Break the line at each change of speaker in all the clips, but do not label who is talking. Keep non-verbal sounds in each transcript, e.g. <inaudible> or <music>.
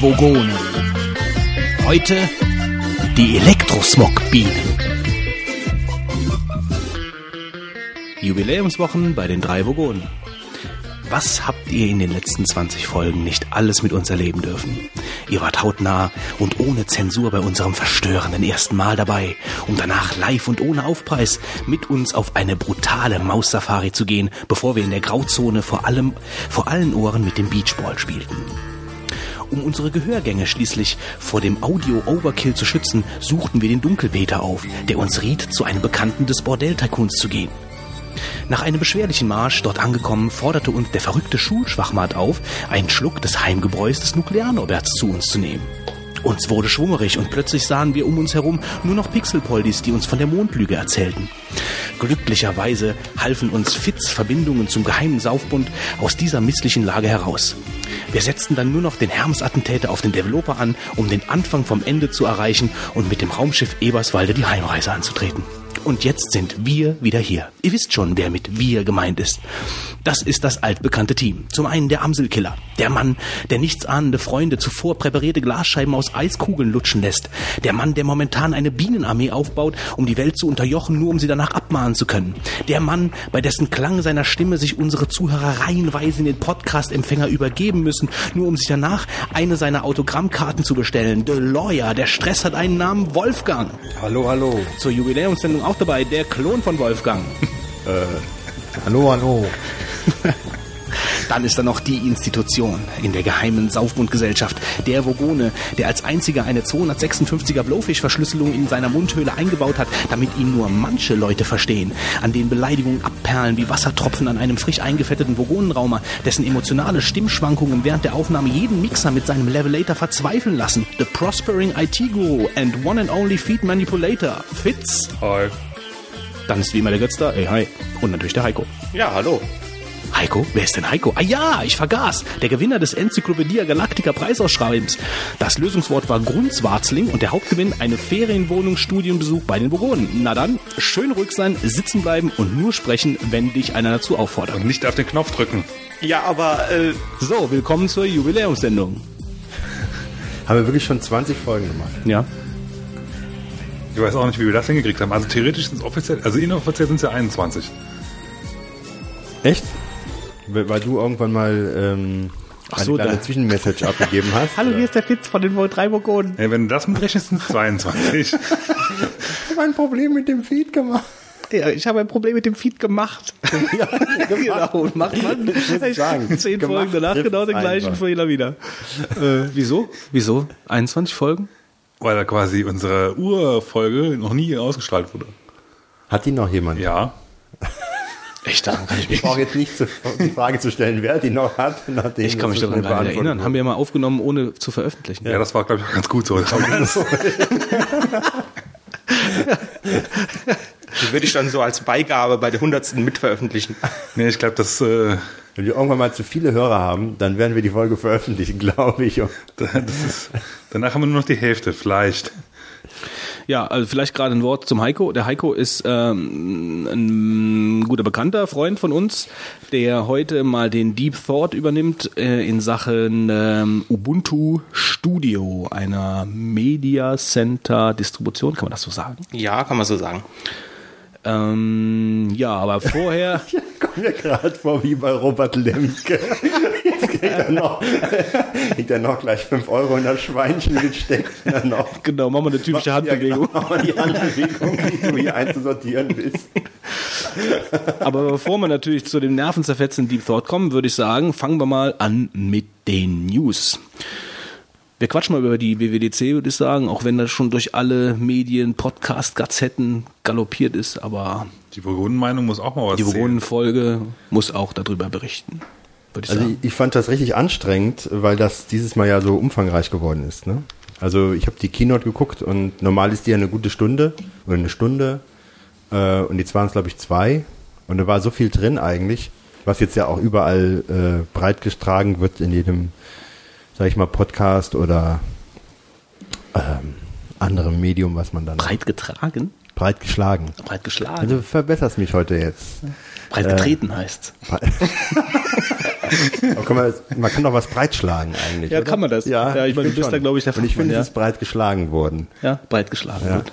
Vogonen. Heute die Elektrosmog-Bienen. Jubiläumswochen bei den drei Vogonen. Was habt ihr in den letzten 20 Folgen nicht alles mit uns erleben dürfen? Ihr wart hautnah und ohne Zensur bei unserem verstörenden ersten Mal dabei, um danach live und ohne Aufpreis mit uns auf eine brutale Maussafari zu gehen, bevor wir in der Grauzone vor allem, vor allen Ohren mit dem Beachball spielten. Um unsere Gehörgänge schließlich vor dem Audio-Overkill zu schützen, suchten wir den Dunkelpeter auf, der uns riet, zu einem Bekannten des Bordell-Tycoons zu gehen. Nach einem beschwerlichen Marsch dort angekommen, forderte uns der verrückte Schulschwachmat auf, einen Schluck des Heimgebräus des Nuklearnorberts zu uns zu nehmen. Uns wurde schwummerig und plötzlich sahen wir um uns herum nur noch Pixelpoldis, die uns von der Mondlüge erzählten. Glücklicherweise halfen uns Fitz Verbindungen zum geheimen Saufbund aus dieser misslichen Lage heraus. Wir setzten dann nur noch den Hermes-Attentäter auf den Developer an, um den Anfang vom Ende zu erreichen und mit dem Raumschiff Eberswalde die Heimreise anzutreten. Und jetzt sind wir wieder hier. Ihr wisst schon, wer mit wir gemeint ist. Das ist das altbekannte Team. Zum einen der Amselkiller. Der Mann, der nichtsahnende Freunde zuvor präparierte Glasscheiben aus Eiskugeln lutschen lässt. Der Mann, der momentan eine Bienenarmee aufbaut, um die Welt zu unterjochen, nur um sie danach abmahnen zu können. Der Mann, bei dessen Klang seiner Stimme sich unsere Zuhörer reihenweise in den Podcast-Empfänger übergeben müssen, nur um sich danach eine seiner Autogrammkarten zu bestellen. The Lawyer, der Stress hat einen Namen Wolfgang.
Hallo, hallo.
Zur Jubiläumssendung auch dabei der Klon von Wolfgang.
Hallo, hallo. <laughs>
Dann ist da noch die Institution in der geheimen Saufbundgesellschaft, der Vogone, der als einziger eine 256er Blowfish-Verschlüsselung in seiner Mundhöhle eingebaut hat, damit ihn nur manche Leute verstehen, an denen Beleidigungen abperlen wie Wassertropfen an einem frisch eingefetteten Vogonenraumer, dessen emotionale Stimmschwankungen während der Aufnahme jeden Mixer mit seinem Levelator verzweifeln lassen. The Prospering IT-Guru and One and Only Feed Manipulator, Fitz.
Hi.
Dann ist wie immer der Götz da, ey, hi. Und natürlich der Heiko.
Ja, hallo.
Heiko? Wer ist denn Heiko? Ah ja, ich vergaß. Der Gewinner des Enzyklopädie Galactica Preisausschreibens. Das Lösungswort war Grundswarzling und der Hauptgewinn eine Ferienwohnung Studienbesuch bei den Vogonen. Na dann, schön ruhig sein, sitzen bleiben und nur sprechen, wenn dich einer dazu auffordert.
Und nicht auf den Knopf drücken.
Ja, aber äh,
So, willkommen zur Jubiläumssendung.
Haben wir wirklich schon 20 Folgen gemacht?
Ja.
Ich weiß auch nicht, wie wir das hingekriegt haben. Also theoretisch sind es offiziell, also inoffiziell sind es ja 21.
Echt? Weil du irgendwann mal ähm,
Ach
eine
so,
kleine
da-
Zwischenmessage abgegeben <laughs> hast.
Hallo, hier ist der Fitz von den drei Vogonen.
Ey, wenn du das mitrechnest, sind es 22. <laughs>
Ich habe ein Problem mit dem Feed gemacht.
Ja, ich habe ein Problem mit dem Feed gemacht. <laughs>
Ja,
genau, macht man
muss sagen.
zehn
Gemacht
Folgen danach genau den gleichen
einfach.
Fehler wieder. Äh, wieso? Wieso? 21 Folgen?
Weil da quasi unsere Urfolge noch nie ausgestrahlt wurde.
Hat die noch jemand?
Ja.
Echt, daran kann ich
Ich
mich
brauche jetzt nicht zu, die Frage zu stellen, wer die noch hat. Nachdem
Ich kann mich daran gar nicht erinnern. Haben wir mal aufgenommen, ohne zu veröffentlichen.
Ja, das war, glaube ich, auch ganz gut so.
die würde ich dann so als Beigabe bei der 100. mitveröffentlichen.
nee, ich glaube, das, äh,
Wenn wir irgendwann mal zu viele Hörer haben, dann werden wir die Folge veröffentlichen, <laughs> glaube ich.
Das ist, danach haben wir nur noch die Hälfte, vielleicht.
Ja, also vielleicht gerade ein Wort zum Heiko. Der Heiko ist ähm, ein guter Bekannter, Freund von uns, der heute mal den Deep Thought übernimmt äh, in Sachen ähm, Ubuntu Studio, einer Media Center Distribution, kann man das so sagen?
Ja, kann man so sagen.
Ähm, ja, aber vorher, <laughs>
kommt mir gerade vor wie bei Robert Lemke. Jetzt kriegt er noch, kriegt er noch gleich 5 Euro in das Schweinchen gesteckt. Dann noch.
genau, machen wir eine typische Handbewegung.
Ja, genau, die Handbewegung, die du hier einzusortieren bist.
Aber bevor wir natürlich zu dem nervenzerfetzenden Deep Thought kommen, würde ich sagen, fangen wir mal an mit den News. Wir quatschen mal über die WWDC, würde ich sagen, auch wenn das schon durch alle Medien, Podcast, Gazetten galoppiert ist, aber
Die Vogonen-Meinung muss auch mal was
die. Vogonen-Folge muss auch darüber berichten, würde ich
Also
sagen.
ich, ich fand das richtig anstrengend, weil das dieses Mal ja so umfangreich geworden ist. Ne? Also ich habe die Keynote geguckt und normal ist die ja eine gute Stunde oder eine Stunde äh, und jetzt waren es glaube ich zwei und da war so viel drin eigentlich, was jetzt ja auch überall äh, breit getragen wird in jedem, sag ich mal, Podcast oder ähm, andere Medium, was man dann
Breit getragen,
breit geschlagen.
breit geschlagen,
Also du verbesserst mich heute jetzt.
breit getreten heißt's. <laughs>
Aber kann man, man kann doch was breitschlagen eigentlich.
Ja,
oder?
kann man das. Ja, ich meine, du bist da,
schon.
glaub ich, der
Und ich finde,
ja.
es ist breit geschlagen worden.
Ja, breit geschlagen.
Ja.
Gut.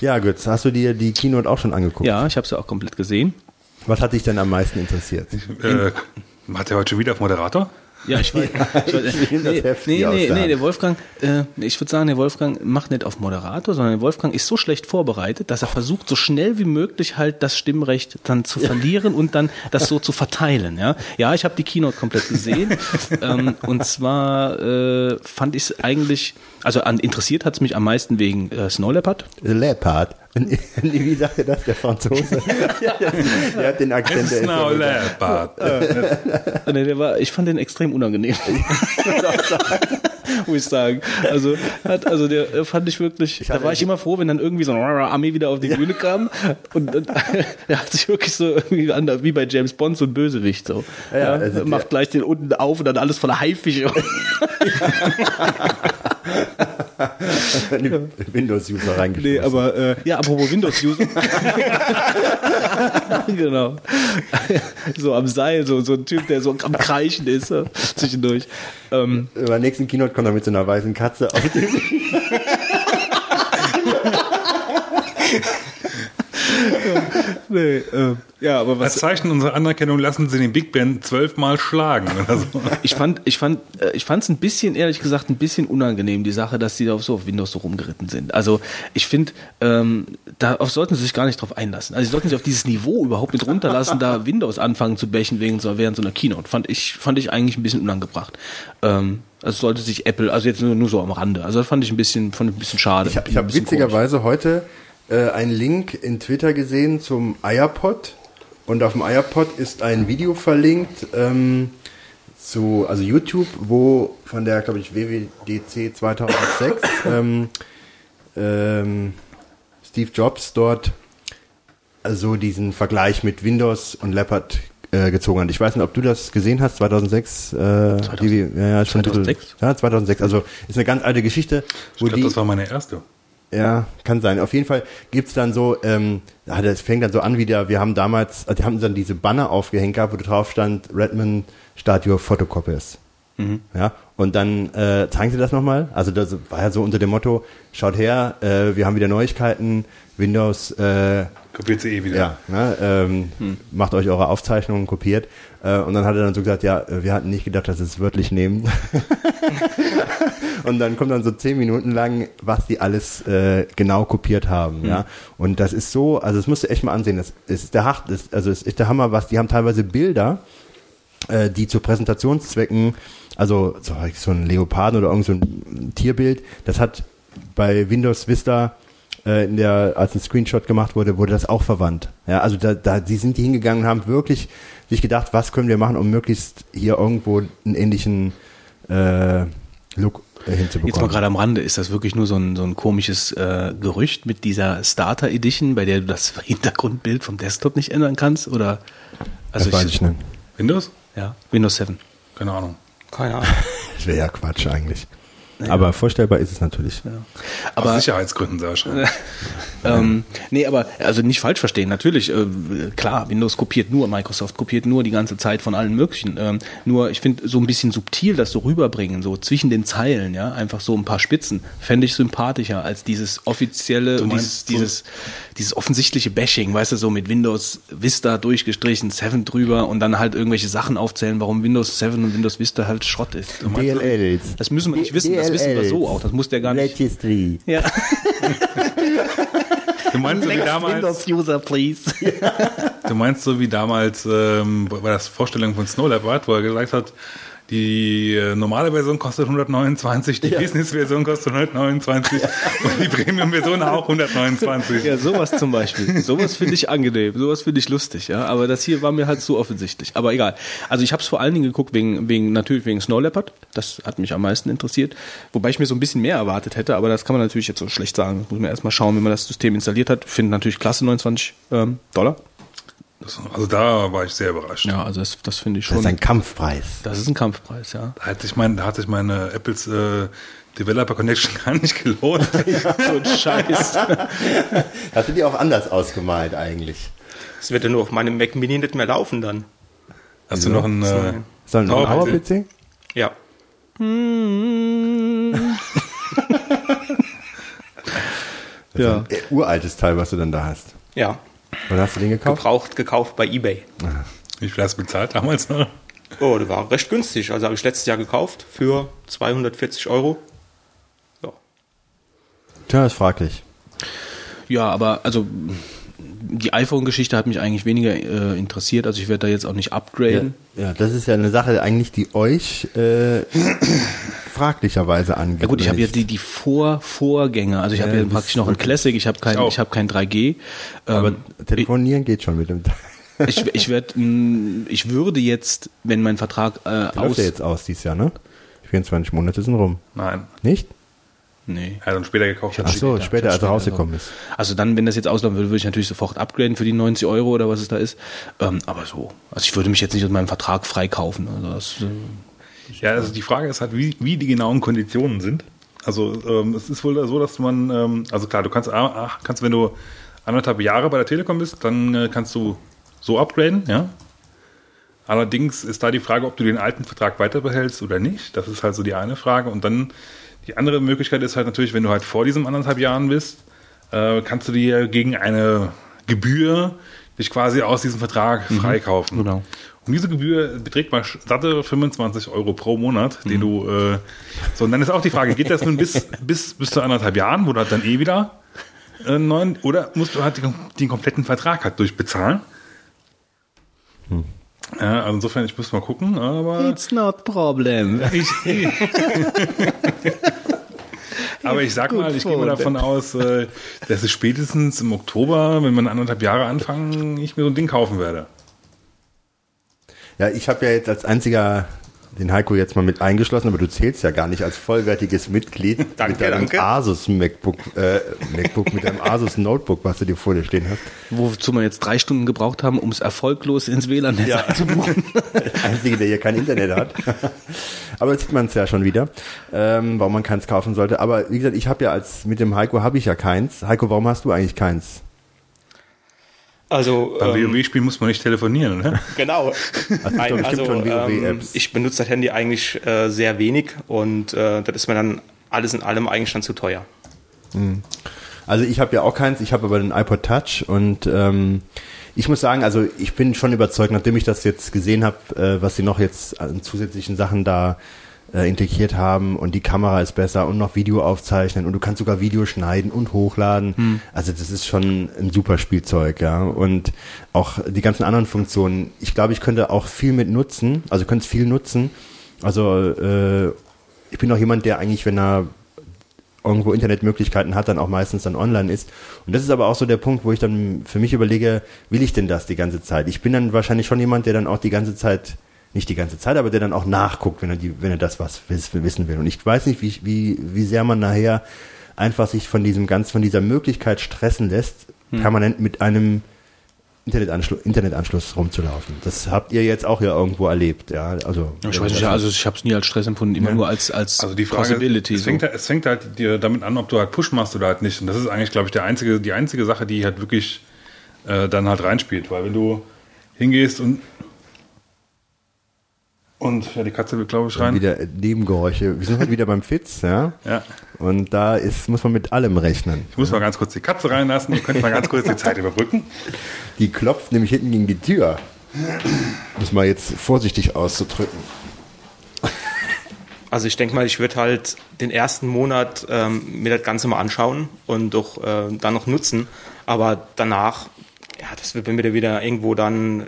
Ja, gut. Hast du dir die Keynote auch schon angeguckt?
Ja, ich habe sie auch komplett gesehen.
Was hat dich denn am meisten interessiert?
Äh, hat der heute schon wieder auf Moderator?
Ja, ich weiß. <laughs> Ich weiß nee, nee, nee,
der
nee, der Wolfgang, äh, ich würde sagen, der Wolfgang macht nicht auf Moderator, sondern der Wolfgang ist so schlecht vorbereitet, dass er versucht, so schnell wie möglich halt das Stimmrecht dann zu verlieren und dann das so zu verteilen. Ja, ja ich habe die Keynote komplett gesehen. <laughs> ähm, und zwar äh, fand ich es eigentlich, also an, interessiert hat es mich am meisten wegen äh, Snow Leopard.
Leopard. Wie sagt er das, der Franzose? <laughs> <laughs> der hat den Akzent. Der
now.
Äh, <laughs> nee, der war, ich fand den extrem unangenehm. Muss ich sagen. Also, hat, also der fand ich wirklich, da
hatte-
war ich immer froh, wenn dann irgendwie so eine Armee wieder auf die Bühne kam. Und, und er hat sich wirklich so irgendwie an, wie bei James Bond, so ein Bösewicht so.
Ja,
Ja,
also der-
macht gleich den unten auf und dann alles voller Haifische.
Windows-User reingeschmissen.
Nee, aber äh, ja, apropos Windows-User. <laughs> genau. so am Seil, so, so ein Typ, der so am Kreischen ist, so, zwischendurch. Ähm,
Beim nächsten Keynote kommt er mit so einer weißen Katze auf den <laughs>
nee, äh, ja, aber
Als
was
Zeichen unserer Anerkennung lassen sie den Big Ben zwölfmal schlagen oder so.
ich fand, ich fand, äh, ich fand es ein bisschen, ehrlich gesagt, ein bisschen unangenehm, die Sache, dass sie auf so auf Windows so rumgeritten sind. Also ich finde, ähm, darauf sollten sie sich gar nicht drauf einlassen. Also sie sollten sich auf dieses Niveau überhaupt nicht runterlassen, da <laughs> Windows anfangen zu bächen wegen so, während so einer Keynote. Fand ich, fand ich eigentlich ein bisschen unangebracht. Ähm, also sollte sich Apple, also jetzt nur, nur so am Rande. Also das fand ich ein bisschen, fand ich ein bisschen schade.
Ich habe hab witzigerweise heute äh, einen Link in Twitter gesehen zum iPod und auf dem iPod ist ein Video verlinkt ähm, zu also YouTube, wo von der glaube ich WWDC 2006 <coughs> ähm, ähm, Steve Jobs dort also diesen Vergleich mit Windows und Leopard äh, gezogen hat. Ich weiß nicht, ob du das gesehen hast, 2006. Äh,
2000
die, ja, ja, schon ein bisschen-
2006?
Ja, 2006. Also ist eine ganz alte Geschichte.
Ich glaube, das war meine erste.
Ja, kann sein. Auf jeden Fall gibt's dann so, ähm, das fängt dann so an wieder, wir haben damals, also die haben dann diese Banner aufgehängt gehabt, wo drauf stand, Redmond Start Your Photocopies. Ja, und dann äh, zeigen sie das nochmal. Also das war ja so unter dem Motto, schaut her, äh, wir haben wieder Neuigkeiten, Windows, äh,
Kopiert sie eh wieder.
ja, ne, ähm, macht euch eure Aufzeichnungen, kopiert. Äh, und dann hat er dann so gesagt, ja, äh, wir hatten nicht gedacht, dass sie es wörtlich nehmen. <laughs> und dann kommt dann so zehn Minuten lang, was die alles äh, genau kopiert haben, ja. Und das ist so, also das musst du echt mal ansehen. Das ist der Hart, das, also es ist der Hammer, was die haben teilweise Bilder, äh, die zu Präsentationszwecken, also so, so ein Leoparden oder irgend so ein Tierbild, das hat bei Windows Vista äh, in der, als ein Screenshot gemacht wurde, wurde das auch verwandt. Ja, also da, da, die sind die hingegangen und haben wirklich sich gedacht, was können wir machen, um möglichst hier irgendwo einen ähnlichen äh, Look
Jetzt mal gerade am Rande, ist das wirklich nur so ein, so ein komisches äh, Gerücht mit dieser Starter Edition, bei der du das <laughs> Hintergrundbild vom Desktop nicht ändern kannst? Oder also
das weiß ich nicht.
Windows?
Ja, Windows 7.
Keine Ahnung.
Keine Ahnung. <laughs>
Das wäre ja Quatsch eigentlich. Aber vorstellbar ist es natürlich.
Aus
Aber
Sicherheitsgründen, Sascha. <laughs>
ähm, nee, aber also nicht falsch verstehen. Natürlich, äh, klar, Windows kopiert nur, Microsoft kopiert nur die ganze Zeit von allen möglichen. Ähm, nur ich finde so ein bisschen subtil das so rüberbringen, so zwischen den Zeilen, ja, einfach so ein paar Spitzen, fände ich sympathischer als dieses offizielle und dieses, dieses, dieses offensichtliche Bashing, weißt du, so mit Windows Vista durchgestrichen, 7 drüber und dann halt irgendwelche Sachen aufzählen, warum Windows 7 und Windows Vista halt Schrott ist.
DLLs.
Das müssen wir nicht wissen, das wissen wir so auch, das muss der gar nicht.
Registry.
Ja. <laughs>
Du meinst so wie damals,
Windows-User, please. <laughs>
du meinst so wie damals ähm, bei der Vorstellung von Snow Leopard, wo er gesagt hat, die äh, normale Version kostet 129, die Business-Version kostet 129 und die Premium-Version auch 129.
Ja, sowas zum Beispiel. Sowas finde ich angenehm, sowas finde ich lustig, ja. Aber das hier war mir halt so offensichtlich. Aber egal. Also ich habe es vor allen Dingen geguckt wegen, wegen natürlich wegen Snow Leopard. Das hat mich am meisten interessiert. Wobei ich mir so ein bisschen mehr erwartet hätte, aber das kann man natürlich jetzt so schlecht sagen. Das muss man erstmal schauen, wie man das System installiert hat. Finde natürlich klasse 29 ähm, Dollar.
Das, also da war ich sehr überrascht.
Ja, also das, das finde ich
Das
schon.
ist ein Kampfpreis.
Das ist ein Kampfpreis, ja.
Da hatte ich mein, da hatte ich meine Apples äh, Developer Connection <laughs> gar nicht gelohnt. <laughs>
So ein Scheiß. <laughs>
Hast du die auch anders ausgemalt eigentlich?
Das wird ja nur auf meinem Mac Mini nicht mehr laufen dann.
Hast du noch einen äh,
Ist das ein
Power-
Power-PC?
Ja.
Ja.
Ein äh, uraltes Teil, was du dann da hast.
Ja.
Wann hast du den gekauft?
Gebraucht, gekauft bei Ebay.
Wie viel hast du bezahlt damals noch?
Oh, der war recht günstig. Also habe ich letztes Jahr gekauft für 240 Euro. Ja.
Tja, ist fraglich.
Ja, aber also die iPhone-Geschichte hat mich eigentlich weniger äh, interessiert. Also ich werde da jetzt auch nicht upgraden.
Ja, das ist ja eine Sache eigentlich, die euch äh, fraglicherweise angeht.
Ja gut, ich habe ja die, die Vor Vorgänger. Also ich
Ja,
habe ja praktisch noch ein Classic. Ich habe kein,
Ich
ich habe kein 3G.
Aber
Ähm,
telefonieren geht schon mit dem Teil.
ich, ich werde, ich würde jetzt, wenn mein Vertrag äh,
Läuft
aus,
ja jetzt aus dieses Jahr, ne? 24 Monate sind rum.
Nein.
Nicht?
nee.
Hat dann später gekauft.
Ach so,
später,
später, als
später,
er rausgekommen ist.
Also dann, wenn das jetzt auslaufen würde, würde ich natürlich sofort upgraden für die 90 Euro oder was es da ist. Ähm, aber so, also ich würde mich jetzt nicht aus meinem Vertrag freikaufen. Also das, äh,
Ja, also die Frage ist halt, wie, wie die genauen Konditionen sind. Also ähm, es ist wohl so, dass man, ähm, also klar, du kannst, ah, kannst, wenn du anderthalb Jahre bei der Telekom bist, dann äh, kannst du so upgraden, ja. Allerdings ist da die Frage, ob du den alten Vertrag weiterbehältst oder nicht. Das ist halt so die eine Frage. Und dann die andere Möglichkeit ist halt natürlich, wenn du halt vor diesen anderthalb Jahren bist, äh, kannst du dir gegen eine Gebühr dich quasi aus diesem Vertrag freikaufen.
genau.
Und diese Gebühr beträgt mal satte 25 Euro pro Monat, den du. Äh, so, und dann ist auch die Frage, geht das nun bis, bis, bis zu anderthalb Jahren, wo du halt dann eh wieder äh, neuen, oder musst du halt den, den kompletten Vertrag halt durchbezahlen? Ja, also insofern, ich muss mal gucken, aber.
It's not problem.
Ich, aber ich sag mal, ich gehe mal davon aus, äh, dass ich spätestens im Oktober, wenn wir in anderthalb Jahre anfangen, ich mir so ein Ding kaufen werde.
Ja, ich habe ja jetzt als einziger den Heiko jetzt mal mit eingeschlossen, aber du zählst ja gar nicht als vollwertiges Mitglied <laughs>
Danke,
mit deinem
danke.
Asus MacBook, äh, MacBook mit deinem Asus Notebook, was du dir vor dir stehen hast.
Wozu wir jetzt drei Stunden gebraucht haben, um es erfolglos ins WLAN-Netz
Ja.
einzubuchen. <laughs>
Der Einzige, der hier kein Internet hat. Aber jetzt sieht man es ja schon wieder, ähm, warum man keins kaufen sollte. Aber wie gesagt, ich habe ja als mit dem Heiko habe ich ja keins. Heiko, warum hast du eigentlich keins?
Also,
Beim
ähm,
WoW-Spiel muss man nicht telefonieren, ne?
genau.
bestimmt <laughs>
also,
schon
ähm, ich benutze das Handy eigentlich äh, sehr wenig und äh, das ist mir dann alles in allem eigentlich dann zu teuer.
Also ich habe ja auch keins, ich habe aber den iPod Touch und ähm, ich muss sagen, also ich bin schon überzeugt, nachdem ich das jetzt gesehen habe, äh, was sie noch jetzt an zusätzlichen Sachen da äh, integriert haben und die Kamera ist besser und noch Video aufzeichnen und du kannst sogar Video schneiden und hochladen. Also das ist schon ein super Spielzeug, ja. Und auch die ganzen anderen Funktionen. Ich glaube, ich könnte auch viel mit nutzen, also könnte es viel nutzen. Also äh, ich bin auch jemand, der eigentlich, wenn er irgendwo Internetmöglichkeiten hat, dann auch meistens dann online ist. Und das ist aber auch so der Punkt, wo ich dann für mich überlege, will ich denn das die ganze Zeit? Ich bin dann wahrscheinlich schon jemand, der dann auch die ganze Zeit, nicht die ganze Zeit, aber der dann auch nachguckt, wenn er, die, wenn er das was wiss- wissen will. Und ich weiß nicht, wie, wie, wie sehr man nachher einfach sich von diesem ganz, von dieser Möglichkeit stressen lässt, permanent mit einem Internetanschluss, Internetanschluss rumzulaufen. Das habt ihr jetzt auch ja irgendwo erlebt, ja. Also,
Ich weiß nicht, also ich habe es nie als Stress empfunden, immer nur als, als
Also die Frage,
Possibility.
es,
so.
fängt, halt- es fängt halt dir damit an, ob du halt Push machst oder halt nicht. Und das ist eigentlich, glaube ich, der einzige, die einzige Sache, die halt wirklich äh, dann halt reinspielt. Weil wenn du hingehst und und ja, die Katze will, glaube ich, rein.
wieder Nebengeräusche. Wir sind heute wieder beim Fitz, ja.
Ja.
Und da ist, muss man mit allem rechnen.
Ich muss mal ganz kurz die Katze reinlassen. Ihr könnt mal ganz kurz die Zeit überbrücken.
Die klopft nämlich hinten gegen die Tür. Muss mal jetzt vorsichtig auszudrücken.
Also ich denke mal, ich würde halt den ersten Monat ähm, mir das Ganze mal anschauen und doch äh, dann noch nutzen. Aber danach, ja, das wird bei mir wieder irgendwo dann, äh,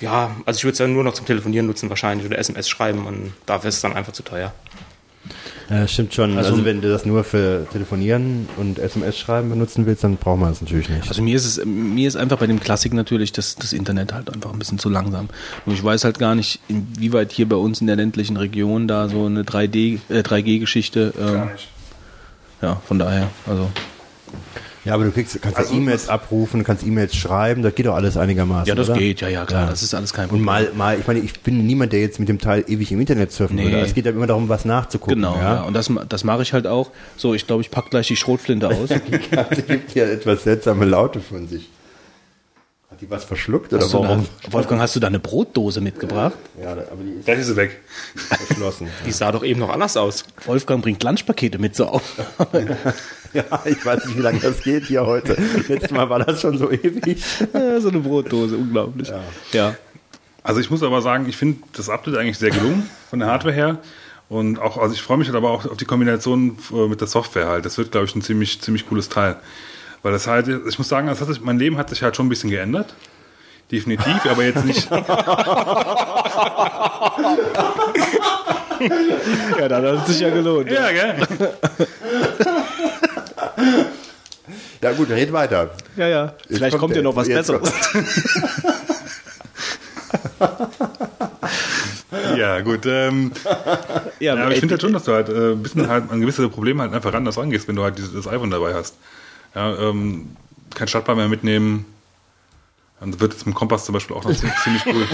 ja, also ich würde es dann nur noch zum Telefonieren nutzen wahrscheinlich oder SMS schreiben und dafür ist es dann einfach zu teuer.
Ja, stimmt schon. Also,
Also-
wenn du das nur für Telefonieren und SMS schreiben benutzen willst, dann braucht man das natürlich nicht.
Also mir ist es, mir ist einfach bei dem Klassik natürlich das, das Internet halt einfach ein bisschen zu langsam. Und ich weiß halt gar nicht, inwieweit hier bei uns in der ländlichen Region da so eine 3D, äh, 3G-Geschichte,
Gar
ähm,
nicht.
ja, von daher, also
Ja, aber du kriegst, kannst
Also-
ja E-Mails abrufen, kannst E-Mails schreiben, das geht doch alles einigermaßen.
Ja, das
oder?
geht, ja, ja, klar, das ist alles kein
Und
Problem.
mal, mal, ich meine, ich bin niemand, der jetzt mit dem Teil ewig im Internet surfen
Nee.
würde. Es geht ja immer darum, was nachzugucken.
Genau, ja.
ja.
Und das, das mache ich halt auch. So, ich glaube, ich pack gleich die Schrotflinte aus. <laughs>
Die gibt ja etwas seltsame Laute von sich. Hat die was verschluckt oder
Hast du
warum?
da, Wolfgang, hast du da eine Brotdose mitgebracht?
Ja, aber die ist
Gleich ist sie weg.
verschlossen.
Die sah doch eben noch anders aus.
Wolfgang bringt Lunchpakete mit so auf.
ja, ich weiß nicht, wie lange das geht hier heute. Letztes Mal war das schon so ewig.
Ja, so eine Brotdose, unglaublich. Ja.
Also ich muss aber sagen, ich finde das Update eigentlich sehr gelungen von der Hardware her. Und auch, also ich freue mich halt aber auch auf die Kombination äh, mit der Software halt. Das wird, glaube ich, ein ziemlich, ziemlich cooles Teil. Weil das halt, ich muss sagen, das hat sich, mein Leben hat sich halt schon ein bisschen geändert. Definitiv, aber jetzt nicht. <laughs>
ja, dann hat es sich ja gelohnt.
ja, gell?
Ja gut, red weiter.
ja. ja. Vielleicht
kommt
kommt ja noch was Besseres. <laughs>
Ja, gut. Ähm,
Ja,
ja, aber ich
ey,
finde halt schon, dass du halt äh, ein bisschen halt an gewisse Probleme halt einfach anders rangehst, wenn du halt dieses, das iPhone dabei hast. Ja, ähm, kein Stadtbahn mehr mitnehmen. Das wird jetzt mit dem Kompass zum Beispiel auch noch ziemlich, ziemlich cool.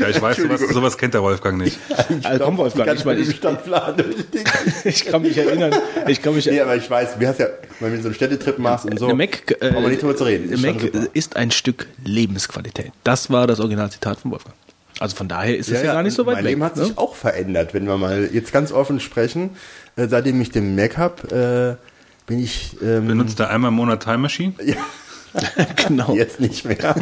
Ja, ich weiß, sowas, sowas kennt der Wolfgang nicht.
Also, komm, Wolfgang, ich, meine, ich,
Stadtplan <laughs> durchdenken.
ich kann mich erinnern. Ich kann mich
Nee, aber ich weiß, wie hast ja, wenn du so einen Städtetrip machst und so.
Eine Mac, äh,
brauchen wir nicht drüber zu reden.
Mac ist ein Stück Lebensqualität. Das war das Originalzitat von Wolfgang. Also von daher ist es ja, gar nicht so weit
mein
weg.
Leben hat
ne?
sich auch verändert, wenn wir mal jetzt ganz offen sprechen. Äh, seitdem ich den Mac habe, äh, bin ich ähm,
Benutzt er einmal im Monat Time Machine? <laughs>
genau.
jetzt nicht mehr.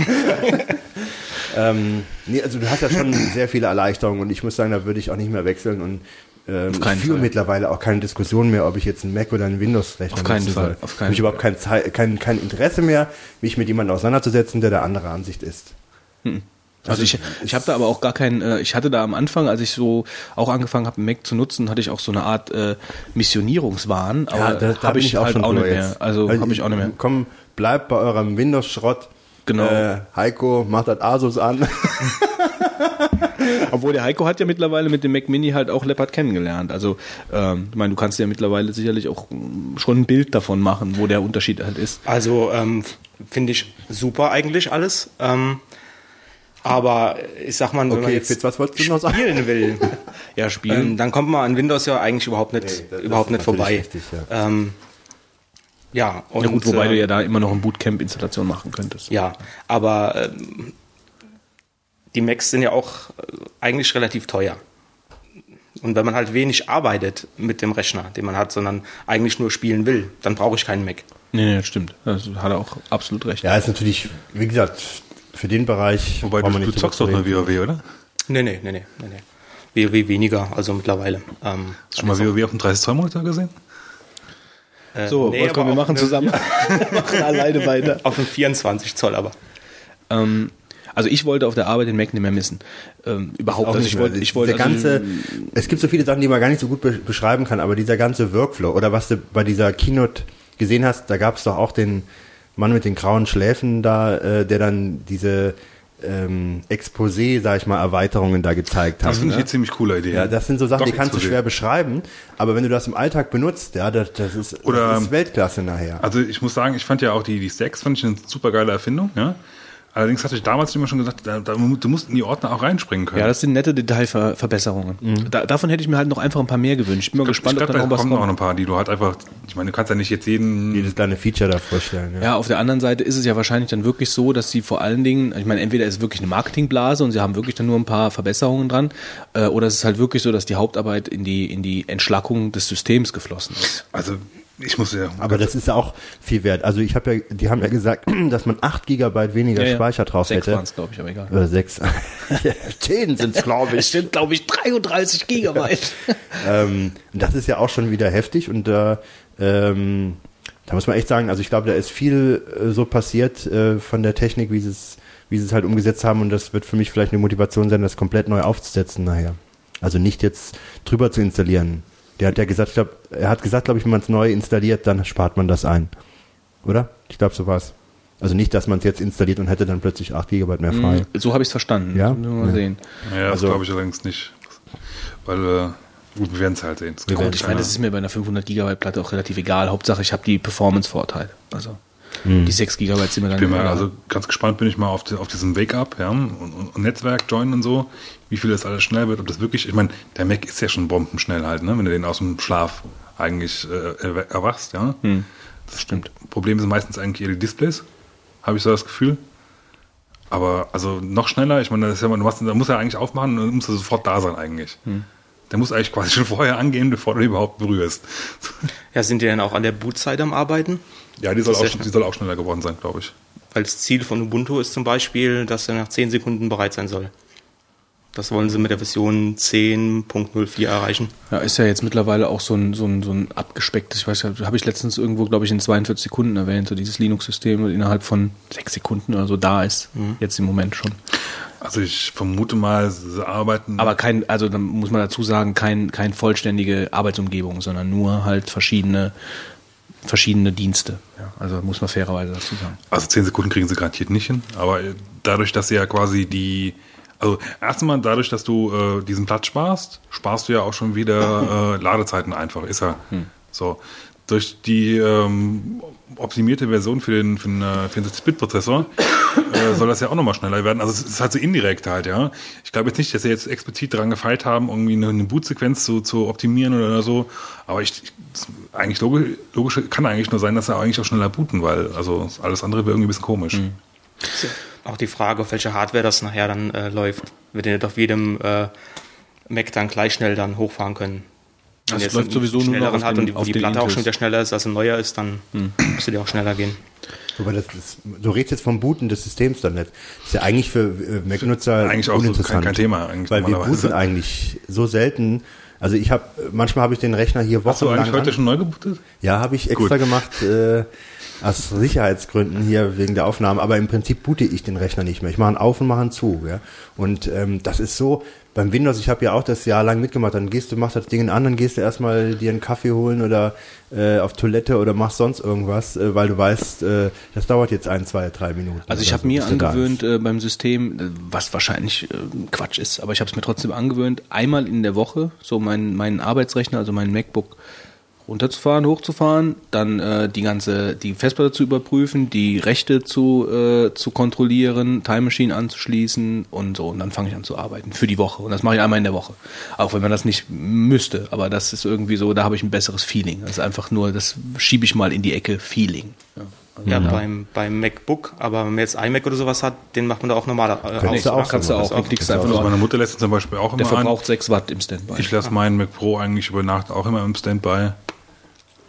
<laughs> ähm, nee, also du hast ja schon sehr viele Erleichterungen und ich muss sagen, da würde ich auch nicht mehr wechseln und ähm, ich führe
Fall.
mittlerweile auch keine Diskussion mehr, ob ich jetzt einen Mac oder einen Windows-Rechner
Auf keinen
nutzen
Fall,
soll.
auf keinen
Habe ich überhaupt kein, kein, kein Interesse mehr, mich mit jemandem auseinanderzusetzen, der der andere Ansicht ist.
Also ich, ich habe da aber auch gar keinen, äh, ich hatte da am Anfang, als ich so auch angefangen habe, Mac zu nutzen, hatte ich auch so eine Art äh, Missionierungswahn, aber
da- da
habe ich halt auch nicht mehr.
jetzt.
Also habe ich auch nicht mehr.
Komm, bleib bei eurem Windows-Schrott.
Genau.
Äh, Heiko, macht das Asus an. <laughs> <laughs>
Obwohl der Heiko hat ja mittlerweile mit dem Mac Mini halt auch Leopard kennengelernt. Also ähm, ich meine, du kannst ja mittlerweile sicherlich auch mm, schon ein Bild davon machen, wo der Unterschied halt ist.
Also ähm, finde ich super eigentlich alles. Ähm, aber ich sag mal, wenn man
Okay,
jetzt
Fitz, was wolltest du noch sagen?
spielen will, <laughs>
Ja, spielen.
ähm, dann kommt man an Windows ja eigentlich überhaupt nicht,
Nee,
überhaupt nicht vorbei.
richtig, ja.
ähm, ja, und,
ja gut, wobei
äh,
du ja da immer noch eine Bootcamp-Installation machen könntest.
Ja, aber ähm, die Macs sind ja auch äh, eigentlich relativ teuer. Und wenn man halt wenig arbeitet mit dem Rechner, den man hat, sondern eigentlich nur spielen will, dann brauche ich keinen Mac.
Nee, nee, das stimmt. Das hat er auch absolut recht.
Ja, ist natürlich, wie gesagt, für den Bereich.
Wobei du, du zockst doch nur. WoW, oder?
Nee, nee, nee, nee, nee. WoW weniger, also mittlerweile. Ähm,
Hast du schon mal WoW auf dem 30-Zoll-Monitor gesehen?
äh,
So,
nee,
Wolfgang, wir machen
eine-
zusammen. <laughs> wir machen alleine weiter.
Auf dem 24 Zoll aber.
Ähm, also ich wollte auf der Arbeit den Mac nicht mehr missen. Ähm, überhaupt
Auch
nicht. Ich wollte, ich wollte
der
also,
ganze, es gibt so viele Sachen, die man gar nicht so gut be beschreiben kann, aber dieser ganze Workflow oder was du bei dieser Keynote gesehen hast, da gab es doch auch den Mann mit den grauen Schläfen da, äh, der dann diese ähm, Exposé, sag ich mal, Erweiterungen da gezeigt hat.
Das finde ich
ne?
eine ziemlich coole Idee.
Ja, das sind so Sachen, die
Doch,
kannst du schwer beschreiben, aber wenn du das im Alltag benutzt, ja, das, das, ist,
Oder-
das ist Weltklasse nachher.
Also ich muss sagen, ich fand ja auch die, die Stacks fand ich eine super geile Erfindung. Ja? Allerdings hatte ich damals immer schon gesagt, da, da, du musst in die Ordner auch reinspringen können.
ja, das sind nette Detailverbesserungen. Da, davon hätte ich mir halt noch einfach ein paar mehr gewünscht. Ich bin mal gespannt,
ich
ob
glaube,
da noch was
kommen noch
kommt.
ein paar, die du halt einfach, ich meine, du kannst ja nicht jetzt jeden,
Jedes kleine Feature da vorstellen. Ja.
Ja, auf der anderen Seite ist es ja wahrscheinlich dann wirklich so, dass sie vor allen Dingen, ich meine, entweder ist es wirklich eine Marketingblase und sie haben wirklich dann nur ein paar Verbesserungen dran, äh, oder es ist halt wirklich so, dass die Hauptarbeit in die, in die Entschlackung des Systems geflossen ist.
also ich muss ja,
Aber das ist ja auch viel wert. Also ich habe ja, die haben ja gesagt, <clears throat> dass man 8 Gigabyte weniger Speicher drauf
Sechs
hätte.
waren es, glaube ich, aber egal.
Oder 6. 10 sind es, glaube
Es sind, glaube ich, 33 Gigabyte.
ähm, und das ist ja auch schon wieder heftig und da, ähm, da muss man echt sagen, also ich glaube, da ist viel äh, so passiert äh, von der Technik, wie sie es wie sie es halt umgesetzt haben und das wird für mich vielleicht eine Motivation sein, das komplett neu aufzusetzen nachher. Also nicht jetzt drüber zu installieren. Der hat ja gesagt, ich glaub, er hat gesagt, glaube ich, wenn man es neu installiert, dann spart man das ein. Oder? Ich glaube, so war's. Also nicht, dass man es jetzt installiert und hätte dann plötzlich 8 Gigabyte mehr frei.
So habe ich es verstanden.
Ja?
Wir mal
Ja.
sehen.
ja, das
also-
glaube ich allerdings nicht. Weil, äh, Gut, wir werden es halt sehen. Es
Ich meine, das ist mir bei einer 500 Gigabyte Platte auch relativ egal. Hauptsache, ich habe die Performance-Vorteile. Also die 6 Gigabyte sind mir dann
bin mal, also ganz gespannt bin ich mal auf, die, auf diesen Wake-up, ja, und, und, und Netzwerk joinen und so, wie viel das alles schnell wird, ob das wirklich, ich meine, der Mac ist ja schon bombenschnell halt, ne, wenn du den aus dem Schlaf eigentlich äh, erwachst, ja. Das
stimmt.
Problem sind meistens eigentlich eher die Displays, habe ich so das Gefühl. Aber also noch schneller, ich meine, das ist ja, du machst, da muss er eigentlich aufmachen und dann muss er sofort da sein eigentlich. Der muss eigentlich quasi <laughs> schon vorher angehen, bevor du ihn überhaupt berührst.
Ja, sind die denn auch an der Bootzeit am Arbeiten?
Ja, die soll, auch, die soll auch schneller geworden sein, glaube ich.
Weil das Ziel von Ubuntu ist zum Beispiel, dass er nach 10 Sekunden bereit sein soll. Das wollen sie mit der Version 10.04 erreichen.
Ja, ist ja jetzt mittlerweile auch so ein, so ein, so ein abgespecktes, ich weiß ja, habe ich letztens irgendwo, glaube ich, in 42 Sekunden erwähnt, so dieses Linux-System innerhalb von sechs Sekunden oder so da ist. Jetzt im Moment schon.
Also ich vermute mal, sie arbeiten.
Aber kein, also da muss man dazu sagen, kein, kein vollständige Arbeitsumgebung, sondern nur halt verschiedene, verschiedene Dienste. Ja, also muss man fairerweise dazu sagen.
Also 10 Sekunden kriegen sie garantiert nicht hin, aber äh, dadurch, dass sie ja quasi die, also erstmal dadurch, dass du äh, diesen Platz sparst, sparst du ja auch schon wieder <laughs> äh, Ladezeiten einfach, ist ja so. Durch die ähm, optimierte Version für den, für den äh, 64-Bit-Prozessor äh, <coughs> soll das ja auch nochmal schneller werden. Also es ist halt so indirekt halt, ja. Ich glaube jetzt nicht, dass sie jetzt explizit daran gefeilt haben, irgendwie eine, eine Bootsequenz zu, zu optimieren oder so. Aber ich, ich eigentlich logisch, logisch kann eigentlich nur sein, dass sie eigentlich auch schneller booten, weil also alles andere wäre irgendwie ein bisschen komisch.
Auch die Frage, auf welche Hardware das nachher dann äh, läuft. Wird ihr nicht auf jedem äh, Mac dann gleich schnell dann hochfahren können. Wenn
Das läuft sowieso nur noch
schnelleren
auf
hat
den-
und die,
auf
die Platte auch schon wieder schneller ist, als ein neuer ist, dann müsste die auch schneller gehen.
Aber das ist, du redest jetzt vom Booten des Systems dann nicht. Das ist ja eigentlich für äh, Mac-Nutzer
Eigentlich auch so
uninteressant.
kein- kein Thema eigentlich
weil wir booten eigentlich so selten. Also ich habe, manchmal habe ich den Rechner hier
Hast du
wochenlang
eigentlich heute
an.
schon neu gebootet?
Ja, habe ich extra
Gut.
gemacht äh, aus Sicherheitsgründen hier wegen der Aufnahme. Aber im Prinzip boote ich den Rechner nicht mehr. Ich mache ihn auf und mache ihn zu. Ja? Und ähm, das ist so, beim Windows, ich habe ja auch das Jahr lang mitgemacht, dann gehst du, machst das Ding an, dann gehst du erstmal dir einen Kaffee holen oder äh, auf Toilette oder machst sonst irgendwas, äh, weil du weißt, äh, das dauert jetzt ein, zwei, drei Minuten.
Also ich habe mir angewöhnt äh, beim System, äh, was wahrscheinlich äh, Quatsch ist, aber ich habe es mir trotzdem angewöhnt, einmal in der Woche so meinen meinen Arbeitsrechner, also meinen MacBook runterzufahren, hochzufahren, dann äh, die ganze die Festplatte zu überprüfen, die Rechte zu äh, zu kontrollieren, Time Machine anzuschließen und so und dann fange ich an zu arbeiten für die Woche und das mache ich einmal in der Woche, auch wenn man das nicht müsste, aber das ist irgendwie so, da habe ich ein besseres Feeling. Das ist einfach nur, das schiebe ich mal in die Ecke Feeling. Ja. Also
Ja,
da-
beim, beim MacBook, aber wenn man jetzt iMac oder sowas hat, den macht man da auch normal äh,
Könntest du
aus,
auch
kannst du
machen.
auch, du klickst einfach
Also
nur
meine Mutter lässt ihn zum Beispiel auch
Der
immer an.
verbraucht 6 Watt im Standby.
Ich lasse meinen Mac Pro eigentlich über Nacht auch immer im Standby.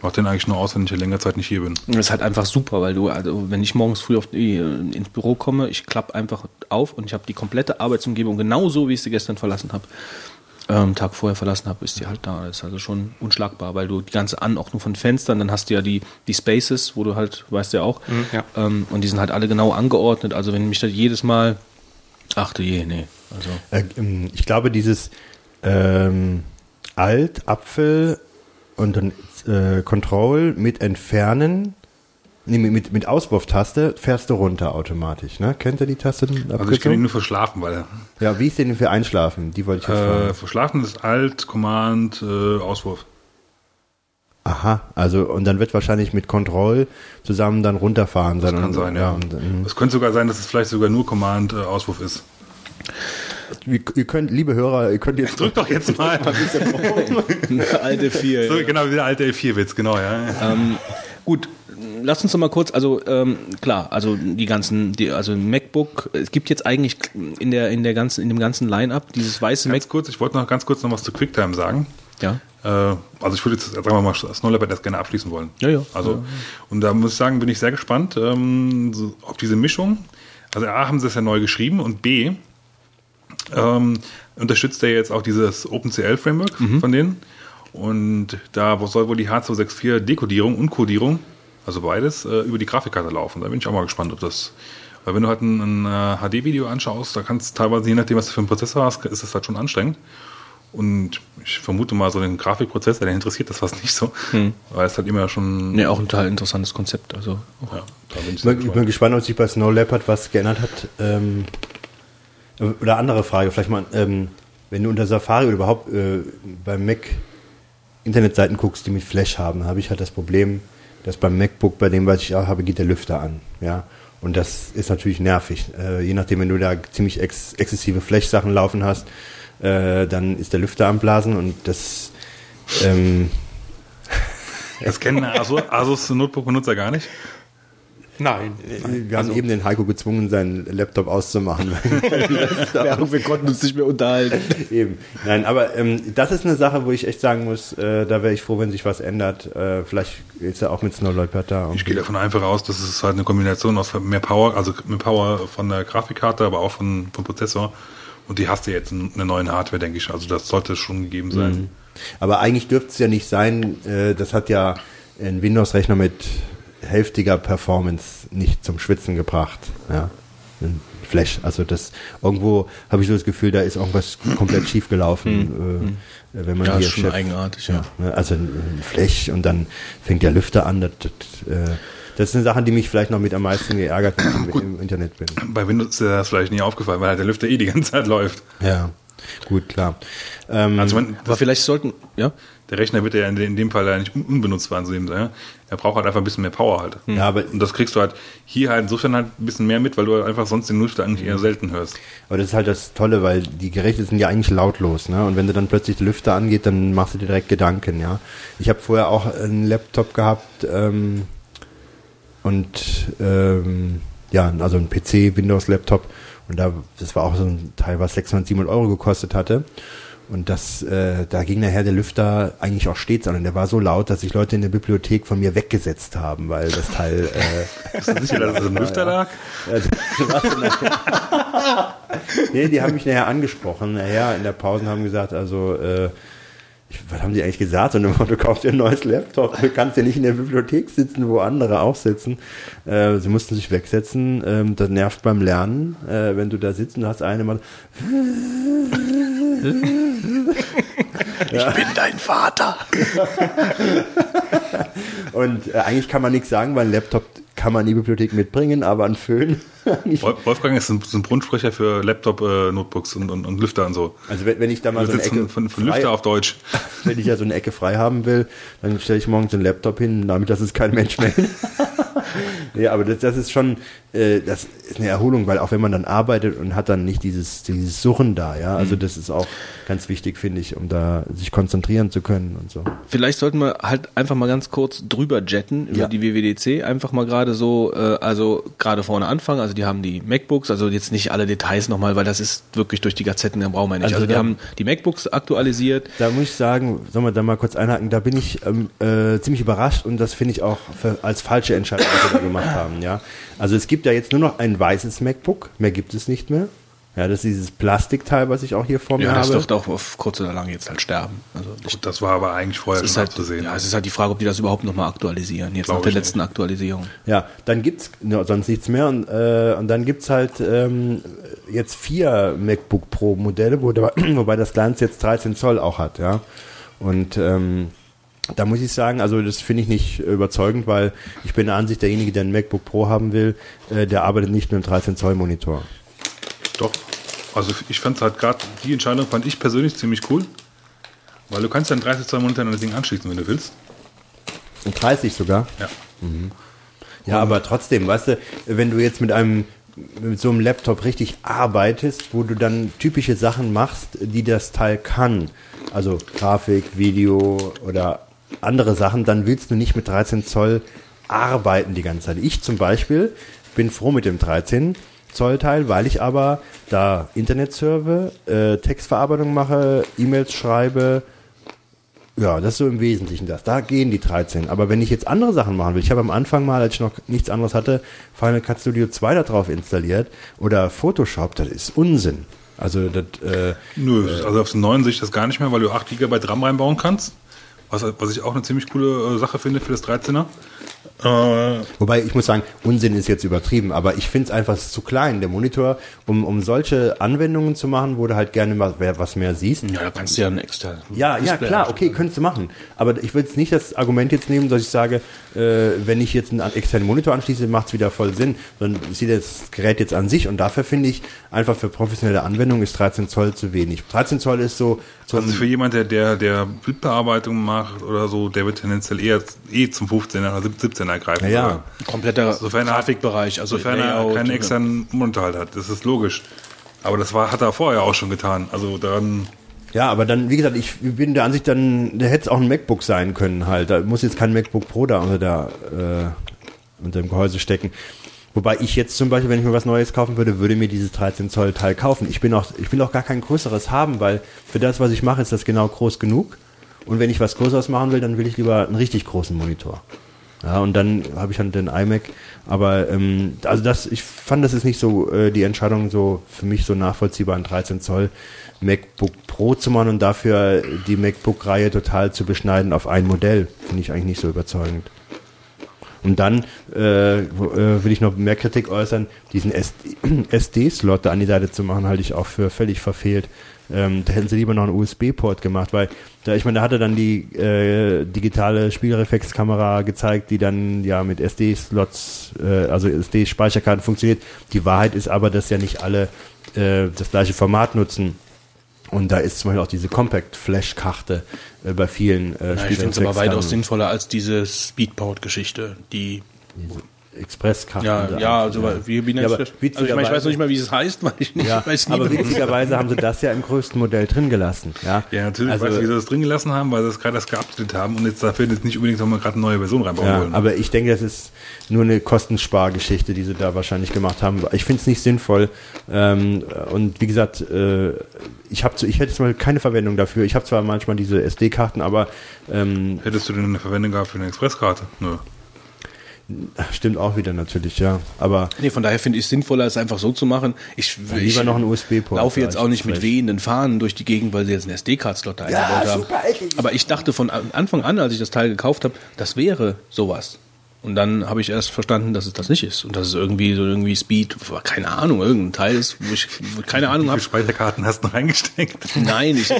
Mach den eigentlich nur aus, wenn ich längere Zeit nicht hier bin.
das ist halt einfach super, weil du, also wenn ich morgens früh auf äh, ins Büro komme, ich klappe einfach auf und ich habe die komplette Arbeitsumgebung genauso, wie ich sie gestern verlassen habe, ähm, Tag vorher verlassen habe, ist die halt da. Das ist also schon unschlagbar, weil du die ganze Anordnung von Fenstern, dann hast du ja die, die Spaces, wo du halt, weißt du ja auch,
ja.
ähm, und die sind halt alle genau angeordnet. Also wenn mich da jedes Mal, ach du je, nee. Also,
Äh, ähm, ich glaube, dieses ähm, Alt, Apfel und dann äh, Control mit Entfernen, nee, mit, mit, Auswurftaste fährst du runter automatisch. Ne? Kennt ihr die Taste?
Also ich kenne ihn nur für Schlafen, weil
Ja, wie ist denn für Einschlafen? Die wollte ich jetzt
äh,
fragen.
für Schlafen ist Alt, Command, äh, Auswurf.
Aha, also und dann wird wahrscheinlich mit Control zusammen dann runterfahren sein.
Kann
und,
sein,
ja.
ja.
Und, ähm,
Es könnte sogar sein, dass es vielleicht sogar nur Command, äh, Auswurf ist.
Ihr, ihr könnt, liebe Hörer, ihr könnt jetzt
Drück doch jetzt mal. <laughs>
alte vier.
so, genau, wie der alte L4-Witz, genau, ja.
Ähm, gut, lass uns doch mal kurz, also ähm, klar, also die ganzen, die, also MacBook, es gibt jetzt eigentlich in der in der ganzen in dem ganzen Line-up dieses weiße
Ganz
Mac,
kurz, ich wollte noch ganz kurz noch was zu QuickTime sagen.
ja,
Äh, also ich würde jetzt, sagen wir mal, Snowleopard das gerne abschließen wollen.
Ja, ja.
Also, und da muss ich sagen, bin ich sehr gespannt ähm, so, auf diese Mischung. Also A, haben sie es ja neu geschrieben und B, ähm, unterstützt er jetzt auch dieses OpenCL-Framework von denen. Und da soll wohl die H264-Dekodierung und Codierung, also beides, äh, über die Grafikkarte laufen. Da bin ich auch mal gespannt, ob das. Weil wenn du halt ein, ein äh, HD-Video anschaust, da kannst du teilweise, je nachdem, was du für einen Prozessor hast, ist das halt schon anstrengend. Und ich vermute mal, so den Grafikprozessor, der interessiert das fast nicht so, weil es halt immer schon.
ne, auch ein total interessantes Konzept, also
Ja, da bin ich
bin, ich bin
gespannt.
gespannt, ob sich bei Snow Leopard was geändert hat. Ähm, oder andere Frage, vielleicht mal, ähm, wenn du unter Safari oder überhaupt äh, beim Mac Internetseiten guckst, die mit Flash haben, habe ich halt das Problem, dass beim MacBook, bei dem, was ich auch habe, geht der Lüfter an. Ja. Und das ist natürlich nervig. Äh, je nachdem, wenn du da ziemlich ex exzessive Flash-Sachen laufen hast, äh, dann ist der Lüfter am Blasen und das ähm,
Das kennen Asus, Asus Notebook-Benutzer gar nicht.
Nein.
wir haben eben den Heiko gezwungen, seinen Laptop auszumachen. <laughs>
Ja, wir konnten uns nicht mehr unterhalten. <laughs>
Eben. Nein, aber ähm, das ist eine Sache, wo ich echt sagen muss, äh, da wäre ich froh, wenn sich was ändert. Äh, vielleicht ist er auch mit Snow Leopard da.
Ich gehe davon einfach aus, dass es halt eine Kombination aus mehr Power, also mehr Power von der Grafikkarte, aber auch von, vom Prozessor. Und die hast du jetzt in einer neuen Hardware, denke ich. Also das sollte schon gegeben sein.
Mhm. Aber eigentlich dürfte es ja nicht sein, äh, das hat ja ein Windows-Rechner mit hälftiger Performance nicht zum Schwitzen gebracht. Ja. Ein Flash. Also das irgendwo habe ich so das Gefühl, da ist irgendwas komplett schief gelaufen. Äh, wenn man
Ja,
hier
ist schon
Chef-
eigenartig, ja.
Ne, Also ein Flash und dann fängt der Lüfter an. Das, das, äh, das sind Sachen, die mich vielleicht noch mit am meisten geärgert, wenn ich im, Internet bin.
Bei Windows ist das vielleicht nie aufgefallen, weil halt der Lüfter eh die ganze Zeit läuft.
Ja, gut, klar. Ähm,
Also wenn,
Aber vielleicht sollten, ja,
der Rechner wird ja in, de- in dem Fall ja nicht un- unbenutzbar sein. Ja? Er braucht halt einfach ein bisschen mehr Power halt.
Ja, aber-
und das kriegst du halt hier halt insofern halt ein bisschen mehr mit, weil du halt einfach sonst den Lüfter eigentlich eher selten hörst.
Aber das ist halt das Tolle, weil die Geräte sind ja eigentlich lautlos, ne? Und wenn du dann plötzlich der Lüfter angeht, dann machst du dir direkt Gedanken, ja. Ich habe vorher auch einen Laptop gehabt ähm, und ähm, ja, also ein PC, Windows-Laptop und da das war auch so ein Teil, was 600, 700 Euro gekostet hatte. Und das, äh, da ging nachher der Lüfter eigentlich auch stets an. Und der war so laut, dass sich Leute in der Bibliothek von mir weggesetzt haben, weil das Teil äh, <laughs>
Bist du sicher, dass es im <laughs> Lüfter lag? <laughs>
nee, die haben mich nachher angesprochen. Nachher in der Pause haben gesagt, also, äh, ich, was haben die eigentlich gesagt? Und du kaufst dir ein neues Laptop. Du kannst ja nicht in der Bibliothek sitzen, wo andere auch sitzen. Äh, sie mussten sich wegsetzen. Ähm, das nervt beim Lernen, äh, wenn du da sitzt und hast eine mal.
Ich bin dein Vater.
Und äh, eigentlich kann man nichts sagen, weil ein Laptop kann man in die Bibliothek mitbringen, aber ein Föhn. <laughs>
Wolfgang ist ein, ist ein Brunsprecher für Laptop-Notebooks und, und, und Lüfter und so.
Also wenn, wenn ich da mal so eine Ecke
von, von, von
frei-
Lüfter auf Deutsch. <laughs>
wenn ich ja so eine Ecke frei haben will, dann stelle ich morgens einen Laptop hin, damit das ist kein Mensch mehr. <laughs> ja, aber das, das ist schon, äh, das ist eine Erholung, weil auch wenn man dann arbeitet und hat dann nicht dieses, dieses Suchen da, ja, also das ist auch ganz wichtig, finde ich, um da sich konzentrieren zu können und so.
Vielleicht sollten wir halt einfach mal ganz kurz drüber jetten über
Ja.
die WWDC. Einfach mal gerade so, äh, also gerade vorne anfangen. Also die haben die MacBooks, also jetzt nicht alle Details nochmal, weil das ist wirklich durch die Gazetten, da brauchen wir nicht.
Also
Also, die haben die MacBooks aktualisiert.
Da muss ich sagen, sollen wir da mal kurz einhaken, da bin ich ähm, äh, ziemlich überrascht und das finde ich auch für, als falsche Entscheidung, die sie da gemacht haben, ja. Also es gibt ja jetzt nur noch ein weißes MacBook, mehr gibt es nicht mehr. Ja, das ist dieses Plastikteil, was ich auch hier vor mir
Ja, das
habe.
wird auch auf kurz oder lang jetzt halt sterben. Also ich,
Das war aber eigentlich vorher
es ist
schon
halt,
abzusehen.
ja, es ist halt die Frage, ob die das überhaupt nochmal aktualisieren, jetzt
Glaub
nach der
ne?
letzten Aktualisierung.
Ja, dann gibt's no, sonst nichts mehr und, äh, und dann gibt's halt ähm, jetzt vier MacBook Pro Modelle, wo der, <clears throat> wobei das kleinste jetzt 13 Zoll auch hat, ja. Und ähm, da muss ich sagen, also das finde ich nicht überzeugend, weil ich bin der Ansicht, derjenige, der ein MacBook Pro haben will, äh, der arbeitet nicht mit einem 13 Zoll Monitor.
Doch. Also ich fand halt gerade, die Entscheidung fand ich persönlich ziemlich cool. Weil du kannst ja einen 30 Zoll Monitor an das Ding anschließen, wenn du willst.
Ein 30 sogar.
Ja.
Ja, aber trotzdem, weißt du, wenn du jetzt mit einem mit so einem Laptop richtig arbeitest, wo du dann typische Sachen machst, die das Teil kann, also Grafik, Video oder andere Sachen, dann willst du nicht mit 13 Zoll arbeiten die ganze Zeit. Ich zum Beispiel bin froh mit dem 13 Zoll Teil, weil ich aber da Internet surfe, äh, Textverarbeitung mache, E-Mails schreibe, ja, das ist so im Wesentlichen das. Da gehen die 13. Aber wenn ich jetzt andere Sachen machen will, ich habe am Anfang mal, als ich noch nichts anderes hatte, Final Cut Studio 2 da drauf installiert oder Photoshop, das ist Unsinn. Also das, äh,
Nö, also auf den neuen sehe ich das gar nicht mehr, weil du 8 GB RAM reinbauen kannst. Was, was ich auch eine ziemlich coole äh, Sache finde für das 13er. Äh,
Wobei ich muss sagen, Unsinn ist jetzt übertrieben, aber ich finde es einfach zu klein. Der Monitor, um, um solche Anwendungen zu machen, wo du halt gerne mal wer- was mehr siehst.
Ja, da kannst du ja ein extra.
Ja, ja, klar, okay, könntest du machen. Aber ich will jetzt nicht das Argument jetzt nehmen, dass ich sage, äh, wenn ich jetzt einen externen Monitor anschließe, macht es wieder voll Sinn. Sondern ich sehe das Gerät jetzt an sich und dafür finde ich, einfach für professionelle Anwendung ist 13 Zoll zu wenig. 13 Zoll ist so, so
also für jemand, der, der, der Bildbearbeitung macht oder so, der wird tendenziell eher eh zum 15er oder 17er greifen.
Ja, ja.
Aber
Kompletter
Sofern er-
Grafikbereich, also
Sofern er
Layout,
keinen externen Monitor halt hat, das ist logisch. Aber das war, hat er vorher auch schon getan. Also dann,
Ja, aber dann, wie gesagt, ich bin der Ansicht, dann da hätte es auch ein MacBook sein können halt. Da muss jetzt kein MacBook Pro da unter, der, äh, unter dem Gehäuse stecken. Wobei ich jetzt zum Beispiel, wenn ich mir was Neues kaufen würde, würde mir dieses 13 Zoll Teil kaufen. Ich bin auch, ich will auch gar kein größeres haben, weil für das, was ich mache, ist das genau groß genug. Und wenn ich was Größeres machen will, dann will ich lieber einen richtig großen Monitor. Ja, und dann habe ich halt den iMac. Aber ähm, also das, ich fand, das ist nicht so äh, die Entscheidung so für mich so nachvollziehbar, ein 13 Zoll MacBook Pro zu machen und dafür die MacBook-Reihe total zu beschneiden auf ein Modell. Finde ich eigentlich nicht so überzeugend. Und dann äh, äh, will ich noch mehr Kritik äußern, diesen SD-Slot <clears throat> da an die Seite zu machen, halte ich auch für völlig verfehlt. Ähm, da hätten sie lieber noch einen USB-Port gemacht, weil da, ich meine, da hat er dann die äh, digitale Spiegelreflexkamera gezeigt, die dann ja mit SD-Slots, äh, also SD-Speicherkarten funktioniert. Die Wahrheit ist aber, dass ja nicht alle äh, das gleiche Format nutzen. Und da ist zum Beispiel auch diese Compact-Flash-Karte äh, bei vielen äh,
Ja, ich finde es aber weitaus sinnvoller als diese Speedport-Geschichte, die
Expresskarten.
ja, ja, also wie, wie nennt
Ja, aber
das? Also ich meine, ich weiß noch nicht mal, wie es heißt, <laughs> weil ich nicht,
Ja,
weiß nie
aber witzigerweise haben sie das ja im größten Modell drin gelassen. Ja,
ja, natürlich
Also,
weiß ich, wie sie das drin gelassen haben, weil sie das gerade erst geupdatet haben und jetzt dafür jetzt nicht unbedingt nochmal gerade eine neue Version reinbauen
ja,
wollen.
aber ich denke, das ist nur eine Kostenspargeschichte, die sie da wahrscheinlich gemacht haben. Ich finde es nicht sinnvoll. Ähm, und wie gesagt, äh, ich habe, ich hätte jetzt mal keine Verwendung dafür. Ich habe zwar manchmal diese SD-Karten, aber ähm,
Hättest du denn eine Verwendung gehabt für eine Expresskarte? Nö.
Stimmt auch wieder natürlich, ja. Aber
Nee, von daher finde ich es sinnvoller, es einfach so zu machen. Ich,
lieber
ich
noch einen USB-Port.
laufe jetzt
Ja,
auch nicht mit
recht.
wehenden Fahnen durch die Gegend, weil sie jetzt einen SD-Card-Slot da eingebaut haben. Aber ich dachte von Anfang an, als ich das Teil gekauft habe, das wäre sowas. Und dann habe ich erst verstanden, dass es das nicht ist. Und dass es irgendwie so irgendwie Speed, keine Ahnung, irgendein Teil ist, wo ich keine Ahnung
Wie
habe.
viele Speicherkarten hast du reingesteckt?
Nein, ich,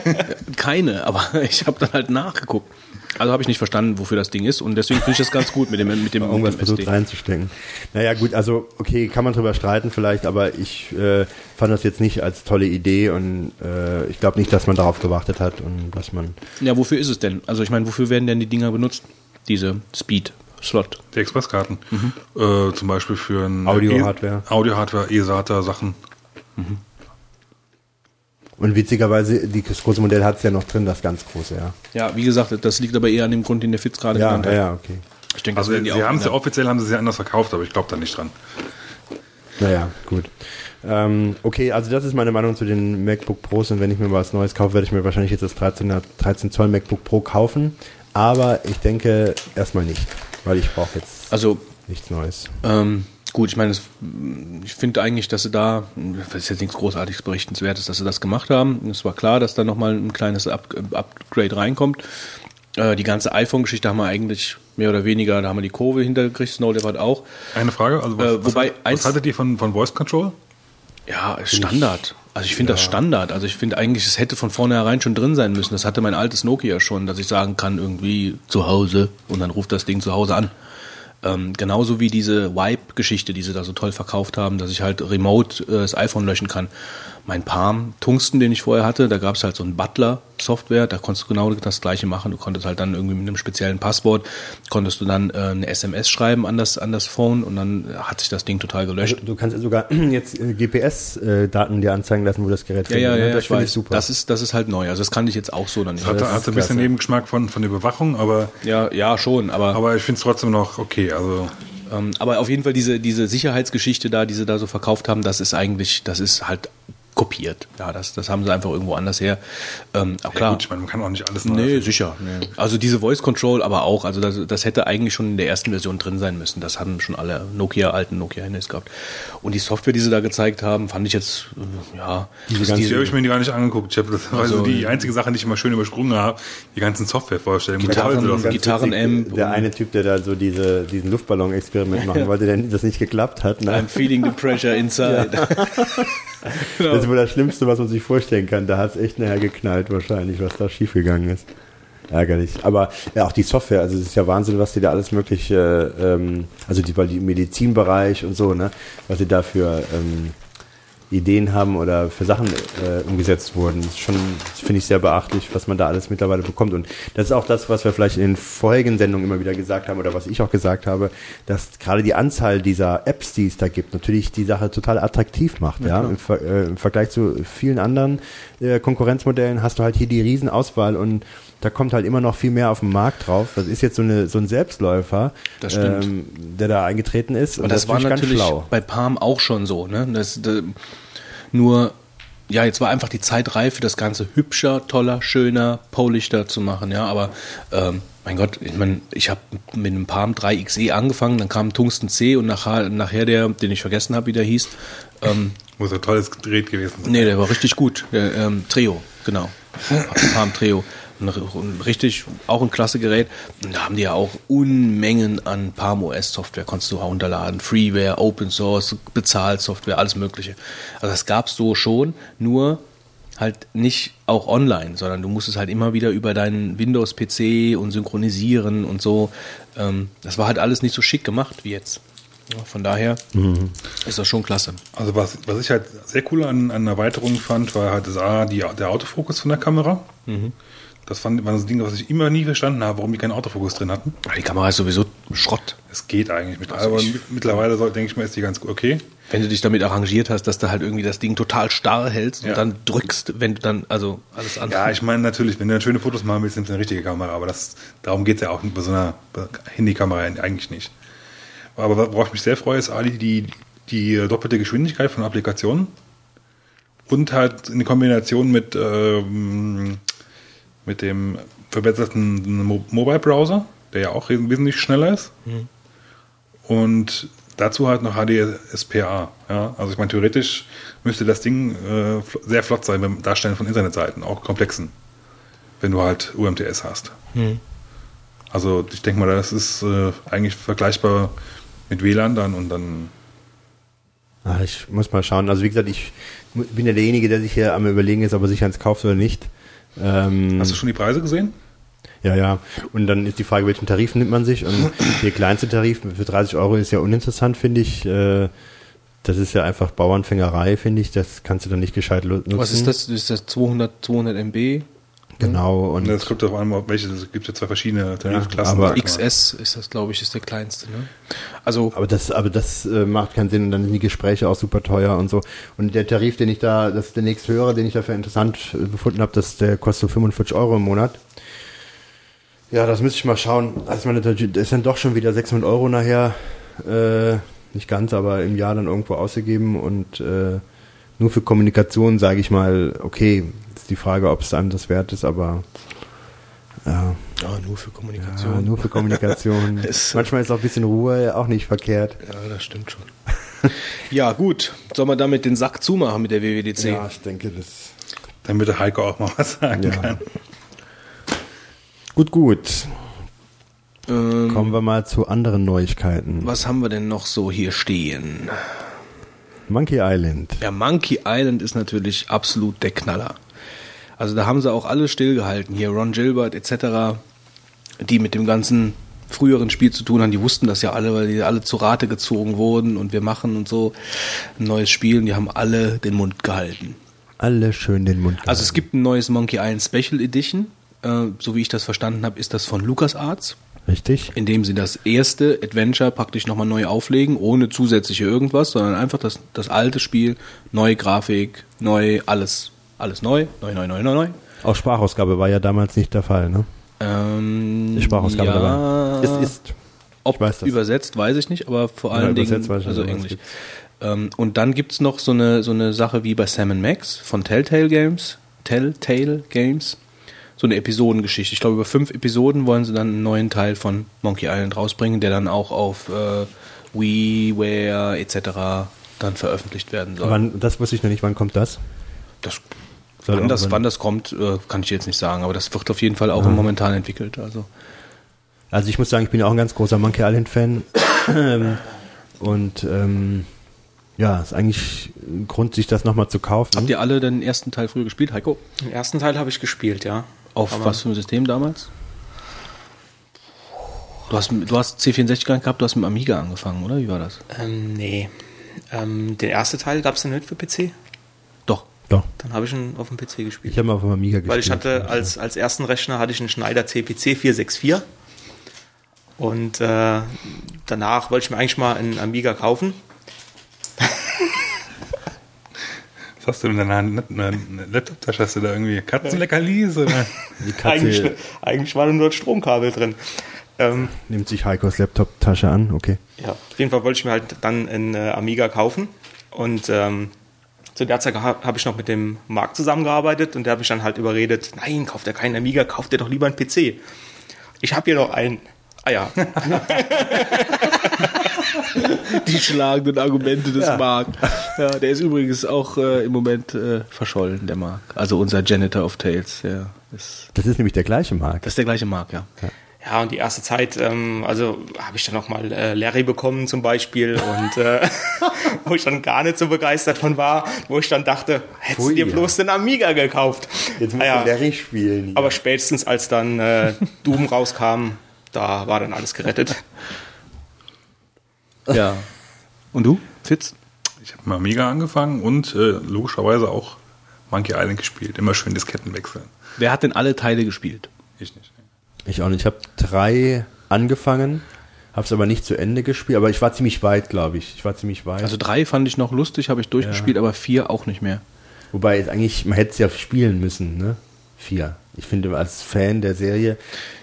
keine, aber <laughs> ich habe dann halt nachgeguckt. Also habe ich nicht verstanden, wofür das Ding ist. Und deswegen finde ich das ganz gut mit dem, mit dem,
irgendwas
mit dem
versucht
SD.
reinzustecken. Naja, gut, also okay, kann man drüber streiten vielleicht, aber ich äh, fand das jetzt nicht als tolle Idee und äh, ich glaube nicht, dass man darauf gewartet hat und dass man.
Ja, wofür ist es denn? Also ich meine, wofür werden denn die Dinger benutzt? Diese Speed-Slot.
Die Expresskarten. Äh, zum Beispiel für ein
Audio-Hardware.
E- Audio-Hardware, E-SATA, Sachen.
Und witzigerweise, die, das große Modell hat es ja noch drin, das ganz große, ja.
Ja, wie gesagt, das liegt aber eher an dem Grund, den der Fitz gerade
Ja,
genannt
ja,
hat.
ja, okay.
Ich denke, das
Also sie haben sie
ändern.
offiziell haben sie sie anders verkauft, aber ich glaube da nicht dran.
Naja, gut. Ähm, okay, also das ist meine Meinung zu den MacBook Pros und wenn ich mir was Neues kaufe, werde ich mir wahrscheinlich jetzt das 13, 13 Zoll MacBook Pro kaufen. Aber ich denke erstmal nicht, weil ich brauche jetzt
Also
nichts Neues.
Ähm, gut, ich meine, ich finde eigentlich, dass sie da, das ist jetzt nichts Großartiges Berichtenswertes, dass sie das gemacht haben. Es war klar, dass da nochmal ein kleines Up Upgrade reinkommt. Äh, die ganze iPhone-Geschichte haben wir eigentlich mehr oder weniger, da haben wir die Kurve hintergekriegt, Snow Leopard auch.
Eine Frage, also was,
Äh, wobei
was,
eins-
was haltet ihr von, von Voice Control?
Ja, ist Standard. Also ich finde das Standard. Also ich finde eigentlich, es hätte von vornherein schon drin sein müssen. Das hatte mein altes Nokia schon, dass ich sagen kann, irgendwie zu Hause und dann ruft das Ding zu Hause an. Ähm, genauso wie diese Wipe-Geschichte, die sie da so toll verkauft haben, dass ich halt remote äh, das iPhone löschen kann. Mein Palm Tungsten, den ich vorher hatte, da gab es halt so ein Butler-Software, da konntest du genau das gleiche machen. Du konntest halt dann irgendwie mit einem speziellen Passwort, konntest du dann äh, eine SMS schreiben an das, an das Phone und dann hat sich das Ding total gelöscht.
Du kannst sogar jetzt äh, GPS-Daten dir anzeigen lassen, wo das Gerät
Ja, ja,
findet,
ja,
ne? Das
ich
finde
weiß.
ich super.
Das ist, das ist halt neu. Also das kann ich jetzt auch so dann nicht.
Hat,
das
hat
ist
ein bisschen. Nebengeschmack von, von der Überwachung, aber,
Ja, ja, schon, aber, aber,
aber ich finde es trotzdem noch okay. Also
ähm, aber auf jeden Fall diese, diese Sicherheitsgeschichte da, die sie da so verkauft haben, das ist eigentlich, das ist halt kopiert. Ja, das, das haben sie einfach irgendwo anders her. Ähm, aber
Ja,
klar.
gut, ich meine, man kann auch nicht alles neu
Nee, sicher. Nee. Also diese Voice Control aber auch, also das, das hätte eigentlich schon in der ersten Version drin sein müssen. Das haben schon alle Nokia, alten Nokia-Handys gehabt. Und die Software, die sie da gezeigt haben, fand ich jetzt, äh, ja,
Diese
das-
ganze-
Die habe ich mir gar nicht angeguckt. Ich habe das also
Also,
die einzige Sache, die ich immer schön übersprungen habe, die ganzen Softwarevorstellungen.
Gitarren-. Gitarren- Gitarren-Amp
Der eine Typ, der da so diese, diesen Luftballon-Experiment machen <laughs> wollte, der das nicht geklappt hat. Ne?
I'm feeling the pressure inside. <laughs> Genau.
Das ist wohl das Schlimmste, was man sich vorstellen kann. Da hat es echt nachher geknallt, wahrscheinlich, was da schiefgegangen ist. Ärgerlich. Aber ja, auch die Software, also es ist ja Wahnsinn, was die da alles mögliche, ähm, also die, weil die Medizinbereich und so, ne, was sie da für ähm, Ideen haben oder für Sachen äh, umgesetzt wurden. Das ist schon, finde ich sehr beachtlich, was man da alles mittlerweile bekommt. Und das ist auch das, was wir vielleicht in den vorherigen Sendungen immer wieder gesagt haben oder was ich auch gesagt habe, dass gerade die Anzahl dieser Apps, die es da gibt, natürlich die Sache total attraktiv macht. Ja, Im, Ver äh, Im Vergleich zu vielen anderen äh, Konkurrenzmodellen hast du halt hier die Riesenauswahl und da kommt halt immer noch viel mehr auf den Markt drauf. Das ist jetzt so, eine, so ein Selbstläufer,
Das.
Ähm, der da eingetreten ist.
Und das, war
ist
natürlich
ganz schlau.
bei Palm auch schon so. Ne? Das, da, nur, ja, jetzt war einfach die Zeit reif für das Ganze hübscher, toller, schöner, polischter zu machen. Ja, aber ähm, mein Gott, ich meine, ich habe mit einem Palm 3XE angefangen, dann kam Tungsten C und nachher, nachher der, den ich vergessen habe, wie der hieß. Ähm,
Muss ein tolles Gerät gewesen sein.
nee, der war richtig gut. Der, ähm, Treo, genau. <laughs> Palm Treo. Ein, ein richtig, auch ein klasse Gerät. Und da haben die ja auch Unmengen an Palm OS Software, konntest du herunterladen. Freeware, Open Source, Bezahlsoftware, alles Mögliche. Also das gab's so schon, nur halt nicht auch online, sondern du musstest halt immer wieder über deinen Windows-PC und synchronisieren und so. Ähm, das war halt alles nicht so schick gemacht wie jetzt. Ja, von daher ist das schon klasse.
Also was, was ich halt sehr cool an, an Erweiterungen fand, war halt das A, die, der Autofokus von der Kamera. Das fand, war so ein Ding, was ich immer nie verstanden habe, warum die keinen Autofokus drin hatten.
Die Kamera ist sowieso Schrott.
Es geht eigentlich mit.
Also
aber
ich-
mittlerweile soll, denke ich mal, ist die ganz gut. Okay.
Wenn du dich damit arrangiert hast, dass du halt irgendwie das Ding total starr hältst
Ja.
und dann drückst, wenn du dann, also alles andere.
Ja, ich meine natürlich, wenn du dann schöne Fotos machen willst, nimmst du eine richtige Kamera, aber das, darum geht es ja auch bei so einer Handykamera eigentlich nicht. Aber worauf ich mich sehr freue, ist Ali, die, die doppelte Geschwindigkeit von Applikationen und halt in Kombination mit, ähm, mit dem verbesserten Mo Mobile Browser, der ja auch wesentlich schneller ist. Und dazu halt noch HDSPA. Ja? Also ich meine, theoretisch müsste das Ding äh, sehr flott sein beim Darstellen von Internetseiten, auch komplexen, wenn du halt UMTS hast. Also ich denke mal, das ist äh, eigentlich vergleichbar mit WLAN dann und dann
Ah, ich muss mal schauen. Also wie gesagt, ich bin ja derjenige, der sich hier am überlegen ist, ob er sich eins kauft oder nicht. Ähm,
Hast du schon die Preise gesehen?
ja, ja. Und dann ist die Frage, welchen Tarif nimmt man sich? Und der kleinste Tarif für 30 Euro ist ja uninteressant, finde ich. Äh, das ist ja einfach Bauernfängerei, finde ich. Das kannst du dann nicht gescheit nutzen.
Was ist das? Ist das 200, 200 MB?
Genau. Und
das kommt an, ob welche, es gibt ja zwei verschiedene Tarifklassen.
aber
sag mal.
XS ist das, glaube ich, ist der kleinste. Ne? Also,
Aber das, aber das äh, macht keinen Sinn und dann sind die Gespräche auch super teuer und so. Und der Tarif, den ich da, das ist der nächste höhere, den ich dafür interessant äh, befunden habe, das, der kostet so 45 Euro im Monat. Ja, das müsste ich mal schauen. Also meine, das ist dann doch schon wieder 600 Euro nachher, äh, nicht ganz, aber im Jahr dann irgendwo ausgegeben und äh, nur für Kommunikation sage ich mal, okay, ist die Frage, ob es einem das wert ist, aber ja,
ja, nur für Kommunikation.
ja nur für Kommunikation. <laughs>
Ist-
Manchmal ist auch ein bisschen Ruhe auch nicht verkehrt.
Ja, das stimmt schon. <laughs> ja, gut. Sollen wir damit den Sack zumachen mit der WWDC?
Ja, ich denke, das.
Damit der Heiko auch mal was sagen
Ja.
kann.
Gut, gut.
Ähm,
Kommen wir mal zu anderen Neuigkeiten.
was haben wir denn noch so hier stehen?
Monkey Island.
Ja, Monkey Island ist natürlich absolut der Knaller. Also da haben sie auch alle stillgehalten. Hier Ron Gilbert etc., die mit dem ganzen früheren Spiel zu tun haben, die wussten das ja alle, weil die alle zu Rate gezogen wurden und wir machen und so ein neues Spiel und die haben alle den Mund gehalten.
Alle schön den Mund
Also es
gehalten.
gibt ein neues Monkey Island Special Edition. Äh, so wie ich das verstanden habe, ist das von LucasArts,
Richtig?
in dem sie das erste Adventure praktisch nochmal neu auflegen, ohne zusätzliche irgendwas, sondern einfach das, das alte Spiel, neue Grafik, neu, alles, alles neu, neu, neu, neu, neu, neu.
Auch Sprachausgabe war ja damals nicht der Fall, ne?
Ähm,
Die Sprachausgabe
ja,
dabei. Es ist.
Ob
Ich weiß das.
übersetzt, weiß ich nicht, aber vor
Ja,
allen Dingen,
übersetzt weiß ich
also
es
Englisch. Ähm, und dann gibt's noch so eine, so eine Sache wie bei Sam Max von Telltale Games. Telltale Games. So eine Episodengeschichte. Ich glaube, über fünf Episoden wollen sie dann einen neuen Teil von Monkey Island rausbringen, der dann auch auf äh, WiiWare etc. dann veröffentlicht werden soll.
Wann, das wusste ich noch nicht, wann kommt das?
das, wann, das,
wann-
das kommt, äh, kann ich jetzt nicht sagen, aber das wird auf jeden Fall auch momentan entwickelt. Also
Also ich muss sagen, ich bin ja auch ein ganz großer Monkey Island Fan. Ähm, Und ähm, ja, ist eigentlich ein Grund, sich das nochmal zu kaufen.
habt ihr alle den ersten Teil früher gespielt, Heiko?
Den ersten Teil habe ich gespielt, ja.
Auf
Aber-
was für ein System damals? Du hast, du hast C64 gar nicht gehabt, du hast mit Amiga angefangen, oder? Wie war das?
Ähm, nee. Ähm, den ersten Teil gab es den nicht für PC.
Doch.
Dann habe ich ihn auf dem PC gespielt.
Ich habe mal auf dem Amiga gespielt.
Weil ich hatte als, als ersten Rechner hatte ich einen Schneider CPC 464. Und äh, danach wollte ich mir eigentlich mal einen Amiga kaufen.
Was hast du in deiner eine, eine Laptop-Tasche? Hast du da irgendwie Katzenleckerlis? Oder?
Die Katze
Eigentlich, eigentlich war nur ein Stromkabel drin. Ähm,
nimmt sich Heikos Laptop-Tasche an, okay.
ja, auf jeden Fall wollte ich mir halt dann einen äh, Amiga kaufen. Und ähm, zu der Zeit habe hab ich noch mit dem Marc zusammengearbeitet und der hat mich dann halt überredet, nein, kauft er keinen Amiga, kauft er doch lieber einen PC. Ich habe hier noch einen. Ah ja, <laughs>
Die schlagenden Argumente des Mark. Ja, der ist übrigens auch äh, im Moment äh, verschollen, der Mark. Also unser Janitor of Tales. Ja, ist,
Das ist nämlich der gleiche Markt.
das ist der gleiche Mark, ja.
Ja, und die erste Zeit, ähm, also habe ich dann noch mal äh, Larry bekommen zum Beispiel und äh, <laughs> <laughs> wo ich dann gar nicht so begeistert von war, wo ich dann dachte, hättest du dir
ja.
bloß den Amiga gekauft. Ah ja,
Larry spielen.
aber spätestens als dann äh, <laughs> Doom rauskam, da war dann alles gerettet.
Ja. Und du, Fitz?
Ich habe mit Amiga angefangen und äh, logischerweise auch Monkey Island gespielt. Immer schön Disketten wechseln.
Wer hat denn alle Teile gespielt?
Ich nicht.
Ich auch nicht. Ich habe drei angefangen, habe es aber nicht zu Ende gespielt. Aber ich war ziemlich weit, glaube ich. Ich war ziemlich weit.
Also drei fand ich noch lustig, habe ich durchgespielt, aber vier auch nicht mehr.
Wobei eigentlich, man hätte es ja spielen müssen, ne? Vier. Ich finde, als Fan der Serie.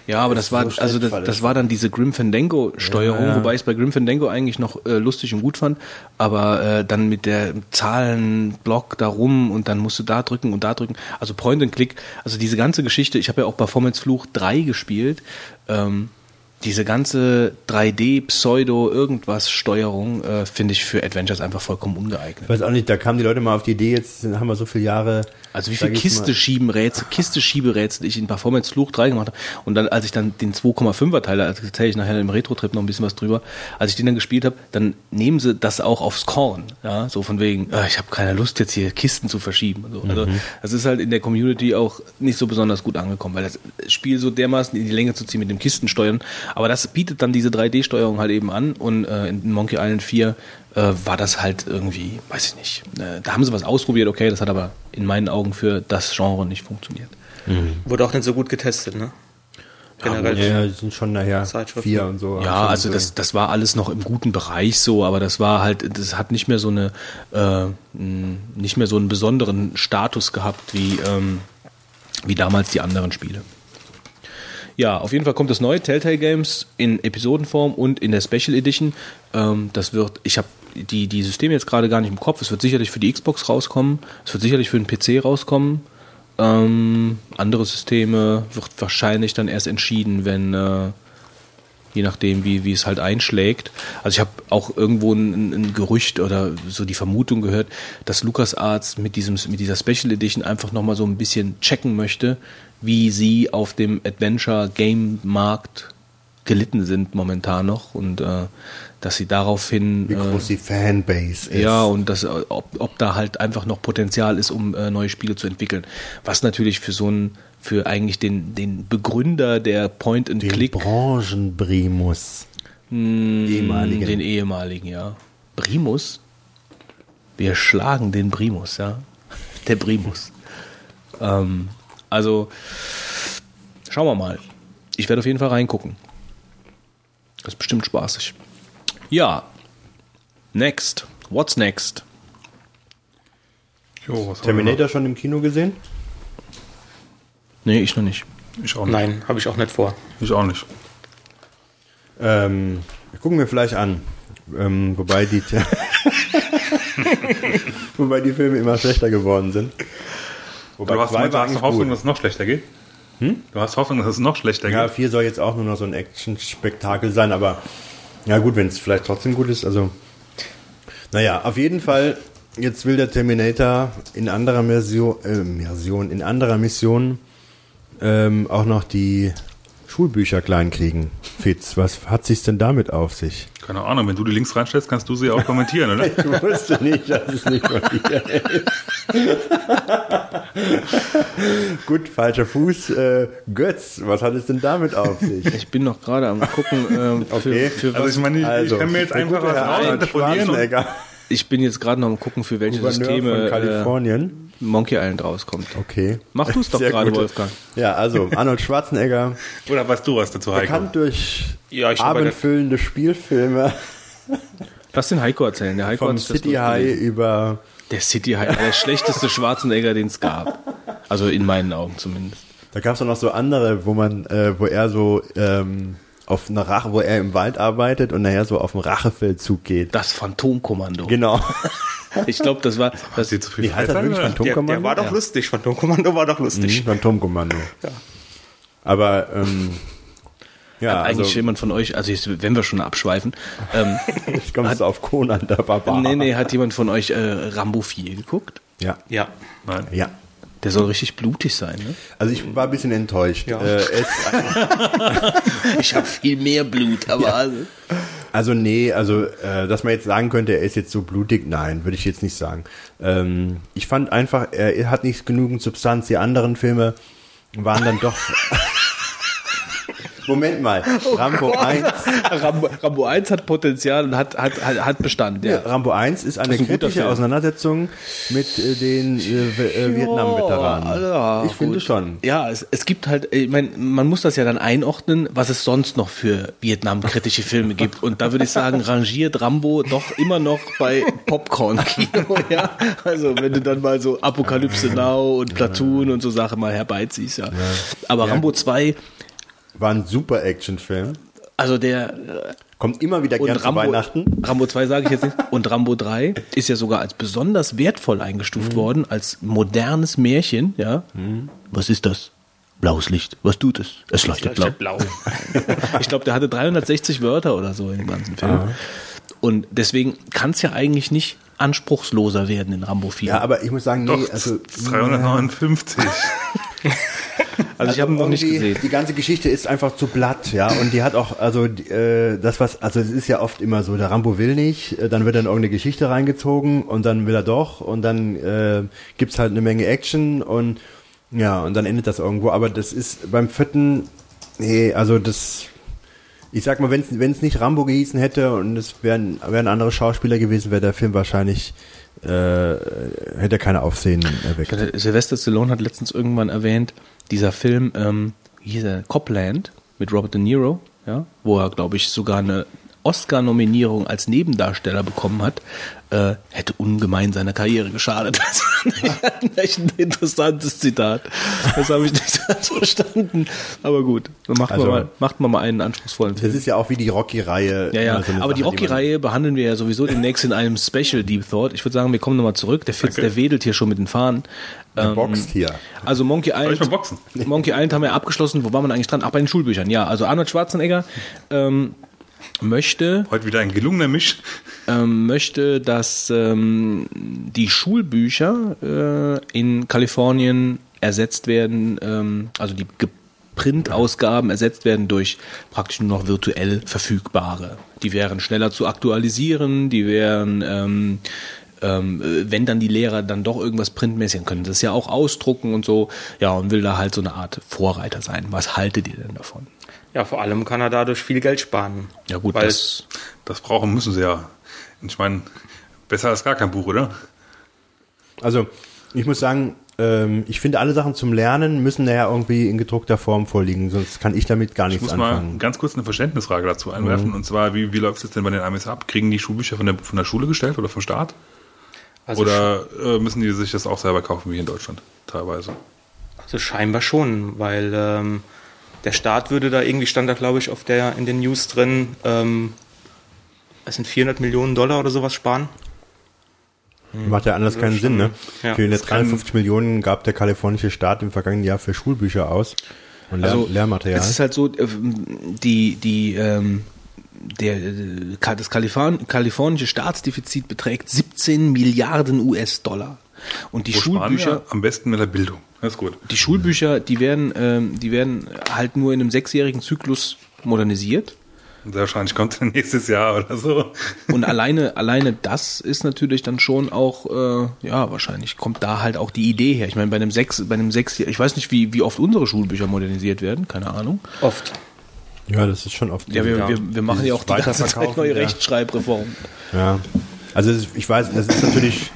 Ja, aber
Das
das war,
so
also das, das war dann diese Grim Fandango-Steuerung,
Ja, ja.
wobei ich es bei Grim Fandango eigentlich noch äh, lustig und gut fand, aber äh, dann mit der Zahlenblock da rum und dann musst du da drücken und da drücken, also Point and Click, also diese ganze Geschichte, ich habe ja auch Performance Fluch 3 gespielt, ähm, diese ganze 3D-Pseudo-Irgendwas-Steuerung äh, finde ich für Adventures einfach vollkommen ungeeignet.
Ich weiß auch nicht, da kamen die Leute mal auf die Idee, jetzt haben wir so viele Jahre.
Also wie viel Kiste schieben Rätsel, Kiste Schieberätsel ich in Performance Fluch 3 gemacht habe und dann als ich dann den 2,5er Teil, also erzähle ich nachher im Retro Trip noch ein bisschen was drüber, als ich den dann gespielt habe, dann nehmen sie das auch aufs Korn, ja, so von wegen, äh, ich habe keine Lust jetzt hier Kisten zu verschieben so. Also
Mhm.
das ist halt in der Community auch nicht so besonders gut angekommen, weil das Spiel so dermaßen in die Länge zu ziehen mit dem Kistensteuern, aber das bietet dann diese 3D-Steuerung halt eben an und äh, in Monkey Island 4 äh, war das halt irgendwie, weiß ich nicht. Äh, da haben sie was ausprobiert, okay, das hat aber in meinen Augen für das Genre nicht funktioniert.
Wurde auch nicht so gut getestet, ne? Generell.
Ja, die sind schon nachher vier und so.
Ja, also
so.
das, das war alles noch im guten Bereich so, aber das war halt, das hat nicht mehr so eine, äh, nicht mehr so einen besonderen Status gehabt wie, ähm, wie damals die anderen Spiele. Ja, auf jeden Fall kommt das neue Telltale Games in Episodenform und in der Special Edition. Ähm, das wird, ich habe die, die Systeme jetzt gerade gar nicht im Kopf. Es wird sicherlich für die Xbox rauskommen. Es wird sicherlich für den PC rauskommen. Ähm, andere Systeme wird wahrscheinlich dann erst entschieden, wenn äh, je nachdem, wie, wie es halt einschlägt. Also ich habe auch irgendwo ein, ein Gerücht oder so die Vermutung gehört, dass LucasArts mit, diesem, mit dieser Special Edition einfach nochmal so ein bisschen checken möchte, wie sie auf dem Adventure-Game-Markt gelitten sind momentan noch und äh, dass sie daraufhin
Wie groß die Fanbase ist.
ja, und das, äh, ob, ob da halt einfach noch Potenzial ist, um äh, neue Spiele zu entwickeln. Was natürlich für so einen, für eigentlich den, den Begründer der
den
Point-and-Click,
Branchenprimus. ehemaligen.
den ehemaligen, ja. Primus? Wir schlagen den Primus, ja. <laughs> Der Primus. ähm, also, schauen wir mal. Ich werde auf jeden Fall reingucken. Das ist bestimmt spaßig. Ja. Next. What's next?
Jo, was haben wir
Terminator schon im Kino gesehen?
Nee, ich noch nicht.
Ich auch nicht.
Nein, habe ich auch nicht vor.
Ich auch nicht.
Ähm, gucken wir vielleicht an. Ähm, wobei die. <laughs> Wobei die Filme immer schlechter geworden sind. Wobei
Du hast,
zwei
du
war
hast
eigentlich
Hoffnung,
gut.
dass es noch schlechter geht? Du hast Hoffnung, dass es noch schlechter
Ja,
geht?
4 soll jetzt auch nur noch so ein Action-Spektakel sein, aber ja gut, wenn es vielleicht trotzdem gut ist, also naja, auf jeden Fall, jetzt will der Terminator in anderer Mission, äh, Mission in anderer Mission ähm, auch noch die Schulbücher klein kriegen. Fitz, was hat sich's denn damit auf sich?
Keine Ahnung, wenn du die Links reinstellst, kannst du sie auch kommentieren, oder? <laughs>
Ich wusste nicht, dass es nicht von dir ist. Gut, falscher Fuß. Äh, Götz, was hat es denn damit auf sich?
Ich bin noch gerade am gucken, ähm,
Okay.
für, für
Also
was.
ich meine, ich,
Also,
ich kann mir jetzt einfach was
Schwarzenegger,
Ich bin jetzt gerade noch am gucken, für welche
Gouverneur
Systeme
von
äh,
Kalifornien.
Monkey Island rauskommt.
Okay.
Mach du es doch
Sehr
gerade,
gut.
Wolfgang.
Ja, also Arnold Schwarzenegger, <laughs>
Oder weißt du was dazu, Heiko?
bekannt durch
Ja,
abendfüllende Spielfilme <laughs>
Lass den Heiko erzählen. Der Heiko
vom
hat sich das
City High
durchgelesen.
über
Der City High, der schlechteste Schwarzenegger, den es gab. Also in meinen Augen zumindest.
da gab es auch noch so andere, wo man, äh, wo er so ähm, auf einer Rache, wo er im Wald arbeitet und nachher so auf den Rachefeldzug geht.
Das Phantomkommando.
Genau. <laughs>
Ich glaube, das war. <laughs>
Hast
Das,
du zu viel
Wie heißt das wirklich?
oder?
Der,
Phantomkommando?
der war doch
Ja.
lustig. Phantomkommando war doch lustig.
Mhm, Phantomkommando. Aber ähm, ja,
hat eigentlich
also
jemand von euch, also jetzt, wenn wir schon abschweifen, ähm, <laughs>
jetzt kommst du auf Conan der Barbar.
nee, nee, hat jemand von euch äh, Rambo 4 geguckt?
Ja,
Ja.
Nein.
ja.
Der soll richtig blutig sein, ne?
Also ich war ein bisschen enttäuscht.
Ja.
Äh, es, <laughs>
Ich habe viel mehr Blut, aber also,
also nee, also äh, dass man jetzt sagen könnte, er ist jetzt so blutig, nein, würde ich jetzt nicht sagen. Ähm, ich fand einfach, er hat nicht genügend Substanz. Die anderen Filme waren dann doch. <laughs> Moment mal, <laughs> Rambo 1.
Rambo, Rambo 1 hat Potenzial und hat, hat, hat, hat Bestand, ja.
Rambo 1 ist eine
ist ein
kritische. Auseinandersetzung mit äh, den äh, äh, Vietnam-Veteranen.
Ja,
ich finde
gut.
schon.
Ja, es, es gibt halt, ich mein, man muss das ja dann einordnen, was es sonst noch für Vietnam-kritische Filme gibt. Und da würde ich sagen, rangiert Rambo doch immer noch bei Popcorn-Kino, <laughs> ja. Also wenn du dann mal so Apokalypse Now und Platoon und so Sachen mal herbeiziehst, ja. Aber Rambo 2,
War ein super Actionfilm.
also der
Kommt immer wieder
und
gern zu
Rambo,
Weihnachten.
Rambo 2 sage ich jetzt nicht. Und Rambo 3 ist ja sogar als besonders wertvoll eingestuft
Mhm.
worden, als modernes Märchen, ja. Was ist das? Blaues Licht. Was tut es? Es leuchtet blau.
blau. <laughs>
Ich glaube, der hatte 360 Wörter oder so in dem ganzen Film. Und deswegen kann es ja eigentlich nicht anspruchsloser werden in Rambo 4.
Ja, aber ich muss sagen, nee,
Doch,
also,
359. <laughs>
also ich habe ihn noch nicht
irgendwie,
gesehen.
Die ganze Geschichte ist einfach zu blatt, ja. Und die hat auch, also äh, das was, also es ist ja oft immer so, der Rambo will nicht, äh, dann wird dann irgendeine Geschichte reingezogen und dann will er doch und dann äh, gibt's halt eine Menge Action und ja, und dann endet das irgendwo. Aber das ist beim vierten, nee, also das, ich sag mal, wenn es nicht Rambo gehießen hätte und es wären, wären andere Schauspieler gewesen, wäre der Film wahrscheinlich, äh, hätte keine Aufsehen erweckt.
Sylvester Stallone hat letztens irgendwann erwähnt, dieser Film, ähm, wie Copland mit Robert De Niro, ja, wo er, glaube ich, sogar eine Oscar-Nominierung als Nebendarsteller bekommen hat, äh, hätte ungemein seiner Karriere geschadet. <laughs> Das ich echt ein interessantes Zitat. Das habe ich nicht so ganz <laughs> verstanden. Aber gut, dann macht,
Also-
man mal, macht man mal einen anspruchsvollen
Das
Film.
ist ja auch wie die Rocky-Reihe.
Ja, ja,
so
aber die
Sache, man-
Rocky-Reihe behandeln wir ja sowieso demnächst in einem Special Deep Thought. Ich würde sagen, wir kommen nochmal zurück. Der Fitz, der wedelt hier schon mit den Fahnen.
Der boxt hier.
Also Monkey Island,
mal boxen?
Monkey Island haben wir abgeschlossen. Wo war man eigentlich dran? Ach, bei den Schulbüchern. Ja, also Arnold Schwarzenegger ähm, möchte,
Heute wieder ein gelungener Misch.
ähm, möchte, dass ähm, die Schulbücher äh, in Kalifornien ersetzt werden, ähm, also die Printausgaben ersetzt werden durch praktisch nur noch virtuell verfügbare. Die wären schneller zu aktualisieren, die wären ähm, ähm, äh, wenn dann die Lehrer dann doch irgendwas printmäßig können, das ja auch ausdrucken und so, ja, und will da halt so eine Art Vorreiter sein. Was haltet ihr denn davon?
Ja, vor allem kann er dadurch viel Geld sparen.
Ja gut,
Weil
das
Das brauchen müssen sie ja. Ich meine, besser als gar kein Buch, oder?
Also, ich muss sagen, ähm, ich finde, alle Sachen zum Lernen müssen nachher irgendwie in gedruckter Form vorliegen, sonst kann ich damit gar
Ich
nichts
muss mal
anfangen.
ganz kurz eine Verständnisfrage dazu einwerfen. Und zwar, wie, wie läuft es denn bei den Amis ab? Kriegen die Schulbücher von der, von der Schule gestellt oder vom Staat?
also,
oder äh, müssen die sich das auch selber kaufen, wie in Deutschland teilweise?
also scheinbar schon, weil ähm, der Staat würde da irgendwie stand da glaube ich auf der in den News drin, ähm, es sind 400 Millionen Dollar oder sowas sparen.
Macht ja anders keinen Sinn, ne?
Ja.
Für
Das
350 Millionen gab der kalifornische Staat im vergangenen Jahr für Schulbücher aus und Lehr
Also,
Lehrmaterial.
Es ist halt so, äh, die, die, ähm, der, äh, das Kaliforn kalifornische Staatsdefizit beträgt 17 Milliarden US-Dollar. Und die
Wo
Schulbücher?
Am besten mit der Bildung. Das ist gut.
die Schulbücher, die werden, ähm, die werden halt nur in einem sechsjährigen Zyklus modernisiert.
Wahrscheinlich kommt dann <laughs> nächstes Jahr oder so.
Und alleine, alleine das ist natürlich dann schon auch, äh, ja, wahrscheinlich kommt da halt auch die Idee her. Ich meine, bei einem sechs, bei einem sechs, ich weiß nicht, wie, wie oft unsere Schulbücher modernisiert werden, keine Ahnung.
Oft.
ja, das ist schon oft.
Ja, wir, wir, wir machen ja auch die ganze Zeit neue
ja.
Rechtschreibreformen.
Ja, also ich weiß, das ist natürlich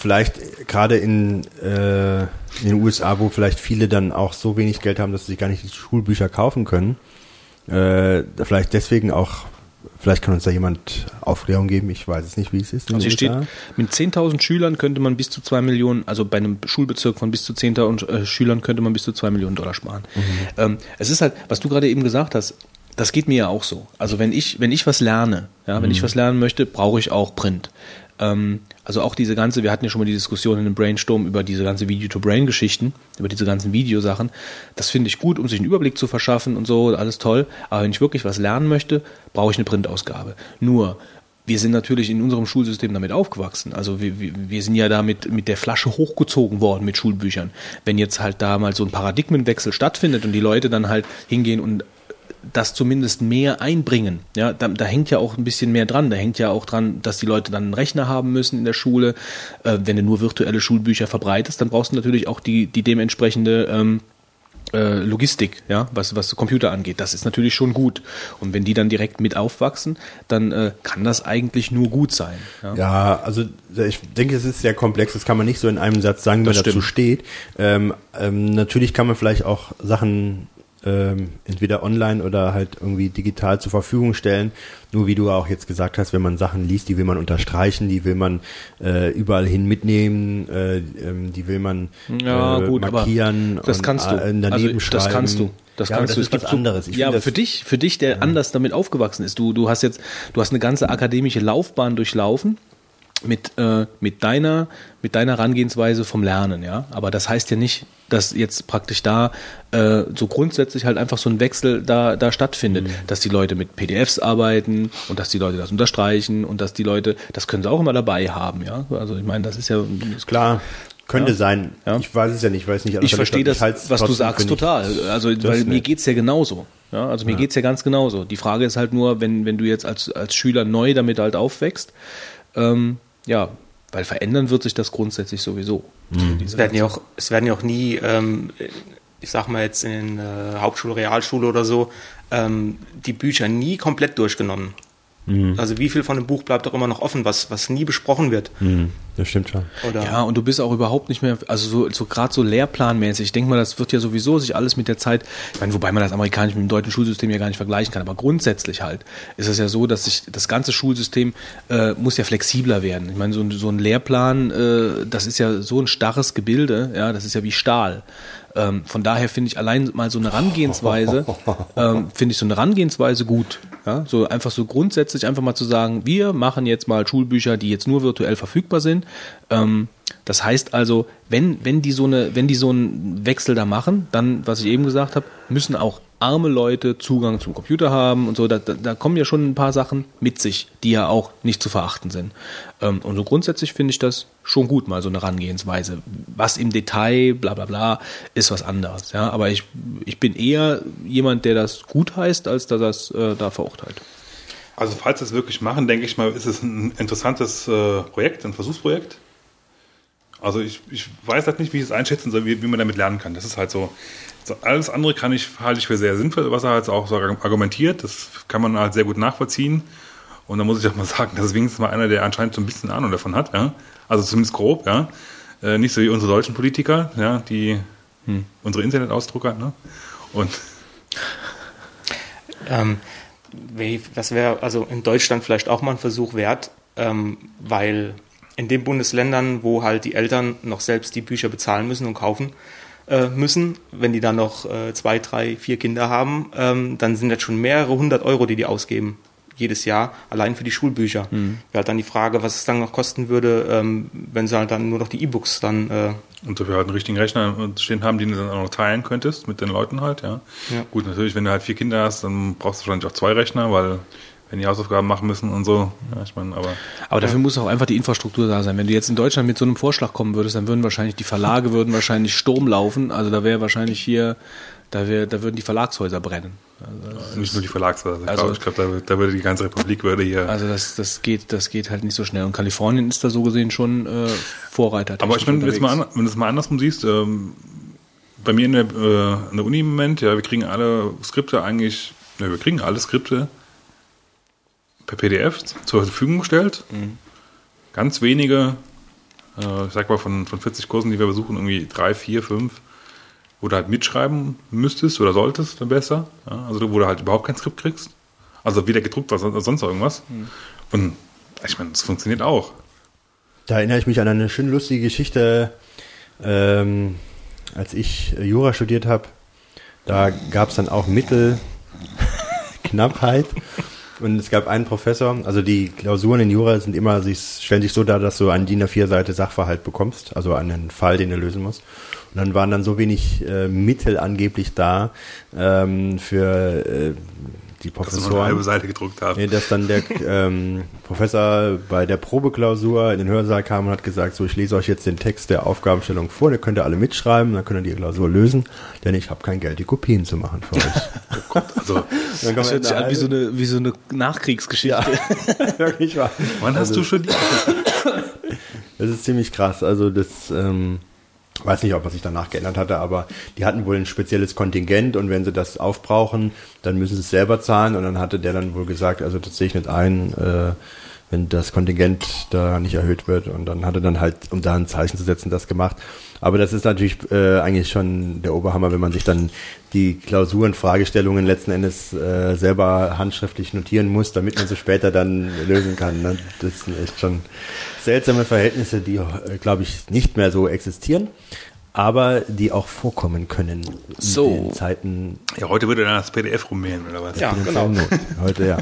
vielleicht gerade in, äh, in den USA, wo vielleicht viele dann auch so wenig Geld haben, dass sie gar nicht die Schulbücher kaufen können. Äh, vielleicht deswegen auch, vielleicht kann uns da jemand Aufklärung geben, ich weiß es nicht, wie es ist.
Also hier steht, mit 10.000 Schülern könnte man bis zu 2 Millionen, also bei einem Schulbezirk von bis zu 10.000 äh, Schülern könnte man bis zu 2 Millionen Dollar sparen. Ähm, es ist halt, was du gerade eben gesagt hast, das geht mir ja auch so. Also wenn ich, wenn ich was lerne, ja, wenn ich was lernen möchte, brauche ich auch Print. Ähm, also auch diese ganze, wir hatten ja schon mal die Diskussion in dem Brainstorm über diese ganze Video-to-Brain-Geschichten, über diese ganzen Videosachen. Das finde ich gut, um sich einen Überblick zu verschaffen und so, alles toll. Aber wenn ich wirklich was lernen möchte, brauche ich eine Printausgabe. Nur, wir sind natürlich in unserem Schulsystem damit aufgewachsen. Also wir, wir, wir sind ja damit mit der Flasche hochgezogen worden mit Schulbüchern. Wenn jetzt halt da mal so ein Paradigmenwechsel stattfindet und die Leute dann halt hingehen und das zumindest mehr einbringen. Ja, da, da hängt ja auch ein bisschen mehr dran. Da hängt ja auch dran, dass die Leute dann einen Rechner haben müssen in der Schule. Äh, wenn du nur virtuelle Schulbücher verbreitest, dann brauchst du natürlich auch die, die dementsprechende ähm, äh, Logistik, ja, was, was Computer angeht. Das ist natürlich schon gut. Und wenn die dann direkt mit aufwachsen, dann äh, kann das eigentlich nur gut sein. Ja.
Ja, also ich denke, es ist sehr komplex. Das kann man nicht so in einem Satz sagen, man dazu steht. Ähm, ähm, natürlich kann man vielleicht auch Sachen ähm, entweder online oder halt irgendwie digital zur Verfügung stellen. Nur wie du auch jetzt gesagt hast, wenn man Sachen liest, die will man unterstreichen, die will man äh, überall hin mitnehmen, äh, ähm, die will man
Ja,
äh,
gut,
markieren
das kannst du.
daneben
also, das
schreiben.
kannst du. Das
ja,
kannst
das
du. Es
was
gibt so-
anderes. Ich
ja, aber
das-
für dich, für dich, der anders damit aufgewachsen ist, du, du hast jetzt, du hast eine ganze akademische Laufbahn durchlaufen mit, äh, mit deiner, mit deiner Herangehensweise vom Lernen, ja. Aber das heißt ja nicht, dass jetzt praktisch da äh, so grundsätzlich halt einfach so ein Wechsel da, da stattfindet, dass die Leute mit PDFs arbeiten und dass die Leute das unterstreichen und dass die Leute, das können sie auch immer dabei haben, ja. Also ich meine, das ist ja ist
Klar, könnte
Ja.
sein.
Ja.
Ich weiß es ja nicht, ich weiß nicht.
ich verstehe das,
halt's
was du sagst, total. Also, weil mir
nett.
geht's ja genauso. Ja, also mir geht's ja ganz genauso. Die Frage ist halt nur, wenn, wenn du jetzt als, als Schüler neu damit halt aufwächst, ähm, ja, weil verändern wird sich das grundsätzlich sowieso.
Mhm.
Es werden ja auch, es werden ja auch nie, ähm, ich sag mal jetzt in äh, Hauptschule, Realschule oder so, ähm, die Bücher nie komplett durchgenommen.
Mhm.
Also wie viel von dem Buch bleibt auch immer noch offen, was, was nie besprochen wird?
Hm, das stimmt schon.
Oder
Ja, und du bist auch überhaupt nicht mehr, also so, so gerade so lehrplanmäßig. Ich denke mal, das wird ja sowieso sich alles mit der Zeit, ich meine, wobei man das amerikanische mit dem deutschen Schulsystem ja gar nicht vergleichen kann, aber grundsätzlich halt ist es ja so, dass sich das ganze Schulsystem äh, muss ja flexibler werden. Ich meine, so, ein- so ein Lehrplan, äh, das ist ja so ein starres Gebilde, ja, das ist ja wie Stahl. Ähm, von daher finde ich allein mal so eine Herangehensweise, <laughs> ähm, finde ich so eine Herangehensweise gut. Ja? So einfach so grundsätzlich einfach mal zu sagen, wir machen jetzt mal Schulbücher, die jetzt nur virtuell verfügbar sind. Ähm, das heißt also, wenn, wenn die so eine, wenn die so einen Wechsel da machen, dann, was ich eben gesagt habe, müssen auch arme Leute Zugang zum Computer haben und so. Da, da, da kommen ja schon ein paar Sachen mit sich, die ja auch nicht zu verachten sind. Ähm, und so grundsätzlich finde ich das schon gut, mal so eine Herangehensweise. Was im Detail, bla bla bla, ist was anderes. Ja, aber ich, ich bin eher jemand, der das gut heißt, als dass es äh, da verurteilt.
Also falls wir es wirklich machen, denke ich mal, ist es ein interessantes äh, Projekt, ein Versuchsprojekt. Also ich, ich weiß halt nicht, wie ich es einschätzen soll, wie, wie man damit lernen kann. Das ist halt so. so alles andere kann ich, halte ich für sehr sinnvoll, was er halt auch so argumentiert. Das kann man halt sehr gut nachvollziehen. Und da muss ich auch mal sagen, das ist wenigstens mal einer, der anscheinend so ein bisschen Ahnung davon hat, ja. Also zumindest grob, ja. Äh, nicht so wie unsere deutschen Politiker, ja, die unsere Internetausdrucker, ne? Und
Ähm, das wäre also in Deutschland vielleicht auch mal ein Versuch wert, ähm, weil in den Bundesländern, wo halt die Eltern noch selbst die Bücher bezahlen müssen und kaufen äh, müssen, wenn die dann noch äh, zwei, drei, vier Kinder haben, ähm, dann sind das schon mehrere hundert Euro, die die ausgeben jedes Jahr, allein für die Schulbücher. Mhm. Wäre halt dann die Frage, was es dann noch kosten würde, ähm, wenn sie halt dann nur noch die E-Books dann. Äh
und dafür halt einen richtigen Rechner stehen haben, den du dann auch noch teilen könntest mit den Leuten halt, ja. ja. Gut, natürlich, wenn du halt vier Kinder hast, dann brauchst du wahrscheinlich auch zwei Rechner, weil wenn die Hausaufgaben machen müssen und so. Ja, ich meine, aber.
Aber dafür ja. muss auch einfach die Infrastruktur da sein. Wenn du jetzt in Deutschland mit so einem Vorschlag kommen würdest, dann würden wahrscheinlich die Verlage würden wahrscheinlich Sturm laufen. Also da wäre wahrscheinlich hier, da, wär, da würden die Verlagshäuser brennen.
Also Nicht nur die Verlagshäuser. Also, ich glaube, glaub, da, da, würde die ganze Republik würde hier.
Also das, das geht, das geht halt nicht so schnell. Und Kalifornien ist da so gesehen schon äh, Vorreiter.
Aber ich meine, wenn du es mal andersrum siehst, ähm, bei mir in der, äh, in der Uni im Moment, ja, wir kriegen alle Skripte eigentlich, ja, wir kriegen alle Skripte per PDF zur Verfügung gestellt. Mhm. Ganz wenige, äh, ich sag mal von, von 40 Kursen, die wir besuchen, irgendwie drei, vier, fünf, wo du halt mitschreiben müsstest oder solltest, dann besser. Ja, also wo du halt überhaupt kein Skript kriegst. Also weder gedruckt oder sonst irgendwas. Mhm. Und ich meine, das funktioniert auch.
Da erinnere ich mich an eine schön lustige Geschichte, ähm, als ich Jura studiert habe. Da gab es dann auch Mittelknappheit. <laughs> Und es gab einen Professor, also die Klausuren in Jura sind immer, sie stellen sich so dar, dass du eine DIN A4-Seite Sachverhalt bekommst, also einen Fall, den du lösen musst. Und dann waren dann so wenig äh, Mittel angeblich da ähm, für äh, die Professoren. Dass eine
halbe Seite gedruckt haben.
Nee, dass dann der ähm, Professor bei der Probeklausur in den Hörsaal kam und hat gesagt, so ich lese euch jetzt den Text der Aufgabenstellung vor, den könnt ihr alle mitschreiben, dann könnt ihr die Klausur lösen, denn ich habe kein Geld, die Kopien zu machen für euch. <laughs> oh Gott,
also, <laughs> das hört sich an wie so eine, wie so eine Nachkriegsgeschichte. Ja, <laughs>
wirklich wahr. Wann also, hast du schon die?
das ist ziemlich krass, also das... Ähm, weiß nicht, ob er sich danach geändert hatte, aber die hatten wohl ein spezielles Kontingent und wenn sie das aufbrauchen, dann müssen sie es selber zahlen und dann hatte der dann wohl gesagt, also das sehe ich nicht ein, äh, wenn das Kontingent da nicht erhöht wird und dann hat er dann halt, um da ein Zeichen zu setzen, das gemacht. Aber das ist natürlich äh, eigentlich schon der Oberhammer, wenn man sich dann die Klausuren, Fragestellungen letzten Endes äh, selber handschriftlich notieren muss, damit man sie später dann lösen kann. Ne? Das sind echt schon seltsame Verhältnisse, die, äh, glaube ich, nicht mehr so existieren aber die auch vorkommen können
so. in
Zeiten. Ja, heute würde dann das PDF rummähen, oder was?
Ja, genau.
Heute, ja.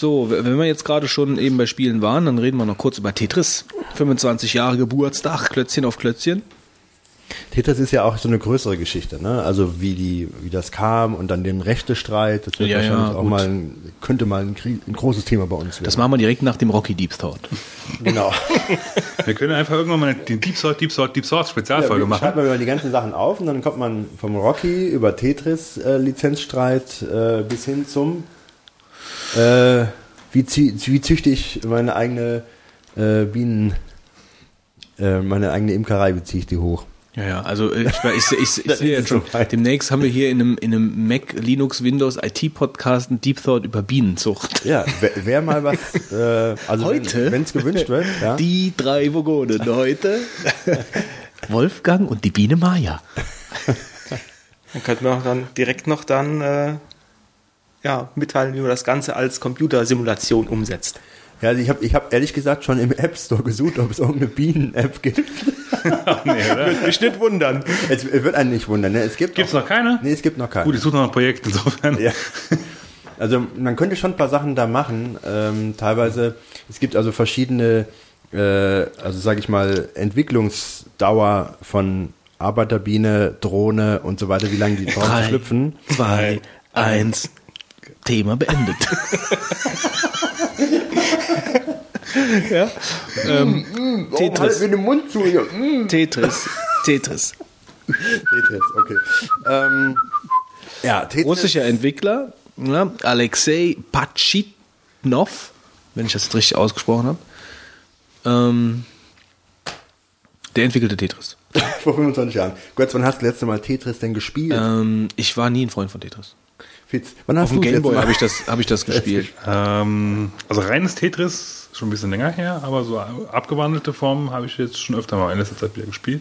So, wenn wir jetzt gerade schon eben bei Spielen waren, dann reden wir noch kurz über Tetris. 25 Jahre Geburtstag, Klötzchen auf Klötzchen.
Tetris ist ja auch so eine größere Geschichte, ne? Also wie die, wie das kam und dann den Rechtestreit, das wird ja, wahrscheinlich ja, auch mal ein, könnte mal ein, ein, großes Thema bei uns werden.
Das machen wir direkt nach dem Rocky Deep Thought.
Genau. <laughs>
wir können einfach irgendwann mal den Deep Thought, Deep Thought, Deep Thought Spezialfolge ja, machen.
Schreibt man die ganzen Sachen auf und dann kommt man vom Rocky über Tetris äh, Lizenzstreit äh, bis hin zum äh, wie, wie züchte ich meine eigene äh, Bienen, äh, meine eigene Imkerei beziehe ich die hoch.
Ja, ja, also ich, ich, ich, <laughs> ich, ich sehe jetzt schon, demnächst haben wir hier in einem, in einem Mac, Linux, Windows, IT-Podcast einen Deep Thought über Bienenzucht.
Ja, wer, wer mal was, <laughs> äh, also
heute,
wenn es gewünscht wird. <laughs> Ja.
Die drei Vogonen heute. Wolfgang und die Biene Maya.
Dann könnten wir auch dann direkt noch dann äh, ja, mitteilen, wie man das Ganze als Computersimulation umsetzt.
Ja, also ich habe ich hab ehrlich gesagt schon im App Store gesucht, ob es irgendeine Bienen-App gibt.
Ach <laughs> nee, oder?
Wird mich nicht wundern. Es wird einen nicht wundern. Ne? Es gibt
Gibt's noch, noch keine?
Nee, es gibt noch keine.
Gut, ich suche noch ein Projekt insofern. Ja.
Also man könnte schon ein paar Sachen da machen. Ähm, teilweise, es gibt also verschiedene, äh, also sage ich mal, Entwicklungsdauer von Arbeiterbiene, Drohne und so weiter, wie lange die Drohnen schlüpfen.
Zwei, eins, Thema beendet. <laughs> ja. Ähm,
mm, Tetris. Halt den Mund zu hier.
Mm. Tetris. Tetris.
Tetris, okay. Ähm,
ja, Tetris. Russischer Entwickler, ja, Alexei Pachitnov, wenn ich das jetzt richtig ausgesprochen habe. Ähm, der entwickelte Tetris. <laughs>
Vor 25 Jahren. Gott, wann hast du das letzte Mal Tetris denn gespielt?
Ähm, ich war nie ein Freund von Tetris.
Fitz,
wann hast Auf dem Gameboy habe ich das, hab ich das <laughs> gespielt.
Ähm, also reines Tetris schon ein bisschen länger her, aber so abgewandelte Formen habe ich jetzt schon öfter mal in letzter Zeit wieder gespielt.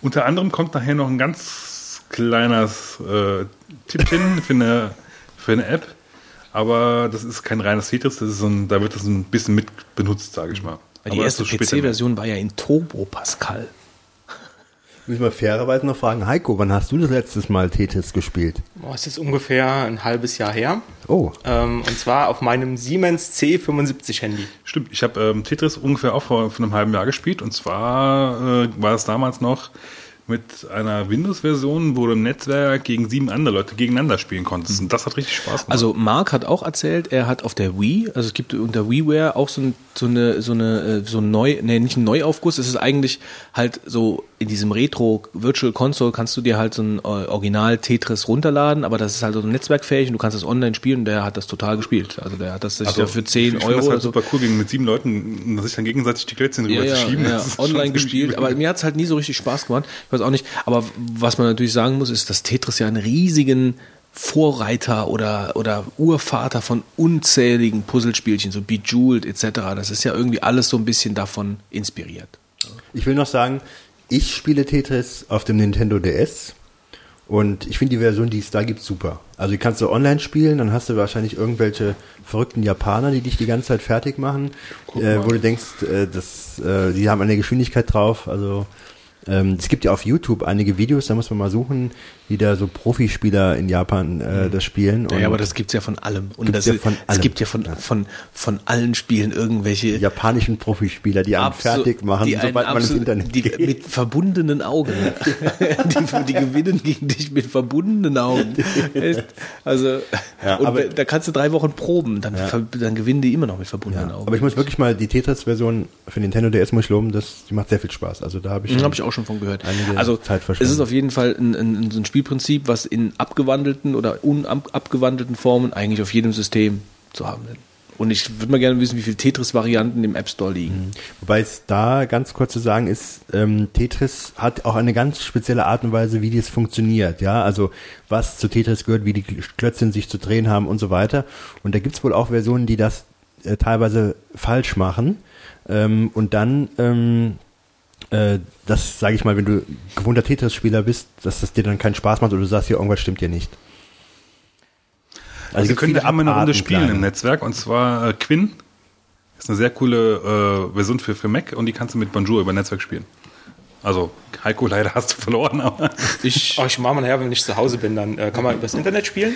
Unter anderem kommt nachher noch ein ganz kleines äh, Tippchen <laughs> für eine, für eine App, aber das ist kein reines Tetris, das ist so ein, da wird das ein bisschen mit benutzt, sage ich mal.
Weil die erste PC-Version war ja in Turbo Pascal.
Müssen wir fairerweise noch fragen, Heiko, wann hast du das letztes Mal Tetris gespielt?
Boah, es ist ungefähr ein halbes Jahr her.
Oh,
Ähm, und zwar auf meinem Siemens C75 Handy.
Stimmt, ich habe ähm, Tetris ungefähr auch vor, vor einem halben Jahr gespielt und zwar äh, war es damals noch mit einer Windows-Version, wo du im Netzwerk gegen sieben andere Leute gegeneinander spielen konntest. Und das hat richtig Spaß gemacht.
Also Mark hat auch erzählt, er hat auf der Wii, also es gibt unter WiiWare auch so, ein, so eine so eine äh, so ein neu, nee, nicht ein Neuaufguss, es ist eigentlich halt so in diesem Retro Virtual Console kannst du dir halt so ein äh, Original Tetris runterladen, aber das ist halt so netzwerkfähig und du kannst das online spielen und der hat das total gespielt. Also der hat das sich
Also,
für 10
ich
Euro
das
oder
halt
so
super cool, gegen mit sieben Leuten sich dann gegenseitig die Klötzchen rüber
ja,
zu
ja,
schieben.
ja,
ist
online gespielt, aber mir hat's halt nie so richtig Spaß gemacht. Ich weiß auch nicht, aber was man natürlich sagen muss, ist, dass Tetris ja einen riesigen Vorreiter oder, oder Urvater von unzähligen Puzzlespielchen, so Bejeweled etc. Das ist ja irgendwie alles so ein bisschen davon inspiriert.
ich will noch sagen, ich spiele Tetris auf dem Nintendo DS und ich finde die Version, die es da gibt, super. Also die kannst du online spielen, dann hast du wahrscheinlich irgendwelche verrückten Japaner, die dich die ganze Zeit fertig machen, äh, wo du denkst, äh, das, äh, die haben eine Geschwindigkeit drauf, also ähm, es gibt ja auf YouTube einige Videos, da muss man mal suchen, wie da so Profispieler in Japan äh, das spielen.
Ja, aber das gibt's ja von allem. Und das,
ja von
es
allem.
gibt ja von, von, von allen Spielen irgendwelche
japanischen Profispieler, die einen fertig machen,
die
sobald man ins Internet
die,
geht.
Mit verbundenen Augen. <laughs> <laughs> die, die gewinnen gegen dich mit verbundenen Augen. Also,
Ja,
und
aber-
da, kannst du drei Wochen proben, dann, ver, dann gewinnen die immer noch mit verbundenen Augen.
Aber ich muss wirklich mal die Tetris-Version für Nintendo DS muss ich loben, das die macht sehr viel Spaß. Also da habe ich,
Mhm, ich auch schon von gehört.
Einige
Also es ist auf jeden Fall ein, ein, ein Spielprinzip, was in abgewandelten oder unabgewandelten Formen eigentlich auf jedem System zu haben sind. Und ich würde mal gerne wissen, wie viele Tetris-Varianten im App Store liegen.
Wobei es da ganz kurz zu sagen ist, ähm, Tetris hat auch eine ganz spezielle Art und Weise, wie das funktioniert. Ja, also was zu Tetris gehört, wie die Klötzchen sich zu drehen haben und so weiter. Und da gibt's wohl auch Versionen, die das äh, teilweise falsch machen. Ähm, und dann, ähm, äh, das sage ich mal, wenn du gewohnter Tetris-Spieler bist, dass das dir dann keinen Spaß macht oder du sagst, hier irgendwas stimmt dir nicht.
Also wir
gibt
können
viele
gleich mal eine Runde spielen
kleine.
im Netzwerk und zwar äh, Quinn. Ist eine sehr coole äh, Version für, für Mac und die kannst du mit Bonjour über Netzwerk spielen. Also Heiko, leider hast du verloren, aber <laughs>
Ich,
Oh, ich mache mal nachher, wenn ich zu Hause bin, dann äh, kann man übers Internet spielen.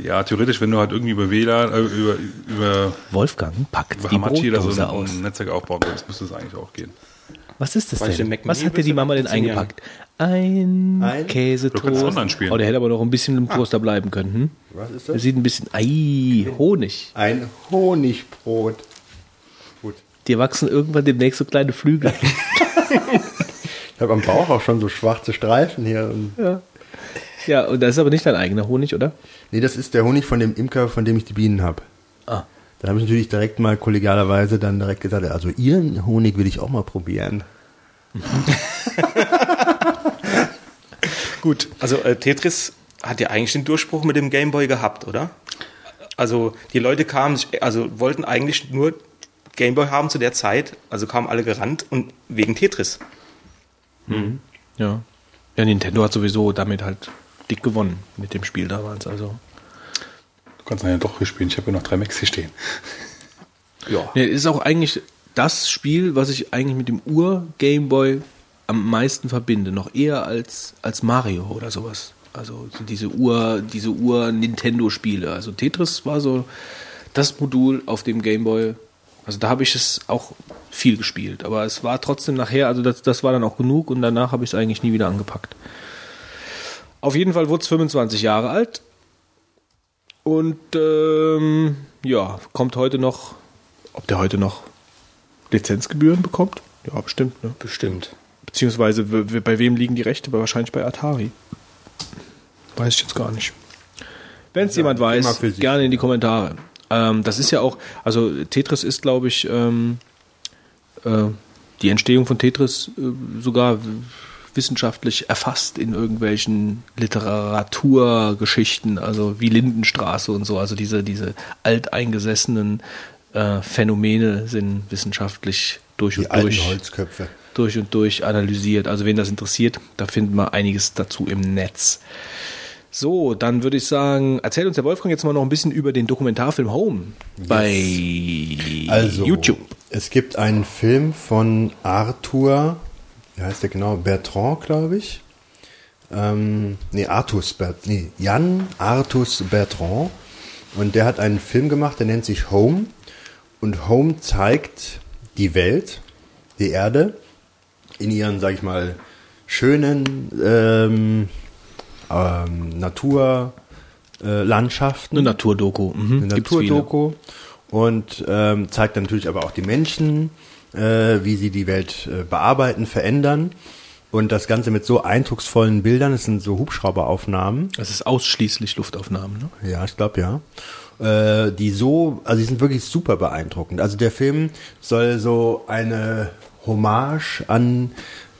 ja, theoretisch, wenn du halt irgendwie über WLAN, äh, über, über,
Wolfgang packt
über
die
Hamachi oder so ein,
aus.
ein Netzwerk aufbauen willst, müsste es eigentlich auch gehen.
Was ist das
Weil
denn? Was hat dir die Mama denn eingepackt? Ein,
Ein-
Käsetoast.
Du kannst online spielen.
Oh, der hätte aber noch ein bisschen im Toaster bleiben können. Hm?
Was ist
Der sieht ein bisschen, ei, Honig.
Ein Honigbrot. Gut.
Dir wachsen irgendwann demnächst so kleine Flügel. <laughs>
Ich habe am Bauch auch schon so schwarze Streifen hier. Und
ja, und das ist aber nicht dein eigener Honig, oder?
nee, das ist der Honig von dem Imker, von dem ich die Bienen habe.
Ah.
Da habe ich natürlich direkt mal kollegialerweise dann direkt gesagt, also ihren Honig will ich auch mal probieren.
Gut, also äh, Tetris hat ja eigentlich den Durchbruch mit dem Gameboy gehabt, oder? Also die Leute kamen, also wollten eigentlich nur Gameboy haben zu der Zeit, also kamen alle gerannt und wegen Tetris.
Ja. Ja, Nintendo hat sowieso damit halt dick gewonnen mit dem Spiel damals. Also.
Du kannst ja doch spielen. Ich habe ja noch drei Macs hier stehen. <laughs>
Ja.
Ja, ist auch eigentlich das Spiel, was ich eigentlich mit dem Ur-Gameboy am meisten verbinde. Noch eher als, als Mario oder sowas. Also so diese Ur, diese Ur-Nintendo-Spiele. Also Tetris war so das Modul auf dem Gameboy. Also da habe ich es auch viel gespielt. Aber es war trotzdem nachher, also das, das war dann auch genug und danach habe ich es eigentlich nie wieder angepackt. Auf jeden Fall wurde es 25 Jahre alt. Und ähm, ja, kommt heute noch, ob der heute noch Lizenzgebühren bekommt? Ja, bestimmt. Ne?
Bestimmt.
Beziehungsweise bei wem liegen die Rechte? Wahrscheinlich bei Atari. Weiß ich jetzt gar nicht. Wenn es jemand
Thema
weiß, gerne in die Kommentare. Ähm, das ist ja auch, also Tetris ist, glaube ich, ähm, äh, die Entstehung von Tetris äh, sogar wissenschaftlich erfasst in irgendwelchen Literaturgeschichten, also wie Lindenstraße und so. Also diese, diese alteingesessenen äh, Phänomene sind wissenschaftlich durch
Die
und durch
Holzköpfe.
durch und durch analysiert. Also wen das interessiert, da finden wir einiges dazu im Netz. So, dann würde ich sagen, erzähl uns der Wolfgang jetzt mal noch ein bisschen über den Dokumentarfilm Home bei
Also,
YouTube.
es gibt einen Film von Arthur, wie heißt der genau? Bertrand, glaube ich. Ähm, nee, Artus Bert, nee, Jan Artus Bertrand. Und der hat einen Film gemacht, der nennt sich Home. Und Home zeigt die Welt, die Erde, in ihren, sag ich mal, schönen ähm, ähm, Naturlandschaften.
Eine Naturdoku. Mhm.
Eine. Naturdoku. Und ähm, zeigt dann natürlich aber auch die Menschen, äh, wie sie die Welt äh, bearbeiten, verändern. Und das Ganze mit so eindrucksvollen Bildern, es sind so Hubschrauberaufnahmen.
Das ist ausschließlich Luftaufnahmen, ne?
Ja, ich glaube ja. Äh, die so, also die sind wirklich super beeindruckend. Also der Film soll so eine Hommage an,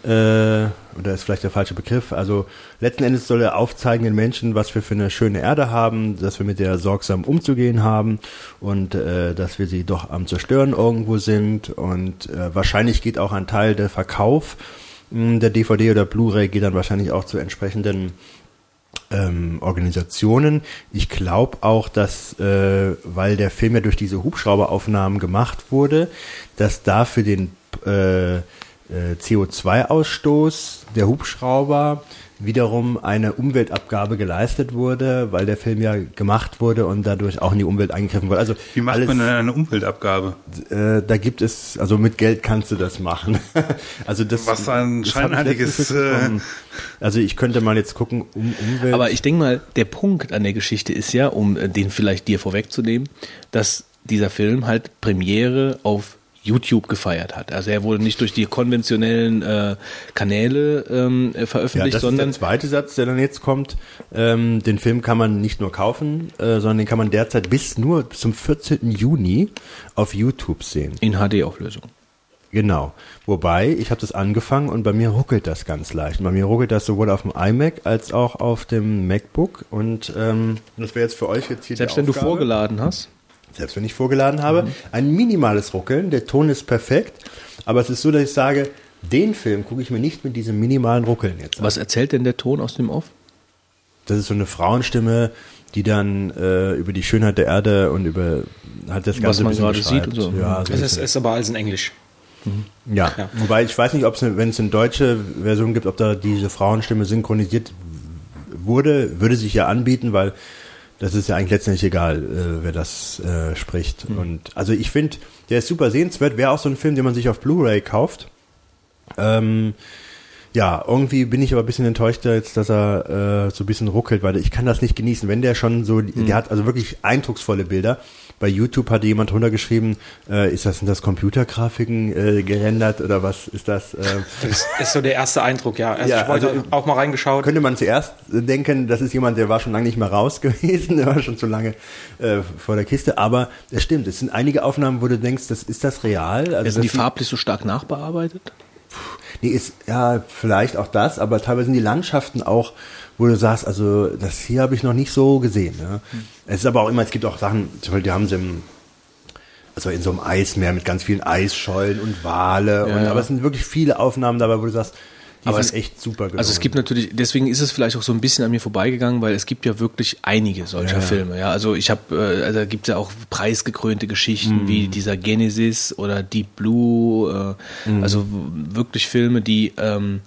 äh, oder ist vielleicht der falsche Begriff, also letzten Endes soll er aufzeigen den Menschen, was wir für eine schöne Erde haben, dass wir mit der sorgsam umzugehen haben und äh, dass wir sie doch am Zerstören irgendwo sind und äh, wahrscheinlich geht auch ein Teil der Verkauf mh, der DVD oder Blu-ray geht dann wahrscheinlich auch zu entsprechenden ähm, Organisationen. Ich glaube auch, dass, äh, weil der Film ja durch diese Hubschrauberaufnahmen gemacht wurde, dass da für den äh, äh, CO2-Ausstoß der Hubschrauber wiederum eine Umweltabgabe geleistet wurde, weil der Film ja gemacht wurde und dadurch auch in die Umwelt eingegriffen wurde. Also
Wie macht
alles,
man denn eine Umweltabgabe?
äh, da gibt es, also mit Geld kannst du das machen. <laughs> also das,
Was ein
das ich
scheinheiliges,
letztens mitbekommen. Also ich könnte mal jetzt gucken, um Umwelt.
Aber ich denke mal, der Punkt an der Geschichte ist ja, um äh, den vielleicht dir vorwegzunehmen, dass dieser Film halt Premiere auf YouTube gefeiert hat. Also er wurde nicht durch die konventionellen äh, Kanäle ähm, äh,
ja,
veröffentlicht,
das ist
sondern
der zweite Satz, der dann jetzt kommt. Ähm, den Film kann man nicht nur kaufen, äh, sondern den kann man derzeit bis nur zum 14. Juni auf YouTube sehen.
in HD-Auflösung.
Genau. Wobei, ich habe das angefangen und bei mir ruckelt das ganz leicht. Bei mir ruckelt das sowohl auf dem iMac als auch auf dem MacBook. Und ähm, das wäre jetzt für euch jetzt hier
Selbst wenn du vorgeladen hast.
Selbst wenn ich vorgeladen habe, ein minimales Ruckeln. Der Ton ist perfekt, aber es ist so, dass ich sage, den Film gucke ich mir nicht mit diesem minimalen Ruckeln jetzt an.
Was erzählt denn der Ton aus dem Off?
Das ist so eine Frauenstimme, die dann äh, über die Schönheit der Erde und über halt das
Was
Ganze ein
man gerade sieht und so.
Ja,
Es
so
ist,
ist
ist aber alles in Englisch.
ja.
Ja.
wobei ich weiß nicht, ob es, wenn es eine deutsche Version gibt, ob da diese Frauenstimme synchronisiert wurde, würde sich ja anbieten, weil das ist ja eigentlich letztendlich egal, äh, wer das äh, spricht. Und also ich finde, der ist super sehenswert. Wäre auch so ein Film, den man sich auf Blu-ray kauft. Ähm, ja, irgendwie bin ich aber ein bisschen enttäuscht jetzt, dass er äh, so ein bisschen ruckelt, weil ich kann das nicht genießen. Wenn der schon so, der hat also wirklich eindrucksvolle Bilder. Bei YouTube hatte jemand runtergeschrieben, äh, ist das sind das Computergrafiken äh, gerendert oder was ist das? Äh,
Das ist so der erste Eindruck, ja. Also
Ja,
ich wollte
also-
auch mal reingeschaut.
könnte man zuerst denken, das ist jemand, der war schon lange nicht mehr raus <laughs> gewesen, der war schon zu lange äh, vor der Kiste. Aber es stimmt, es sind einige Aufnahmen, wo du denkst, das ist das real. Also
Sind die farblich so stark nachbearbeitet?
Nee, ist ja vielleicht auch das, aber teilweise sind die Landschaften auch, wo du sagst, also das hier habe ich noch nicht so gesehen. Ne? Es ist aber auch immer, es gibt auch Sachen, zum Beispiel, die haben sie im, also in so einem Eismeer mit ganz vielen Eisschollen und Wale. und,
ja.
aber es sind wirklich viele Aufnahmen dabei, wo du sagst, die
Aber
sind
es-
echt super gelungen.
Also es gibt natürlich, deswegen ist es vielleicht auch so ein bisschen an mir vorbeigegangen, weil es gibt ja wirklich einige solcher
Ja, ja.
Filme. Ja, also ich habe, äh, also da gibt es ja auch preisgekrönte Geschichten
Mhm.
wie dieser Genesis oder Deep Blue. Äh,
Mhm.
Also wirklich Filme, die ähm,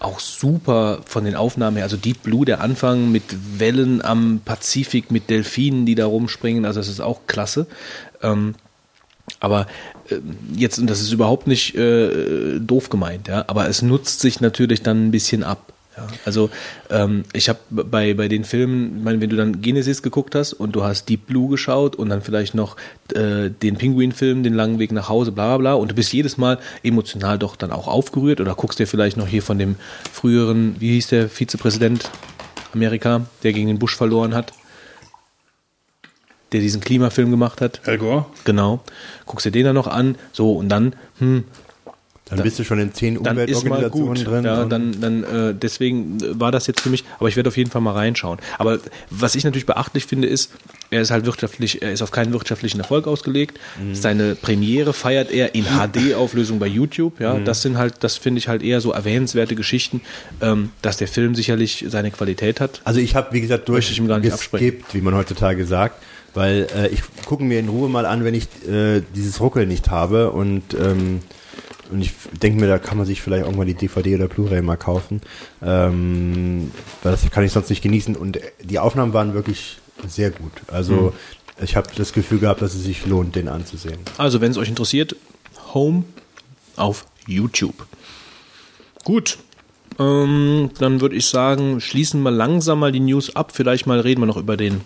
auch super von den Aufnahmen her. Also Deep Blue, der Anfang mit Wellen am Pazifik, mit Delfinen, die da rumspringen. Also das ist auch klasse. Ähm, aber äh, jetzt, und das ist überhaupt nicht äh, doof gemeint, ja, aber es nutzt sich natürlich dann ein bisschen ab. Ja. Also ähm, ich habe bei, bei den Filmen, ich meine, wenn du dann Genesis geguckt hast und du hast Deep Blue geschaut und dann vielleicht noch äh, den Pinguin-Film, den langen Weg nach Hause, bla bla bla, und du bist jedes Mal emotional doch dann auch aufgerührt oder guckst dir vielleicht noch hier von dem früheren, wie hieß der Vizepräsident Amerika, der gegen den Bush verloren hat, der diesen Klimafilm gemacht hat.
Al Gore?
Genau. Guckst dir den dann noch an, so und dann, hm,
Dann bist du schon in zehn
dann
Umweltorganisationen drin.
Ja, dann, dann äh, deswegen war das jetzt für mich, aber ich werde auf jeden Fall mal reinschauen. Aber was ich natürlich beachtlich finde, ist, er ist halt wirtschaftlich, er ist auf keinen wirtschaftlichen Erfolg ausgelegt.
Mhm.
Seine Premiere feiert er in HD-Auflösung bei YouTube. Ja,
Mhm.
das sind halt, das finde ich halt eher so erwähnenswerte Geschichten, ähm, dass der Film sicherlich seine Qualität hat.
Also ich habe, wie gesagt,
Möchte ich
durchgeskippt, wie man heutzutage sagt, weil äh, ich gucke mir in Ruhe mal an, wenn ich äh, dieses Ruckeln nicht habe und ähm, und ich denke mir, da kann man sich vielleicht irgendwann die DVD oder Blu-ray mal kaufen. Ähm, weil das kann ich sonst nicht genießen. Und die Aufnahmen waren wirklich sehr gut. Also ich habe das Gefühl gehabt, dass es sich lohnt, den anzusehen.
Also, wenn es euch interessiert, Home auf YouTube. Gut. Ähm, dann würde ich sagen, schließen wir langsam mal die News ab. Vielleicht mal reden wir noch über den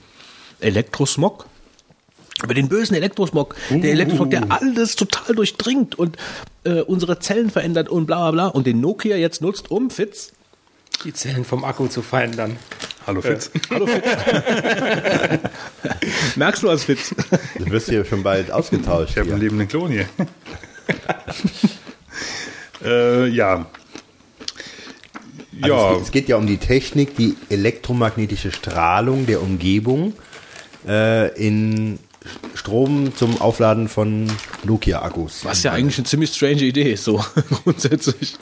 Elektrosmog. Über den bösen Elektrosmog. Der Elektrosmog, der alles total durchdringt und äh, unsere Zellen verändert und bla bla bla. Und den Nokia jetzt nutzt, um Fitz.
Die Zellen vom Akku zu verändern.
Hallo Fitz.
Hallo Fitz. <laughs> Merkst du als Fitz?
Du wirst hier schon bald ausgetauscht.
Ich habe einen lebenden Klon hier. <laughs> äh, ja.
Also
Ja,
es, geht, es geht ja um die Technik, die elektromagnetische Strahlung der Umgebung äh, in Strom zum Aufladen von Nokia-Akkus.
Was ja eigentlich eine ziemlich strange Idee ist, so <laughs> grundsätzlich.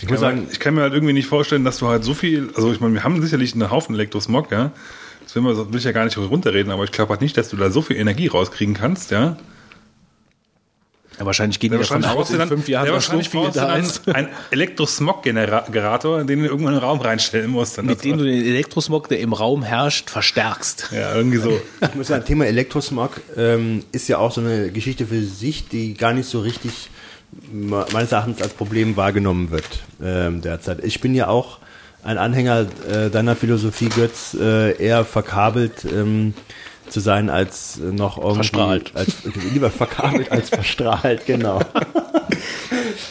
ich, kann
sagen-
mir, ich kann mir halt irgendwie nicht vorstellen, dass du halt so viel, also ich meine, wir haben sicherlich einen Haufen Elektrosmog, ja. Das will, man, will ich ja gar nicht runterreden, aber ich glaube halt nicht, dass du da so viel Energie rauskriegen kannst, ja.
Ja, wahrscheinlich gehen die davon
wahrscheinlich
aus, in fünf Jahren,
ja,
dass so
wahrscheinlich
viel da ist.
einen Elektrosmog-Generator, den du irgendwo in den Raum reinstellen musst. Dann
Mit dem du den Elektrosmog, der im Raum herrscht, verstärkst.
ja, irgendwie so.
Ich muss sagen, Thema Elektrosmog ähm, ist ja auch so eine Geschichte für sich, die gar nicht so richtig me- meines Erachtens als Problem wahrgenommen wird ähm, derzeit. Ich bin ja auch ein Anhänger äh, deiner Philosophie, Götz, äh, eher verkabelt ähm, zu sein als äh, noch irgendwie
Verstrahlt.
Als, lieber verkabelt als verstrahlt, genau. <laughs>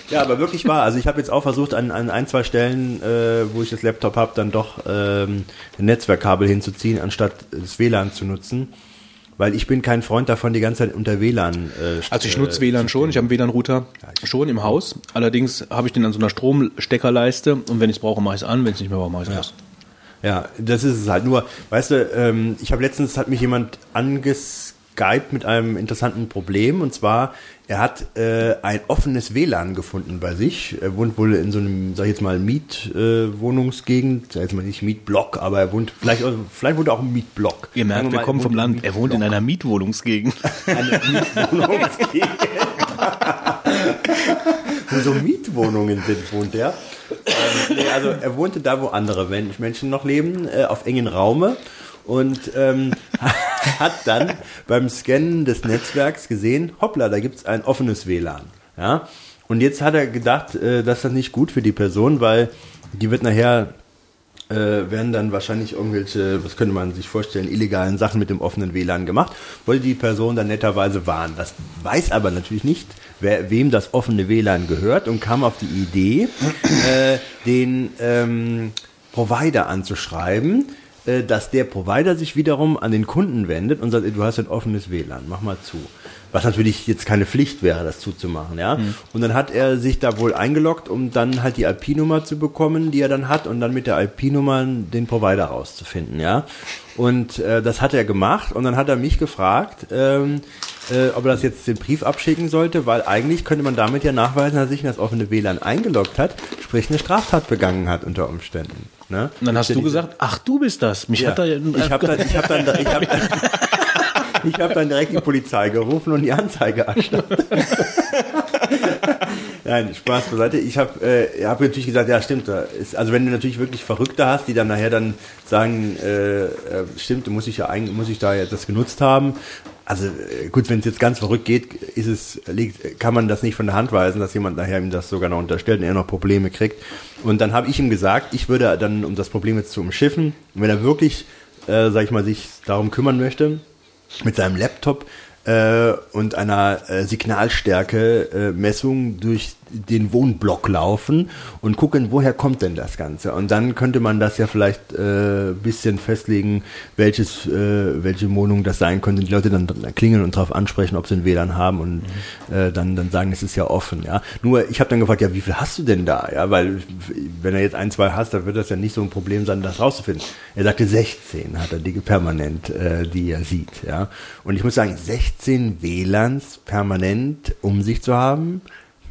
Ja, aber wirklich wahr. Also ich habe jetzt auch versucht, an, an ein, zwei Stellen, äh, wo ich das Laptop habe, dann doch ähm, ein Netzwerkkabel hinzuziehen, anstatt das WLAN zu nutzen. Weil ich bin kein Freund davon, die ganze Zeit unter WLAN. Äh,
Also ich
äh,
nutze WLAN schon, ich habe einen WLAN-Router schon im Haus. Allerdings habe ich den an so einer Stromsteckerleiste und wenn ich es brauche, mache ich es an, wenn es nicht mehr brauche, mache ich es aus.
Ja, das ist es halt. Nur, weißt du, ähm, ich habe letztens, hat mich jemand angeskypt mit einem interessanten Problem. Und zwar, er hat äh, ein offenes WLAN gefunden bei sich. Er wohnt wohl in so einem, sag ich jetzt mal, Mietwohnungsgegend. Äh, jetzt mal nicht Mietblock, aber er wohnt, vielleicht, vielleicht wohnt er auch im Mietblock.
Ihr merkt, wir
mal,
kommen
er
vom Land. Er wohnt in einer Mietwohnungsgegend. <laughs> <laughs>
eine Mietwohnungsgegend. <laughs> Wo so Mietwohnungen sind, wohnt er. Ähm, nee, also er wohnte da, wo andere Men- Menschen noch leben, äh, auf engen Raume und ähm, <laughs> hat dann beim Scannen des Netzwerks gesehen, hoppla, da gibt's ein offenes WLAN. Ja? Und jetzt hat er gedacht, äh, das ist nicht gut für die Person, weil die wird nachher äh, werden dann wahrscheinlich irgendwelche, was könnte man sich vorstellen, illegalen Sachen mit dem offenen WLAN gemacht, wollte die Person dann netterweise warnen. Das weiß aber natürlich nicht, wer, wem das offene WLAN gehört und kam auf die Idee, äh, den ähm, Provider anzuschreiben, äh, dass der Provider sich wiederum an den Kunden wendet und sagt, du hast ein offenes WLAN, mach mal zu. Was natürlich jetzt keine Pflicht wäre, das zuzumachen, ja. Und dann hat er sich da wohl eingeloggt, um dann halt die IP-Nummer zu bekommen, die er dann hat, und dann mit der IP-Nummer den Provider rauszufinden, ja. Und äh, das hat er gemacht und dann hat er mich gefragt, ähm, äh, ob er das jetzt den Brief abschicken sollte, weil eigentlich könnte man damit ja nachweisen, dass er sich in das offene WLAN eingeloggt hat, sprich eine Straftat begangen hat unter Umständen. Ne?
Und dann hast du gesagt, ach, du bist das. Mich
Ja.
hat er
ich habe dann, ich hab dann, ich hab, <laughs> ich hab dann direkt die Polizei gerufen und die Anzeige erstattet. <laughs> Nein, Spaß beiseite. Ich habe äh, hab natürlich gesagt, ja stimmt. Da ist, also wenn du natürlich wirklich Verrückte hast, die dann nachher dann sagen, äh, äh, stimmt, muss ich ja eigentlich, muss ich da jetzt das genutzt haben. Also äh, gut, wenn es jetzt ganz verrückt geht, ist es, liegt, kann man das nicht von der Hand weisen, dass jemand nachher ihm das sogar noch unterstellt und er noch Probleme kriegt. Und dann habe ich ihm gesagt, ich würde dann, um das Problem jetzt zu umschiffen, wenn er wirklich, äh, sag ich mal, sich darum kümmern möchte, mit seinem Laptop äh, und einer äh, Signalstärke-Messung durch den Wohnblock laufen und gucken, woher kommt denn das Ganze. Und dann könnte man das ja vielleicht äh, bisschen festlegen, welches, äh, welche Wohnung das sein könnte. Die Leute dann klingeln und darauf ansprechen, ob sie ein WLAN haben und äh, dann, dann sagen, es ist ja offen. Ja. Nur ich habe dann gefragt, ja, wie viel hast du denn da? Ja, weil wenn er jetzt ein, zwei hast, dann wird das ja nicht so ein Problem sein, das rauszufinden. Er sagte 16 hat er die permanent, äh, die er sieht. Ja. Und ich muss sagen, 16 WLANs permanent um sich zu haben,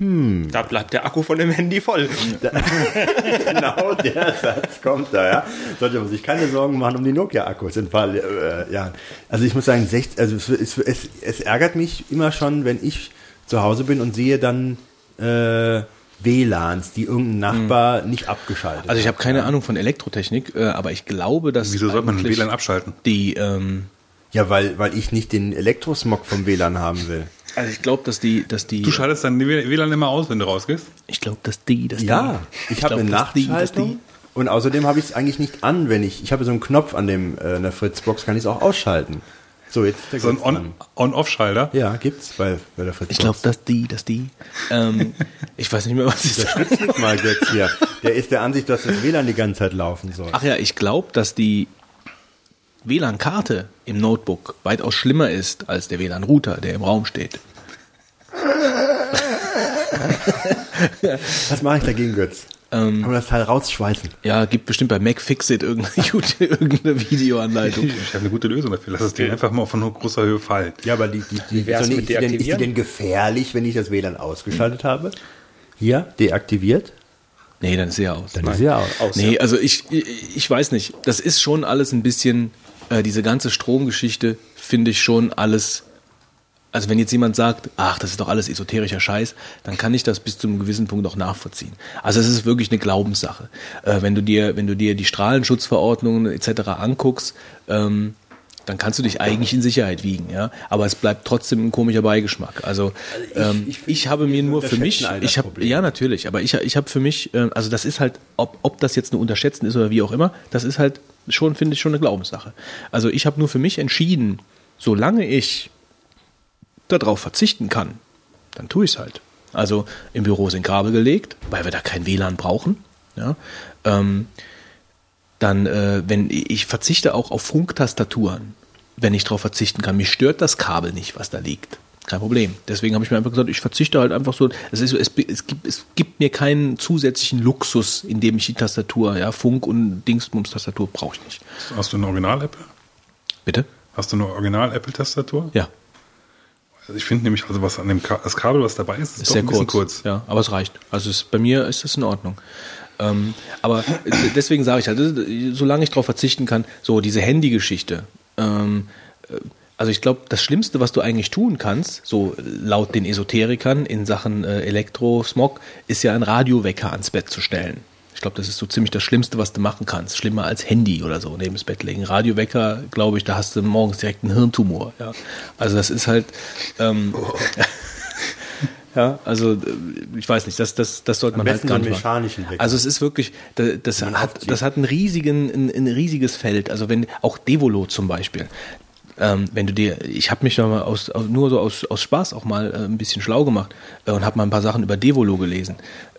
Da bleibt der Akku von dem Handy voll. <laughs>
genau der Satz kommt da, ja. Sollte man sich keine Sorgen machen um die Nokia-Akkus in Fall, äh, ja. Also ich muss sagen, 16, also es, es, es, es ärgert mich immer schon, wenn ich zu Hause bin und sehe dann äh, WLANs, die irgendein Nachbar nicht abgeschaltet
Also ich
hat.
habe keine Ahnung von Elektrotechnik, äh, aber ich glaube, dass
Wieso sollte man ein WLAN abschalten?
die ähm,
Ja, weil, weil ich nicht den Elektrosmog vom WLAN haben will.
Also ich glaube, dass die dass die
Du schaltest dein WLAN immer aus, wenn du rausgehst?
ich glaube, dass die dass
Ja,
die,
ich habe
glaub,
eine
dass die- dass
Nachschaltung. Und außerdem habe ich es eigentlich nicht an, wenn ich. Ich habe so einen Knopf an dem äh, einer Fritzbox, kann ich es auch ausschalten. So, jetzt ist der
So ein
dran.
On- On-Off-Schalter?
Ja, gibt's bei, bei der Fritzbox.
Ich glaube, dass die, dass die. Ähm, ich weiß nicht mehr, was ich sage.
Mal jetzt hier. Der ist der Ansicht, dass das WLAN die ganze Zeit laufen soll.
Ach ja, ich glaube, dass die WLAN-Karte im Notebook weitaus schlimmer ist als der WLAN-Router, der im Raum steht. <laughs>
Was mache ich dagegen, Götz?
Ähm,
Kann man das Teil rausschweißen?
Ja, gibt bestimmt bei Macfixit irgendeine, YouTube- <laughs> irgendeine Videoanleitung.
Ich habe eine gute Lösung dafür. Lass es dir einfach mal von großer Höhe fallen.
Ja, aber die, die, die,
mit
nicht, ist, die denn, ist die denn gefährlich, wenn ich das WLAN ausgeschaltet habe? Hier, deaktiviert?
Nee, dann ist sie ja aus.
Dann ist ja aus.
Aus,
Nee,
ja.
also ich, ich ich weiß nicht. Das ist schon alles ein bisschen, äh, diese ganze Stromgeschichte finde ich schon alles. Also wenn jetzt jemand sagt, ach, das ist doch alles esoterischer Scheiß, dann kann ich das bis zu einem gewissen Punkt auch nachvollziehen. Also es ist wirklich eine Glaubenssache. Äh, wenn du dir, wenn du dir die Strahlenschutzverordnungen etc. anguckst, ähm, dann kannst du dich eigentlich in Sicherheit wiegen, ja. Aber es bleibt trotzdem ein komischer Beigeschmack. Also, ähm, ich,
ich find,
habe mir nur für mich, ich habe, ja natürlich, aber ich, ich habe für mich, äh, also das ist halt, ob, ob das jetzt eine Unterschätzen ist oder wie auch immer, das ist halt schon, finde ich, schon eine Glaubenssache. Also ich habe nur für mich entschieden, solange ich darauf verzichten kann, dann tue ich es halt. Also im Büro sind Kabel gelegt, weil wir da kein WLAN brauchen. Ja? Ähm, dann, äh, wenn ich verzichte auch auf Funktastaturen, wenn ich darauf verzichten kann. Mich stört das Kabel nicht, was da liegt. Kein Problem. Deswegen habe ich mir einfach gesagt, ich verzichte halt einfach so. Es, ist, es, es, gibt, es gibt mir keinen zusätzlichen Luxus, indem ich die Tastatur, ja, Funk- und Dingsbums-Tastatur brauche ich nicht.
Hast du eine Original-Apple?
Bitte?
Hast du eine Original-Apple-Tastatur?
Ja,
Also ich finde nämlich, also was an dem Ka das Kabel, was dabei ist, ist,
ist
doch
sehr
ein bisschen
kurz.
kurz.
Ja, aber es reicht. Also es, bei mir ist das in Ordnung. Ähm, aber deswegen sage ich halt, solange ich darauf verzichten kann, so diese Handy-Geschichte. Ähm, äh, also ich glaube, das Schlimmste, was du eigentlich tun kannst, so laut den Esoterikern in Sachen äh, Elektrosmog, ist ja einen Radiowecker ans Bett zu stellen. Ich glaube, das ist so ziemlich das Schlimmste, was du machen kannst. Schlimmer als Handy oder so neben das Bett legen. Radiowecker, glaube ich, da hast du morgens direkt einen Hirntumor. Ja. Also das ist halt, ähm, <laughs> ja, also äh, ich weiß nicht, das, das, das sollte man halt gar nicht machen. Also es ist wirklich, da- das
man
hat,
aufzieht.
das hat einen riesigen, ein, ein riesiges Feld. Also wenn auch Devolo zum Beispiel. Ähm, wenn du dir, ich habe mich da mal aus, nur so aus, aus Spaß auch mal äh, ein bisschen schlau gemacht äh, und habe mal ein paar Sachen über Devolo gelesen.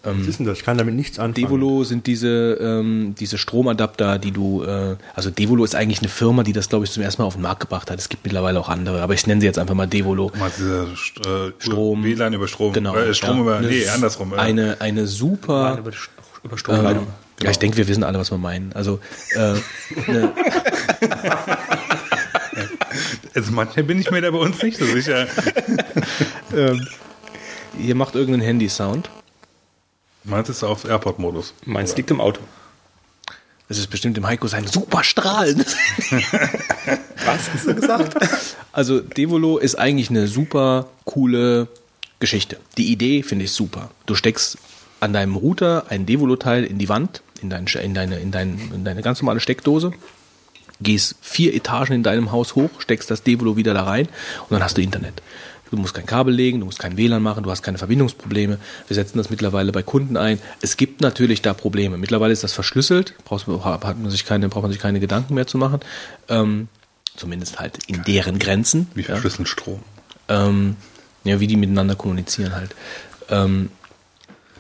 Ähm,
Was ist denn das? Ich kann damit nichts anfangen.
Devolo sind diese, ähm, diese Stromadapter, die du, äh, also Devolo ist eigentlich eine Firma, die das, glaube ich, zum ersten Mal auf den Markt gebracht hat. Es gibt mittlerweile auch andere, aber ich nenne sie jetzt einfach mal Devolo.
Mal diese äh,
Strom.
WLAN über Strom.
Genau.
Äh, Strom
ja.
über,
Eine-
nee, andersrum. äh.
Eine, eine super,
über, über Stromleitung.
ja, ich denke, wir wissen alle, was wir meinen. Also, äh, <laughs> eine, <laughs>
Also manchmal bin ich mir da bei uns nicht so sicher. <laughs>
ihr macht irgendeinen Handy-Sound.
Meins ist auf Airport-Modus.
Meins liegt im Auto.
Das ist bestimmt im Heiko sein super Strahlen. <laughs>
Was hast du gesagt?
Also Devolo ist eigentlich eine super coole Geschichte. Die Idee finde ich super. Du steckst an deinem Router ein Devolo-Teil in die Wand, in, dein, in, deine, in, dein, in deine ganz normale Steckdose, gehst vier Etagen in deinem Haus hoch, steckst das Devolo wieder da rein und dann hast du Internet. Du musst kein Kabel legen, du musst kein WLAN machen, du hast keine Verbindungsprobleme. Wir setzen das mittlerweile bei Kunden ein. Es gibt natürlich da Probleme. Mittlerweile ist das verschlüsselt, braucht, man sich keine, braucht man sich keine Gedanken mehr zu machen. Ähm, zumindest halt in deren Grenzen.
Wie
ja.
verschlüsseln Strom?
Ähm, ja, wie die miteinander kommunizieren halt. Ähm,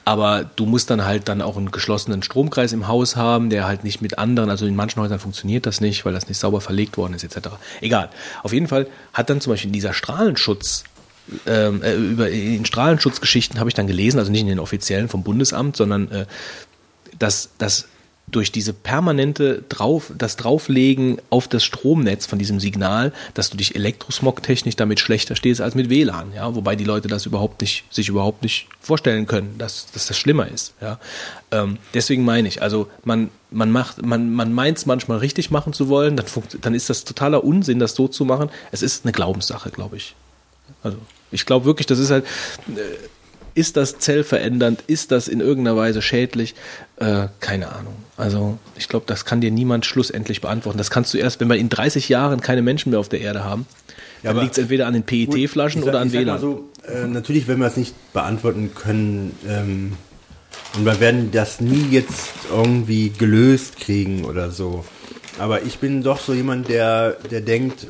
aber du musst dann halt dann auch einen geschlossenen Stromkreis im Haus haben, der halt nicht mit anderen, also in manchen Häusern funktioniert das nicht, weil das nicht sauber verlegt worden ist, etc. Egal. Auf jeden Fall hat dann zum Beispiel dieser Strahlenschutz, ähm, äh, über in Strahlenschutzgeschichten habe ich dann gelesen, also nicht in den offiziellen vom Bundesamt, sondern äh, dass, dass durch diese permanente drauf, das Drauflegen auf das Stromnetz von diesem Signal, dass du dich elektrosmogtechnisch damit schlechter stehst als mit WLAN, ja, wobei die Leute das überhaupt nicht, sich überhaupt nicht vorstellen können, dass, dass das schlimmer ist, ja. Ähm, deswegen meine ich, also man, man macht, man, man meint es manchmal richtig machen zu wollen, dann, dann ist das totaler Unsinn, das so zu machen. Es ist eine Glaubenssache, glaube ich. Also ich glaube wirklich, das ist halt, äh, Ist das zellverändernd? Ist das in irgendeiner Weise schädlich? Äh, keine Ahnung. Also ich glaube, das kann dir niemand schlussendlich beantworten. Das kannst du erst, wenn wir in 30 Jahren keine Menschen mehr auf der Erde haben.
Ja,
dann liegt es entweder an den PET-Flaschen oder an WLAN.
So, äh, natürlich, wenn wir es nicht beantworten können, ähm, und wir werden das nie jetzt irgendwie gelöst kriegen oder so. Aber ich bin doch so jemand, der, der denkt,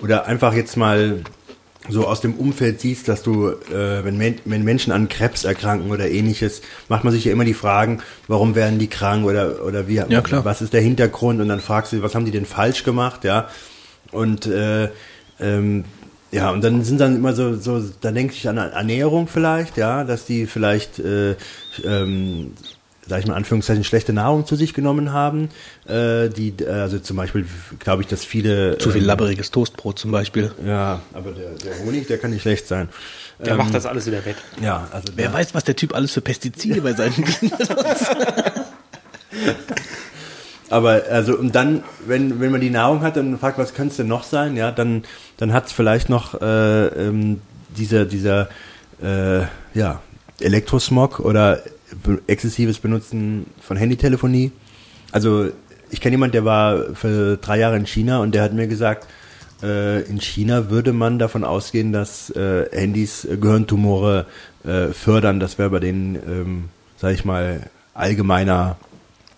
oder einfach jetzt mal so aus dem Umfeld siehst, dass du, äh, wenn, Men wenn Menschen an Krebs erkranken oder ähnliches, macht man sich ja immer die Fragen, warum werden die krank oder, oder wie,
Ja, klar.
was ist der Hintergrund und dann fragst du, was haben die denn falsch gemacht, ja. Und äh, ähm, ja, und dann sind dann immer so, so da denke ich an Ernährung vielleicht, ja, dass die vielleicht, äh, ähm, sag ich mal in Anführungszeichen, schlechte Nahrung zu sich genommen haben. Äh, die, also zum Beispiel glaube ich, dass viele.
Zu viel
ähm,
labberiges Toastbrot zum Beispiel.
Ja, aber der, der Honig, der kann nicht schlecht sein.
Der macht das alles wieder wett.
Ja, also
Wer
der,
weiß, was der Typ alles für Pestizide bei seinen benutzt. <laughs>
Aber also und dann, wenn, wenn man die Nahrung hat, dann fragt, was könnte es denn noch sein? Ja, dann, dann hat es vielleicht noch äh, ähm, dieser, dieser äh, ja, Elektrosmog oder exzessives Benutzen von Handytelefonie. Also ich kenne jemanden, der war für drei Jahre in China und der hat mir gesagt, äh, in China würde man davon ausgehen, dass äh, Handys äh, Gehirntumore äh, fördern. Das wäre bei denen, ähm, sag ich mal, allgemeiner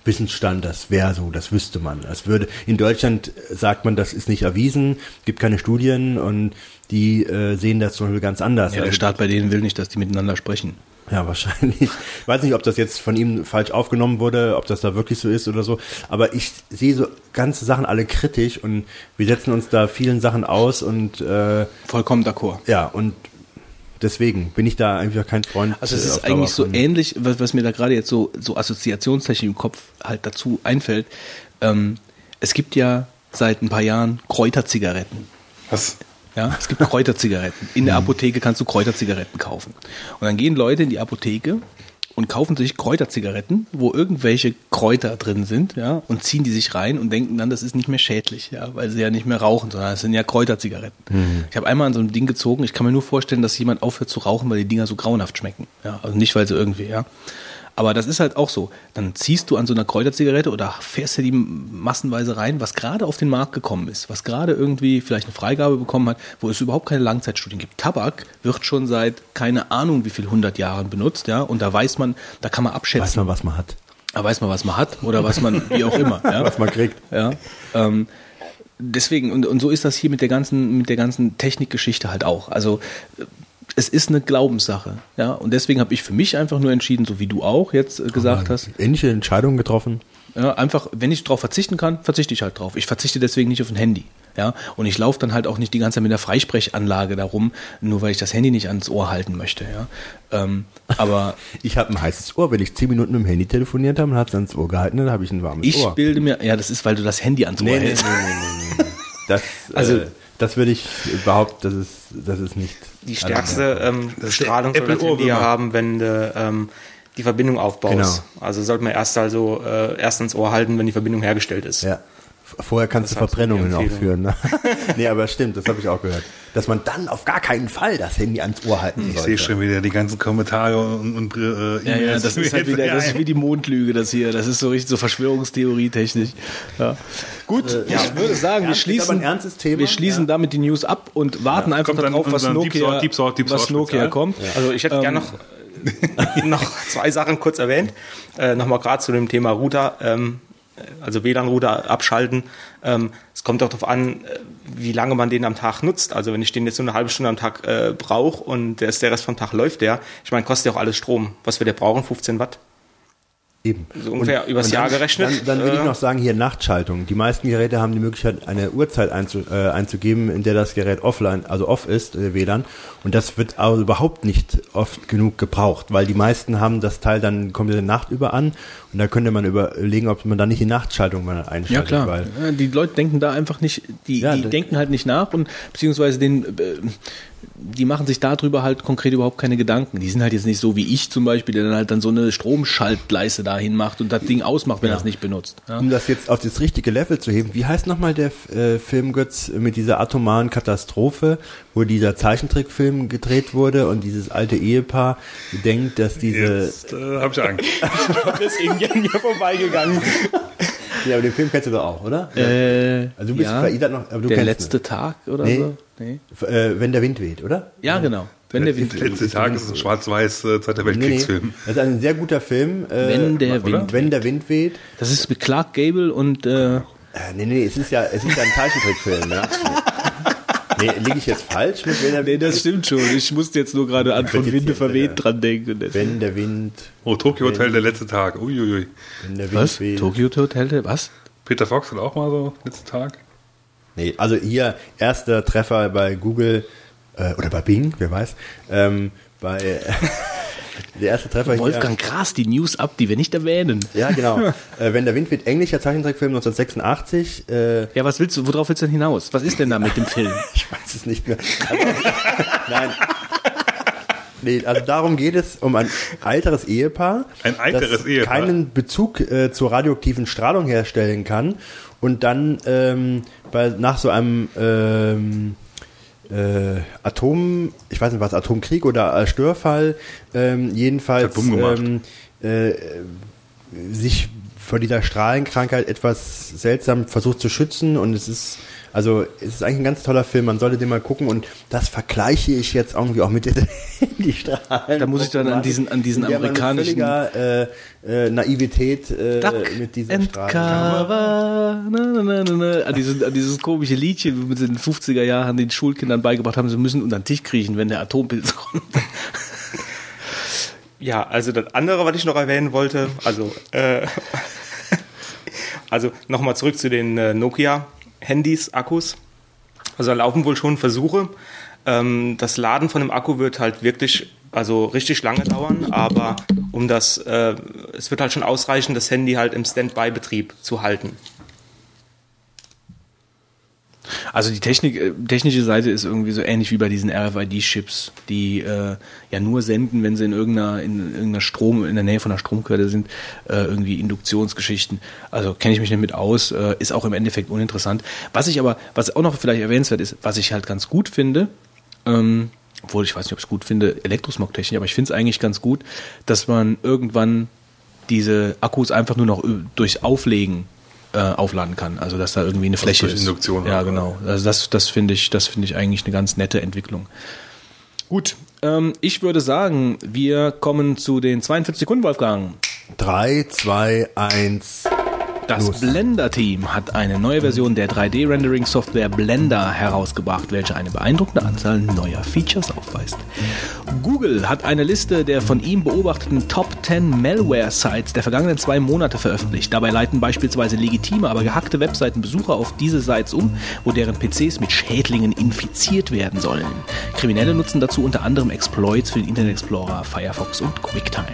Wissensstand, das wäre so, das wüsste man. Das würde in Deutschland äh, sagt man, das ist nicht erwiesen, gibt keine Studien und die äh, sehen das zum Beispiel ganz anders.
Ja, der
Also-
Staat bei denen will nicht, dass die miteinander sprechen.
Ja, wahrscheinlich. Ich weiß nicht, ob das jetzt von ihm falsch aufgenommen wurde, ob das da wirklich so ist oder so. Aber ich sehe so ganze Sachen alle kritisch und wir setzen uns da vielen Sachen aus und äh,
Vollkommen d'accord.
ja, und deswegen bin ich da einfach kein Freund.
Also es
äh,
ist eigentlich so ähnlich, was, was mir da gerade jetzt so, so assoziationstechnisch im Kopf halt dazu einfällt. Ähm, es gibt ja seit ein paar Jahren Kräuterzigaretten.
Was?
Ja, es gibt Kräuterzigaretten. In der Apotheke kannst du Kräuterzigaretten kaufen. Und dann gehen Leute in die Apotheke und kaufen sich Kräuterzigaretten, wo irgendwelche Kräuter drin sind, ja, und ziehen die sich rein und denken dann, das ist nicht mehr schädlich, ja, weil sie ja nicht mehr rauchen, sondern es sind ja Kräuterzigaretten. Ich habe einmal an so einem Ding gezogen, ich kann mir nur vorstellen, dass jemand aufhört zu rauchen, weil die Dinger so grauenhaft schmecken. Ja, also nicht, weil sie irgendwie, ja. Aber das ist halt auch so. Dann ziehst du an so einer Kräuterzigarette oder fährst dir die massenweise rein, was gerade auf den Markt gekommen ist, was gerade irgendwie vielleicht eine Freigabe bekommen hat, wo es überhaupt keine Langzeitstudien gibt. Tabak wird schon seit keine Ahnung wie viel hundert Jahren benutzt, ja, und da weiß man, da kann man abschätzen,
weiß man, was man hat.
da weiß man, was man hat oder was man, wie auch immer, ja. <laughs>
Was man kriegt.
Ja. Ähm, deswegen, und, und so ist das hier mit der ganzen, mit der ganzen Technikgeschichte halt auch. Also äh, es ist eine Glaubenssache, ja. Und deswegen habe ich für mich einfach nur entschieden, so wie du auch jetzt äh, gesagt hast,
Ähnliche Entscheidungen getroffen.
ja, einfach, wenn ich drauf verzichten kann, verzichte ich halt drauf. Ich verzichte deswegen nicht auf ein Handy. Ja, und ich laufe dann halt auch nicht die ganze Zeit mit der Freisprechanlage darum, nur weil ich das Handy nicht ans Ohr halten möchte. Ja, ähm, aber <laughs>
Ich habe ein heißes Ohr. Wenn ich zehn Minuten mit dem Handy telefoniert habe und hat es ans Ohr gehalten, dann habe ich ein warmes
ich
Ohr.
bilde mir, ja, das ist, weil du das Handy ans Ohr
Nee, nee, nee,
hältst.
nee, nee, nee. <laughs> Das,
Also-
äh, das würde ich überhaupt, das ist, das ist nicht.
Die stärkste ähm, Strahlung soll
Apple
das Handy ja
Ohrwürmer.
haben, wenn du ähm, die Verbindung aufbaust.
Genau.
Also sollte man erst also äh, erst ins Ohr halten, wenn die Verbindung hergestellt ist.
Ja. Vorher kannst
Das
du Verbrennungen auch führen. Ne? <laughs> nee, aber stimmt, das habe ich auch gehört. Dass man dann auf gar keinen Fall das Handy ans Ohr halten
Ich
sollte.
sehe schon wieder die ganzen Kommentare und, und äh,
Ja, ja,
E-Mails,
das ist halt wieder, das ist wie die Mondlüge, das hier. Das ist so richtig so Verschwörungstheorie-technisch. Ja. Gut, ich würde sagen, wir schließen,
ein ernstes Thema.
wir schließen damit die News ab und warten einfach darauf, was
Deep
Nokia,
Deep Salt, Deep
was
Salt
Nokia kommt.
Also ich hätte
Ähm,
gerne noch, <laughs> noch zwei Sachen kurz erwähnt. Äh, Nochmal gerade zu dem Thema Router, ähm, also WLAN-Router abschalten. Ähm, es kommt auch darauf an, äh, wie lange man den am Tag nutzt. Also wenn ich den jetzt nur eine halbe Stunde am Tag äh, brauche und der, ist der Rest vom Tag läuft der, ich meine, kostet ja auch alles Strom. Was wir der brauchen, 15 Watt.
Eben.
So ungefähr übers Jahr
dann,
gerechnet,
Dann, dann will ich
äh,
noch sagen, hier Nachtschaltung. Die meisten Geräte haben die Möglichkeit, eine Uhrzeit einzu, äh, einzugeben, in der das Gerät offline, also off ist, äh, WLAN. Und das wird aber überhaupt nicht oft genug gebraucht, weil die meisten haben das Teil dann komplette Nacht über an. Und da könnte man überlegen, ob man da nicht die Nachtschaltung mal einschaltet.
Ja klar. Ja, die Leute denken da einfach nicht, die,
Ja,
die denken halt nicht nach und beziehungsweise den, äh, die machen sich darüber halt konkret überhaupt keine Gedanken. Die sind halt jetzt nicht so wie ich zum Beispiel, der dann halt dann so eine Stromschaltleiste dahin macht und das Ding ausmacht, wenn er es nicht benutzt. Ja.
um das jetzt auf das richtige Level zu heben, wie heißt nochmal der äh, Film, Götz, mit dieser atomaren Katastrophe, wo dieser Zeichentrickfilm gedreht wurde und dieses alte Ehepaar denkt, dass diese...
Jetzt äh, habe ich Angst. <laughs>
Das ist irgendwie an mir vorbeigegangen.
Ja, aber den Film kennst du doch auch, oder?
Äh,
Also du bist
ja,
verärgert noch, aber du
der letzte Tag oder
Nee.
so? Nee.
ihn. Äh, wenn der Wind weht, oder?
Ja, genau. Wenn der Wind
Der letzte Tag ist ein schwarz-weiß äh, Zweiter
Nee, nee.
Weltkriegsfilm.
Das ist ein sehr guter Film. Äh,
Wenn der
oder?
Wind.
wenn der Wind weht.
Das ist mit Clark Gable und äh,
Äh, nee, nee, es ist ja, es ist ja ein Zeichentrickfilm, ja. <laughs> Nee, liege ich jetzt falsch mit wenn der,
Nee, das stimmt schon. Ich musste jetzt nur gerade an von Winde verweht dran denken.
wenn der Wind,
Oh, Tokyo Hotel, der letzte Tag. Uiuiui.
wenn der Wind
Was?
weht.
Tokyo Hotel? Was?
Peter Fox hat auch mal so letzten Tag.
Nee, also hier erster Treffer bei Google äh, oder bei Bing, wer weiß. Ähm, bei <laughs> der erste Treffer
Wolfgang Krass, die News ab, die wir nicht erwähnen.
hier. Ja, genau. <laughs> äh, wenn der Wind weht, englischer Zeichentrickfilm 1986. Äh,
Ja, was willst du, worauf willst du denn hinaus? Was ist denn da mit dem Film? <laughs>
ich weiß es nicht mehr. Also, nein. Nee, also darum geht es um ein älteres Ehepaar,
Ein älteres
das
Ehepaar.
keinen Bezug äh, zur radioaktiven Strahlung herstellen kann und dann ähm, bei, nach so einem ähm, äh, Atom, ich weiß nicht was, Atomkrieg oder äh, Störfall, ähm, jedenfalls ähm, äh, sich vor dieser Strahlenkrankheit etwas seltsam versucht zu schützen und es ist also es ist eigentlich ein ganz toller Film, man sollte den mal gucken und das vergleiche ich jetzt irgendwie auch mit <laughs> den Handystrahlen.
Da muss ich dann an diesen- an diesen amerikanischen-
völliger, äh, äh, Naivität äh,
Duck
mit dieser
and
Strahlen.
Na, na, na, na, na. An, dieses, an dieses komische Liedchen, wie wir es in den 50er Jahren den Schulkindern beigebracht haben, sie müssen unter den Tisch kriechen, wenn der Atompilz <laughs> kommt.
Ja, also das andere, was ich noch erwähnen wollte, also, äh, <laughs> also nochmal zurück zu den äh, Nokia-Handys, Akkus. Also da laufen wohl schon Versuche. Ähm, das Laden von dem Akku wird halt wirklich, also richtig lange dauern, aber um das, äh, es wird halt schon ausreichen, das Handy halt im Standby-Betrieb zu halten.
Also die Technik, äh, technische Seite ist irgendwie so ähnlich wie bei diesen RFID-Chips, die äh, ja nur senden, wenn sie in irgendeiner, in irgendeiner Strom, in der Nähe von einer Stromquelle sind, äh, irgendwie Induktionsgeschichten. Also kenne ich mich nicht mit aus, äh, ist auch im Endeffekt uninteressant. Was ich aber, was auch noch vielleicht erwähnenswert ist, was ich halt ganz gut finde, ähm, obwohl ich weiß nicht, ob ich es gut finde, Elektrosmog-Technik, aber ich finde es eigentlich ganz gut, dass man irgendwann diese Akkus einfach nur noch ü- durch Auflegen äh, aufladen kann. Also dass da irgendwie eine Fläche
durch
ist.
Induktion
Ja, genau. Also das, das finde ich, das finde ich eigentlich eine ganz nette Entwicklung. Gut, ähm, ich würde sagen, wir kommen zu den 42 Sekunden, Wolfgang.
3, 2, 1.
Das
Los.
Blender-Team hat eine neue Version der 3D-Rendering-Software Blender herausgebracht, welche eine beeindruckende Anzahl neuer Features aufweist. Google hat eine Liste der von ihm beobachteten Top 10 Malware-Sites der vergangenen zwei Monate veröffentlicht. Dabei leiten beispielsweise legitime, aber gehackte Webseiten Besucher auf diese Sites um, wo deren PCs mit Schädlingen infiziert werden sollen. Kriminelle nutzen dazu unter anderem Exploits für den Internet Explorer, Firefox und QuickTime.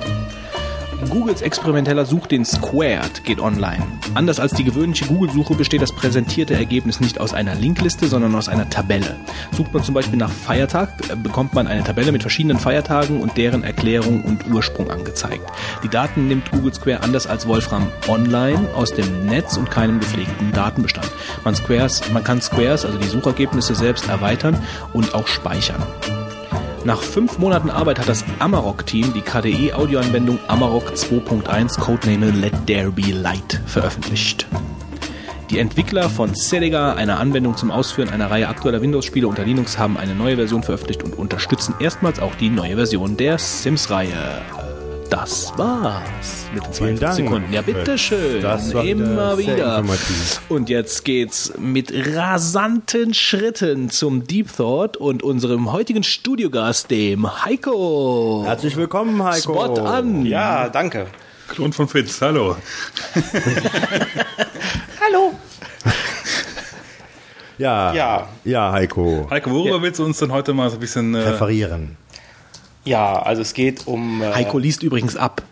Googles experimenteller Suchdienst Squared geht online. Anders als die gewöhnliche Google-Suche besteht das präsentierte Ergebnis nicht aus einer Linkliste, sondern aus einer Tabelle. Sucht man zum Beispiel nach Feiertag, äh, bekommt man eine Tabelle mit verschiedenen Feiertagen und deren Erklärung und Ursprung angezeigt. Die Daten nimmt Google Square anders als Wolfram online aus dem Netz und keinem gepflegten Datenbestand. Man, Squares, man kann Squares, also die Suchergebnisse selbst erweitern und auch speichern. Nach fünf Monaten Arbeit hat das Amarok-Team die KDE-Audioanwendung Amarok 2.1 Codename Let There Be Light veröffentlicht. Die Entwickler von Celiga, einer Anwendung zum Ausführen einer Reihe aktueller Windows-Spiele unter Linux, haben eine neue Version veröffentlicht und unterstützen erstmals auch die neue Version der Sims-Reihe. Das war's mit den
Vielen
42
Dank.
Sekunden. Ja, bitteschön.
Das war
Immer
wieder sehr
wieder. Und jetzt geht's mit rasanten Schritten zum Deep Thought und unserem heutigen Studiogast, dem Heiko.
Herzlich willkommen, Heiko.
Spot an.
Ja, danke.
Klon von Fritz, hallo. <laughs>
Hallo.
Ja,
Ja.
ja Heiko.
Heiko, worüber willst du uns denn heute mal so ein bisschen... Äh,
Referieren.
Ja, also es geht um. Äh,
Heiko liest übrigens ab.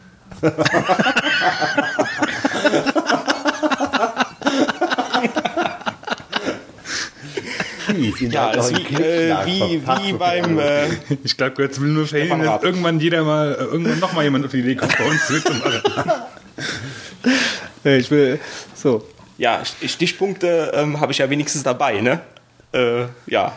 Ja, das ist wie, äh, wie, wie beim. Äh,
Ich glaube, Götz will nur verhindern, dass irgendwann jeder mal, äh, irgendwann noch mal jemand auf die Idee kommt, bei uns mitzumachen.
Ich will, so.
ja, Stichpunkte ähm, habe ich ja wenigstens dabei, ne? Äh, ja.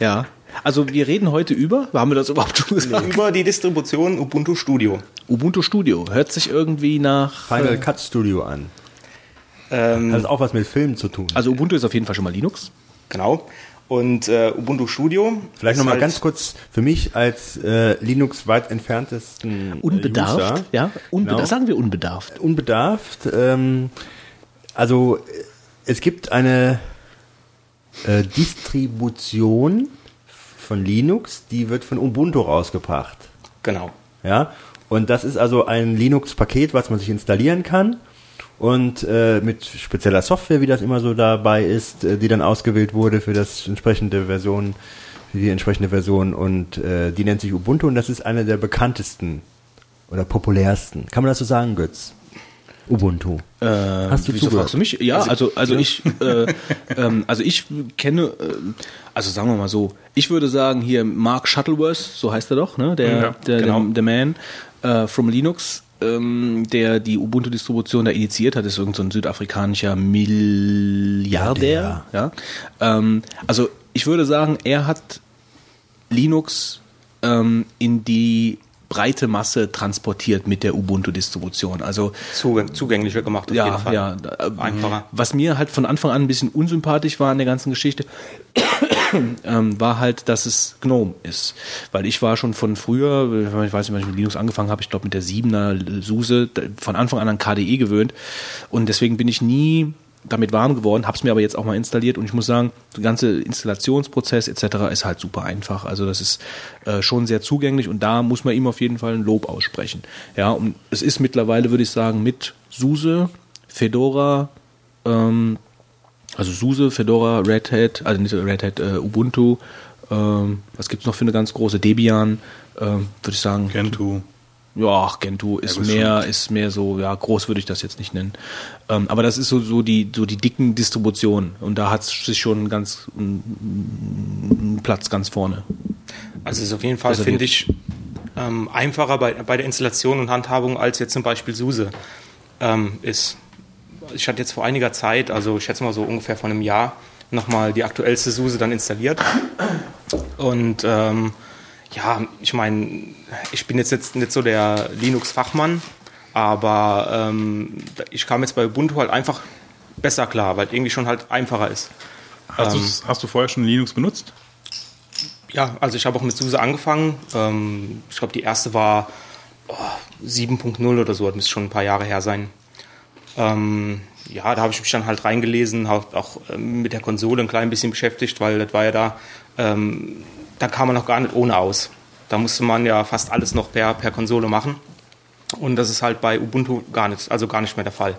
Ja. Also wir reden heute über, haben wir das überhaupt schon gesagt?
Über die Distribution Ubuntu Studio.
Ubuntu Studio. Hört sich irgendwie nach.
Final Cut Studio an.
Ähm,
Hat das auch was mit Filmen zu tun?
Also Ubuntu ist auf jeden Fall schon mal Linux.
genau. Und äh, Ubuntu Studio.
Vielleicht nochmal
halt-
ganz kurz für mich als äh, Linux weit entferntesten äh,
Unbedarft,
User.
ja. Unbedarft,
Genau.
sagen wir unbedarft.
Unbedarft. Ähm, also äh, es gibt eine äh, Distribution von Linux, die wird von Ubuntu rausgebracht.
Genau.
Ja, und das ist also ein Linux-Paket, was man sich installieren kann und äh, mit spezieller Software, wie das immer so dabei ist, äh, die dann ausgewählt wurde für das entsprechende Version, für die entsprechende Version und äh, die nennt sich Ubuntu und das ist eine der bekanntesten oder populärsten. Kann man das so sagen, Götz? Ubuntu.
Äh,
Hast du
wieso
zugehört?
fragst du mich? Ja, also, also ich, äh, <laughs> ähm, also ich kenne, ähm, also sagen wir mal so, ich würde sagen hier Mark Shuttleworth, so heißt er doch, ne? Der,
Ja,
der,
genau.
der, der Man äh, from Linux, ähm, der die Ubuntu-Distribution da initiiert hat, ist irgendein so ein südafrikanischer Milliardär. Ja. Ähm, also ich würde sagen, er hat Linux ähm, in die breite Masse transportiert mit der Ubuntu-Distribution. Also
Zugäng zugänglicher gemacht auf jeden
ja,
Fall.
ja. äh,
Einfacher.
Was mir halt von Anfang an ein bisschen unsympathisch war an der ganzen Geschichte, <coughs> ähm, war halt, dass es GNOME ist. Weil ich war schon von früher, ich weiß nicht, wann ich mit Linux angefangen habe, ich glaube mit der 7er SUSE, von Anfang an an KDE gewöhnt. Und deswegen bin ich nie damit warm geworden, habe es mir aber jetzt auch mal installiert und ich muss sagen, der ganze Installationsprozess etc. ist halt super einfach. Also das ist äh, schon sehr zugänglich und da muss man ihm auf jeden Fall ein Lob aussprechen. Ja, und es ist mittlerweile, würde ich sagen, mit SUSE, Fedora, ähm, also SUSE, Fedora, Red Hat, also nicht Red Hat, äh, Ubuntu, ähm, was gibt's noch für eine ganz große Debian, ähm, würde ich sagen.
Gentoo.
Ja, ach, Gentoo ist
gut,
mehr, ist mehr so, ja, groß würde ich das jetzt nicht nennen. Ähm, aber das ist so, so die, so die dicken Distributionen. Und da hat sich schon ganz, einen Platz ganz vorne.
Also es ist auf jeden Fall, finde ich, ähm, einfacher bei, bei der Installation und Handhabung als jetzt zum Beispiel SUSE ähm, ist. Ich hatte jetzt vor einiger Zeit, also ich schätze mal so ungefähr vor einem Jahr, nochmal die aktuellste SUSE dann installiert. Und ähm, ja, ich meine, ich bin jetzt, jetzt nicht so der Linux-Fachmann, aber ähm, ich kam jetzt bei Ubuntu halt einfach besser klar, weil irgendwie schon halt einfacher ist.
Hast, du's- hast du vorher schon Linux benutzt?
Ja, also ich habe auch mit SUSE angefangen. Ähm, ich glaube, die erste war oh, 7.0 oder so, das müsste schon ein paar Jahre her sein. Ähm, ja, da habe ich mich dann halt reingelesen, hab auch ähm, mit der Konsole ein klein bisschen beschäftigt, weil das war ja da, ähm, da kam man noch gar nicht ohne aus. Da musste man ja fast alles noch per, per Konsole machen. Und das ist halt bei Ubuntu gar nicht, also gar nicht mehr der Fall.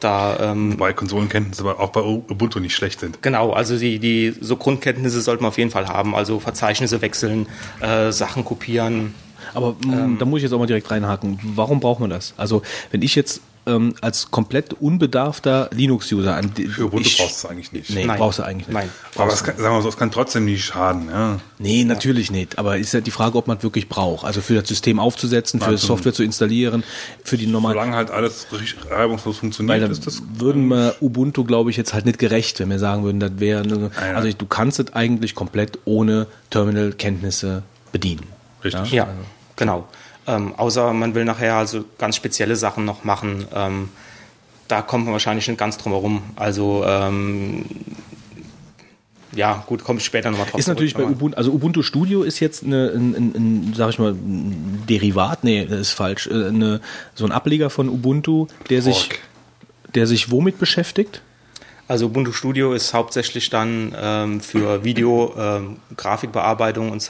Da, ähm,
Wobei Konsolenkenntnisse aber auch bei Ubuntu nicht schlecht sind.
Genau, also die, die so Grundkenntnisse sollte man auf jeden Fall haben. Also Verzeichnisse wechseln, äh, Sachen kopieren.
Aber mm, da muss ich jetzt auch mal direkt reinhaken. Warum braucht man das? Also, wenn ich jetzt ähm, als komplett unbedarfter Linux-User an
Für Ubuntu
ich,
brauchst du es eigentlich nicht.
Nee,
Nein.
brauchst du eigentlich nicht.
Nein.
Aber es kann, sagen wir mal so, es kann trotzdem nicht schaden. Ja.
Nee, natürlich nicht. Aber ist ja die Frage, ob man es wirklich braucht. Also für das System aufzusetzen, für
Also-
Software zu installieren, für die normalen.
Solange halt alles richtig reibungslos
Weil
funktioniert,
dann
ist das.
würden wir Ubuntu, glaube ich, jetzt halt nicht gerecht, wenn wir sagen würden, das wäre. eine-
ja.
Also du kannst es eigentlich komplett ohne Terminal-Kenntnisse bedienen.
Richtig.
Ja, genau. Ähm, außer man will nachher also ganz spezielle Sachen noch machen. Ähm, da kommt man wahrscheinlich nicht ganz drum herum. Also ähm, ja, gut, komme ich später nochmal drauf
Ist natürlich bei
aber-
Ubuntu, also Ubuntu Studio ist jetzt eine, ein, ein, ein, sag ich mal, ein Derivat, nee, das ist falsch, äh, eine, so ein Ableger von Ubuntu, der sich, der sich womit beschäftigt?
Also Ubuntu Studio ist hauptsächlich dann ähm, für Video, ähm, Grafikbearbeitung und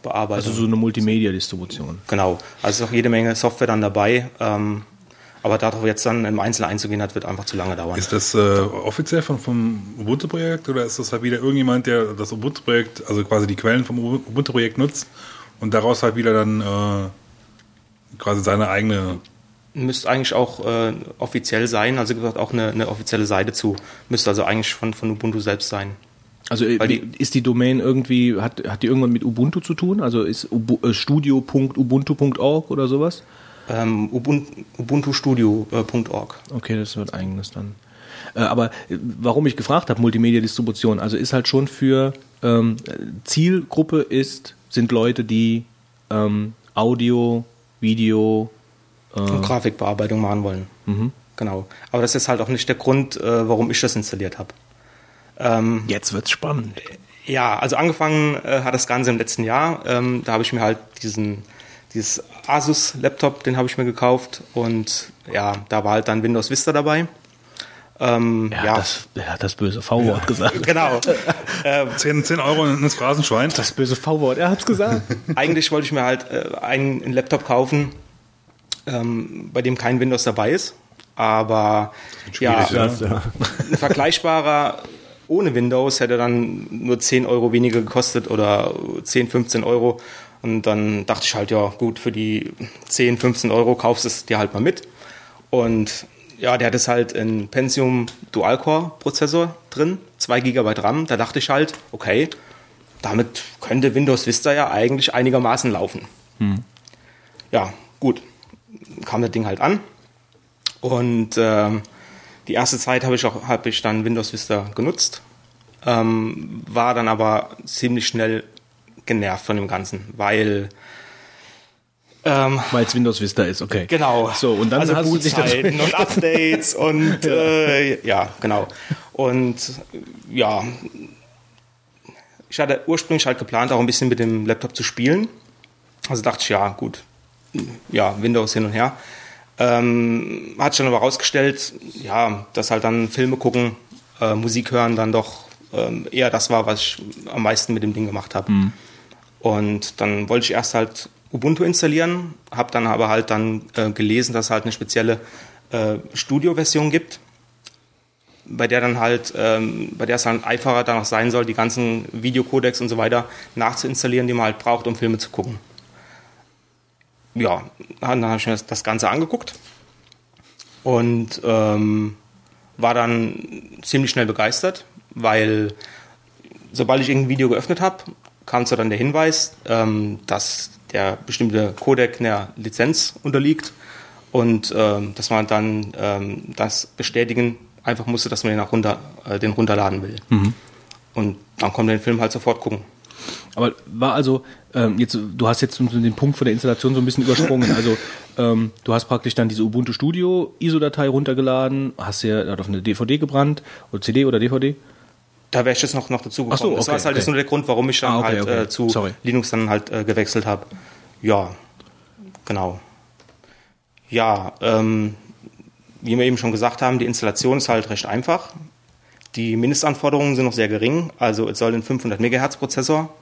Soundbearbeitung.
Also so eine Multimedia-Distribution.
Genau, also ist auch jede Menge Software dann dabei. Ähm, aber darauf jetzt dann im Einzelnen einzugehen, das wird einfach zu lange dauern.
Ist das äh, offiziell von, vom Ubuntu-Projekt oder ist das halt wieder irgendjemand, der das Ubuntu-Projekt, also quasi die Quellen vom Ubuntu-Projekt nutzt und daraus halt wieder dann äh, quasi seine eigene.
Müsste eigentlich auch äh, offiziell sein, also gibt auch eine, eine offizielle Seite zu. Müsste also eigentlich von, von Ubuntu selbst sein.
Also äh,
die-
ist die Domain irgendwie, hat, hat die irgendwann mit Ubuntu zu tun? Also ist äh, studio.ubuntu.org oder sowas?
Ähm, Ubuntu, ubuntustudio.org.
Okay, das wird eigenes dann. Äh, aber äh, warum ich gefragt habe, Multimedia-Distribution, also ist halt schon für ähm, Zielgruppe ist, sind Leute, die ähm, Audio, Video,
und Grafikbearbeitung machen wollen. Genau. Aber das ist halt auch nicht der Grund, äh, warum ich das installiert habe. Ähm,
jetzt wird's spannend.
ja, also angefangen äh, hat das Ganze im letzten Jahr. Ähm, da habe ich mir halt diesen dieses Asus Laptop, den habe ich mir gekauft und ja, da war halt dann Windows Vista dabei. Ähm,
Er,
ja,
hat das, er hat das böse V-Wort gesagt. <laughs>
genau. <laughs>
10, 10 Euro in das Phrasenschwein.
Das böse V-Wort, er hat's gesagt. <laughs>
Eigentlich wollte ich mir halt äh, einen, einen Laptop kaufen, ähm, bei dem kein Windows dabei ist. Aber ja,
ja.
ein vergleichbarer ohne Windows hätte dann nur 10 Euro weniger gekostet oder 10, 15 Euro. Und dann dachte ich halt, ja gut, für die 10, 15 Euro kaufst du es dir halt mal mit. Und ja, der hat es halt in Pentium Dual-Core Prozessor drin, 2 GB RAM. Da dachte ich halt, okay, damit könnte Windows Vista ja eigentlich einigermaßen laufen. Ja, gut. Kam das Ding halt an. Und ähm, die erste Zeit habe ich auch habe ich dann Windows Vista genutzt, ähm, war dann aber ziemlich schnell genervt von dem Ganzen, weil ähm,
Weil es Windows Vista ist, okay.
Genau.
So, und dann
also
hast du dich
und <laughs> Updates und <laughs> äh, ja, genau. Und ja, ich hatte ursprünglich halt geplant, auch ein bisschen mit dem Laptop zu spielen. Also dachte ich, ja, gut, ja, Windows hin und her. Ähm, hat sich dann aber herausgestellt, ja, dass halt dann Filme gucken, äh, Musik hören dann doch ähm, eher das war, was ich am meisten mit dem Ding gemacht habe. Und dann wollte ich erst halt Ubuntu installieren, habe dann aber halt dann äh, gelesen, dass es halt eine spezielle äh, Studio-Version gibt, bei der dann halt, ähm, bei der es dann einfacher dann auch sein soll, die ganzen Videocodecs und so weiter nachzuinstallieren, die man halt braucht, um Filme zu gucken. Ja, dann habe ich mir das, Ganze angeguckt und ähm, war dann ziemlich schnell begeistert, weil sobald ich irgendein Video geöffnet habe, kam so dann der Hinweis, ähm, dass der bestimmte Codec einer Lizenz unterliegt und ähm, dass man dann ähm, das bestätigen einfach musste, dass man den auch runter, äh, den runterladen will. Und dann konnte man den Film halt sofort gucken.
Aber war also, ähm, jetzt, du hast jetzt den Punkt von der Installation so ein bisschen übersprungen. Also, ähm, du hast praktisch dann diese Ubuntu Studio ISO-Datei runtergeladen, hast sie auf eine DVD gebrannt, oder CD oder DVD?
Da wäre ich jetzt noch, noch dazu gekommen.
Ach so,
das war
okay,
halt jetzt
okay.
nur der Grund, warum ich dann
Ah, okay,
halt
okay.
Äh, zu
Sorry.
Linux dann halt äh, gewechselt habe. Ja, genau. Ja, ähm, wie wir eben schon gesagt haben, die Installation ist halt recht einfach. Die Mindestanforderungen sind noch sehr gering. Also es soll ein 500 MHz Prozessor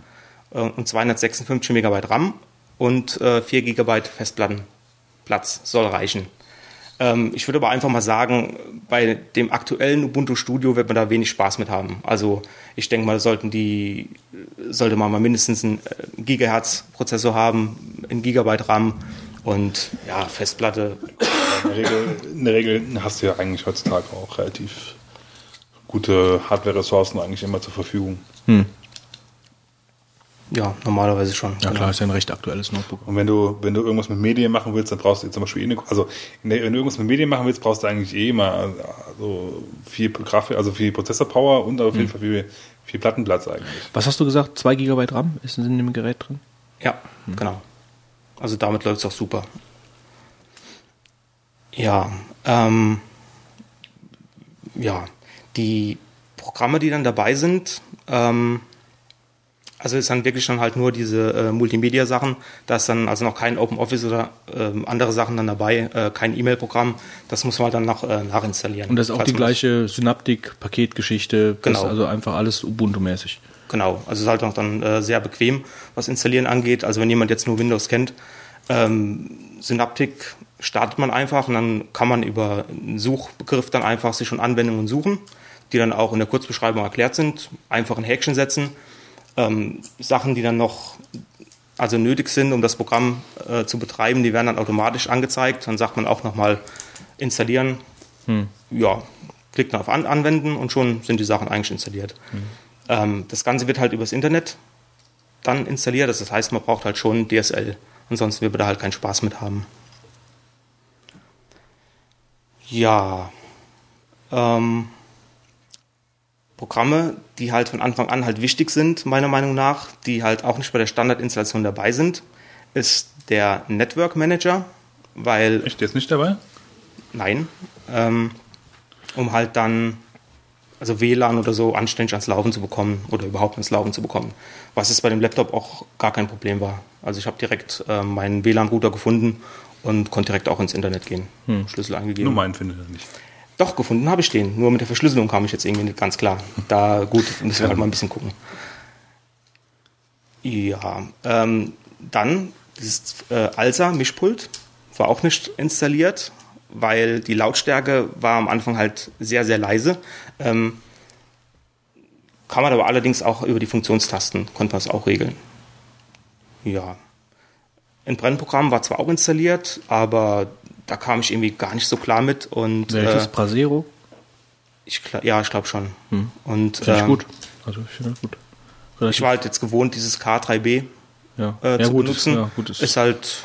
äh, und 256 MB RAM und äh, 4 GB Festplattenplatz soll reichen. Ähm, ich würde aber einfach mal sagen, bei dem aktuellen Ubuntu Studio wird man da wenig Spaß mit haben. Also ich denke mal, sollten die, sollte man mal mindestens einen äh, Gigahertz-Prozessor haben, ein Gigabyte RAM und ja, Festplatte.
In der, Regel, in der Regel hast du ja eigentlich heutzutage auch relativ gute Hardware-Ressourcen eigentlich immer zur Verfügung.
Ja, normalerweise schon.
Ja klar, ist ja ein recht aktuelles Notebook.
Und wenn du, wenn du irgendwas mit Medien machen willst, dann brauchst du zum Beispiel eh eine, also wenn du irgendwas mit Medien machen willst, brauchst du eigentlich eh immer also viel Grafik, also viel Prozessor-Power und auf jeden Fall viel, viel Plattenplatz eigentlich.
Was hast du gesagt? 2 GB RAM ist in dem Gerät drin?
Ja, genau. Also damit läuft es auch super. Ja, ähm, ja, die Programme, die dann dabei sind, ähm, also ist dann wirklich dann halt nur diese äh, Multimedia-Sachen. Da ist dann also noch kein Open Office oder ähm, andere Sachen dann dabei, äh, kein E-Mail-Programm. Das muss man halt dann noch äh, nachinstallieren.
Und das ist auch die gleiche Synaptik-Paketgeschichte.
Genau.
also einfach alles Ubuntu-mäßig.
Genau, also ist halt auch dann äh, sehr bequem, was Installieren angeht. Also wenn jemand jetzt nur Windows kennt, ähm, Synaptic startet man einfach und dann kann man über einen Suchbegriff dann einfach sich schon Anwendungen suchen, die dann auch in der Kurzbeschreibung erklärt sind, einfach ein Häkchen setzen. Ähm, Sachen, die dann noch also nötig sind, um das Programm äh, zu betreiben, die werden dann automatisch angezeigt. Dann sagt man auch nochmal installieren.
Hm.
Ja, klickt man auf An Anwenden und schon sind die Sachen eigentlich installiert.
Hm.
Ähm, das Ganze wird halt übers Internet dann installiert. Das heißt, man braucht halt schon DSL. Ansonsten wird man da halt keinen Spaß mit haben. Ja. Ähm, Programme, die halt von Anfang an halt wichtig sind, meiner Meinung nach, die halt auch nicht bei der Standardinstallation dabei sind, ist der Network Manager, weil.
Echt, der ist nicht dabei?
Nein. Ähm, um halt dann, also WLAN oder so anständig ans Laufen zu bekommen oder überhaupt ans Laufen zu bekommen. Was es bei dem Laptop auch gar kein Problem war. Also ich habe direkt äh, meinen WLAN-Router gefunden und konnte direkt auch ins Internet gehen.
Hm.
Schlüssel eingegeben.
Nur meinen findet er nicht.
Doch, gefunden habe ich den. Nur mit der Verschlüsselung kam ich jetzt irgendwie nicht ganz klar. Da, gut, müssen wir halt mal ein bisschen gucken. Ja, ähm, dann dieses äh, Alsa-Mischpult war auch nicht installiert, weil die Lautstärke war am Anfang halt sehr, sehr leise. Ähm, kann man aber allerdings auch über die Funktionstasten, konnte man es auch regeln. Ja. Ein Brennprogramm war zwar auch installiert, aber da kam ich irgendwie gar nicht so klar mit. Und,
Welches?
äh,
Brasero?
ich, ja, ich glaube schon.
Hm.
Und
Finde ich
ähm,
gut. Also ich finde das gut.
ich
Relativ,
war halt jetzt gewohnt, dieses K3B
ja.
äh,
ja,
zu
gut,
benutzen.
Ja, gut, ist,
ist halt,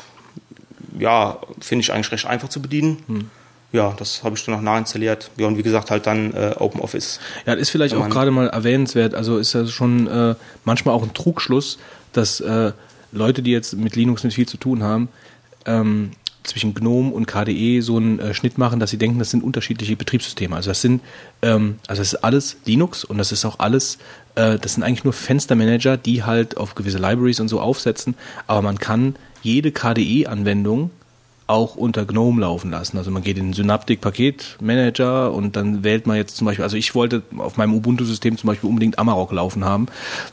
ja, finde ich eigentlich recht einfach zu bedienen.
Hm.
Ja, das habe ich dann noch nachinstalliert. Ja, und wie gesagt, halt dann äh, OpenOffice.
Ja, das ist vielleicht auch gerade mal erwähnenswert. Also ist ja schon äh, manchmal auch ein Trugschluss, dass äh, Leute, die jetzt mit Linux nicht viel zu tun haben, ähm, zwischen GNOME und KDE so einen äh, Schnitt machen, dass sie denken, das sind unterschiedliche Betriebssysteme. Also das sind, ähm, also das ist alles Linux und das ist auch alles, äh, das sind eigentlich nur Fenstermanager, die halt auf gewisse Libraries und so aufsetzen. Aber man kann jede KDE-Anwendung auch unter GNOME laufen lassen. Also man geht in den Synaptic Paketmanager und dann wählt man jetzt zum Beispiel, also ich wollte auf meinem Ubuntu-System zum Beispiel unbedingt Amarok laufen haben.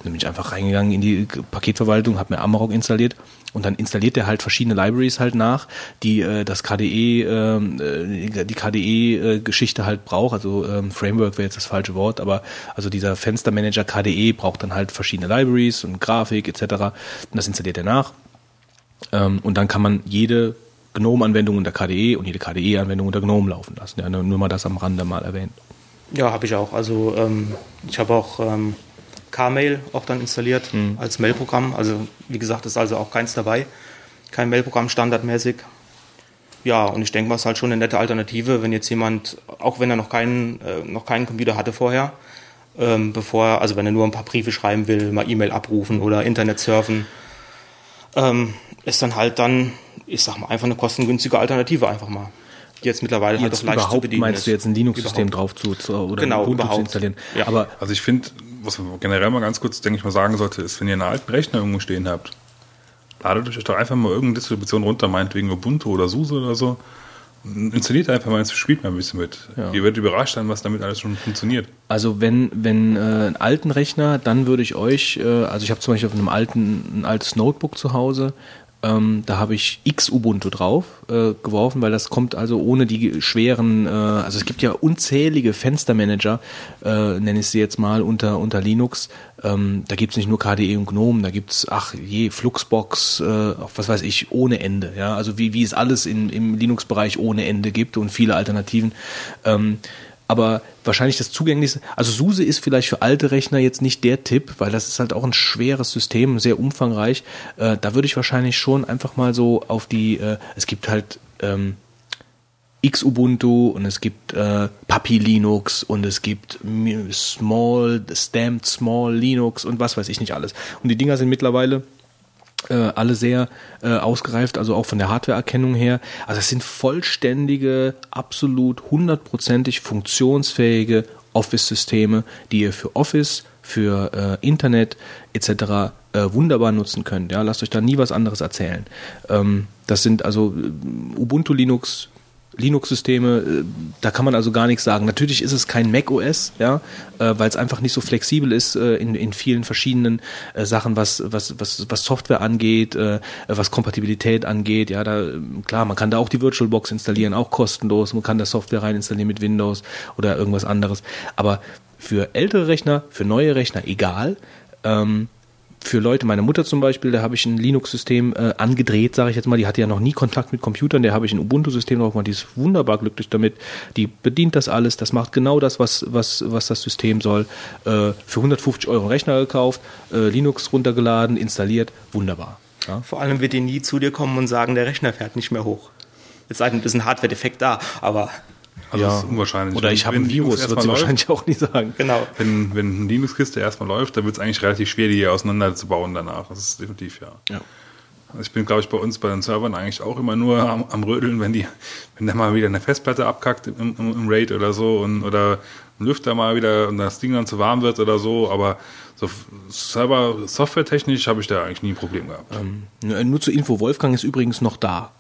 Dann bin ich einfach reingegangen in die Paketverwaltung, habe mir Amarok installiert und dann installiert er halt verschiedene Libraries halt nach, die äh, das KDE, ähm, äh, die KDE-Geschichte halt braucht. Also ähm, Framework wäre jetzt das falsche Wort, aber also dieser Fenstermanager KDE braucht dann halt verschiedene Libraries und Grafik etc. Und das installiert er nach. Ähm, und dann kann man jede GNOME-Anwendung unter KDE und jede KDE-Anwendung unter GNOME laufen lassen. Ja, nur mal das am Rande mal erwähnt.
Ja, habe ich auch. Also ähm, ich habe auch ähm, Kmail auch dann installiert
Mhm.
als Mailprogramm. Also wie gesagt, ist also auch keins dabei. Kein Mailprogramm standardmäßig. Ja, und ich denke mal, es ist halt schon eine nette Alternative, wenn jetzt jemand, auch wenn er noch keinen, äh, noch keinen Computer hatte vorher, ähm, bevor er, also wenn er nur ein paar Briefe schreiben will, mal E-Mail abrufen oder Internet surfen, ähm, ist dann halt dann, ich sag mal, einfach eine kostengünstige Alternative einfach mal. Die jetzt mittlerweile halt
Jetzt
auch leicht zu
überhaupt
bedienen
meinst
ist.
du jetzt ein Linux-System
Überhaupt.
drauf zu, zu oder
Genau,
Ubuntu zu
überhaupt.
installieren?
Ja.
Aber
Also ich finde, was man generell mal ganz kurz, denke ich mal, sagen sollte, ist, wenn ihr einen alten Rechner irgendwo stehen habt, ladet euch doch einfach mal irgendeine Distribution runter, meinetwegen Ubuntu oder SUSE oder so. Installiert einfach mal, spielt mal ein bisschen mit.
Ja.
Ihr werdet überrascht sein, was damit alles schon funktioniert.
Also wenn, wenn äh, einen alten Rechner, dann würde ich euch, äh, also ich habe zum Beispiel auf einem alten, ein altes Notebook zu Hause, ähm, da habe ich X Ubuntu drauf äh, geworfen, weil das kommt also ohne die schweren, äh, also es gibt ja unzählige Fenstermanager, äh, nenne ich sie jetzt mal, unter, unter Linux. Ähm, da gibt es nicht nur KDE und GNOME, da gibt es, ach je, Fluxbox, äh, was weiß ich, ohne Ende. Ja, also wie, wie es alles in, im Linux-Bereich ohne Ende gibt und viele Alternativen. Ähm, aber wahrscheinlich das zugänglichste, also SUSE ist vielleicht für alte Rechner jetzt nicht der Tipp, weil das ist halt auch ein schweres System, sehr umfangreich. Äh, da würde ich wahrscheinlich schon einfach mal so auf die, äh, es gibt halt ähm, Xubuntu und es gibt äh, Papi Linux und es gibt Small, Stamped Small Linux und was weiß ich nicht alles. Und die Dinger sind mittlerweile äh, alle sehr äh, ausgereift, also auch von der Hardwareerkennung her. Also es sind vollständige, absolut hundertprozentig funktionsfähige Office-Systeme, die ihr für Office, für äh, Internet etc. Äh, wunderbar nutzen könnt. Ja, lasst euch da nie was anderes erzählen. Ähm, das sind also äh, Ubuntu Linux, Linux-Systeme, äh, da kann man also gar nichts sagen. Natürlich ist es kein Mac OS, ja, äh, weil es einfach nicht so flexibel ist äh, in, in vielen verschiedenen Sachen, was, was, was, was Software angeht, was Kompatibilität angeht. Ja, da äh, klar, man kann da auch die VirtualBox installieren, auch kostenlos. Man kann da Software rein installieren mit Windows oder irgendwas anderes. Aber für ältere Rechner, für neue Rechner, egal. Ähm, für Leute, meine Mutter zum Beispiel, da habe ich ein Linux-System äh, angedreht, sage ich jetzt mal, die hatte ja noch nie Kontakt mit Computern, der habe ich ein Ubuntu-System drauf gemacht, die ist wunderbar glücklich damit, die bedient das alles, das macht genau das, was, was, was das System soll. Äh, für 150 Euro einen Rechner gekauft, äh, Linux runtergeladen, installiert, wunderbar. Ja.
Vor allem wird die nie zu dir kommen und sagen, der Rechner fährt nicht mehr hoch. Jetzt sei ein Hardware-Defekt da, aber
Also das ist unwahrscheinlich.
Oder ich habe ein Virus, wird sie
läuft,
wahrscheinlich auch nie sagen.
genau.
Wenn, wenn eine Linux-Kiste erstmal läuft, dann wird es eigentlich relativ schwer, die hier auseinanderzubauen danach. Das ist definitiv, ja.
Ja.
Also ich bin, glaube ich, bei uns bei den Servern eigentlich auch immer nur am, am Rödeln, wenn die, wenn da mal wieder eine Festplatte abkackt im, im, im RAID oder so und oder ein Lüfter mal wieder und das Ding dann zu warm wird oder so, aber so Server, softwaretechnisch habe ich da eigentlich nie ein Problem gehabt.
Nur nur zur Info, Wolfgang ist übrigens noch da.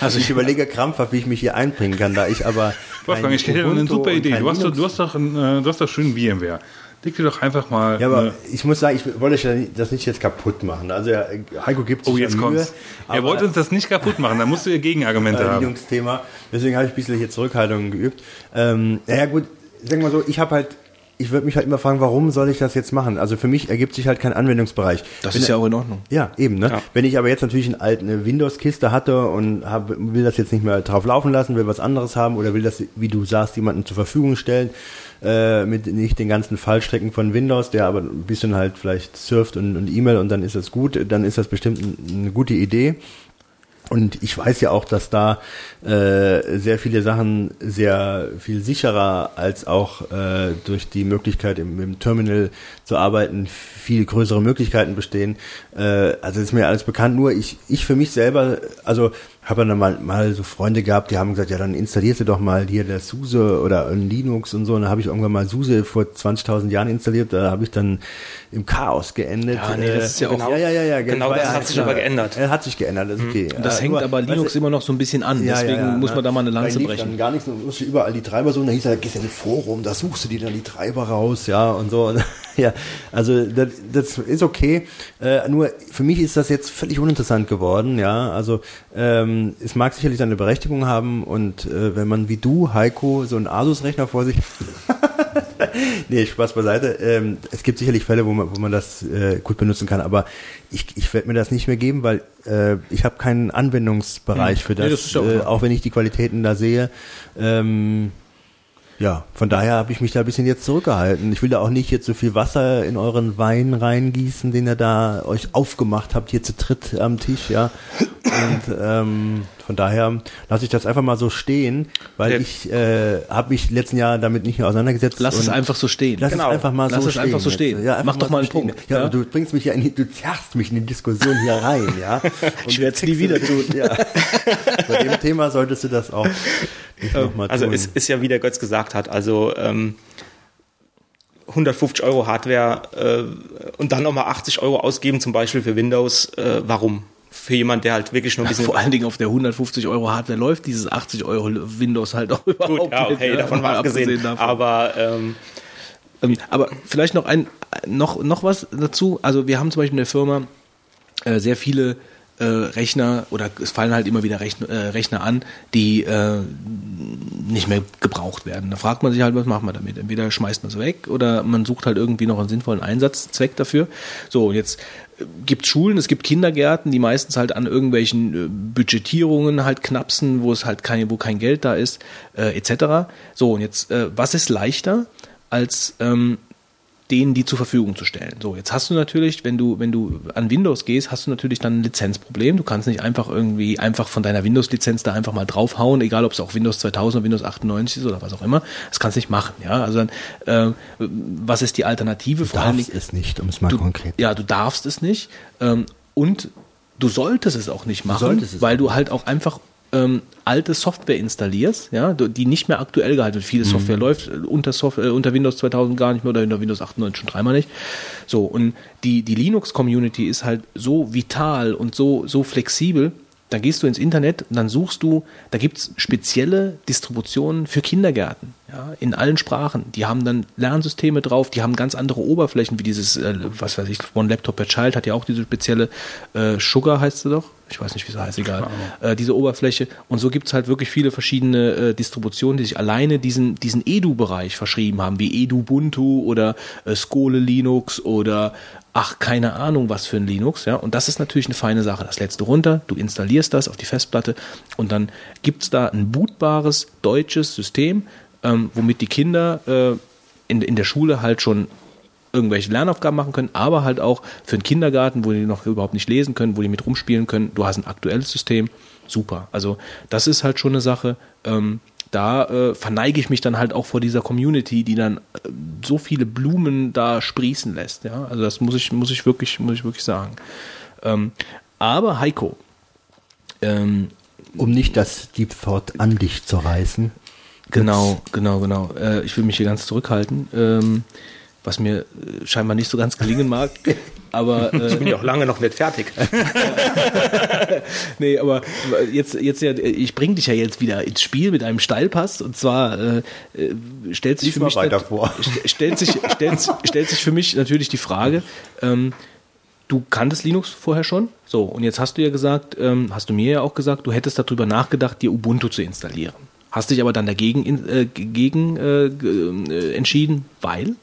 Also ich überlege krampfhaft, wie ich mich hier einbringen kann, da ich aber.
Wolfgang, ich hätte eine super Idee. Du hast, doch, du, hast doch ein, äh, du hast doch schön VMware. Leg dir doch einfach mal.
Ja, aber ich muss sagen, ich wollte das nicht jetzt kaputt machen. Also ja, Heiko gibt sich
oh, jetzt
ja Mühe.
Er wollte uns das nicht kaputt machen. Da musst du ja Gegenargumente
äh,
haben.
Linux-Thema. Deswegen habe ich ein bisschen hier Zurückhaltung geübt. Ähm, naja gut, sag mal so, ich habe halt, ich würde mich halt immer fragen, warum soll ich das jetzt machen? Also für mich ergibt sich halt kein Anwendungsbereich.
Das
Wenn-
ist ja auch in Ordnung.
Ja, eben. Ne?
Ja.
Wenn ich aber jetzt natürlich eine alte eine Windows-Kiste hatte und hab, will das jetzt nicht mehr drauf laufen lassen, will was anderes haben oder will das, wie du sagst, jemandem zur Verfügung stellen, äh, mit nicht den ganzen Fallstrecken von Windows, der aber ein bisschen halt vielleicht surft und, und E-Mail und dann ist das gut, dann ist das bestimmt ein, eine gute Idee. Und ich weiß ja auch, dass da äh, sehr viele Sachen sehr viel sicherer als auch äh, durch die Möglichkeit im, im Terminal zu arbeiten viel größere Möglichkeiten bestehen. Äh, also ist mir alles bekannt. Nur ich, ich für mich selber, also habe dann mal, mal so Freunde gehabt, die haben gesagt, ja dann installierst du doch mal hier der SUSE oder ein Linux und so. Und da habe ich irgendwann mal SUSE vor 20.000 Jahren installiert. Da habe ich dann im Chaos geendet.
Ja, nee, das ist ja auch-
ja, ja, ja, ja,
Genau
war
das hat sich aber geändert.
Er hat sich geändert, das ist okay.
Das
Äh,
hängt
nur,
aber Linux
du,
immer noch so ein bisschen an.
ja,
Deswegen
ja, ja,
muss man da mal eine Lanze brechen.
Dann gar nichts, dann musst du überall die Treiber suchen, dann hieß er, gehst in ein Forum, da suchst du dir dann die Treiber raus, ja, und so. <laughs> ja, also das, das ist okay. Äh, nur für mich ist das jetzt völlig uninteressant geworden, ja. Also ähm, es mag sicherlich seine Berechtigung haben und äh, wenn man wie du, Heiko, so einen Asus-Rechner vor sich <laughs> nee, Spaß beiseite. Ähm, es gibt sicherlich Fälle, wo man, wo man das äh, gut benutzen kann, aber ich, ich werde mir das nicht mehr geben, weil äh, ich habe keinen Anwendungsbereich für das,
Nee, das auch
äh, auch wenn ich die Qualitäten da sehe. Ähm, ja, von daher habe ich mich da ein bisschen jetzt zurückgehalten. Ich will da auch nicht jetzt so viel Wasser in euren Wein reingießen, den ihr da euch aufgemacht habt, hier zu dritt am Tisch, ja. Und ähm, von daher lasse ich das einfach mal so stehen, weil
Der-
ich äh, habe mich letzten Jahr damit nicht mehr auseinandergesetzt.
Lass es
und
einfach so stehen.
Lass
Genau.
es einfach mal
Lass
so
es
stehen.
einfach so stehen.
Ja, einfach
Mach doch mal einen
stehen.
Punkt,
Ja,
ja?
du bringst mich ja in die, du zerrst mich in die Diskussion hier rein, ja. <laughs>
Ich werde es nie wieder tun.
Ja. Bei dem Thema solltest du das auch nicht nochmal
Also
tun.
es ist ja, wie der Götz gesagt hat, also ähm, 150 Euro Hardware äh, und dann nochmal 80 Euro ausgeben, zum Beispiel für Windows. Äh, warum? Für jemand, der halt wirklich nur ein bisschen...
Vor allen Dingen auf der 150 Euro Hardware läuft dieses 80 Euro Windows halt auch überhaupt
Gut, ja,
nicht,
okay,
ja,
davon mal abgesehen.
davon.
Aber ähm,
Ähm, Aber vielleicht noch ein noch noch was dazu. Also wir haben zum Beispiel in der Firma äh, sehr viele äh, Rechner oder es fallen halt immer wieder Rechner, äh, Rechner an, die äh, nicht mehr gebraucht werden. Da fragt man sich halt, was macht man damit? Entweder schmeißt man sie weg oder man sucht halt irgendwie noch einen sinnvollen Einsatzzweck dafür. So, und jetzt äh, gibt Schulen, es gibt Kindergärten, die meistens halt an irgendwelchen äh, Budgetierungen halt knapsen, wo es halt keine, wo kein Geld da ist, äh, etc. So, und jetzt, äh, was ist leichter, als ähm, denen die zur Verfügung zu stellen. So, jetzt hast du natürlich, wenn du, wenn du an Windows gehst, hast du natürlich dann ein Lizenzproblem. Du kannst nicht einfach irgendwie einfach von deiner Windows-Lizenz da einfach mal draufhauen, egal ob es auch Windows 2000 oder Windows 98 ist oder was auch immer. Das kannst du nicht machen. Ja, also dann, äh, was ist die Alternative? Vor allen
darfst
Dingen,
es nicht, um es mal
du,
konkret
Ja, du darfst es nicht. Ähm, und du solltest es auch nicht machen, weil du halt auch einfach ähm, alte Software installierst, ja, die nicht mehr aktuell gehalten wird.
Mhm.
Viele Software läuft äh, unter, Software, äh, unter Windows 2000 gar nicht mehr oder unter Windows 98 schon dreimal nicht. So, und die, die Linux-Community ist halt so vital und so, so flexibel, da gehst du ins Internet und dann suchst du, da gibt's spezielle Distributionen für Kindergärten. Ja, in allen Sprachen. Die haben dann Lernsysteme drauf, die haben ganz andere Oberflächen, wie dieses, äh, was weiß ich, One Laptop per Child hat ja auch diese spezielle äh, Sugar heißt sie doch. Ich weiß nicht, wie sie heißt, egal. Äh, diese Oberfläche. Und so gibt es halt wirklich viele verschiedene äh, Distributionen, die sich alleine diesen, diesen Edu-Bereich verschrieben haben, wie Edubuntu oder äh, Skole Linux oder ach, keine Ahnung, was für ein Linux, ja. Und das ist natürlich eine feine Sache. Das lädst du runter, du installierst das auf die Festplatte und dann gibt's da ein bootbares deutsches System, ähm, womit die Kinder äh, in, in der Schule halt schon irgendwelche Lernaufgaben machen können, aber halt auch für den Kindergarten, wo die noch überhaupt nicht lesen können, wo die mit rumspielen können. Du hast ein aktuelles System, super. Also das ist halt schon eine Sache. Ähm, da äh, verneige ich mich dann halt auch vor dieser Community, die dann äh, so viele Blumen da sprießen lässt. Ja, also das muss ich muss ich wirklich muss ich wirklich sagen. Ähm, aber Heiko, ähm,
Um nicht das Deep Thought an dich zu reißen.
Genau, genau, genau. Äh, ich will mich hier ganz zurückhalten, ähm, was mir äh, scheinbar nicht so ganz gelingen mag. <laughs> Aber
Ich
äh,
bin ja auch lange noch nicht fertig. <laughs>
nee, aber jetzt, jetzt ja, ich bringe dich ja jetzt wieder ins Spiel mit einem Steilpass und zwar äh, äh, stellt sich
Lies
für mich
weiter vor. <laughs>
st- stellt sich stellt, stellt sich für mich natürlich die Frage. Ähm, Du kanntest Linux vorher schon, so und jetzt hast du ja gesagt, ähm, hast du mir ja auch gesagt, du hättest darüber nachgedacht, dir Ubuntu zu installieren. Hast dich aber dann dagegen äh, gegen äh, äh, entschieden, weil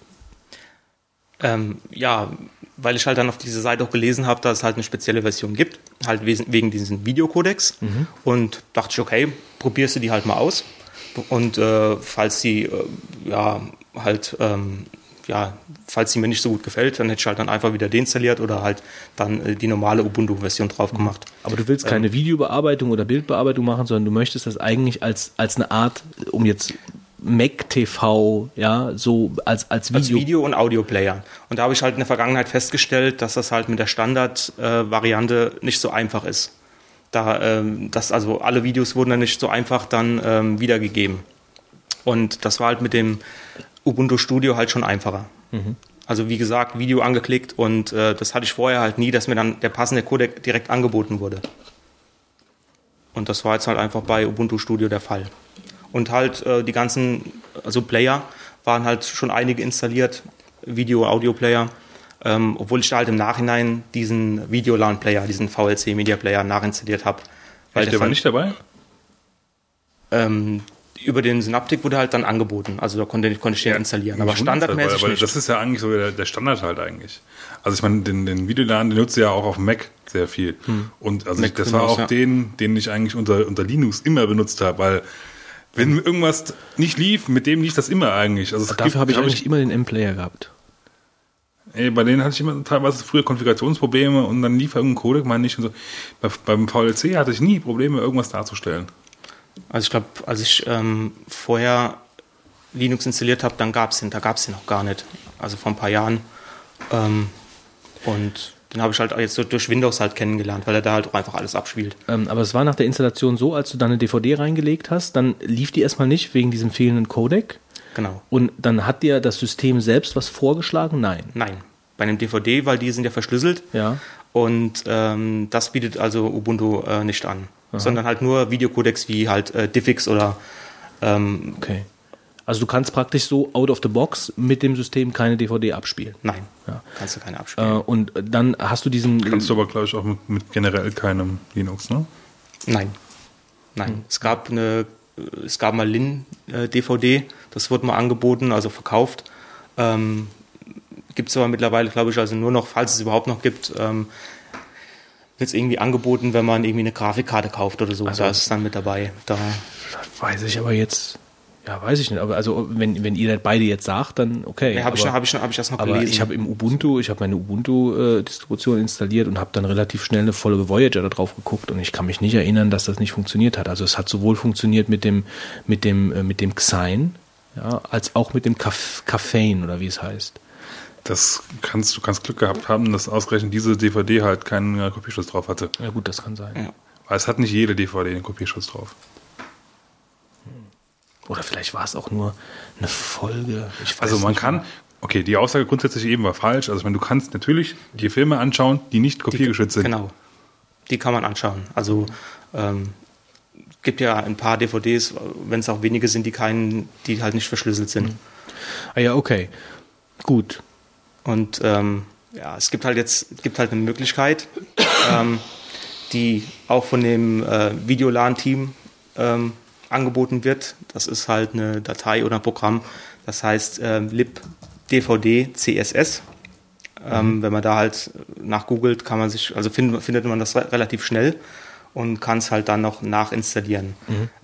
Ähm, ja, weil ich halt dann auf dieser Seite auch gelesen habe, dass es halt eine spezielle Version gibt, halt wegen diesen Videocodex. Und dachte ich, okay, probierst du die halt mal aus. Und äh, falls die, äh, ja, halt, ähm, ja, falls die mir nicht so gut gefällt, dann hätte ich halt dann einfach wieder deinstalliert oder halt dann äh, die normale Ubuntu-Version drauf gemacht.
Aber du willst keine Videobearbeitung oder Bildbearbeitung machen, sondern du möchtest das eigentlich als, als eine Art, um jetzt Mac TV, ja, so als, als Video.
als Video- und Audioplayer. Und da habe ich halt in der Vergangenheit festgestellt, dass das halt mit der Standard-Variante nicht so einfach ist. Da, ähm, das, also alle Videos wurden dann nicht so einfach dann ähm, wiedergegeben. Und das war halt mit dem Ubuntu Studio halt schon einfacher. Also wie gesagt, Video angeklickt und äh, das hatte ich vorher halt nie, dass mir dann der passende Codec direkt angeboten wurde. Und das war jetzt halt einfach bei Ubuntu Studio der Fall. Und halt äh, die ganzen, also Player waren halt schon einige installiert, Video- Audio-Player, ähm, obwohl ich da halt im Nachhinein diesen Videolan-Player, diesen VLC Media Player nachinstalliert habe. Weil
Der war nicht dabei?
ähm, über den Synaptic wurde halt dann angeboten, also da konnte, konnte ich den installieren, aber
halt,
standardmäßig
weil, weil
nicht.
Das ist ja eigentlich so der, der Standard halt eigentlich. Also ich meine, den, den Videoladen, den nutze ich ja auch auf dem Mac sehr viel. Und also ich, das war
Windows,
auch
ja.
den, den ich eigentlich unter, unter Linux immer benutzt habe, weil wenn irgendwas nicht lief, mit dem lief das immer eigentlich. Also
Dafür habe ich
hab
eigentlich immer den M-Player gehabt.
Ey, bei denen hatte ich immer teilweise früher Konfigurationsprobleme und dann lief irgendein Codec, meine ich. Und so. Bei, beim VLC hatte ich nie Probleme, irgendwas darzustellen.
Also ich glaube, als ich ähm, vorher Linux installiert habe, dann gab es den, da gab es den noch gar nicht. Also vor ein paar Jahren. Ähm, und den habe ich halt jetzt so durch Windows halt kennengelernt, weil er da halt auch einfach alles abspielt.
Ähm, aber es war nach der Installation so, als du dann eine DVD reingelegt hast, dann lief die erstmal nicht wegen diesem fehlenden Codec.
Genau.
Und dann hat dir das System selbst was vorgeschlagen? Nein.
Nein. Bei einem DVD, weil die sind ja verschlüsselt.
Ja.
Und ähm, das bietet also Ubuntu äh, nicht an. Sondern halt nur Videocodecs wie halt äh, Diffix oder ähm,
Okay. Also du kannst praktisch so out of the box mit dem System keine DVD abspielen.
nein,
Ja.
kannst du keine
Äh,
abspielen.
und dann hast du diesen.
Kannst du aber, glaube ich, auch mit, mit generell keinem Linux, ne?
Nein. Nein. Es gab eine, äh, es gab mal Lin-DVD, das wurde mal angeboten, also verkauft. Ähm, gibt es aber mittlerweile, glaube ich, also nur noch, falls es überhaupt noch gibt, ähm, wird es irgendwie angeboten, wenn man irgendwie eine Grafikkarte kauft oder so.
Also-
da ist es dann mit dabei. Da,
weiß ich aber jetzt. Ja, weiß ich nicht. Aber also wenn, wenn ihr das beide jetzt sagt, dann okay.
nee, habe ich, hab ich, hab ich das noch
aber
gelesen.
ich habe im Ubuntu, ich habe meine Ubuntu-Distribution installiert und habe dann relativ schnell eine Folge Voyager da drauf geguckt und ich kann mich nicht erinnern, dass das nicht funktioniert hat. Also es hat sowohl funktioniert mit dem mit dem äh, mit dem Xine, ja, als auch mit dem Caf Caffeine oder wie es heißt.
Das kannst, du kannst Glück gehabt haben, dass ausgerechnet diese DVD halt keinen äh, Kopierschutz drauf hatte.
Ja gut, das kann sein.
Ja.
Weil es hat nicht jede DVD einen Kopierschutz drauf.
Oder vielleicht war es auch nur eine Folge. Ich weiß
Also man
nicht
kann,
mehr.
okay, die Aussage grundsätzlich eben war falsch. Also ich meine, du kannst natürlich die Filme anschauen, die nicht kopiergeschützt sind.
Genau. Die kann man anschauen. Also ähm, gibt ja ein paar DVDs, wenn es auch wenige sind, die keinen, die halt nicht verschlüsselt sind.
Ah ja, okay. Gut.
Und ähm, ja, es gibt halt jetzt gibt halt eine Möglichkeit, ähm, die auch von dem äh, Videolan-Team ähm, angeboten wird. Das ist halt eine Datei oder ein Programm, das heißt äh, libdvd css. Ähm, wenn man da halt nachgoogelt, kann man sich, also find, findet man das re relativ schnell und kann es halt dann noch nachinstallieren.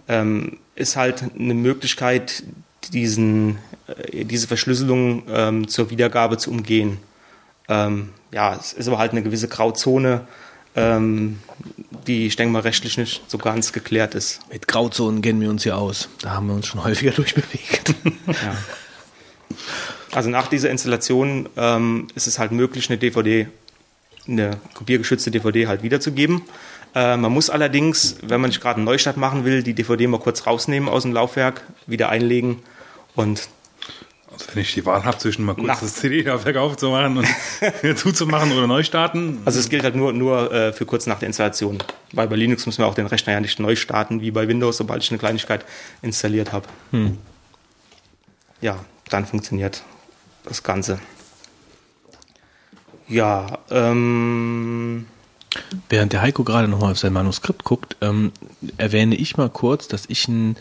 Ähm, ist halt eine Möglichkeit, diesen, äh, diese Verschlüsselung ähm, zur Wiedergabe zu umgehen. Ähm, ja, es ist aber halt eine gewisse Grauzone, ähm, die, ich denke mal, rechtlich nicht so ganz geklärt ist.
Mit Grauzonen kennen wir uns ja aus. Da haben wir uns schon häufiger <laughs> durchbewegt.
Ja. Also nach dieser Installation ähm, ist es halt möglich, eine DVD, eine kopiergeschützte DVD halt wiederzugeben. Äh, man muss allerdings, wenn man nicht gerade einen Neustart machen will, die DVD mal kurz rausnehmen aus dem Laufwerk, wieder einlegen und
Also wenn ich die Wahl habe, zwischen mal kurz das CD-Laufwerk aufzumachen und <laughs> zuzumachen oder neu starten.
also es gilt halt nur, nur äh, für kurz nach der Installation. Weil bei Linux muss man auch den Rechner ja nicht neu starten, wie bei Windows, sobald ich eine Kleinigkeit installiert habe. Ja, dann funktioniert das Ganze. Ja, ähm,
Während der Heiko gerade nochmal auf sein Manuskript guckt, ähm, erwähne ich mal kurz, dass ich einen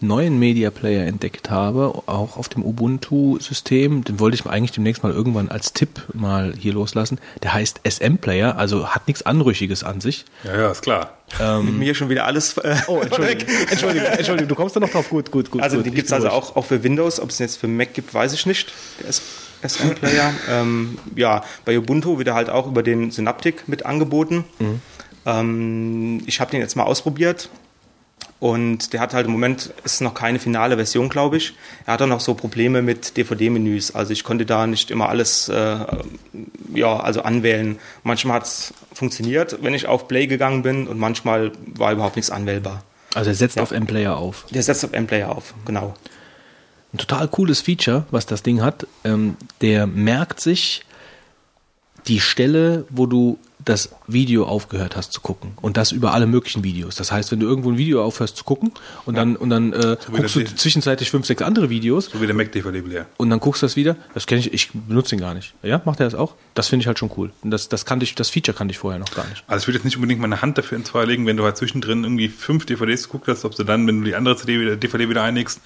neuen Media Player entdeckt habe, auch auf dem Ubuntu-System. Den wollte ich mir eigentlich demnächst mal irgendwann als Tipp mal hier loslassen. Der heißt SM Player, also hat nichts Anrüchiges an sich.
Ja, ja, ist klar.
mit <laughs> mir schon wieder alles. Äh,
Oh, <laughs> Entschuldigung, Entschuldigung, Entschuldigung, du kommst da noch drauf. Gut, gut, gut.
Also
gut.
die
Ich
gibt es also auch, auch für Windows. Ob es jetzt für Mac gibt, weiß ich nicht. Der S- SM-Player. ähm, ja, bei Ubuntu wird er halt auch über den Synaptic mit angeboten. Ähm, ich habe den jetzt mal ausprobiert. Und der hat halt im Moment, ist noch keine finale Version, glaube ich. Er hat auch noch so Probleme mit DVD-Menüs. Also ich konnte da nicht immer alles äh, ja, also anwählen. Manchmal hat es funktioniert, wenn ich auf Play gegangen bin und manchmal war überhaupt nichts anwählbar.
Also er setzt auf M-Player auf.
Der setzt auf M-Player auf, genau.
Ein total cooles Feature, was das Ding hat. Ähm, der merkt sich die Stelle, wo du das Video aufgehört hast zu gucken. Und das über alle möglichen Videos. Das heißt, wenn du irgendwo ein Video aufhörst zu gucken und dann, und dann äh,
wie
guckst du zwischenzeitlich fünf, sechs andere Videos
So wie der Mac-DVD-Player.
und dann guckst du das wieder, das kenne ich, ich benutze ihn gar nicht. Ja, macht er das auch? Das finde ich halt schon cool. Und das, das kannte ich, das Feature kannte ich vorher noch gar nicht.
Also ich würde jetzt nicht unbedingt meine Hand dafür ins Feuer legen, wenn du halt zwischendrin irgendwie fünf DVDs geguckt hast, ob du dann, wenn du die andere CD wieder, DVD wieder einlegst,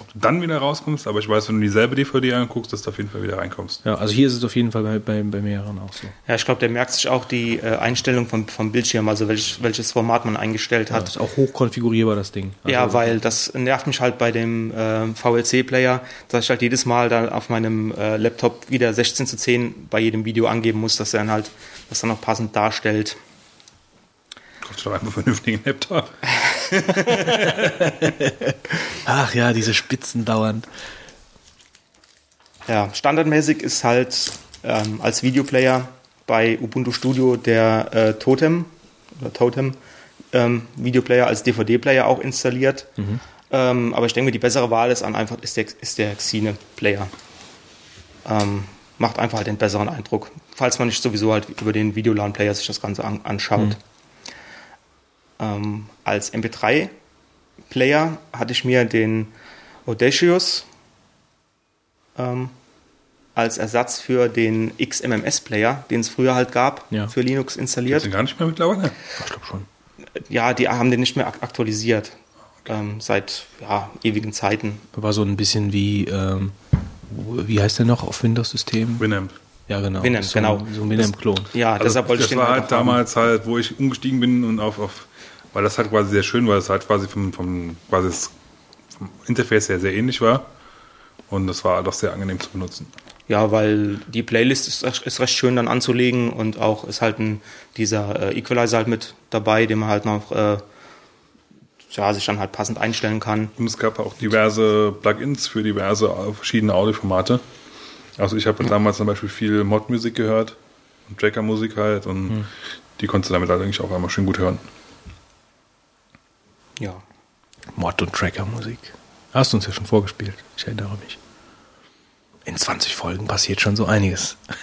ob du dann wieder rauskommst. Aber ich weiß, wenn du dieselbe DVD anguckst, dass du auf jeden Fall wieder reinkommst.
Ja, also hier ist es auf jeden Fall bei, bei, bei mehreren auch so.
Ja, ich glaube, der merkt sich auch die äh, Einstellung vom, vom Bildschirm, also welch, welches Format man eingestellt
Das
hat.
ist auch hoch konfigurierbar, das Ding. Also,
ja, weil das nervt mich halt bei dem äh, VLC-Player, dass ich halt jedes Mal dann auf meinem äh, Laptop wieder 16 zu 10 bei jedem Video angeben muss, dass er dann halt das dann auch passend darstellt.
Kaufst du doch einfach einen vernünftigen Laptop. <laughs>
Ach ja, diese Spitzen dauernd.
Ja, standardmäßig ist halt ähm, als Videoplayer bei Ubuntu Studio der äh, Totem oder Totem ähm, Videoplayer als DVD-Player auch installiert. Ähm, aber ich denke, die bessere Wahl ist, an einfach, ist der, ist der Xine-Player. Ähm, macht einfach halt den besseren Eindruck, falls man nicht sowieso halt über den Videolan-Player sich das Ganze an, anschaut. Ähm, als MP3-Player hatte ich mir den Audacious ähm, als Ersatz für den XMMS-Player, den es früher halt gab,
Ja.
für Linux installiert.
den gar nicht mehr mittlerweile?
Ich glaube schon.
Ja, die haben den nicht mehr ak- aktualisiert. Ähm, seit ja, ewigen Zeiten.
War so ein bisschen wie, ähm, wie heißt der noch auf Windows-System?
Winamp.
Ja, genau.
Winamp,
so ein-
genau.
So ein Winamp-Klon.
Ja,
Also
deshalb wollte
das
ich den
war
halt auch haben.
damals halt, wo ich umgestiegen bin und auf, auf weil das halt quasi sehr schön war, das halt quasi vom, vom, quasi vom Interface her sehr ähnlich war. Und das war doch sehr angenehm zu benutzen.
Ja, weil die Playlist ist, recht- ist recht schön dann anzulegen und auch ist halt ein, dieser äh, Equalizer halt mit dabei, den man halt noch äh, ja, sich dann halt passend einstellen kann.
Und es gab auch diverse Plugins für diverse äh, verschiedene Audioformate. Also ich habe damals zum Beispiel viel Mod-Musik gehört und Tracker-Musik halt und die konntest du damit halt eigentlich auch einmal schön gut hören.
Ja.
Mod- und Tracker-Musik. Hast du uns ja schon vorgespielt. Ich erinnere mich. In 20 Folgen passiert schon so einiges. <laughs>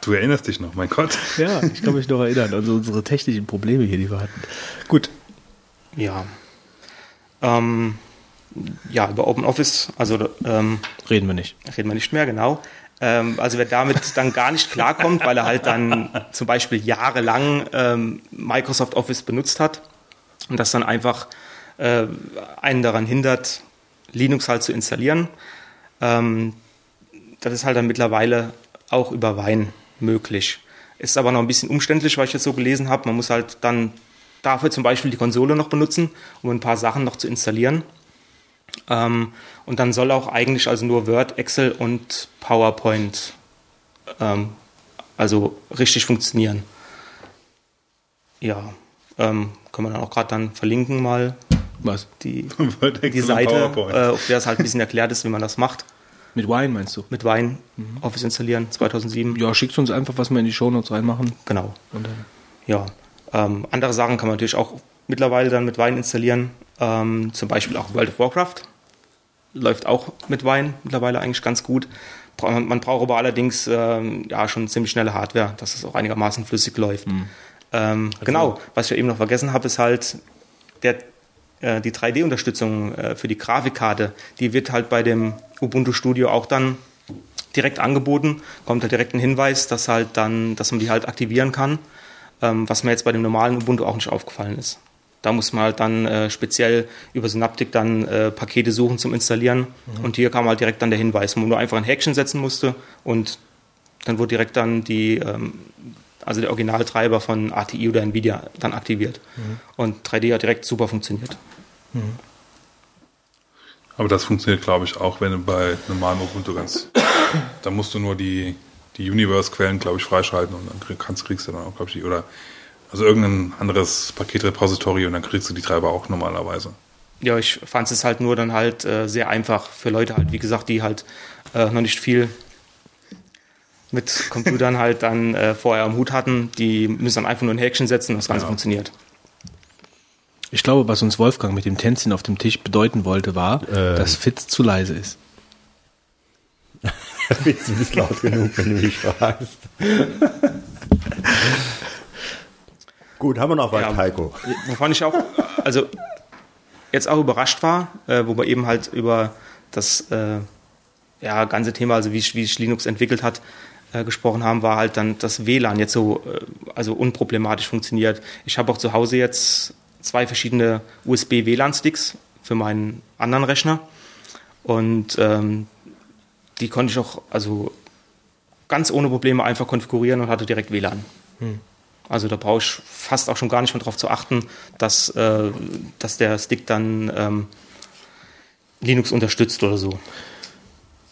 Du erinnerst dich noch, mein Gott. <laughs>
Ja, ich kann mich noch erinnern. Also unsere technischen Probleme hier, die wir hatten. Gut.
Ja. Ähm, ja, über OpenOffice, also ähm,
Reden wir nicht.
reden wir nicht mehr, genau. Ähm, also wer damit dann gar nicht klarkommt, weil er halt dann zum Beispiel jahrelang ähm, Microsoft Office benutzt hat und das dann einfach äh, einen daran hindert, Linux halt zu installieren. Ähm, das ist halt dann mittlerweile auch über Wein möglich. Ist aber noch ein bisschen umständlich, weil ich jetzt so gelesen habe. Man muss halt dann dafür zum Beispiel die Konsole noch benutzen, um ein paar Sachen noch zu installieren. Ähm, und dann soll auch eigentlich also nur Word, Excel und PowerPoint ähm, also richtig funktionieren. Ja, ähm, können wir dann auch gerade dann verlinken mal
Was?
die, <laughs> die Seite, äh, auf der es halt ein bisschen erklärt ist, wie man das macht. <laughs>
Mit Wine meinst du?
Mit Wein, Office installieren, 2007.
Ja, schickst uns einfach, was wir in die Shownotes reinmachen.
Genau.
Und dann
Ja, ähm, andere Sachen kann man natürlich auch mittlerweile dann mit Wein installieren. Ähm, zum Beispiel auch World of Warcraft. Läuft auch mit Wein mittlerweile eigentlich ganz gut. Man, braucht aber allerdings ähm, ja schon ziemlich schnelle Hardware, dass es auch einigermaßen flüssig läuft. Ähm, genau, was ich ja eben noch vergessen habe, ist halt der, äh, die 3D-Unterstützung äh, für die Grafikkarte. Die wird halt bei dem Ubuntu Studio auch dann direkt angeboten. Kommt halt direkt ein Hinweis, dass halt dann, dass man die halt aktivieren kann ähm, was mir jetzt bei dem normalen Ubuntu auch nicht aufgefallen ist. Da muss man halt dann äh, speziell über Synaptic dann äh, Pakete suchen zum Installieren. Und hier kam halt direkt dann der Hinweis, wo man nur einfach ein Häkchen setzen musste und dann wurde direkt dann die, ähm, also der Originaltreiber von ATI oder Nvidia dann aktiviert. Und 3D hat direkt super funktioniert.
Aber das funktioniert, glaube ich, auch, wenn du bei normalem Ubuntu ganz. <coughs> da musst du nur die, die Universe-Quellen, glaube ich, freischalten und dann krieg- kannst, kriegst du dann auch, glaube ich, die, oder also irgendein anderes Paketrepository und dann kriegst du die Treiber auch normalerweise.
Ja, ich fand es halt nur dann halt äh, sehr einfach für Leute halt, wie gesagt, die halt äh, noch nicht viel mit Computern halt dann äh, vorher am Hut hatten. Die müssen dann einfach nur ein Häkchen setzen und das Ganze
Ja.
funktioniert.
Ich glaube, was uns Wolfgang mit dem Tänzchen auf dem Tisch bedeuten wollte, war,
Äh.
dass Fitz zu leise ist. <laughs>
Fitz, du bist laut genug, wenn du mich fragst. Gut, haben wir noch was,
Ja.
Heiko?
Wovon ich auch, also jetzt auch überrascht war, äh, wo wir eben halt über das äh, ja, ganze Thema, also wie, wie sich Linux entwickelt hat, äh, gesprochen haben, war halt dann das WLAN jetzt so äh, also unproblematisch funktioniert. Ich habe auch zu Hause jetzt zwei verschiedene USB-WLAN-Sticks für meinen anderen Rechner und ähm, die konnte ich auch also ganz ohne Probleme einfach konfigurieren und hatte direkt WLAN. Also da brauche ich fast auch schon gar nicht mehr darauf zu achten, dass, äh, dass der Stick dann ähm, Linux unterstützt oder so.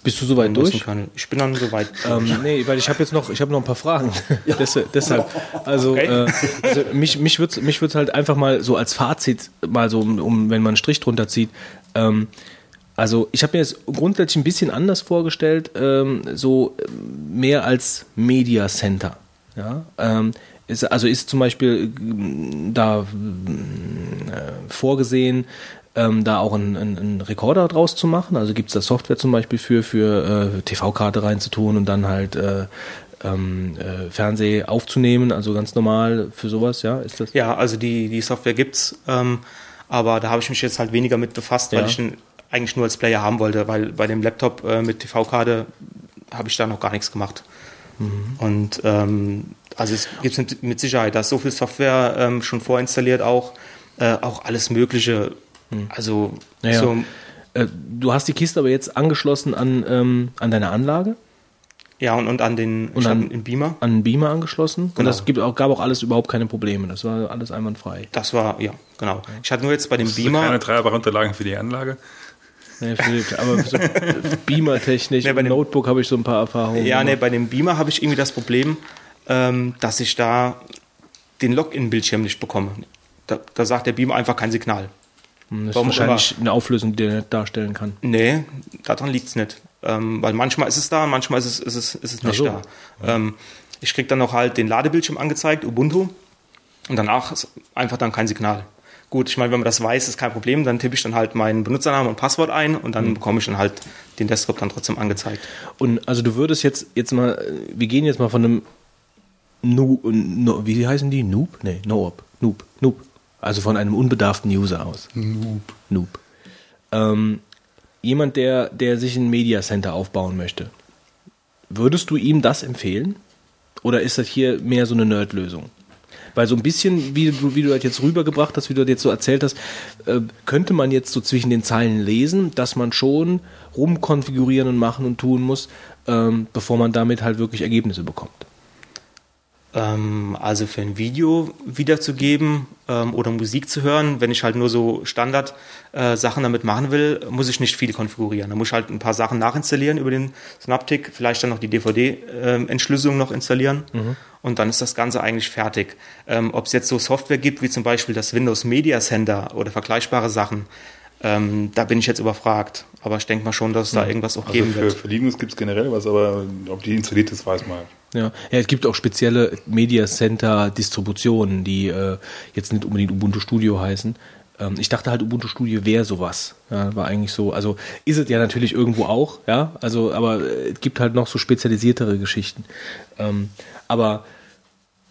Bist du soweit durch?
Kann. Ich bin dann soweit.
Ähm, nee, weil ich habe jetzt noch, ich habe noch ein paar Fragen. <laughs> Des, deshalb, also,
Okay.
äh, also mich, mich würde mich würd's halt einfach mal so als Fazit mal so, um, um wenn man einen Strich drunter zieht. Ähm, also ich habe mir jetzt grundsätzlich ein bisschen anders vorgestellt, ähm, so ähm, mehr als Media Center. Ja, ähm, ist, also ist zum Beispiel ähm, da äh, vorgesehen, ähm, da auch einen, einen, einen Rekorder draus zu machen. Also gibt es da Software zum Beispiel für, für äh, TV-Karte reinzutun und dann halt äh, ähm, äh, Fernseh aufzunehmen, also ganz normal für sowas, ja? Ist das?
Ja, also die, die Software gibt's, ähm, aber da habe ich mich jetzt halt weniger mit befasst, weil
Ja.
ich ihn eigentlich nur als Player haben wollte, weil bei dem Laptop äh, mit TV-Karte habe ich da noch gar nichts gemacht.
Mhm.
Und ähm, also es gibt mit, mit Sicherheit, da ist so viel Software ähm, schon vorinstalliert auch, äh, auch alles Mögliche. Also
Mhm. Ja,
so,
Äh, du hast die Kiste aber jetzt angeschlossen an, ähm, an deine Anlage,
ja und, und an den
Und an-
einen Beamer.
an den Beamer angeschlossen. Und
Genau.
das gibt auch, gab auch alles überhaupt keine Probleme. Das war alles einwandfrei.
Das war, ja, genau. Ich hatte nur jetzt bei dem
du
Beamer.
keine Treiberunterlagen für die Anlage?
Nee, Philipp, aber so Beamer-technisch, <laughs>
Nee, bei dem-
Notebook habe ich so ein paar Erfahrungen.
Ja, nee, bei dem Beamer habe ich irgendwie das Problem, ähm, dass ich da den Login-Bildschirm nicht bekomme. Da, da sagt der Beamer einfach kein Signal.
Das ist
warum
wahrscheinlich eine Auflösung, die der nicht darstellen kann.
Nee, daran liegt es nicht. Ähm, weil manchmal ist es da, manchmal ist es, ist es, ist es nicht
so.
da. Ähm, ich kriege dann noch halt den Ladebildschirm angezeigt, Ubuntu, und danach ist einfach dann kein Signal. Gut, ich meine, wenn man das weiß, ist kein Problem, dann tippe ich dann halt meinen Benutzernamen und Passwort ein und
Mhm.
dann bekomme ich dann halt den Desktop dann trotzdem angezeigt.
Und also du würdest jetzt, jetzt mal, wir gehen jetzt mal von einem Nu, no, wie heißen die? Noob? Nee, Noob. Noob. Noob. Also von einem unbedarften User aus. Noob. Noob. Ähm, jemand, der, der sich ein Media Center aufbauen möchte, würdest du ihm das empfehlen? Oder ist das hier mehr so eine Nerd-Lösung? Weil so ein bisschen, wie du, wie du das jetzt rübergebracht hast, wie du das jetzt so erzählt hast, äh, könnte man jetzt so zwischen den Zeilen lesen, dass man schon rumkonfigurieren und machen und tun muss, ähm, bevor man damit halt wirklich Ergebnisse bekommt.
Ähm, also für ein Video wiederzugeben ähm, oder Musik zu hören, wenn ich halt nur so Standard-Sachen äh, damit machen will, muss ich nicht viel konfigurieren. Da muss ich halt ein paar Sachen nachinstallieren über den Synaptic, vielleicht dann noch die DVD-Entschlüsselung ähm, noch installieren mhm. und dann ist das Ganze eigentlich fertig. Ähm, Ob es jetzt so Software gibt, wie zum Beispiel das Windows Media Center oder vergleichbare Sachen, ähm, da bin ich jetzt überfragt. Aber ich denke mal schon, dass es da mhm. irgendwas auch
also
geben
für,
wird.
Für Linux gibt es generell was, aber ob die installiert ist, weiß man.
Ja. ja, es gibt auch spezielle Media Center Distributionen, die äh, jetzt nicht unbedingt Ubuntu Studio heißen. Ähm, ich dachte halt, Ubuntu Studio wäre sowas. Ja, war eigentlich so. Also ist es ja natürlich irgendwo auch, ja. Also, aber äh, es gibt halt noch so spezialisiertere Geschichten. Ähm, aber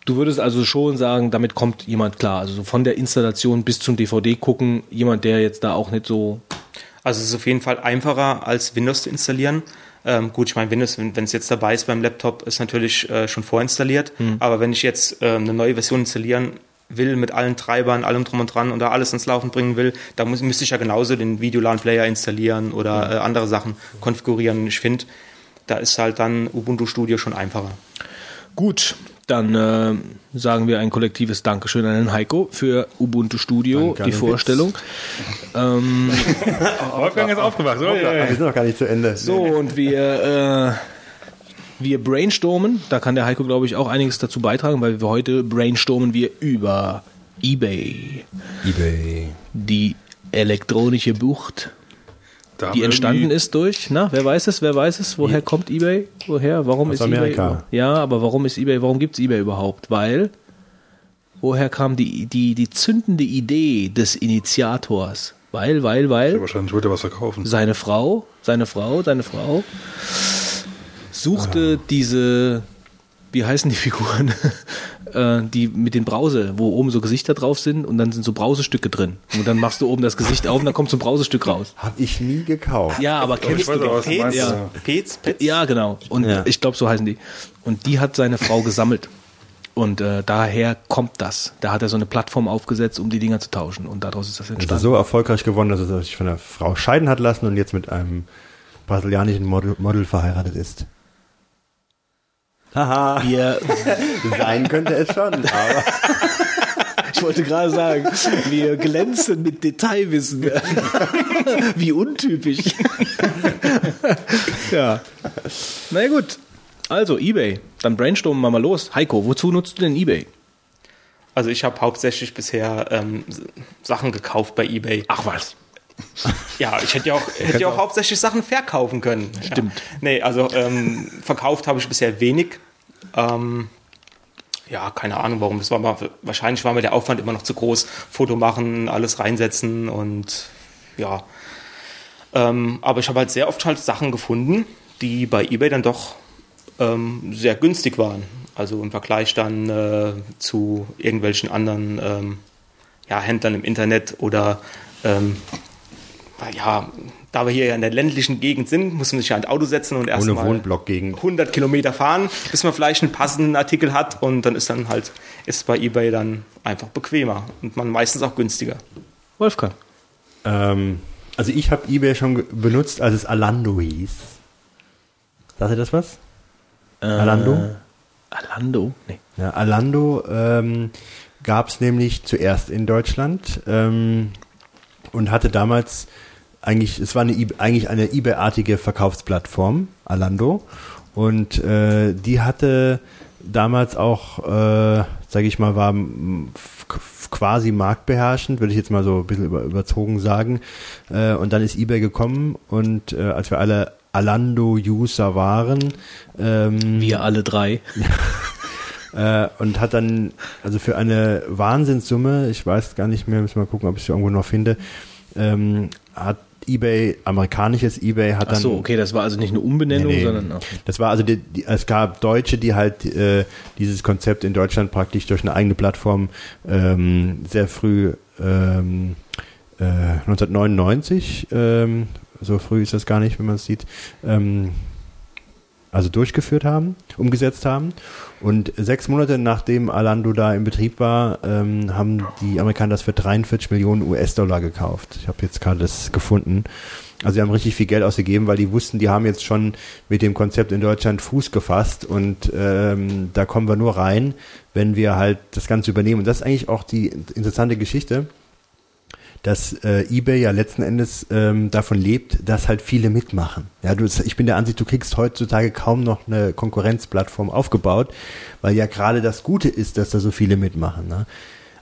Du würdest also schon sagen, damit kommt jemand klar. Also von der Installation bis zum DVD gucken, jemand, der jetzt da auch nicht so.
Also es ist auf jeden Fall einfacher als Windows zu installieren. Ähm, gut, ich meine, Windows, wenn es jetzt dabei ist beim Laptop, ist natürlich äh, schon vorinstalliert. Hm. Aber wenn ich jetzt äh, eine neue Version installieren will mit allen Treibern, allem drum und dran und da alles ins Laufen bringen will, da muss, müsste ich ja genauso den Videolan-Player installieren oder äh, andere Sachen konfigurieren. Ich finde, da ist halt dann Ubuntu Studio schon einfacher.
Gut, dann äh, sagen wir ein kollektives Dankeschön an den Heiko für Ubuntu Studio, Danke die Vorstellung.
Ähm, <laughs> Wolfgang ist aufgewacht,
so, ja, Wir sind noch gar nicht zu Ende.
So, und wir, äh, wir brainstormen. Da kann der Heiko, glaube ich, auch einiges dazu beitragen, weil wir heute brainstormen wir über eBay.
eBay.
Die elektronische Bucht da die entstanden ist durch, na, wer weiß es, wer weiß es, woher kommt eBay? Woher, warum Aus ist Amerika. eBay? Ja, aber warum ist eBay, warum gibt es eBay überhaupt? Weil, woher kam die, die, die zündende Idee des Initiators? Weil, weil, weil.
wahrscheinlich wollte er was verkaufen.
Seine Frau, seine Frau, seine Frau suchte ah. diese, wie heißen die <laughs> Figuren? äh, die mit den Brause, wo oben so Gesichter drauf sind und dann sind so Brausestücke drin. Und dann machst du oben das Gesicht auf und dann kommt so ein Brausestück raus.
Hab ich nie gekauft.
Ja, aber kennst du
was Pets?
Ja. Pets? Pets? Ja, genau. Und ja. ich glaube, so heißen die. Und die hat seine Frau gesammelt. Und äh, daher kommt das. Da hat er so eine Plattform aufgesetzt, um die Dinger zu tauschen. Und daraus ist das entstanden.
Ist so erfolgreich geworden, dass er sich von der Frau scheiden hat lassen und jetzt mit einem brasilianischen Model, Model verheiratet ist.
Haha. Wir
Sein könnte es schon, aber. <laughs>
Ich wollte gerade sagen, wir glänzen mit Detailwissen. <laughs> Wie untypisch. ja. Na ja, gut. Also, eBay. Dann brainstormen wir mal los. Heiko, wozu nutzt du denn eBay?
Also, ich habe hauptsächlich bisher ähm, Sachen gekauft bei eBay.
Ach was. <laughs>
Ja, ich hätte ja auch, hätte ja auch hauptsächlich Sachen verkaufen können.
Stimmt.
Ja. Nee, also ähm, verkauft habe ich bisher wenig. Ähm, ja, keine Ahnung warum. Das war mal, wahrscheinlich war mir der Aufwand immer noch zu groß. Foto machen, alles reinsetzen und ja. Ähm, aber ich habe halt sehr oft halt Sachen gefunden, die bei eBay dann doch ähm, sehr günstig waren. Also im Vergleich dann äh, zu irgendwelchen anderen ähm, ja, Händlern im Internet oder ähm, ja, da wir hier in der ländlichen Gegend sind, muss man sich ja ein Auto setzen und erstmal 100 Kilometer fahren, bis man vielleicht einen passenden Artikel hat und dann ist dann halt, ist bei eBay dann einfach bequemer und man meistens auch günstiger.
Wolfgang.
Ähm, also ich habe eBay schon benutzt, als es Alando hieß. Sagt ihr das was?
Äh, Alando? Alando?
Nee. Ja, Alando ähm, gab es nämlich zuerst in Deutschland ähm, und hatte damals eigentlich, es war eine, eigentlich eine eBay-artige Verkaufsplattform, Alando. Und äh, die hatte damals auch, äh, sage ich mal, war quasi marktbeherrschend, würde ich jetzt mal so ein bisschen über, überzogen sagen. Äh, und dann ist eBay gekommen und äh, als wir alle Alando-User waren.
Ähm, wir alle drei. <laughs>
äh, und hat dann, also für eine Wahnsinnssumme, ich weiß gar nicht mehr, müssen wir mal gucken, ob ich es irgendwo noch finde, ähm, hat eBay, amerikanisches eBay hat dann. Ach
so, okay, das war also nicht eine Umbenennung, nee, nee. sondern. Okay.
Das war also, die, die, es gab Deutsche, die halt äh, dieses Konzept in Deutschland praktisch durch eine eigene Plattform ähm, sehr früh ähm, äh, 1999, ähm, so früh ist das gar nicht, wenn man es sieht, ähm, also durchgeführt haben, umgesetzt haben. Und sechs Monate nachdem Alando da im Betrieb war, ähm, haben die Amerikaner das für 43 Millionen US-Dollar gekauft. Ich habe jetzt gerade das gefunden. Also sie haben richtig viel Geld ausgegeben, weil die wussten, die haben jetzt schon mit dem Konzept in Deutschland Fuß gefasst und ähm, da kommen wir nur rein, wenn wir halt das Ganze übernehmen. Und das ist eigentlich auch die interessante Geschichte dass äh, eBay ja letzten Endes ähm, davon lebt, dass halt viele mitmachen. Ja, du, ich bin der Ansicht, du kriegst heutzutage kaum noch eine Konkurrenzplattform aufgebaut, weil ja gerade das Gute ist, dass da so viele mitmachen. Ne?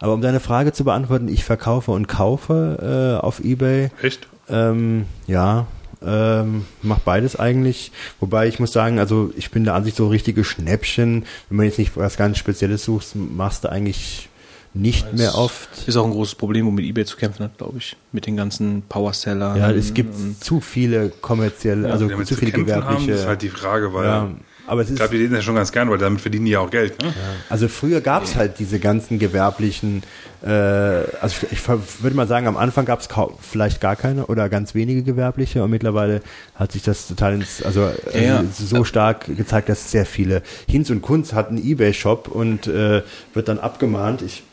Aber um deine Frage zu beantworten, ich verkaufe und kaufe äh, auf eBay.
Echt?
Ähm, ja, ähm, mach beides eigentlich. Wobei ich muss sagen, also ich bin der Ansicht, so richtige Schnäppchen, wenn man jetzt nicht was ganz Spezielles sucht, machst du eigentlich nicht
Das
mehr oft.
Ist auch ein großes Problem, um mit eBay zu kämpfen hat, glaube ich. Mit den ganzen Powersellern.
Ja, es gibt zu viele kommerzielle, also
damit
zu
zu
viele
kämpfen haben,
gewerbliche.
ist halt die Frage, weil
ja, aber es
ich
ist,
glaube, die lesen das schon ganz gern, weil damit verdienen die ja auch Geld. Ne?
also früher gab es halt diese ganzen gewerblichen, äh, also ich würde mal sagen, am Anfang gab es vielleicht gar keine oder ganz wenige gewerbliche und mittlerweile hat sich das total ins, also äh,
Ja, ja.
so stark gezeigt, dass sehr viele. Hinz und Kunz hat einen Ebay-Shop und äh, wird dann abgemahnt. Ich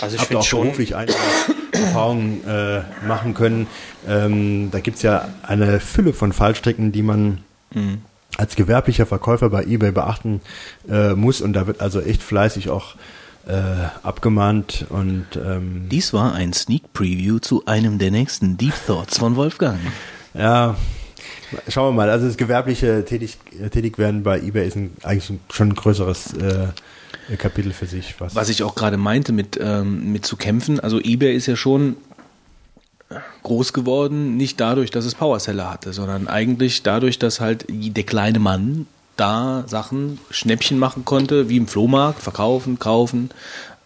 Also ich
habe auch
schon,
beruflich einige <coughs> Erfahrungen äh, machen können. Ähm, da gibt's ja eine Fülle von Fallstricken, die man
Mhm.
als gewerblicher Verkäufer bei eBay beachten äh, muss. Und da wird also echt fleißig auch äh, abgemahnt und ähm,
Dies war ein Sneak Preview zu einem der nächsten Deep Thoughts von Wolfgang.
ja, schauen wir mal. Also das gewerbliche tätig, Tätigwerden bei eBay ist ein, eigentlich ein, schon ein größeres äh, Kapitel für sich. Was,
Was ich auch gerade meinte mit, ähm, mit zu kämpfen, also eBay ist ja schon groß geworden, nicht dadurch, dass es Powerseller hatte, sondern eigentlich dadurch, dass halt der kleine Mann da Sachen, Schnäppchen machen konnte, wie im Flohmarkt, verkaufen, kaufen.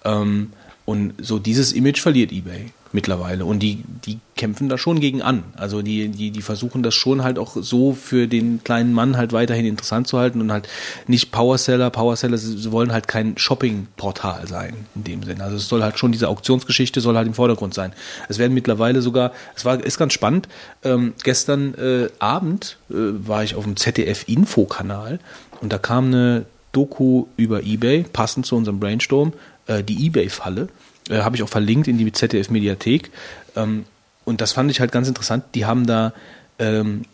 Ähm, und so dieses Image verliert eBay mittlerweile. Und die, die kämpfen da schon gegen an. Also die, die, die versuchen das schon halt auch so für den kleinen Mann halt weiterhin interessant zu halten und halt nicht Powerseller. Powerseller sie wollen halt kein Shoppingportal sein in dem Sinn. Also es soll halt schon diese Auktionsgeschichte soll halt im Vordergrund sein. Es werden mittlerweile sogar, es war ist ganz spannend. Ähm, gestern äh, Abend äh, war ich auf dem ZDF Info-Kanal und da kam eine Doku über eBay, passend zu unserem Brainstorm, äh, die eBay-Falle. Äh, Habe ich auch verlinkt in die ZDF-Mediathek. Ähm, und das fand ich halt ganz interessant. Die haben da, ähm,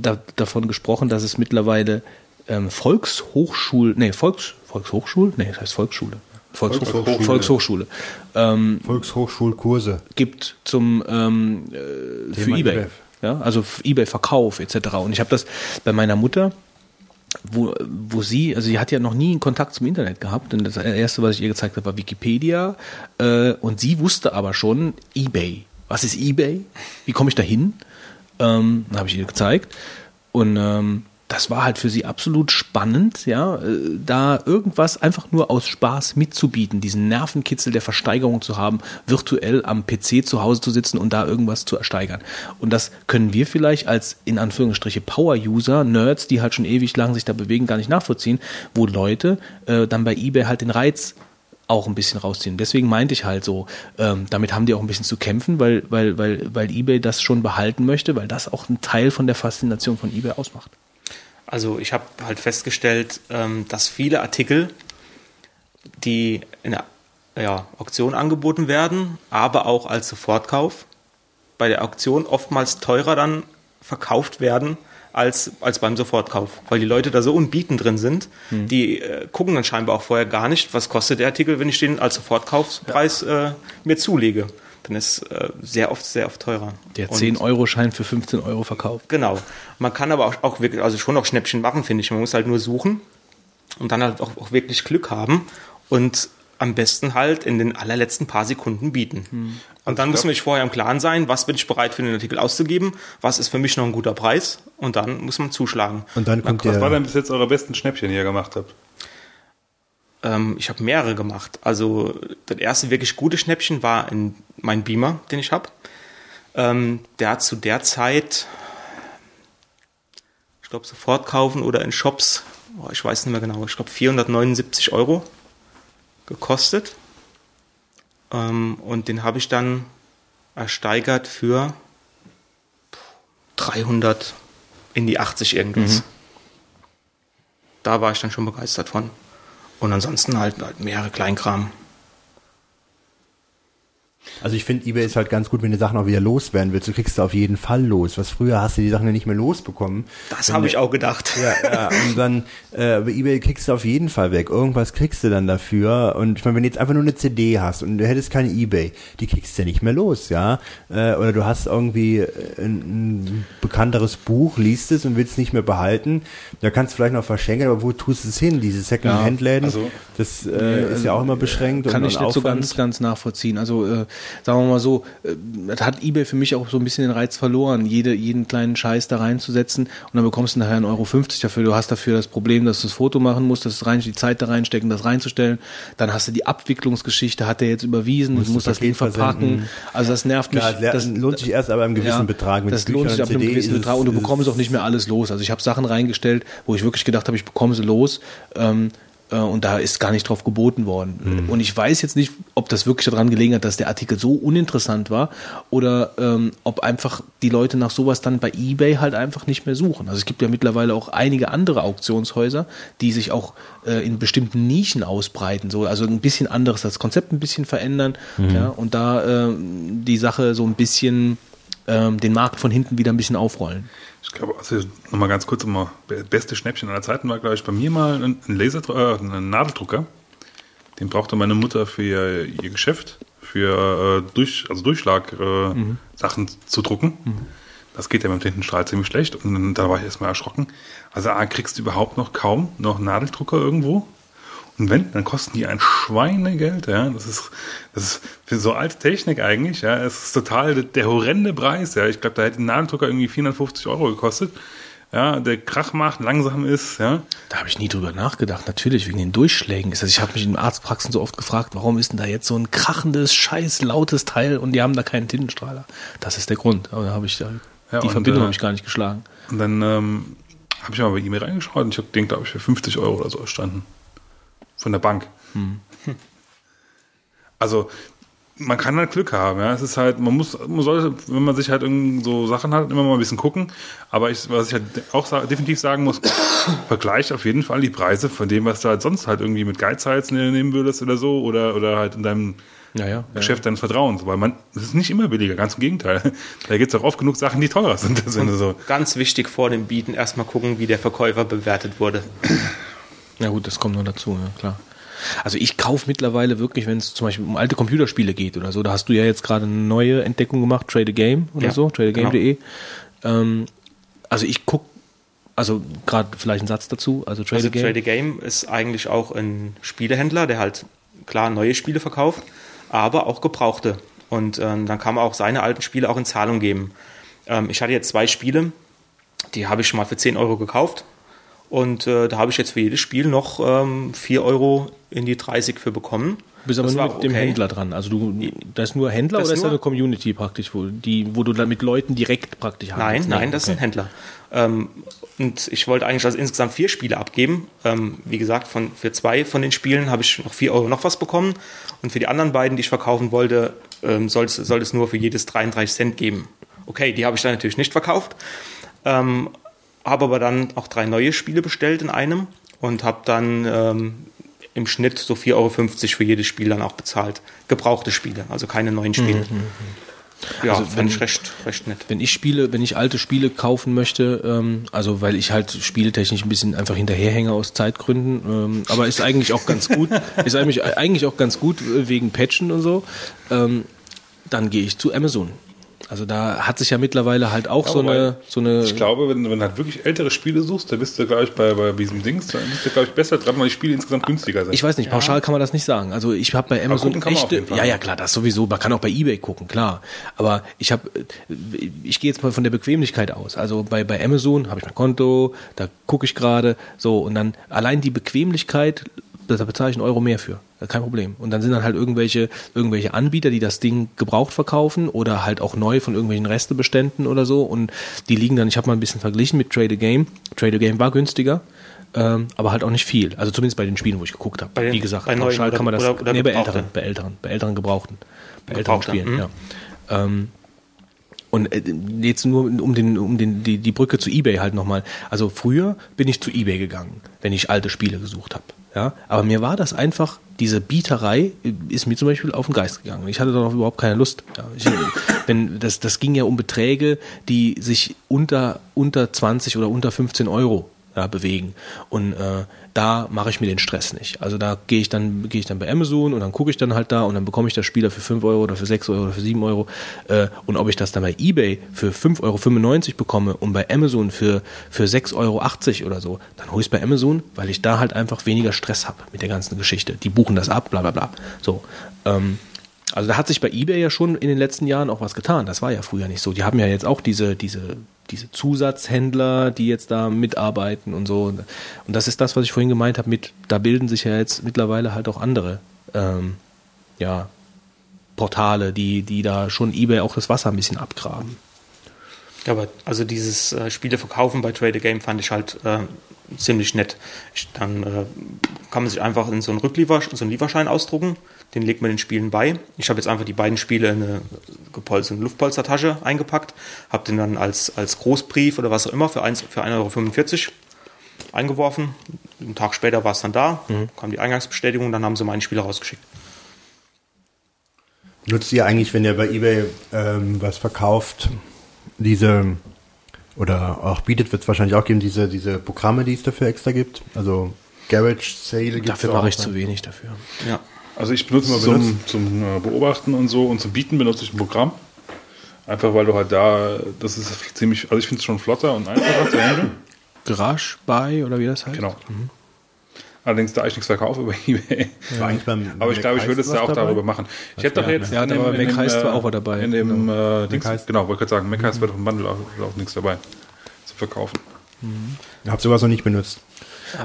da davon gesprochen, dass es mittlerweile ähm, Volkshochschul, nee, Volks, Volkshochschul, nee, das heißt Volksschule. Volkshochschule.
Volkshochschule.
Volkshochschule. Ähm,
Volkshochschulkurse.
gibt zum ähm, äh, für eBay.
eBay.
Ja, also eBay-Verkauf etc. Und ich habe das bei meiner Mutter, wo, wo sie, also sie hat ja noch nie einen Kontakt zum Internet gehabt. Und das erste, was ich ihr gezeigt habe, war Wikipedia. Äh, und sie wusste aber schon eBay. Was ist eBay? Wie komme ich da hin? Ähm, habe ich ihr gezeigt. Und ähm, das war halt für sie absolut spannend, ja, äh, da irgendwas einfach nur aus Spaß mitzubieten, diesen Nervenkitzel der Versteigerung zu haben, virtuell am PC zu Hause zu sitzen und da irgendwas zu ersteigern. Und das können wir vielleicht als in Anführungsstriche Power-User, Nerds, die halt schon ewig lang sich da bewegen, gar nicht nachvollziehen, wo Leute äh, dann bei eBay halt den Reiz auch ein bisschen rausziehen. Deswegen meinte ich halt so, ähm, damit haben die auch ein bisschen zu kämpfen, weil, weil, weil, weil eBay das schon behalten möchte, weil das auch ein Teil von der Faszination von eBay ausmacht.
Also ich habe halt festgestellt, ähm, dass viele Artikel, die in der ja, Auktion angeboten werden, aber auch als Sofortkauf, bei der Auktion oftmals teurer dann verkauft werden als, als beim Sofortkauf, weil die Leute da so unbieten drin sind, die äh, gucken dann scheinbar auch vorher gar nicht, was kostet der Artikel, wenn ich den als Sofortkaufspreis äh, mir zulege. Dann ist äh, sehr oft, sehr oft teurer.
Der
Und-
10-Euro-Schein für 15 Euro verkauft.
Genau. Man kann aber auch, auch wirklich, also schon auch Schnäppchen machen, finde ich. Man muss halt nur suchen und dann halt auch, auch wirklich Glück haben und am besten halt in den allerletzten paar Sekunden bieten.
Hm.
Und dann muss man sich vorher im Klaren sein, was bin ich bereit für den Artikel auszugeben, was ist für mich noch ein guter Preis und dann muss man zuschlagen.
Und dann kommt
Was war denn bis jetzt eure besten Schnäppchen, die ihr gemacht habt?
Ähm, ich habe mehrere gemacht. Also das erste wirklich gute Schnäppchen war in mein Beamer, den ich habe. Ähm, der hat zu der Zeit, ich glaube, sofort kaufen oder in Shops, oh, ich weiß nicht mehr genau, ich glaube 479 Euro gekostet. Ähm, und den habe ich dann ersteigert für 300 in die 80 irgendwas.
Mhm.
Da war ich dann schon begeistert von. Und ansonsten halt, halt mehrere Kleinkram.
Also ich finde, eBay ist halt ganz gut, wenn du Sachen auch wieder loswerden willst. Du kriegst sie auf jeden Fall los. Was früher hast du die Sachen ja nicht mehr losbekommen.
Das habe ich auch gedacht.
Ja, ja, und dann äh, bei eBay kriegst du auf jeden Fall weg. Irgendwas kriegst du dann dafür. Und ich meine, wenn du jetzt einfach nur eine CD hast und du hättest keine eBay, die kriegst du ja nicht mehr los, ja. Äh, oder du hast irgendwie äh, ein, ein bekannteres Buch, liest es und willst es nicht mehr behalten. Da kannst du vielleicht noch verschenken, aber wo tust du es hin? Diese Second-Hand-Läden,
also-
das äh, ist ja auch immer beschränkt.
Kann
und,
ich nicht so ganz, ganz nachvollziehen. Also äh, sagen wir mal so, äh, das hat eBay für mich auch so ein bisschen den Reiz verloren, jede, jeden kleinen Scheiß da reinzusetzen und dann bekommst du nachher 1,50 Euro dafür. Du hast dafür das Problem, dass du das Foto machen musst, dass du rein, die Zeit da reinstecken, das reinzustellen. Dann hast du die Abwicklungsgeschichte, hat der jetzt überwiesen,
Musst
du musst das Ding verpacken. Also das nervt mich.
Ja, das lohnt sich erst aber einem gewissen Betrag. Mit
das
Büchern
lohnt sich ab einem gewissen Betrag und du bekommst auch nicht mehr alles los. Also ich habe Sachen reingestellt, wo ich wirklich gedacht habe, ich bekomme sie los. Ähm, äh, und da ist gar nicht drauf geboten worden. Und ich weiß jetzt nicht, ob das wirklich daran gelegen hat, dass der Artikel so uninteressant war oder ähm, ob einfach die Leute nach sowas dann bei eBay halt einfach nicht mehr suchen. Also es gibt ja mittlerweile auch einige andere Auktionshäuser, die sich auch äh, in bestimmten Nischen ausbreiten, so also ein bisschen anderes, das Konzept ein bisschen verändern, ja, und da ähm, die Sache so ein bisschen ähm, den Markt von hinten wieder ein bisschen aufrollen.
Ich glaube, also nochmal ganz kurz, immer beste Schnäppchen aller Zeiten war, glaube ich, bei mir mal ein, Laser, äh, ein Nadeldrucker. Den brauchte meine Mutter für ihr, ihr Geschäft, für äh, durch, also Durchschlag äh, Sachen zu drucken. Das geht ja mit dem Tintenstrahl ziemlich schlecht. Und da war ich erstmal erschrocken. Also A, kriegst du überhaupt noch kaum noch einen Nadeldrucker irgendwo. Und wenn, dann kosten die ein Schweinegeld, ja. Das ist, das ist für so alte Technik eigentlich, ja. Es ist total der, der horrende Preis, ja. Ich glaube, da hätte ein Nadendrucker irgendwie 450 Euro gekostet. Ja, der Krach macht, langsam ist, ja.
Da habe ich nie drüber nachgedacht. Natürlich wegen den Durchschlägen. Also ich habe mich in Arztpraxen so oft gefragt, warum ist denn da jetzt so ein krachendes, scheiß lautes Teil und die haben da keinen Tintenstrahler. Das ist der Grund. Aber da habe ich da,
Ja,
die
und,
Verbindung
äh,
habe ich gar nicht geschlagen.
Und dann ähm, habe ich mal bei E-Mail reingeschaut und ich habe den, glaube ich, für 50 Euro oder so erstanden. Von der Bank. Also, man kann halt Glück haben, ja. Es ist halt, man muss, man sollte, wenn man sich halt irgend so Sachen hat, immer mal ein bisschen gucken. Aber ich, was ich halt auch sa definitiv sagen muss, <coughs> vergleich auf jeden Fall die Preise von dem, was du halt sonst halt irgendwie mit Geizhals ne- nehmen würdest oder so, oder, oder halt in deinem
Ja, ja.
Geschäft deines Vertrauens. Weil man, es ist nicht immer billiger, ganz im Gegenteil. <laughs> Da gibt es auch oft genug Sachen, die teurer sind. Das sind so.
Ganz wichtig vor dem Bieten erstmal gucken, wie der Verkäufer bewertet wurde.
Ja gut, das kommt noch dazu, ja klar. Also ich kaufe mittlerweile wirklich, wenn es zum Beispiel um alte Computerspiele geht oder so, da hast du ja jetzt gerade eine neue Entdeckung gemacht, Trade a Game oder
Ja,
so, tradeagame.de. Ähm, also ich gucke, also gerade vielleicht ein Satz dazu, also Trade
Also
Game.
Trade a Game ist eigentlich auch ein Spielehändler, der halt klar neue Spiele verkauft, aber auch gebrauchte. Und ähm, dann kann man auch seine alten Spiele auch in Zahlung geben. Ähm, ich hatte jetzt zwei Spiele, die habe ich schon mal für 10 Euro gekauft. Und äh, da habe ich jetzt für jedes Spiel noch ähm, 4 Euro in die 30 für bekommen.
Du bist aber
Das
nur mit dem
okay.
Händler dran. Also du, da ist nur Händler
Das
oder ist da eine Community praktisch, wo, die, wo du dann mit Leuten direkt praktisch
Nein,
handelst?
nein, das ist ein Händler. Ähm, und ich wollte eigentlich also insgesamt vier Spiele abgeben. Ähm, wie gesagt, von, für zwei von den Spielen habe ich noch vier Euro noch was bekommen. Und für die anderen beiden, die ich verkaufen wollte, ähm, soll, es, soll es nur für jedes 33 Cent geben. Okay, die habe ich dann natürlich nicht verkauft. Ähm, habe aber dann auch drei neue Spiele bestellt in einem und habe dann ähm, im Schnitt so 4,50 Euro für jedes Spiel dann auch bezahlt. Gebrauchte Spiele, also keine neuen Spiele. Ja,
Also wenn-
ich recht, recht nett.
Wenn ich Spiele, wenn ich alte Spiele kaufen möchte, ähm, also weil ich halt spieletechnisch ein bisschen einfach hinterherhänge aus Zeitgründen, ähm, aber ist eigentlich auch ganz gut, <laughs> ist eigentlich, eigentlich auch ganz gut äh, wegen Patchen und so, ähm, dann gehe ich zu Amazon. Also da hat sich ja mittlerweile halt auch so
aber
eine, so eine,
Ich glaube, wenn, wenn du halt wirklich ältere Spiele suchst, da bist du, glaube ich, bei, bei diesem Dings, da bist du, glaube ich, besser dran, weil die Spiele insgesamt günstiger sind.
Ich weiß nicht, pauschal kann man das nicht sagen. Also ich habe bei Amazon
auf
echte, ja ja klar, das sowieso. Man kann auch bei eBay gucken, klar. Aber ich habe, ich gehe jetzt mal von der Bequemlichkeit aus. Also bei bei Amazon habe ich mein Konto, da gucke ich gerade so und dann allein die Bequemlichkeit da bezahle ich einen Euro mehr für. Kein Problem. Und dann sind dann halt irgendwelche, irgendwelche Anbieter, die das Ding gebraucht verkaufen oder halt auch neu von irgendwelchen Restebeständen oder so. Und die liegen dann, ich habe mal ein bisschen verglichen mit Trade a Game. Trade a Game war günstiger. Ähm, aber halt auch nicht viel. Also zumindest bei den Spielen, wo ich geguckt habe. Wie gesagt,
bei
pauschal kann man das.
oder- oder
nee, bei älteren, bei älteren, bei älteren Gebrauchten. Bei älteren Spielen,
mhm.
ja. Ähm, und äh, jetzt nur um den, um den, die, die Brücke zu eBay halt nochmal. Also früher bin ich zu eBay gegangen, wenn ich alte Spiele gesucht habe. Ja, aber mir war das einfach, diese Bieterei äh, ist mir zum Beispiel auf den Geist gegangen. Ich hatte darauf überhaupt keine Lust. Ja, ich, wenn, das, das ging ja um Beträge, die sich unter, unter 20 oder unter 15 Euro ja, bewegen. Und äh, da mache ich mir den Stress nicht. Also da gehe ich dann gehe ich dann bei Amazon und dann gucke ich dann halt da und dann bekomme ich das Spiel da für 5 Euro oder für 6 Euro oder für 7 Euro. Äh, und ob ich das dann bei Ebay für 5,95 Euro bekomme und bei Amazon für, für 6,80 Euro oder so, dann hole ich es bei Amazon, weil ich da halt einfach weniger Stress habe mit der ganzen Geschichte. Die buchen das ab, bla bla bla. So. Ähm, also da hat sich bei eBay ja schon in den letzten Jahren auch was getan. Das war ja früher nicht so. Die haben ja jetzt auch diese, diese, diese Zusatzhändler, die jetzt da mitarbeiten und so. Und das ist das, was ich vorhin gemeint habe, mit, da bilden sich ja jetzt mittlerweile halt auch andere ähm, ja, Portale, die, die da schon eBay auch das Wasser ein bisschen abgraben.
Ja, aber also dieses äh, Spiele verkaufen bei Trade a Game fand ich halt äh, ziemlich nett. Ich, dann äh, kann man sich einfach in so einen Rückliefer, so einen Lieferschein ausdrucken, den legt man den Spielen bei. Ich habe jetzt einfach die beiden Spiele in eine gepolsterte Luftpolstertasche eingepackt, habe den dann als, als Großbrief oder was auch immer für, 1, für 1,45 Euro eingeworfen. Einen Tag später war es dann da, kam die Eingangsbestätigung, dann haben sie meine Spiele rausgeschickt.
Nutzt ihr eigentlich, wenn ihr bei eBay ähm, was verkauft, diese oder auch bietet, wird es wahrscheinlich auch geben, diese, diese Programme, die es dafür extra gibt? Also Garage Sale gibt
Dafür mache ich zu wenig dafür.
Ja.
Also ich benutze
Immer
zum, zum äh, Beobachten und so und zum Bieten benutze ich ein Programm. Einfach weil du halt da, das ist ziemlich, also ich finde es schon flotter und einfacher zu handeln.
Garage Buy oder wie das heißt?
Genau. Allerdings, da ich nichts verkaufe über Ebay.
War beim
Aber ich glaube, ich würde es da auch
dabei?
darüber machen. Ich hätte doch
ja,
jetzt.
ja,
in
aber Mac
dem,
Heist
äh,
war auch was dabei.
In dem, äh, Dings, genau, wollte gerade sagen, Mac Heist wird auf dem Bundle auch, auch nichts dabei zu verkaufen.
Ich habe sowas noch nicht benutzt.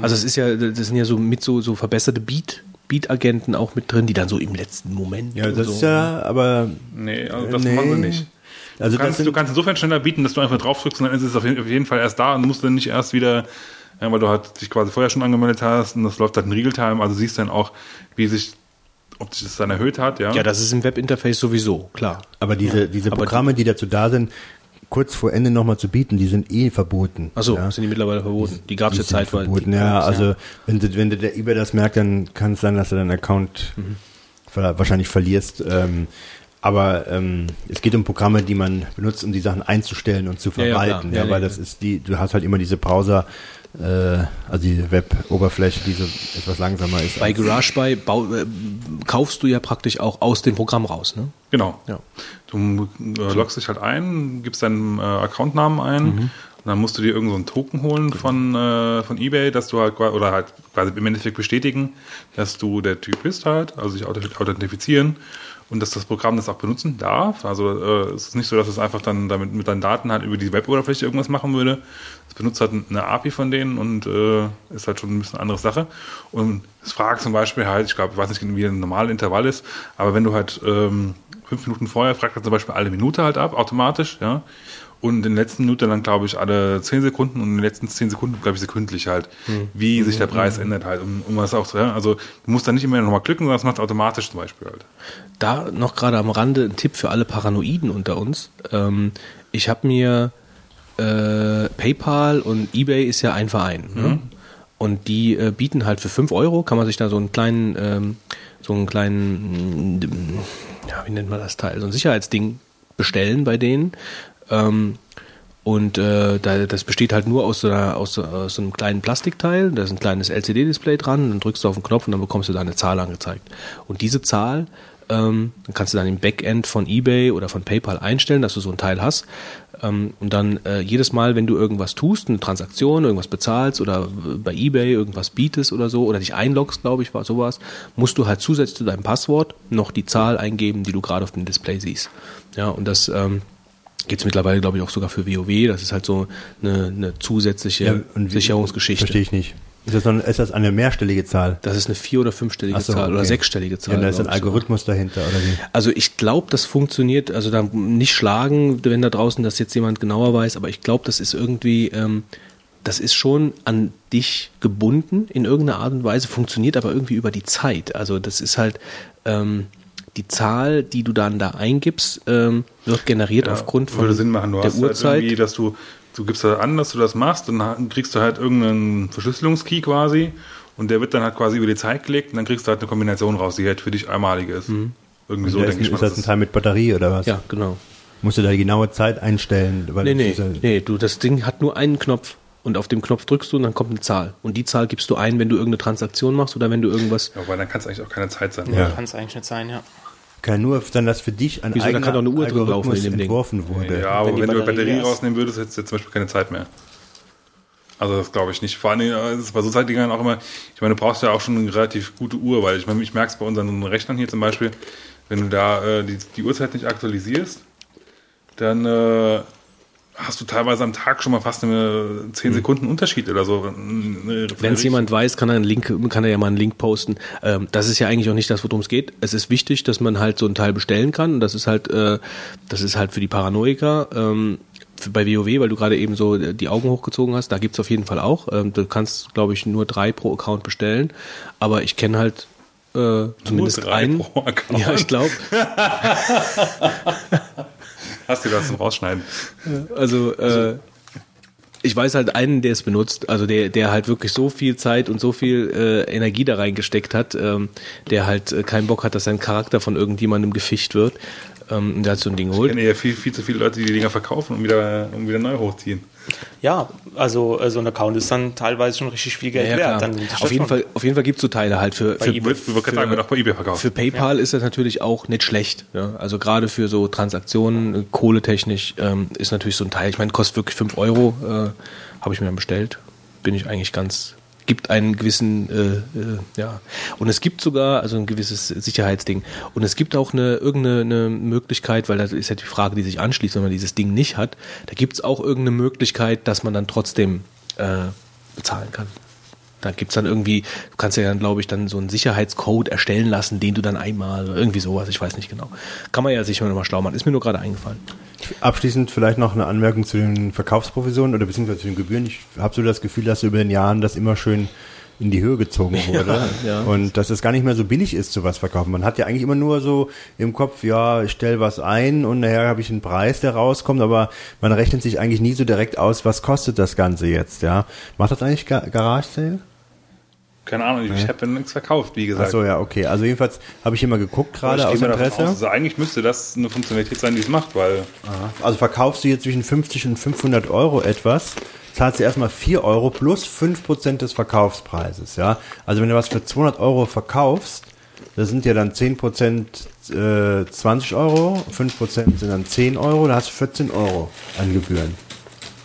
Also es ist ja, das sind ja so mit so, so verbesserte Beat, Beat-Agenten auch mit drin, die dann so im letzten Moment.
Ja, das
so.
ist ja, aber
Nee, also das
Nee.
machen sie nicht.
also
Du kannst,
das
du kannst insofern schneller bieten, dass du einfach drauf drückst und dann ist es auf jeden, auf jeden Fall erst da und musst dann nicht erst wieder, ja, weil du halt dich quasi vorher schon angemeldet hast und das läuft halt in Real-Time, also siehst dann auch, wie sich, ob sich das dann erhöht hat, ja.
Ja, das ist im Webinterface sowieso, klar.
aber diese, diese
Aber
Programme, die dazu da sind, kurz vor Ende nochmal zu bieten, die sind eh verboten.
Achso,
ja.
sind die mittlerweile verboten. Die gab es
Die
ja zeitweise.
verboten,
Die
ja. Also wenn, du, wenn du der eBay das merkt, dann kann es sein, dass du deinen Account ver wahrscheinlich verlierst. Ähm, aber ähm, es geht um Programme, die man benutzt, um die Sachen einzustellen und zu
Ja, ja,
verwalten.
klar.
Ja,
Ja,
weil
ja,
das ist die, du hast halt immer diese Browser, also die Web-Oberfläche, die so etwas langsamer ist.
Bei GarageBuy bau, äh, kaufst du ja praktisch auch aus dem Programm raus, ne?
Genau.
Ja.
Du äh, loggst dich halt ein, gibst deinen äh, Accountnamen ein und dann musst du dir irgendeinen so einen Token holen von, äh, von Ebay, dass du halt oder halt quasi im Endeffekt bestätigen, dass du der Typ bist halt, also sich authent- authentifizieren und dass das Programm das auch benutzen darf. Also äh, es ist nicht so, dass es einfach dann damit mit deinen Daten halt über die Web-Oberfläche irgendwas machen würde. Es benutzt halt eine API von denen und äh, ist halt schon ein bisschen eine andere Sache. Und es fragt zum Beispiel halt, ich glaube, ich weiß nicht, wie ein normaler Intervall ist, aber wenn du halt ähm, fünf Minuten vorher fragt er zum Beispiel alle Minute halt ab, automatisch, ja. Und in den letzten Minuten dann, glaube ich, alle zehn Sekunden und in den letzten zehn Sekunden, glaube ich, sekündlich halt, wie sich der Preis ändert halt, um, um was auch zu, ja. Also du musst dann nicht immer nochmal klicken, sondern das macht automatisch zum Beispiel halt.
Da noch gerade am Rande ein Tipp für alle Paranoiden unter uns. Ähm, ich habe mir äh, PayPal und eBay ist ja ein Verein. Ne? Und die äh, bieten halt für 5 Euro, kann man sich da so einen kleinen, ähm, so einen kleinen, ja, wie nennt man das Teil, so ein Sicherheitsding bestellen bei denen. Ähm, und äh, da, das besteht halt nur aus so, einer, aus, aus einem kleinen Plastikteil. Da ist ein kleines LCD-Display dran. Dann drückst du auf den Knopf und dann bekommst du da eine Zahl angezeigt. Und diese Zahl ähm, kannst du dann im Backend von eBay oder von PayPal einstellen, dass du so ein Teil hast. Ähm, und dann äh, jedes Mal, wenn du irgendwas tust, eine Transaktion, irgendwas bezahlst oder äh, bei eBay irgendwas bietest oder so oder dich einloggst, glaube ich, war sowas, musst du halt zusätzlich zu deinem Passwort noch die Zahl eingeben, die du gerade auf dem Display siehst. Ja, und das ähm, Gibt es mittlerweile, glaube ich, auch sogar für WoW. Das ist halt so eine, eine zusätzliche
wie-
Sicherungsgeschichte.
Verstehe ich nicht. Ist das, dann, ist das eine mehrstellige Zahl?
Das ist eine vier- oder fünfstellige
so,
Zahl oder
okay.
sechsstellige Zahl.
Ja, da ist ein
ich sogar.
Algorithmus dahinter, oder wie?
Also ich glaube, das funktioniert, also da nicht schlagen, wenn da draußen das jetzt jemand genauer weiß, aber ich glaube, das ist irgendwie, ähm, das ist schon an dich gebunden in irgendeiner Art und Weise, funktioniert aber irgendwie über die Zeit. Also das ist halt ähm, die Zahl, die du dann da eingibst, ähm, wird generiert
Ja,
aufgrund von
würde Sinn machen. Du
der
hast halt
Uhrzeit.
irgendwie, dass du, du gibst halt an, dass du das machst, und dann kriegst du halt irgendeinen Verschlüsselungskey quasi und der wird dann halt quasi über die Zeit gelegt und dann kriegst du halt eine Kombination raus, die halt für dich einmalig ist. Irgendwie so, denke
ist,
ich mal.
ist das ein Teil mit Batterie oder was?
ja, genau.
Musst du da die genaue Zeit einstellen? Weil
Nee, nee,
ja-
nee, du, das Ding hat nur einen Knopf und auf dem Knopf drückst du und dann kommt eine Zahl. Und die Zahl gibst du ein, wenn du irgendeine Transaktion machst oder wenn du irgendwas.
ja, weil dann kann es eigentlich auch keine Zeit sein.
Ja.
Kann es eigentlich nicht sein, ja.
Kann nur sein, dass für dich ein
Wieso, da
eigener
kann doch eine Uhr drin laufen
Algorithmus
in dem Ding.
entworfen wurde.
Ja, aber
Wenn
wenn,
die
du
Batterie
Batterie
ist.
rausnehmen würdest, hättest du jetzt zum Beispiel keine Zeit mehr. Also das glaube ich nicht. Vor allem äh, ist es bei so Zeitdingern auch immer, ich meine, du brauchst ja auch schon eine relativ gute Uhr, weil ich meine, ich merke es bei unseren Rechnern hier zum Beispiel, wenn du da äh, die, die Uhrzeit nicht aktualisierst, dann äh, hast du teilweise am Tag schon mal fast eine 10 Sekunden Unterschied oder so.
Wenn es jemand weiß, kann er, einen Link, kann er ja mal einen Link posten. Ähm, das ist ja eigentlich auch nicht das, worum es geht. Es ist wichtig, dass man halt so einen Teil bestellen kann. Und das ist halt, äh, das ist halt für die Paranoiker. Ähm, bei WoW, weil du gerade eben so die Augen hochgezogen hast, da gibt's auf jeden Fall auch. Ähm, du kannst, glaube ich, nur drei pro Account bestellen. Aber ich kenne halt äh, zumindest
drei
einen.
pro Account?
Ja, ich glaube. <laughs> <laughs>
Hast du das zum Rausschneiden?
Also, äh, ich weiß halt einen, der es benutzt, also der, der halt wirklich so viel Zeit und so viel äh, Energie da reingesteckt hat, ähm, der halt äh, keinen Bock hat, dass sein Charakter von irgendjemandem geficht wird. Ähm, der hat so ein Ding
Ich
geholt.
kenne ja viel, viel zu viele Leute, die die Dinger verkaufen und wieder, und wieder neu hochziehen.
Ja, also so ein Account ist dann teilweise schon richtig viel Geld
Ja, ja,
wert.
auf jeden. Fall, auf jeden Fall gibt's so Teile halt für, für,
Ich würde würd gerade sagen, wird auch bei eBay verkauft.
Für PayPal ist das natürlich auch nicht schlecht. Ja? Also gerade für so Transaktionen, äh, kohletechnisch, ähm, ist natürlich so ein Teil. Ich meine, kostet wirklich 5 Euro, äh, habe ich mir dann bestellt. Bin ich eigentlich ganz, gibt einen gewissen, äh, äh, ja. Und es gibt sogar, also ein gewisses Sicherheitsding. Und es gibt auch eine irgendeine eine Möglichkeit, weil das ist ja die Frage, die sich anschließt, wenn man dieses Ding nicht hat, da gibt's auch irgendeine Möglichkeit, dass man dann trotzdem äh, bezahlen kann. Da gibt's dann irgendwie, du kannst ja dann, glaube ich, dann so einen Sicherheitscode erstellen lassen, den du dann einmal, oder irgendwie sowas, ich weiß nicht genau. Kann man ja sicher nochmal schlau machen. Ist mir nur gerade eingefallen.
Abschließend vielleicht noch eine Anmerkung zu den Verkaufsprovisionen oder beziehungsweise zu den Gebühren. Ich habe so das Gefühl, dass über den Jahren das immer schön in die Höhe gezogen wurde
ja.
und dass es gar nicht mehr so billig ist, zu was verkaufen. Man hat ja eigentlich immer nur so im Kopf, ja, ich stell was ein und nachher habe ich einen Preis, der rauskommt, aber man rechnet sich eigentlich nie so direkt aus, was kostet das Ganze jetzt, ja. Macht das eigentlich Ga Garage Sale?
Keine Ahnung, ich, habe ja nichts verkauft, wie gesagt.
Ach so, ja, okay. Also jedenfalls habe ich immer geguckt, gerade aus Interesse.
aus, also eigentlich müsste das eine Funktionalität sein, die es macht, weil
Also verkaufst du jetzt zwischen 50 und 500 Euro etwas, zahlst du erstmal 4 Euro plus 5% des Verkaufspreises, ja. Also wenn du was für 200 Euro verkaufst, das sind ja dann 10% äh, 20 Euro, 5% sind dann 10 Euro, da hast du 14 Euro an Gebühren,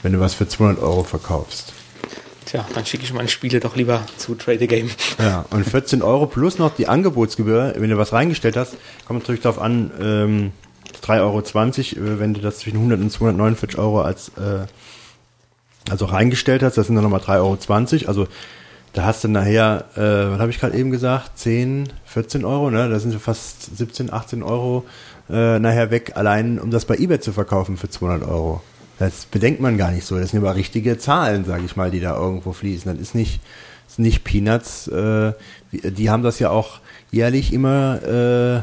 wenn du was für 200 Euro verkaufst.
Tja, dann schicke ich meine Spiele doch lieber zu Trade the Game.
Ja, und 14 Euro plus noch die Angebotsgebühr, wenn du was reingestellt hast, kommt natürlich darauf an, ähm, 3,20 Euro, äh, wenn du das zwischen 100 und 249 Euro als, äh, also reingestellt hast, das sind dann nochmal 3,20 Euro, also da hast du nachher, äh, was habe ich gerade eben gesagt, 10, 14 Euro, ne? da sind so fast 17, 18 Euro äh, nachher weg, allein um das bei eBay zu verkaufen für 200 Euro. Das bedenkt man gar nicht so. Das sind aber richtige Zahlen, sage ich mal, die da irgendwo fließen. Das ist nicht, das sind nicht Peanuts. Äh, die haben das ja auch jährlich immer, äh,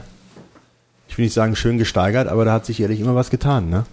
ich will nicht sagen schön gesteigert, aber da hat sich jährlich immer was getan. Ne?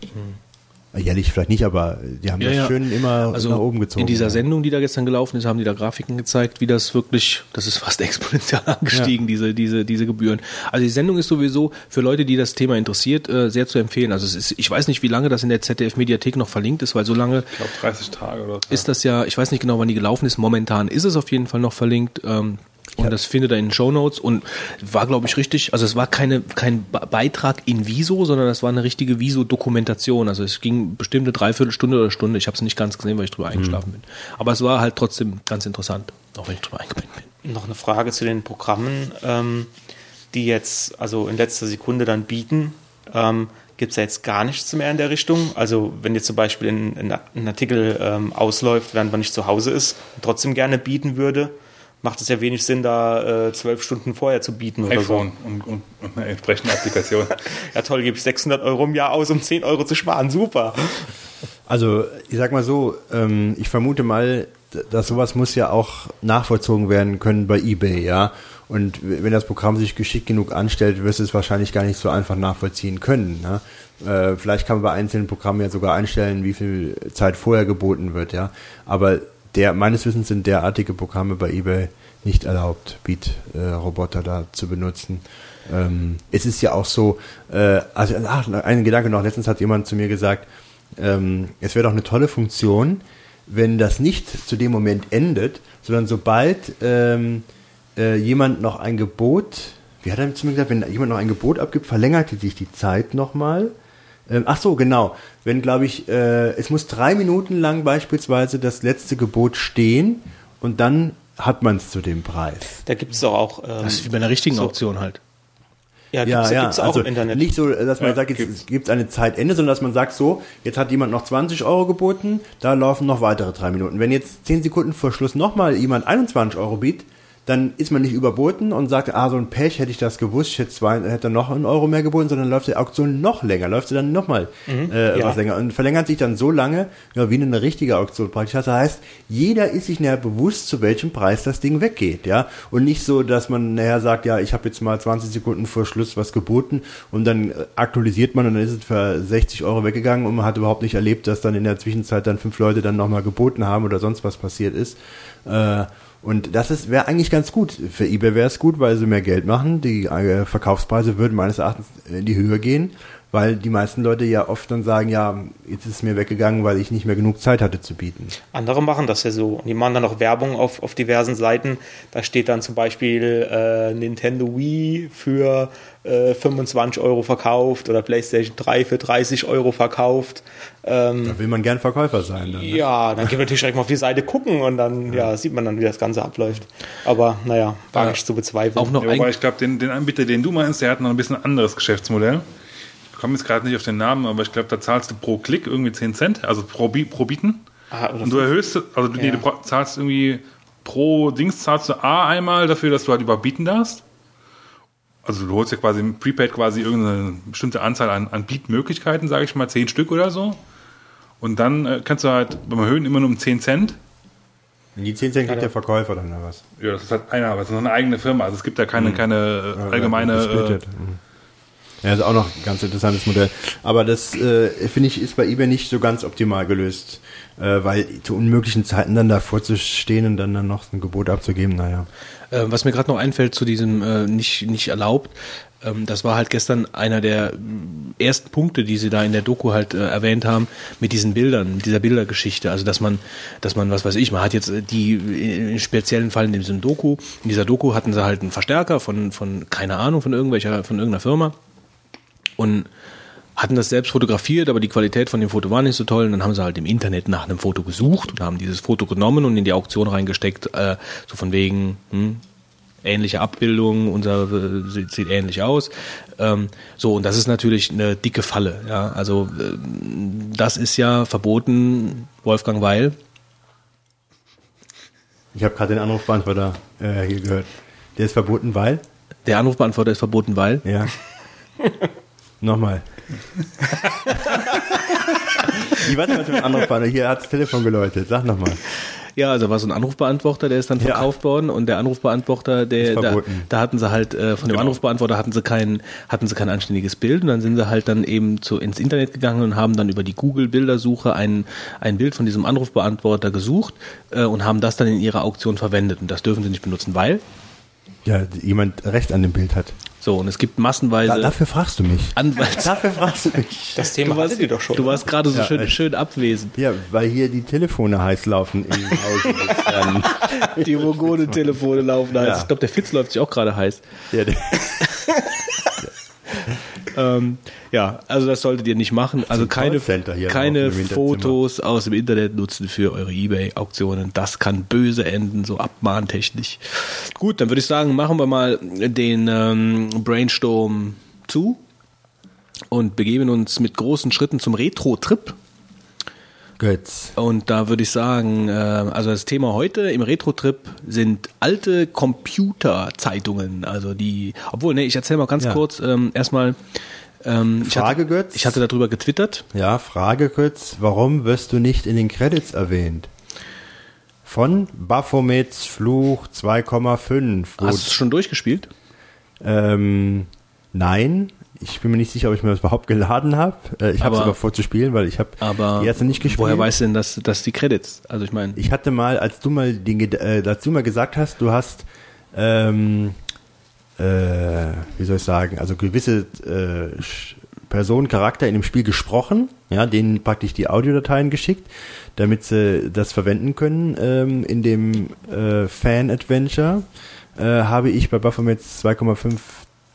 Jährlich vielleicht nicht, aber die haben das schön immer
also
nach oben gezogen.
In dieser
ja.
Sendung, die da gestern gelaufen ist, haben die da Grafiken gezeigt, wie das wirklich, das ist fast <laughs> exponentiell angestiegen, diese, diese, diese Gebühren. Also die Sendung ist sowieso für Leute, die das Thema interessiert, äh, sehr zu empfehlen. Also es ist, ich weiß nicht, wie lange das in der ZDF-Mediathek noch verlinkt ist, weil so lange
ich glaube 30 Tage oder so.
ist das ja, ich weiß nicht genau, wann die gelaufen ist. Momentan ist es auf jeden Fall noch verlinkt. Ähm, und das findet ihr in den Show Notes und war, glaube ich, richtig. Also es war keine, kein Be- Beitrag in Viso, sondern das war eine richtige Viso-Dokumentation. Also es ging bestimmt eine Dreiviertelstunde oder Stunde. Ich habe es nicht ganz gesehen, weil ich drüber eingeschlafen bin. Aber es war halt trotzdem ganz interessant, auch wenn ich drüber eingepennt bin.
Noch eine Frage zu den Programmen, ähm, die jetzt also in letzter Sekunde dann bieten. Ähm, gibt es ja jetzt gar nichts mehr in der Richtung. Also wenn jetzt zum Beispiel ein, ein, Artikel ähm, ausläuft, während man nicht zu Hause ist, trotzdem gerne bieten würde, macht es ja wenig Sinn, da äh, zwölf Stunden vorher zu bieten oder
iPhone und, und, und eine entsprechende Applikation.
so. <laughs> Ja toll, gebe ich 600 Euro im Jahr aus, um 10 Euro zu sparen. Super.
Also, ich sag mal so, ähm, ich vermute mal, dass sowas muss ja auch nachvollzogen werden können bei eBay, ja. Und wenn das Programm sich geschickt genug anstellt, wirst du es wahrscheinlich gar nicht so einfach nachvollziehen können. Ne? Äh, vielleicht kann man bei einzelnen Programmen ja sogar einstellen, wie viel Zeit vorher geboten wird, ja. Aber der, meines Wissens sind derartige Programme bei eBay nicht erlaubt, Beat-Roboter da zu benutzen. Ähm, es ist ja auch so, äh, also ach, ein Gedanke noch, letztens hat jemand zu mir gesagt, ähm, es wäre doch eine tolle Funktion, wenn das nicht zu dem Moment endet, sondern sobald ähm, äh, jemand noch ein Gebot, wie hat er zu mir gesagt, wenn jemand noch ein Gebot abgibt, verlängert sich die Zeit nochmal. Ähm, ach so, genau. Wenn, glaube ich, äh, es muss drei Minuten lang beispielsweise das letzte Gebot stehen und dann hat man es zu dem Preis.
Da gibt es doch auch. Ähm,
Das ist wie bei einer richtigen
so-
Auktion halt.
Ja, gibt's, ja, gibt's auch
also
im Internet.
Nicht so, dass man
Ja,
sagt, jetzt
gibt's.
gibt es eine Zeitende, sondern dass man sagt so, jetzt hat jemand noch 20 Euro geboten, da laufen noch weitere drei Minuten. Wenn jetzt 10 Sekunden vor Schluss nochmal jemand 21 Euro bietet, dann ist man nicht überboten und sagt, ah, so ein Pech, hätte ich das gewusst, ich hätte, zwei, hätte noch einen Euro mehr geboten, sondern läuft die Auktion noch länger, läuft sie dann nochmal äh,
ja.
was länger und verlängert sich dann so lange, ja, wie eine richtige Auktion praktisch. Das heißt, jeder ist sich nachher bewusst, zu welchem Preis das Ding weggeht, ja, und nicht so, dass man nachher sagt, ja, ich habe jetzt mal 20 Sekunden vor Schluss was geboten und dann äh, aktualisiert man und dann ist es für 60 Euro weggegangen und man hat überhaupt nicht erlebt, dass dann in der Zwischenzeit dann fünf Leute dann nochmal geboten haben oder sonst was passiert ist. Äh, und das wäre eigentlich ganz gut. Für eBay wäre es gut, weil sie mehr Geld machen. Die äh, Verkaufspreise würden meines Erachtens in die Höhe gehen, weil die meisten Leute ja oft dann sagen, ja, jetzt ist es mir weggegangen, weil ich nicht mehr genug Zeit hatte zu bieten.
Andere machen das ja so. Und die machen dann auch Werbung auf, auf diversen Seiten. Da steht dann zum Beispiel äh, Nintendo Wii für äh, 25 Euro verkauft oder PlayStation 3 für 30 Euro verkauft. Ähm,
Da will man gern Verkäufer sein. Dann, ne?
ja, dann können wir natürlich direkt mal auf die Seite gucken und dann ja. sieht man dann, wie das Ganze abläuft. Aber naja, wage ich zu bezweifeln.
Auch noch
Ja,
ein,
wobei ich glaube, den, den Anbieter, den du meinst, der hat noch ein bisschen anderes Geschäftsmodell. Ich komme jetzt gerade nicht auf den Namen, aber ich glaube, da zahlst du pro Klick irgendwie 10 Cent, also pro, Bi- pro Bieten.
Ah,
Und du erhöhst, also du, nee,
Ja.
du bra- zahlst irgendwie pro Dings zahlst du A einmal dafür, dass du halt überbieten darfst. Also du holst ja quasi im Prepaid quasi irgendeine bestimmte Anzahl an, an Bietmöglichkeiten, sage ich mal, 10 Stück oder so. Und dann äh, kannst du halt beim Erhöhen immer nur um 10 Cent.
Die 10 Cent kriegt der Verkäufer dann oder was?
Ja, das ist halt einer, aber es ist noch eine eigene Firma. Also es gibt da keine, keine äh, allgemeine. Äh,
Gesplittet. Mhm. Ja, ist auch noch ein ganz interessantes Modell. Aber das, äh, finde ich, ist bei eBay nicht so ganz optimal gelöst. Äh, weil zu unmöglichen Zeiten dann davor zu stehen und dann, dann noch ein Gebot abzugeben, naja.
Äh, was mir gerade noch einfällt zu diesem äh, nicht, nicht erlaubt, ähm, das war halt gestern einer der mm, ersten Punkte, die sie da in der Doku halt äh, erwähnt haben, mit diesen Bildern, mit dieser Bildergeschichte. Also dass man, dass man, was weiß ich, man hat jetzt äh, die äh, in speziellen Fall in diesem Doku, in dieser Doku hatten sie halt einen Verstärker von, von keine Ahnung, von irgendwelcher, von irgendeiner Firma und hatten das selbst fotografiert, aber die Qualität von dem Foto war nicht so toll. Und dann haben sie halt im Internet nach einem Foto gesucht und haben dieses Foto genommen und in die Auktion reingesteckt, äh, so von wegen, hm, ähnliche Abbildung, unser äh, sieht, sieht ähnlich aus. Ähm, so, und das ist natürlich eine dicke Falle. Ja, also ähm, das ist ja verboten, Wolfgang Weil.
Ich habe gerade den Anrufbeantworter äh, hier gehört. Der ist verboten, weil?
Der Anrufbeantworter ist verboten, weil.
Ja. <laughs> Nochmal. Wie war denn mit dem Anrufbeantworter? Hier hat das Telefon geläutet. Sag nochmal.
Ja, also war so ein Anrufbeantworter, der ist dann
Ja.
verkauft worden und der Anrufbeantworter, der da, da hatten sie halt äh, von dem
Genau.
Anrufbeantworter hatten sie kein hatten sie kein anständiges Bild und dann sind sie halt dann eben zu ins Internet gegangen und haben dann über die Google Bildersuche ein ein Bild von diesem Anrufbeantworter gesucht äh, und haben das dann in ihrer Auktion verwendet und das dürfen sie nicht benutzen, weil
Ja, jemand Recht an dem Bild hat.
So und es gibt massenweise
Da, dafür fragst du mich.
Anwalts <laughs>
Dafür fragst du mich.
das Thema
du warst,
doch schon.
du warst gerade so
Ja,
schön, schön abwesend.
Ja, weil hier die Telefone heiß laufen im Haus. <laughs>
Die Mogone-Telefone laufen heiß.
Ja.
Ich glaube, der Fitz läuft sich auch gerade heiß.
ja, der, <laughs>
Ähm, ja, also das solltet ihr nicht machen. Also
ein
keine, keine. Fotos aus dem Internet nutzen für eure Ebay-Auktionen. Das kann böse enden, so abmahntechnisch. Gut, dann würde ich sagen, machen wir mal den ähm, Brainstorm zu. und begeben uns mit großen Schritten zum Retro-Trip.
Götz.
Und da würde ich sagen, äh, also das Thema heute im Retro-Trip sind alte Computerzeitungen. Also die, obwohl, ne, ich erzähle mal ganz
Ja.
kurz ähm, erstmal. Ähm, ich
Frage,
hatte,
Götz?
Ich hatte darüber getwittert.
Ja, Frage kurz, warum wirst du nicht in den Credits erwähnt? Von Baphomets Fluch 2,5. wo-
Hast du es schon durchgespielt?
Ähm, nein, ich bin mir nicht sicher, ob ich mir das überhaupt geladen habe. Äh, ich habe es
Aber-
vor zu spielen, weil ich habe die erste nicht gespielt.
woher weißt du denn, dass, dass die Credits? Also ich meine,
Ich hatte mal, als du mal den, äh, als du mal gesagt hast, du hast, ähm, äh, wie soll ich sagen, also gewisse äh, Personen, Charakter in dem Spiel gesprochen, ja, denen praktisch die Audiodateien geschickt, damit sie das verwenden können ähm, in dem äh, Fan-Adventure, äh, habe ich bei Baphomet 2,5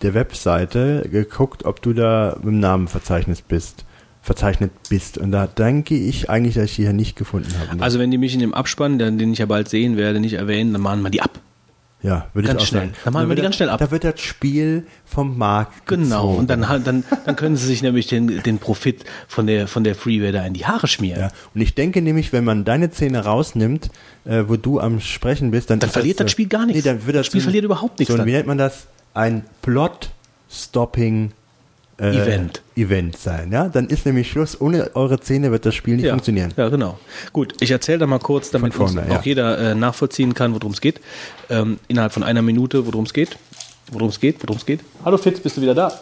der Webseite geguckt, ob du da im Namenverzeichnis bist verzeichnet bist. Und da denke ich eigentlich, dass ich die hier nicht gefunden habe.
also wenn die mich in dem Abspann, den den ich ja bald sehen werde, nicht erwähnen, dann mahnen wir die ab.
Ja, würde
Ganz
ich auch
schnell.
sagen.
Dann machen wir die ganz
das-
schnell ab.
Da wird das Spiel vom Markt
Genau.
gezogen.
Und dann, dann, dann können sie sich nämlich den, den Profit von der, von der Freeware da in die Haare schmieren.
Ja. Und ich denke nämlich, wenn man deine Szene rausnimmt, äh, wo du am Sprechen bist, dann,
Dann verliert das
so-
Spiel gar nichts.
Nee, dann wird das,
Das Spiel verliert überhaupt nichts
So, wie nennt man das? Ein Plot-Stopping äh,
Event.
Event sein. Ja, dann ist nämlich Schluss. Ohne eure Szene wird das Spiel nicht
ja.
funktionieren.
Ja, genau. Gut, ich erzähle da mal kurz, damit
vorne,
uns
ja.
auch jeder äh, nachvollziehen kann, worum es geht. Ähm, innerhalb von einer Minute, worum es geht. Worum es geht, worum es geht. Hallo Fitz, bist du wieder da?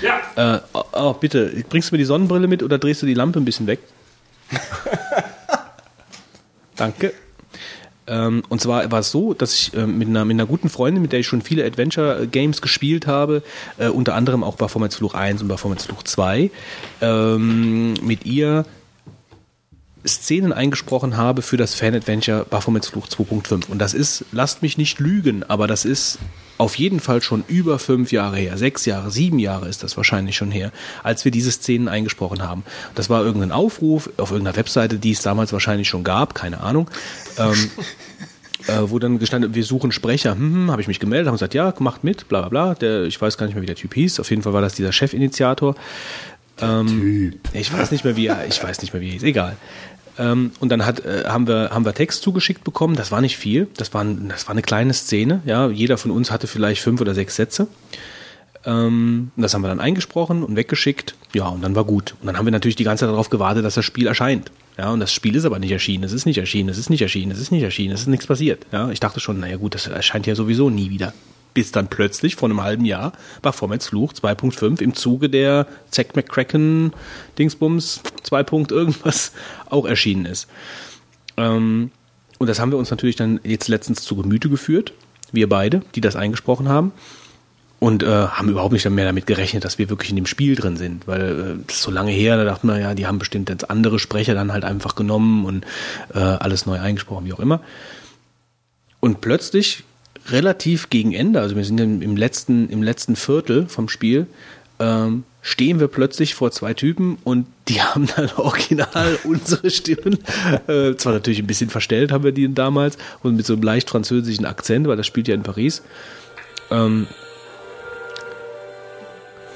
Ja. Äh, oh, oh, bitte, bringst du mir die Sonnenbrille mit oder drehst du die Lampe ein bisschen weg? <laughs> Danke. Ähm, und zwar war es so, dass ich äh, mit, einer, mit einer guten Freundin, mit der ich schon viele Adventure-Games gespielt habe, äh, unter anderem auch Baphomets Fluch 1 und Baphomets Fluch 2, ähm, mit ihr Szenen eingesprochen habe für das Fan-Adventure Baphomets Fluch 2.5. Und das ist, lasst mich nicht lügen, aber das ist auf jeden Fall schon über fünf Jahre her. Sechs Jahre, sieben Jahre ist das wahrscheinlich schon her, als wir diese Szenen eingesprochen haben. Das war irgendein Aufruf auf irgendeiner Webseite, die es damals wahrscheinlich schon gab, keine Ahnung. Ähm, <laughs> äh, wo dann gestanden, wir suchen Sprecher, hm, hm, habe ich mich gemeldet, haben gesagt, ja, macht mit, bla bla bla. Der, ich weiß gar nicht mehr, wie der Typ hieß. Auf jeden Fall war das dieser Chefinitiator. Ähm, Ich weiß nicht mehr, wie er, ich weiß nicht mehr, wie er hieß, egal. Ähm, und dann hat, äh, haben, wir, haben wir Text zugeschickt bekommen, das war nicht viel, das war, ein- das war eine kleine Szene, ja, jeder von uns hatte vielleicht fünf oder sechs Sätze. Ähm, das haben wir dann eingesprochen und weggeschickt, ja, und dann war gut. Und dann haben wir natürlich die ganze Zeit darauf gewartet, dass das Spiel erscheint. Ja, und das Spiel ist aber nicht erschienen, es ist nicht erschienen, es ist nicht erschienen, es ist nicht erschienen, es ist nichts passiert. Ja, ich dachte schon, naja gut, das erscheint ja sowieso nie wieder. Bis dann plötzlich vor einem halben Jahr Baphomets Fluch 2.5 im Zuge der Zack McCracken Dingsbums 2. Punkt irgendwas <laughs> auch erschienen ist. Ähm, und das haben wir uns natürlich dann jetzt letztens zu Gemüte geführt, wir beide, die das eingesprochen haben. Und äh, haben überhaupt nicht mehr damit gerechnet, dass wir wirklich in dem Spiel drin sind, weil äh, das ist so lange her, da dachten wir, ja, die haben bestimmt jetzt andere Sprecher dann halt einfach genommen und äh, alles neu eingesprochen, wie auch immer. Und plötzlich, relativ gegen Ende, also wir sind im, im, letzten, im letzten Viertel vom Spiel, ähm, stehen wir plötzlich vor zwei Typen und die <laughs> haben dann original <laughs> unsere Stimmen, äh, zwar natürlich ein bisschen verstellt haben wir die damals und mit so einem leicht französischen Akzent, weil das spielt ja in Paris. Ähm,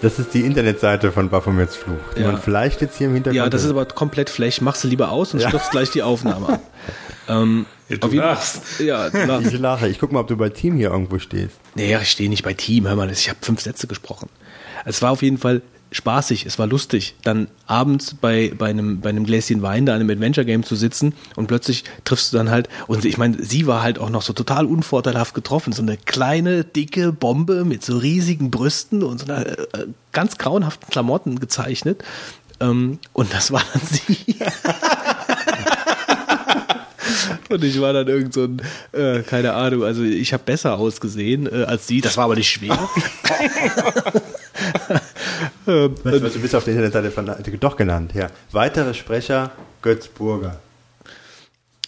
Das ist die Internetseite von Baphomets Fluch, die
Ja.
man vielleicht jetzt hier im Hintergrund
ja, das ist aber komplett flech. Machst du lieber aus und stürzt gleich die Aufnahme ab. <laughs> ähm,
Ja, du
auf jeden-
lachst.
Ja, du <laughs> lachst.
Ich lache. Ich guck mal, ob du bei Team hier irgendwo stehst.
Nee, ich stehe nicht bei Team, hör mal, ich habe fünf Sätze gesprochen. Es war auf jeden Fall spaßig, es war lustig, dann abends bei, bei, einem, bei einem Gläschen Wein da an einem Adventure-Game zu sitzen und plötzlich triffst du dann halt, und ich meine, sie war halt auch noch so total unvorteilhaft getroffen, so eine kleine, dicke Bombe mit so riesigen Brüsten und so einer äh, ganz grauenhaften Klamotten gezeichnet. Ähm, und das war dann sie. <laughs> <laughs> <laughs> Und ich war dann irgend so ein, äh, keine Ahnung, also ich habe besser ausgesehen äh, als sie. Das war aber nicht schwer. <laughs> <laughs> ähm,
Weißt du, was, du bist auf der Internetseite von doch genannt, ja. Weitere Sprecher, Götz Burger.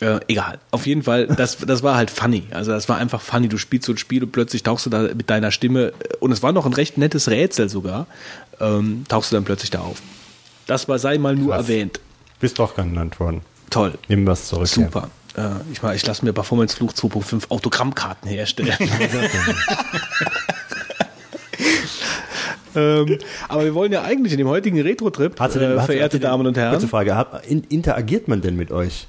äh, egal. Auf jeden Fall, das, das war halt funny. Also das war einfach funny. Du spielst so ein Spiel und plötzlich tauchst du da mit deiner Stimme, äh, und es war noch ein recht nettes Rätsel sogar, ähm, tauchst du dann plötzlich da auf. Das war, sei mal nur
Krass.
erwähnt.
Bist doch genannt worden.
Toll.
Nehmen wir es zurück.
Super. Äh, ich mal, ich lasse mir Performance Fluch 2.5 Autogrammkarten herstellen. <laughs> ähm, aber wir wollen ja eigentlich in dem heutigen Retro-Trip, äh, verehrte Damen und Herren,
Kurze Frage, hab, in, interagiert man denn mit euch?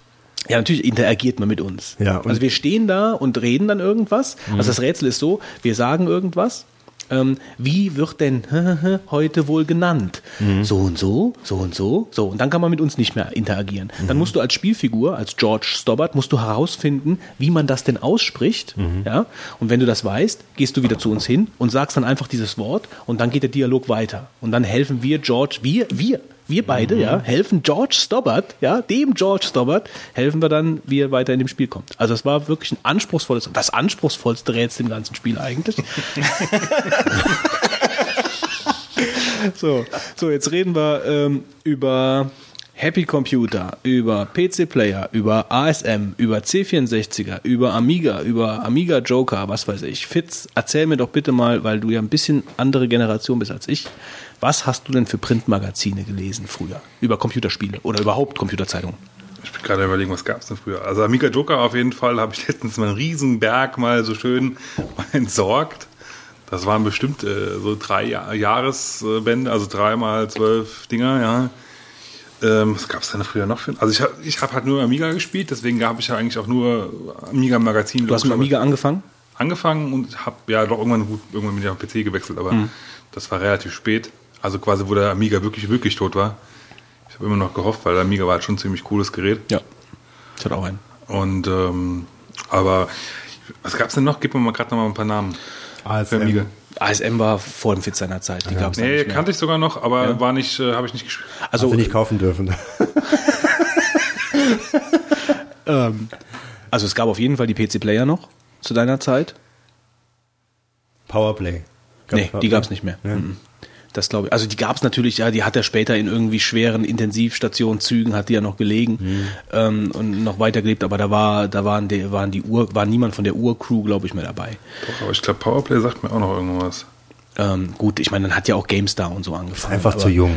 Ja, natürlich interagiert man mit uns.
Ja, Mhm.
also wir stehen da und reden dann irgendwas. Also das Rätsel ist so, wir sagen irgendwas. Ähm, wie wird denn <laughs> heute wohl genannt?
Mhm.
So und so, so und so, so. Und dann kann man mit uns nicht mehr interagieren. Dann
Mhm.
musst du als Spielfigur, als George Stobbart, musst du herausfinden, wie man das denn ausspricht.
Mhm.
Ja? Und wenn du das weißt, gehst du wieder zu uns hin und sagst dann einfach dieses Wort und dann geht der Dialog weiter. Und dann helfen wir George, wir, wir, wir beide,
Mhm.
ja, helfen George Stobbart, ja, dem George Stobbart, helfen wir dann, wie er weiter in dem Spiel kommt. Also es war wirklich ein anspruchsvolles, das anspruchsvollste Rätsel im ganzen Spiel eigentlich. <laughs> so, so, jetzt reden wir ähm, über Happy Computer, über PC Player, über ASM, über C64er, über Amiga, über Amiga Joker, was weiß ich. Fitz, erzähl mir doch bitte mal, weil du ja ein bisschen andere Generation bist als ich. Was hast du denn für Printmagazine gelesen früher? Über Computerspiele oder überhaupt Computerzeitungen?
Ich bin gerade überlegen, was gab es denn früher? Also Amiga Joker auf jeden Fall habe ich <laughs> letztens mal einen riesen Berg mal so schön <laughs> entsorgt. Das waren bestimmt äh, so drei Ja- Jahresbände, also dreimal zwölf Dinger, ja. Ähm, was gab es denn früher noch für? Also ich habe ich hab halt nur Amiga gespielt, deswegen habe ich ja eigentlich auch nur Amiga Magazin.
Du hast mit Amiga angefangen?
angefangen und habe ja doch irgendwann gut irgendwann mit dem PC gewechselt, aber
Mhm.
das war relativ spät. Also quasi, wo der Amiga wirklich wirklich tot war. Ich habe immer noch gehofft, weil der Amiga war halt schon ein ziemlich cooles Gerät.
Ja. Ich hatte auch einen.
Und ähm, aber was gab's denn noch? Gib mir mal gerade noch mal ein paar Namen.
ASM.
Für Amiga.
ASM war vor dem Fit seiner Zeit. Die gab's dann
Nee,
nicht mehr.
kannte ich sogar noch, aber war nicht, äh, habe ich nicht gespielt.
Also
Also,
nicht kaufen dürfen. <laughs>
also es gab auf jeden Fall die PC Player noch zu deiner Zeit.
Powerplay. Gab's
nee, die
Powerplay?
gab's nicht mehr. Mhm. Das glaube ich. Also die gab's natürlich, ja, die hat er später in irgendwie schweren Intensivstationszügen, hat die ja noch gelegen
Mhm.
ähm, und noch weitergelebt, aber da war, da waren die, waren die Ur, war niemand von der Urcrew, glaube ich, mehr dabei.
Doch, aber ich glaube, Powerplay sagt mir auch noch irgendwas.
Ähm, gut, ich meine, dann hat ja auch GameStar und so angefangen.
Einfach
aber,
zu jung.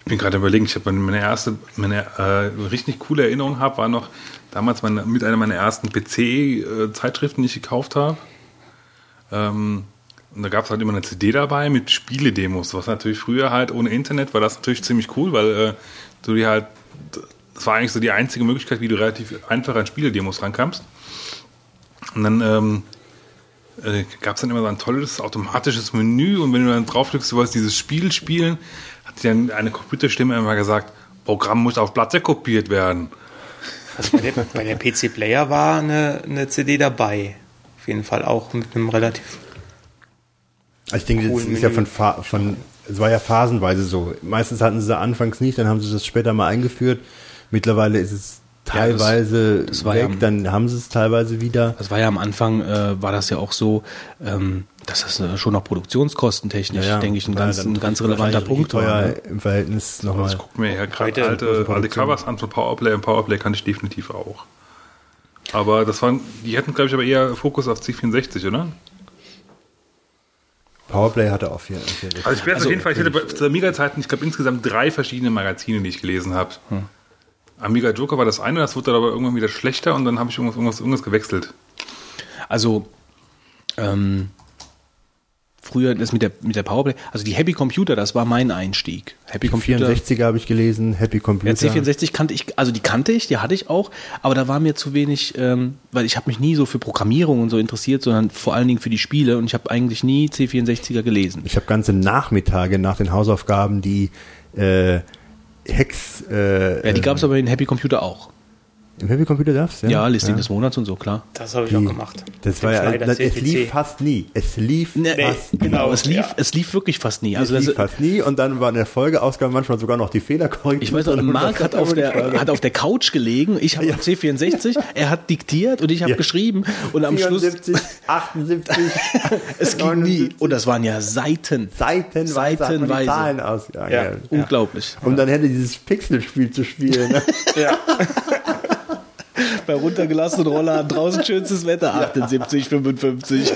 Ich bin gerade überlegen, ich habe meine erste, meine äh, richtig coole Erinnerung habe, war noch damals meine, mit einer meiner ersten PC-Zeitschriften, die ich gekauft habe. Ähm, und da gab es halt immer eine CD dabei mit Spieledemos, was natürlich früher halt ohne Internet war das natürlich ziemlich cool, weil äh, du dir halt, das war eigentlich so die einzige Möglichkeit, wie du relativ einfach an Spieledemos rankamst. Und dann ähm, äh, gab es dann immer so ein tolles automatisches Menü und wenn du dann draufdrückst, du wolltest dieses Spiel spielen, hat dir dann eine Computerstimme immer gesagt, Programm muss auf Platte kopiert werden.
Also bei der, bei der PC Player war eine, eine CD dabei. Auf jeden Fall auch mit einem relativ.
Also ich denke, das ist ja von, von, es war ja phasenweise so. Meistens hatten sie es anfangs nicht, dann haben sie das später mal eingeführt. Mittlerweile ist es
Ja, das-
teilweise
das
weg,
ja-
dann haben sie es teilweise wieder.
Das war ja am Anfang, äh, war das ja auch so, ähm, dass das äh, schon noch produktionskostentechnisch, denke ich, ein ganz, ein ganz relevanter Punkt war.
teuer
Ne?
im Verhältnis nochmal.
ich gucke mir ja gerade alte, alte. Covers an von Powerplay und Powerplay kann ich definitiv auch. Aber das waren, die hätten, glaube ich, aber eher Fokus auf C64, oder?
Powerplay hatte auch viel. viel
Also ich werde
Also,
auf jeden Fall, ich hatte zu Amiga-Zeiten, ich glaube, insgesamt drei verschiedene Magazine, die ich gelesen habe.
Hm.
Amiga Joker war das eine, das wurde dann aber irgendwann wieder schlechter und dann habe ich irgendwas, irgendwas, irgendwas gewechselt.
Also, ähm, früher das mit der, mit der Powerplay, also die Happy Computer, das war mein Einstieg. Happy Computer.
64er habe ich gelesen, Happy
Ja,
Computer.
C64 kannte ich, also die kannte ich, die hatte ich auch, aber da war mir zu wenig, ähm, weil ich habe mich nie so für Programmierung und so interessiert, sondern vor allen Dingen für die Spiele und ich habe eigentlich nie C64er gelesen.
Ich habe ganze Nachmittage nach den Hausaufgaben die äh, Hex äh,
Ja, die gab es aber in Happy Computer auch.
Im Happy Computer darfst
Ja, Listing des Monats und so, klar.
Das habe ich
Die-
auch gemacht.
Das war ja, das, es lief fast nie. Es lief
Nee,
fast
genau, es lief,
ja.
es lief wirklich fast nie.
Also
Also
das lief
das,
fast nie und dann war in der Folgeausgabe manchmal sogar noch die Fehlerkorrektur.
ich weiß noch. <laughs> Marc hat auf, der, hat auf der Couch gelegen, ich habe C64, er hat diktiert und ich habe
Ja.
geschrieben und am Schluss,
74, 78, <laughs>
es ging nie. Und das waren ja Seiten.
Die
Seitenweise.
Zahlen aus. Ja,
Ja.
ja.
Unglaublich.
Um dann hätte dieses Pixelspiel zu spielen. Ne? <laughs>
Bei runtergelassenen Roller draußen schönstes Wetter, 78, 55.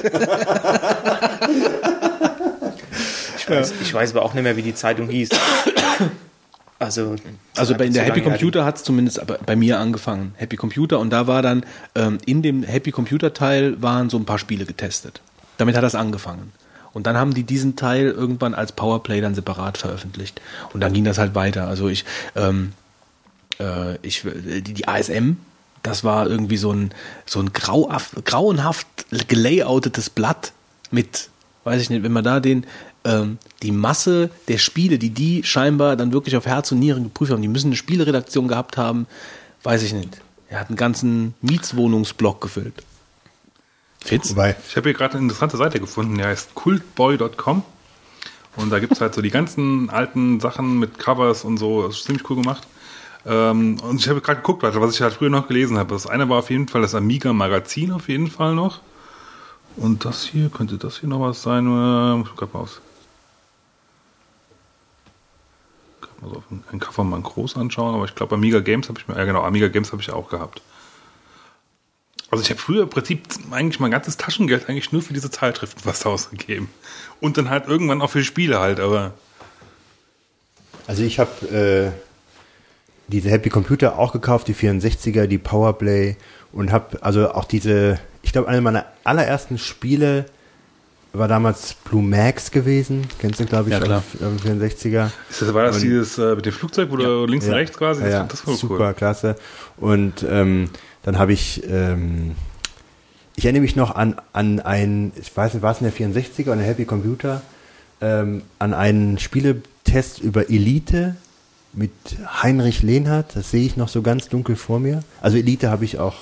Ich weiß, ich weiß aber auch nicht mehr, wie die Zeitung hieß. Also,
Also bei in der Happy. Computer hat es zumindest bei- bei mir angefangen. Happy Computer und da war dann ähm, in dem Happy Computer Teil waren so ein paar Spiele getestet. Damit hat das angefangen. Und dann haben die diesen Teil irgendwann als Powerplay dann separat veröffentlicht. Und dann ging das halt weiter. Also ich, ähm, äh, ich, die, die ASM, das war irgendwie so ein, so ein grau, grauenhaft gelayoutetes Blatt mit, weiß ich nicht, wenn man da den, ähm, die Masse der Spiele, die die scheinbar dann wirklich auf Herz und Nieren geprüft haben, die müssen eine Spieleredaktion gehabt haben, weiß ich nicht. Er hat einen ganzen Mietswohnungsblock gefüllt.
Fitz? Wobei. Ich habe hier gerade eine interessante Seite gefunden, die heißt cultboy.com. Und da gibt es halt so die ganzen alten Sachen mit Covers und so. Das ist ziemlich cool gemacht. Ähm, und ich habe gerade geguckt, was ich halt früher noch gelesen habe. Das eine war auf jeden Fall das Amiga Magazin, auf jeden Fall noch. Und das hier, könnte das hier noch was sein? Äh, ich gerade mal aus. Also auf einen Cover mal groß anschauen, aber ich glaube Amiga Games habe ich mir, ja genau, Amiga Games habe ich auch gehabt. Also ich habe früher im Prinzip eigentlich mein ganzes Taschengeld eigentlich nur für diese Zeitschriften <laughs> fast ausgegeben. Und dann halt irgendwann auch für Spiele halt, aber.
Also ich habe äh, diese Happy Computer auch gekauft, die 64er, die Powerplay und habe also auch diese, ich glaube, eine meiner allerersten Spiele war damals Blue Max gewesen. Kennst du, glaube ich, ja, klar. Auf, auf 64er.
Ist das, war das und, dieses äh, mit dem Flugzeug, wo ja, du links ja, und rechts quasi?
Das, ja, das war super cool. klasse. Und ähm, dann habe ich, ähm, ich erinnere mich noch an, an ein, ich weiß nicht, war es in der 64er oder eine Happy Computer, ähm, an einen Spieletest über Elite mit Heinrich Lehnhardt. Das sehe ich noch so ganz dunkel vor mir. Also Elite habe ich auch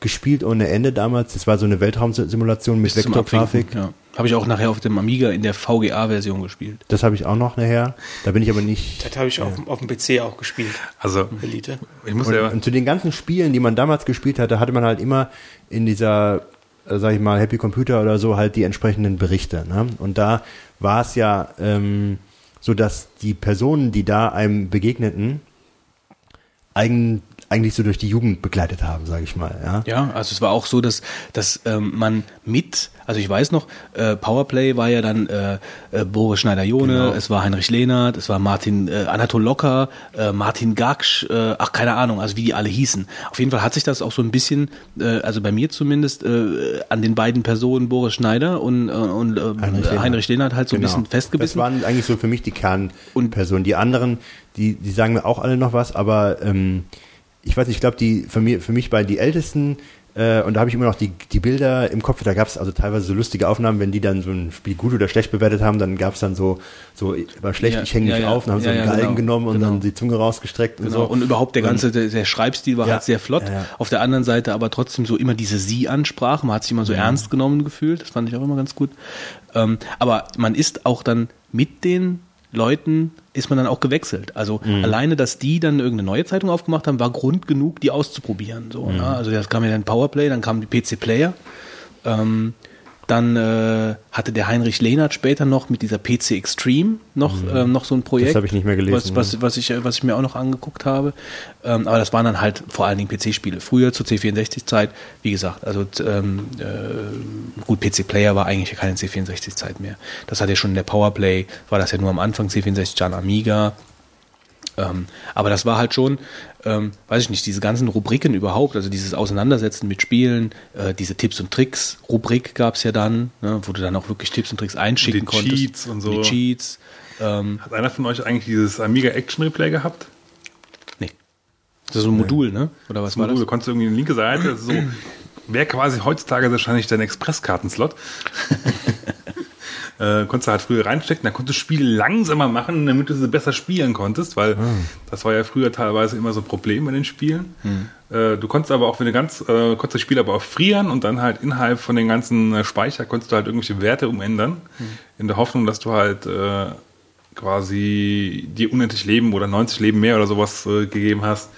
gespielt ohne Ende damals. Das war so eine Weltraumsimulation mit Vektorgrafik.
Ja. Habe ich auch nachher auf dem Amiga in der VGA-Version gespielt.
Das habe ich auch noch nachher. Da bin ich aber nicht.
Das habe ich auf, auf, dem PC auch gespielt.
Also
Elite. Ich muss und, ja und zu den ganzen Spielen, die man damals gespielt hatte, hatte man halt immer in dieser, äh, sag ich mal, Happy Computer oder so halt die entsprechenden Berichte. Ne? Und da war es ja ähm, so, dass die Personen, die da einem begegneten, eigen, eigentlich so durch die Jugend begleitet haben, sage ich mal. Ja,
ja also es war auch so, dass, dass ähm, man mit, also ich weiß noch, äh, Powerplay war ja dann äh, äh, Boris Schneider-Jone, genau. es war Heinrich Lehnert, es war Martin äh, Anatol Locker, äh, Martin Gaksch, äh, ach keine Ahnung, also wie die alle hießen. Auf jeden Fall hat sich das auch so ein bisschen, äh, also bei mir zumindest, äh, an den beiden Personen Boris Schneider und, äh, und äh, Heinrich, Lehnert. Heinrich Lehnert halt so genau. ein bisschen festgebissen.
Das waren eigentlich so für mich die Kernpersonen. Die anderen, die, die sagen mir auch alle noch was, aber ähm, ich weiß nicht, ich glaube, die für, mir, für mich bei die Ältesten, äh, und da habe ich immer noch die, die Bilder im Kopf, da gab es also teilweise so lustige Aufnahmen, wenn die dann so ein Spiel gut oder schlecht bewertet haben, dann gab es dann so, so war schlecht, ja, ich hänge ja, nicht ja, auf, dann haben sie so einen Galgen genau, genommen und genau. dann die Zunge rausgestreckt
genau. und so. Und überhaupt der ganze, der, der Schreibstil war halt sehr flott. Auf der anderen Seite aber trotzdem so immer diese Sie-Ansprache, man hat sich immer so ernst genommen gefühlt, das fand ich auch immer ganz gut. Ähm, aber man ist auch dann mit den Leuten ist man dann auch gewechselt. Also mhm. alleine, dass die dann irgendeine neue Zeitung aufgemacht haben, war Grund genug, die auszuprobieren. So, mhm. ne? Also das kam ja dann Powerplay, dann kamen die PC Player. Ähm, dann äh, hatte der Heinrich Lehnert später noch mit dieser PC Extreme noch, mhm. ähm, noch so ein Projekt. Das
habe ich nicht mehr gelesen.
Was, was, was, ich, was ich mir auch noch angeguckt habe. Ähm, aber das waren dann halt vor allen Dingen PC-Spiele. Früher zur C64-Zeit, wie gesagt, also ähm, äh, gut, PC-Player war eigentlich keine C64-Zeit mehr. Das hat ja schon in der Powerplay, war das ja nur am Anfang C64 dann Amiga, ähm, aber das war halt schon, ähm, weiß ich nicht, diese ganzen Rubriken überhaupt, also dieses Auseinandersetzen mit Spielen, äh, diese Tipps und Tricks Rubrik gab es ja dann, ne, wo du dann auch wirklich Tipps und Tricks einschicken und die konntest.
Cheats und so.
Die Cheats. Ähm,
Hat einer von euch eigentlich dieses Amiga Action Replay gehabt?
Nee. Das ist so ein Modul, ne? Oder was das war Modul, das?
Du konntest irgendwie eine linke Seite, so <clears throat> wäre quasi heutzutage wahrscheinlich dein Expresskartenslot. <laughs> äh, konntest du halt früher reinstecken, dann konntest du Spiele langsamer machen, damit du sie besser spielen konntest, weil mhm. das war ja früher teilweise immer so ein Problem bei den Spielen. Mhm. Äh, du konntest aber auch, wenn du ganz, äh, konntest das Spiel aber auch frieren und dann halt innerhalb von den ganzen äh, Speicher konntest du halt irgendwelche Werte umändern, mhm. in der Hoffnung, dass du halt äh, quasi dir unendlich Leben oder 90 Leben mehr oder sowas äh, gegeben hast.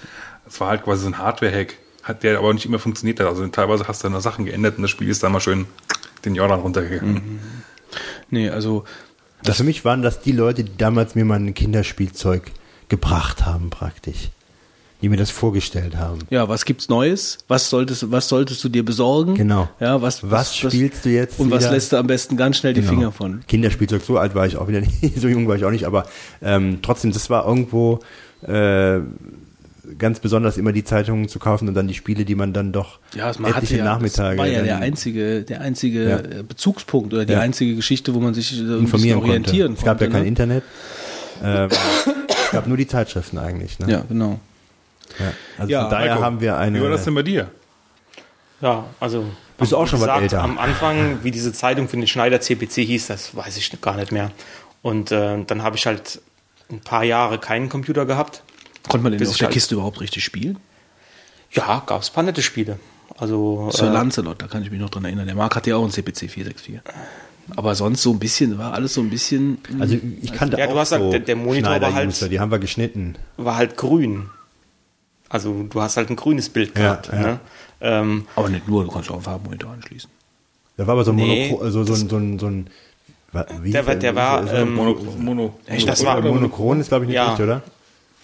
Das war halt quasi so ein Hardware-Hack, hat der aber nicht immer funktioniert hat. Also teilweise hast du dann Sachen geändert und das Spiel ist dann mal schön den Jordan runtergegangen. Mhm.
Nee, also.
Das für mich waren das die Leute, die damals mir mal ein Kinderspielzeug gebracht haben, praktisch. Die mir das vorgestellt haben.
Ja, was gibt's Neues? Was solltest, was solltest du dir besorgen?
Genau.
Ja, was,
was, was spielst du jetzt?
Und wieder? was lässt du am besten ganz schnell die
genau.
Finger von?
Kinderspielzeug, so alt war ich auch wieder nicht, <laughs> so jung war ich auch nicht, aber ähm, trotzdem, das war irgendwo, äh, ganz besonders immer die Zeitungen zu kaufen und dann die Spiele, die man dann doch
Ja, man hatte
etliche
ja,
Nachmittage
das war ja
dann
der einzige, der einzige
Ja.
äh, Bezugspunkt oder die
Ja.
einzige Geschichte, wo man sich äh,
informieren
orientieren
konnte. Es gab ja
konnte.
kein
ne?
Internet. Ähm, es gab nur die Zeitschriften eigentlich. Ne?
Ja, genau.
Ja. Also
Ja,
von daher
Heiko,
haben wir eine.
Wie war das denn bei dir?
Ja, also.
Bist du auch schon was
gesagt,
älter?
Am Anfang, wie diese Zeitung für den Schneider CPC hieß, das weiß ich gar nicht mehr. Und äh, dann habe ich halt ein paar Jahre keinen Computer gehabt.
Konnte man den
Bis
auf der
halt-
Kiste überhaupt richtig spielen?
Ja, gab es ein paar nette Spiele. Also
Sir
äh,
Lancelot, da kann ich mich noch dran erinnern. Der Marc hatte ja auch einen CPC 464. Aber sonst so ein bisschen, war alles so ein bisschen.
also ich kannte
Ja,
auch
du hast
so
der- der Monitor war halt-
die haben wir geschnitten.
war halt grün. Also du hast halt ein grünes Bild
Ja,
gehabt.
ja.
Ne? Ähm,
aber nicht nur, du kannst auch einen Farbmonitor anschließen.
Da war aber so ein
Nee,
Monochro, also so ein, so ein, so ein wie
Der war- der war,
so,
ähm,
Mono, Mono,
Echt,
das war-
Mono-
Monochron ist glaube ich nicht
Ja.
richtig, oder?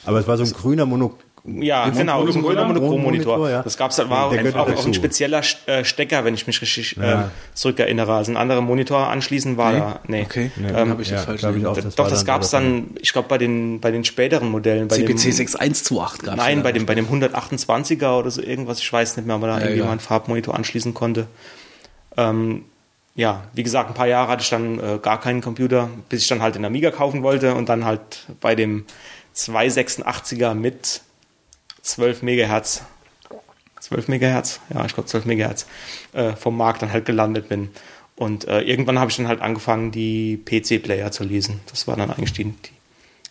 Aber es war so ein grüner Mono.
ja, genau, so ein grüner
Monochrom-
Monochrom-Monitor.
Monitor, ja.
Das gab's halt, war
Der
auch,
gehört
auch, ein spezieller äh, Stecker, wenn ich mich richtig
Ja.
ähm, zurückerinnere. Also ein anderer Monitor anschließen war da. Nee.
Okay,
Nee,
dann habe ich
ja,
das falsch
glaub ich
erinnert.
auch. das
Doch, das gab's
so
dann, ich glaube, bei den, bei den späteren Modellen. Bei
CPC
dem,
6128 gab
Nein, bei dem, bei dem 128er oder so irgendwas, ich weiß nicht mehr, ob man da irgendwie
egal.
mal einen Farbmonitor anschließen konnte. Ähm, ja, wie gesagt, ein paar Jahre hatte ich dann äh, gar keinen Computer, bis ich dann halt den Amiga kaufen wollte und dann halt bei dem 286er mit 12 Megahertz, 12 Megahertz, ja, ich glaube 12 Megahertz, äh, vom Markt dann halt gelandet bin. Und äh, irgendwann habe ich dann halt angefangen, die PC-Player zu lesen. Das war dann eigentlich die, die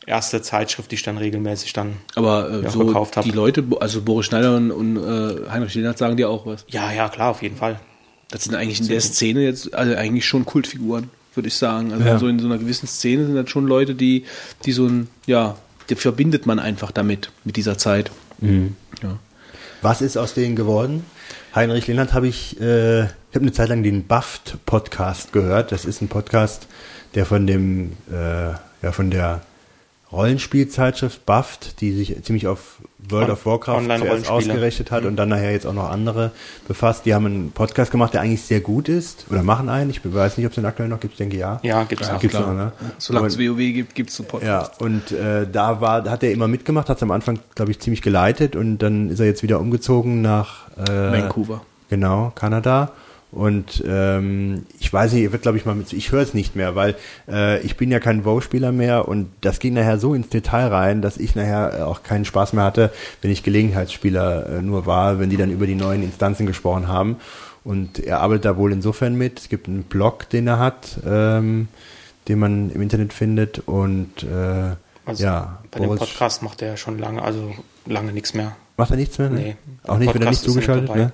erste Zeitschrift, die ich dann regelmäßig dann
Aber äh,
ja,
so
verkauft hab.
die Leute, also Boris Schneider und, und äh, Heinrich Lehnert sagen dir auch was.
Ja, ja, klar, auf jeden Fall.
Das sind eigentlich in der Szene jetzt, also eigentlich schon Kultfiguren, würde ich sagen. Also
Ja.
so in so einer gewissen Szene sind das schon Leute, die, die so ein, ja, die verbindet man einfach damit, mit dieser Zeit. Ja.
Was ist aus denen geworden? Heinrich Lehnert habe ich, äh, ich habe eine Zeit lang den Buffed-Podcast gehört. Das ist ein Podcast, der von dem, äh, ja, von der Rollenspielzeitschrift Buffed, die sich ziemlich auf World of Warcraft zuerst ausgerichtet hat und dann nachher jetzt auch noch andere befasst. Die haben einen Podcast gemacht, der eigentlich sehr gut ist. Oder machen einen. Ich weiß nicht, ob es den aktuell noch gibt. Ich denke ja.
Ja, auch.
Gibt's
klar.
noch, ne?
Solange es WoW gibt, gibt es so Podcasts.
ja, und äh, da war, hat er immer mitgemacht, hat es am Anfang, glaube ich, ziemlich geleitet und dann ist er jetzt wieder umgezogen nach äh,
Vancouver.
Genau, Kanada. Und ähm, ich weiß nicht, er wird, glaube ich, mal mit, ich höre es nicht mehr, weil äh, ich bin ja kein WoW-Spieler mehr und das ging nachher so ins Detail rein, dass ich nachher äh, auch keinen Spaß mehr hatte, wenn ich Gelegenheitsspieler äh, nur war, wenn die dann über die neuen Instanzen gesprochen haben. Und er arbeitet da wohl insofern mit. Es gibt einen Blog, den er hat, ähm, den man im Internet findet und äh,
Also
ja,
bei dem
Boris-
Podcast macht er schon lange, also lange nichts mehr.
macht er nichts mehr? ne?
Nee.
Auch nicht, wenn er nicht zugeschaltet,
dabei.
ne?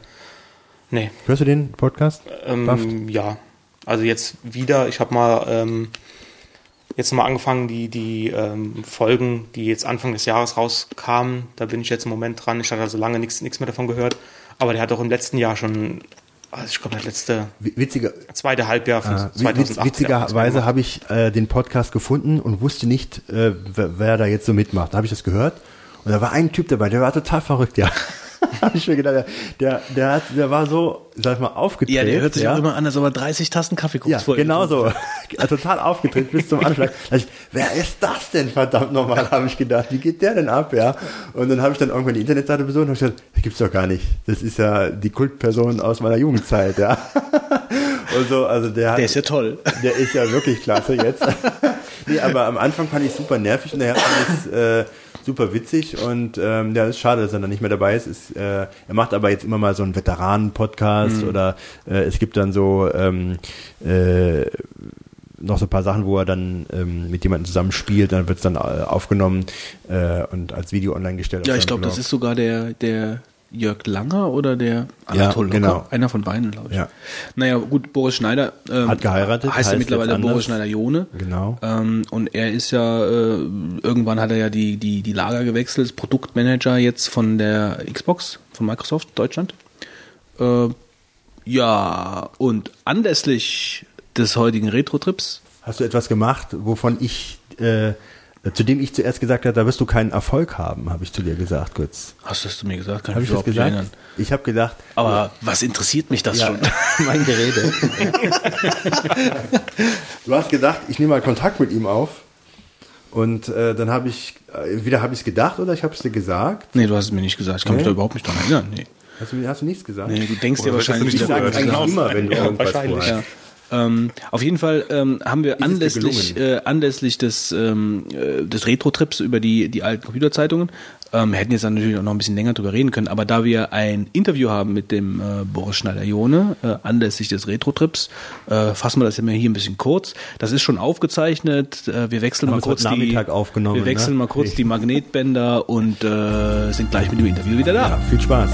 Nee.
Hörst du den Podcast?
Ähm, ja. Also jetzt wieder, ich habe mal ähm, jetzt mal angefangen, die, die ähm, Folgen, die jetzt Anfang des Jahres rauskamen, da bin ich jetzt im Moment dran. Ich hatte also lange nichts mehr davon gehört. Aber der hat auch im letzten Jahr schon, also ich glaube, das letzte,
Wi- Witziger,
zweite Halbjahr von
Ah, witz-
2018.
witzigerweise habe ich äh, den Podcast gefunden und wusste nicht, äh, wer, wer da jetzt so mitmacht. Da habe ich das gehört und da war ein Typ dabei, der war total verrückt, ja. <laughs> habe ich mir gedacht, der, der, hat, der war so, sag ich mal, aufgedreht.
Ja, der hört sich
ja.
auch immer an, als ob er 30 Tassen Kaffee guckt.
Ja, genau so. <laughs> Total aufgedreht bis zum Anschlag. Da ich, wer ist das denn, verdammt nochmal, habe ich gedacht. Wie geht der denn ab, ja? Und dann habe ich dann irgendwann die Internetseite besucht und habe gesagt, das gibt's doch gar nicht. Das ist ja die Kultperson aus meiner Jugendzeit, ja. <laughs> Und so, also der hat,
Der ist ja toll.
der ist ja wirklich klasse jetzt. nee, aber am Anfang fand ich super nervig und nachher fand ich es äh, super witzig und ähm, ja, ist schade, dass er dann nicht mehr dabei ist. ist äh, er macht aber jetzt immer mal so einen Veteranen-Podcast oder äh, es gibt dann so ähm, äh, noch so ein paar Sachen, wo er dann ähm, mit jemandem zusammen spielt, dann wird es dann äh, aufgenommen äh, und als Video online gestellt.
Ja, ich glaube, das ist sogar der, der Jörg Langer oder der Anatol Locker.
genau.
Einer von beiden, glaube ich.
Ja.
Naja, gut, Boris Schneider ähm,
Hat geheiratet,
Heißt,
heißt
mittlerweile
jetzt anders.
Boris Schneider-Jone.
Genau.
Ähm, und er ist ja, äh, irgendwann hat er ja die, die, die Lager gewechselt, ist Produktmanager jetzt von der Xbox, von Microsoft Deutschland. Äh, ja, und anlässlich des heutigen Retro-Trips
Hast du etwas gemacht, wovon ich, äh, zu dem ich zuerst gesagt habe, da wirst du keinen Erfolg haben, habe ich zu dir gesagt, kurz.
Hast du es zu mir gesagt? Kann
Habe
ich
ich
mich
das gesagt?
erinnern.
Ich habe gedacht,
Aber was interessiert mich das
ja,
schon? <laughs>
mein Gerede. <laughs> du hast gedacht, ich nehme mal Kontakt mit ihm auf Und äh, dann habe ich, äh, entweder habe ich es gedacht oder ich habe es dir gesagt.
Nee, du hast es mir nicht gesagt. Ich kann mich
Nee?
da überhaupt nicht dran erinnern. Nee.
Hast du, hast du nichts gesagt?
nee du denkst dir wahrscheinlich
du
Ich
nicht
sage
zugehört.
eigentlich immer, wenn du
Ja,
irgendwas
wahrscheinlich.
Ja. Ähm, auf jeden Fall ähm, haben wir anlässlich, äh, anlässlich des, ähm, äh, des Retro-Trips über die, die alten Computerzeitungen, ähm, hätten jetzt dann natürlich auch noch ein bisschen länger drüber reden können, aber da wir ein Interview haben mit dem äh, Boris Schneider-Jone äh, anlässlich des Retro-Trips, äh, fassen wir das immer hier ein bisschen kurz. Das ist schon aufgezeichnet. Äh, wir wechseln
Haben
mal kurz die, wir wechseln
ne?
mal kurz
Ich-
die Magnetbänder und äh, sind gleich mit dem Interview wieder da.
Ja, viel Spaß.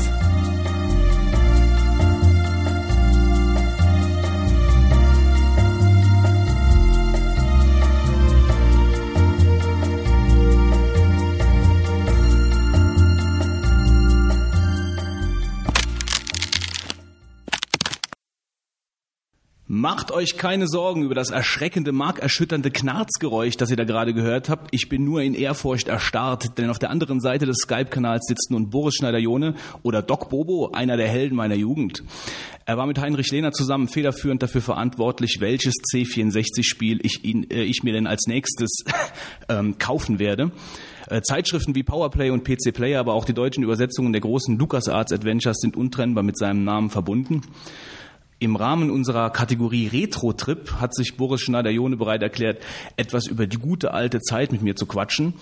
Macht euch keine Sorgen über das erschreckende, markerschütternde Knarzgeräusch, das ihr da gerade gehört habt. Ich bin nur in Ehrfurcht erstarrt, denn auf der anderen Seite des Skype-Kanals sitzt nun Boris Schneider-Jone oder Doc Bobo, einer der Helden meiner Jugend. Er war mit Heinrich Lehner zusammen federführend dafür verantwortlich, welches C64-Spiel ich, äh, ich mir denn als nächstes <laughs> ähm, kaufen werde. Äh, Zeitschriften wie Powerplay und PC Player, aber auch die deutschen Übersetzungen der großen LucasArts Adventures sind untrennbar mit seinem Namen verbunden. Im Rahmen unserer Kategorie Retro-Trip hat sich Boris Schneider-Jone bereit erklärt, etwas über die gute alte Zeit mit mir zu quatschen.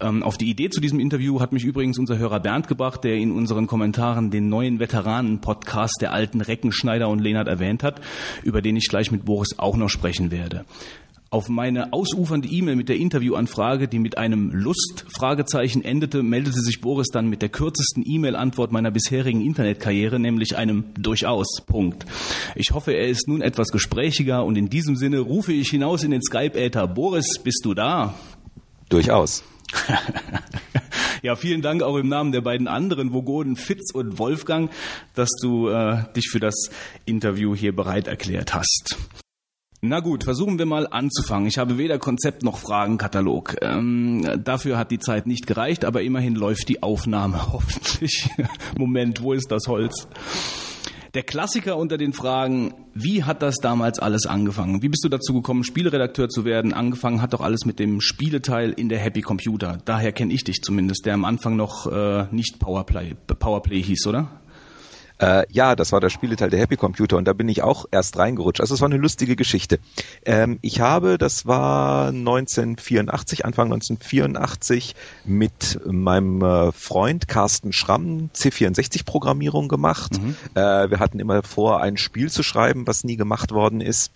Ähm, auf die Idee zu diesem Interview hat mich übrigens unser Hörer Bernd gebracht, der in unseren Kommentaren den neuen Veteranen-Podcast der alten Recken Schneider und Lehnert erwähnt hat, über den ich gleich mit Boris auch noch sprechen werde. Auf meine ausufernde E-Mail mit der Interviewanfrage, die mit einem Lust-Fragezeichen endete, meldete sich Boris dann mit der kürzesten E-Mail-Antwort meiner bisherigen Internetkarriere, nämlich einem Durchaus. Punkt. Ich hoffe, er ist nun etwas gesprächiger und in diesem Sinne rufe ich hinaus in den Skype-Äther. Boris, bist du da?
Durchaus. <laughs>
Ja, vielen Dank auch im Namen der beiden anderen Vogonen Fitz und Wolfgang, dass du äh, dich für das Interview hier bereit erklärt hast. Na gut, versuchen wir mal anzufangen. Ich habe weder Konzept noch Fragenkatalog. Ähm, dafür hat die Zeit nicht gereicht, aber immerhin läuft die Aufnahme <laughs> hoffentlich. Moment, wo ist das Holz? Der Klassiker unter den Fragen, wie hat das damals alles angefangen? Wie bist du dazu gekommen, Spieleredakteur zu werden? Angefangen hat doch alles mit dem Spieleteil in der Happy Computer. Daher kenne ich dich zumindest, der am Anfang noch äh, nicht Powerplay, Powerplay hieß, oder?
Äh, ja, das war der Spieleteil der Happy Computer und da bin ich auch erst reingerutscht. Also es war eine lustige Geschichte. Ähm, ich habe, das war 1984, Anfang 1984, mit meinem äh, Freund Carsten Schramm C64-Programmierung gemacht. Äh, wir hatten immer vor, ein Spiel zu schreiben, was nie gemacht worden ist.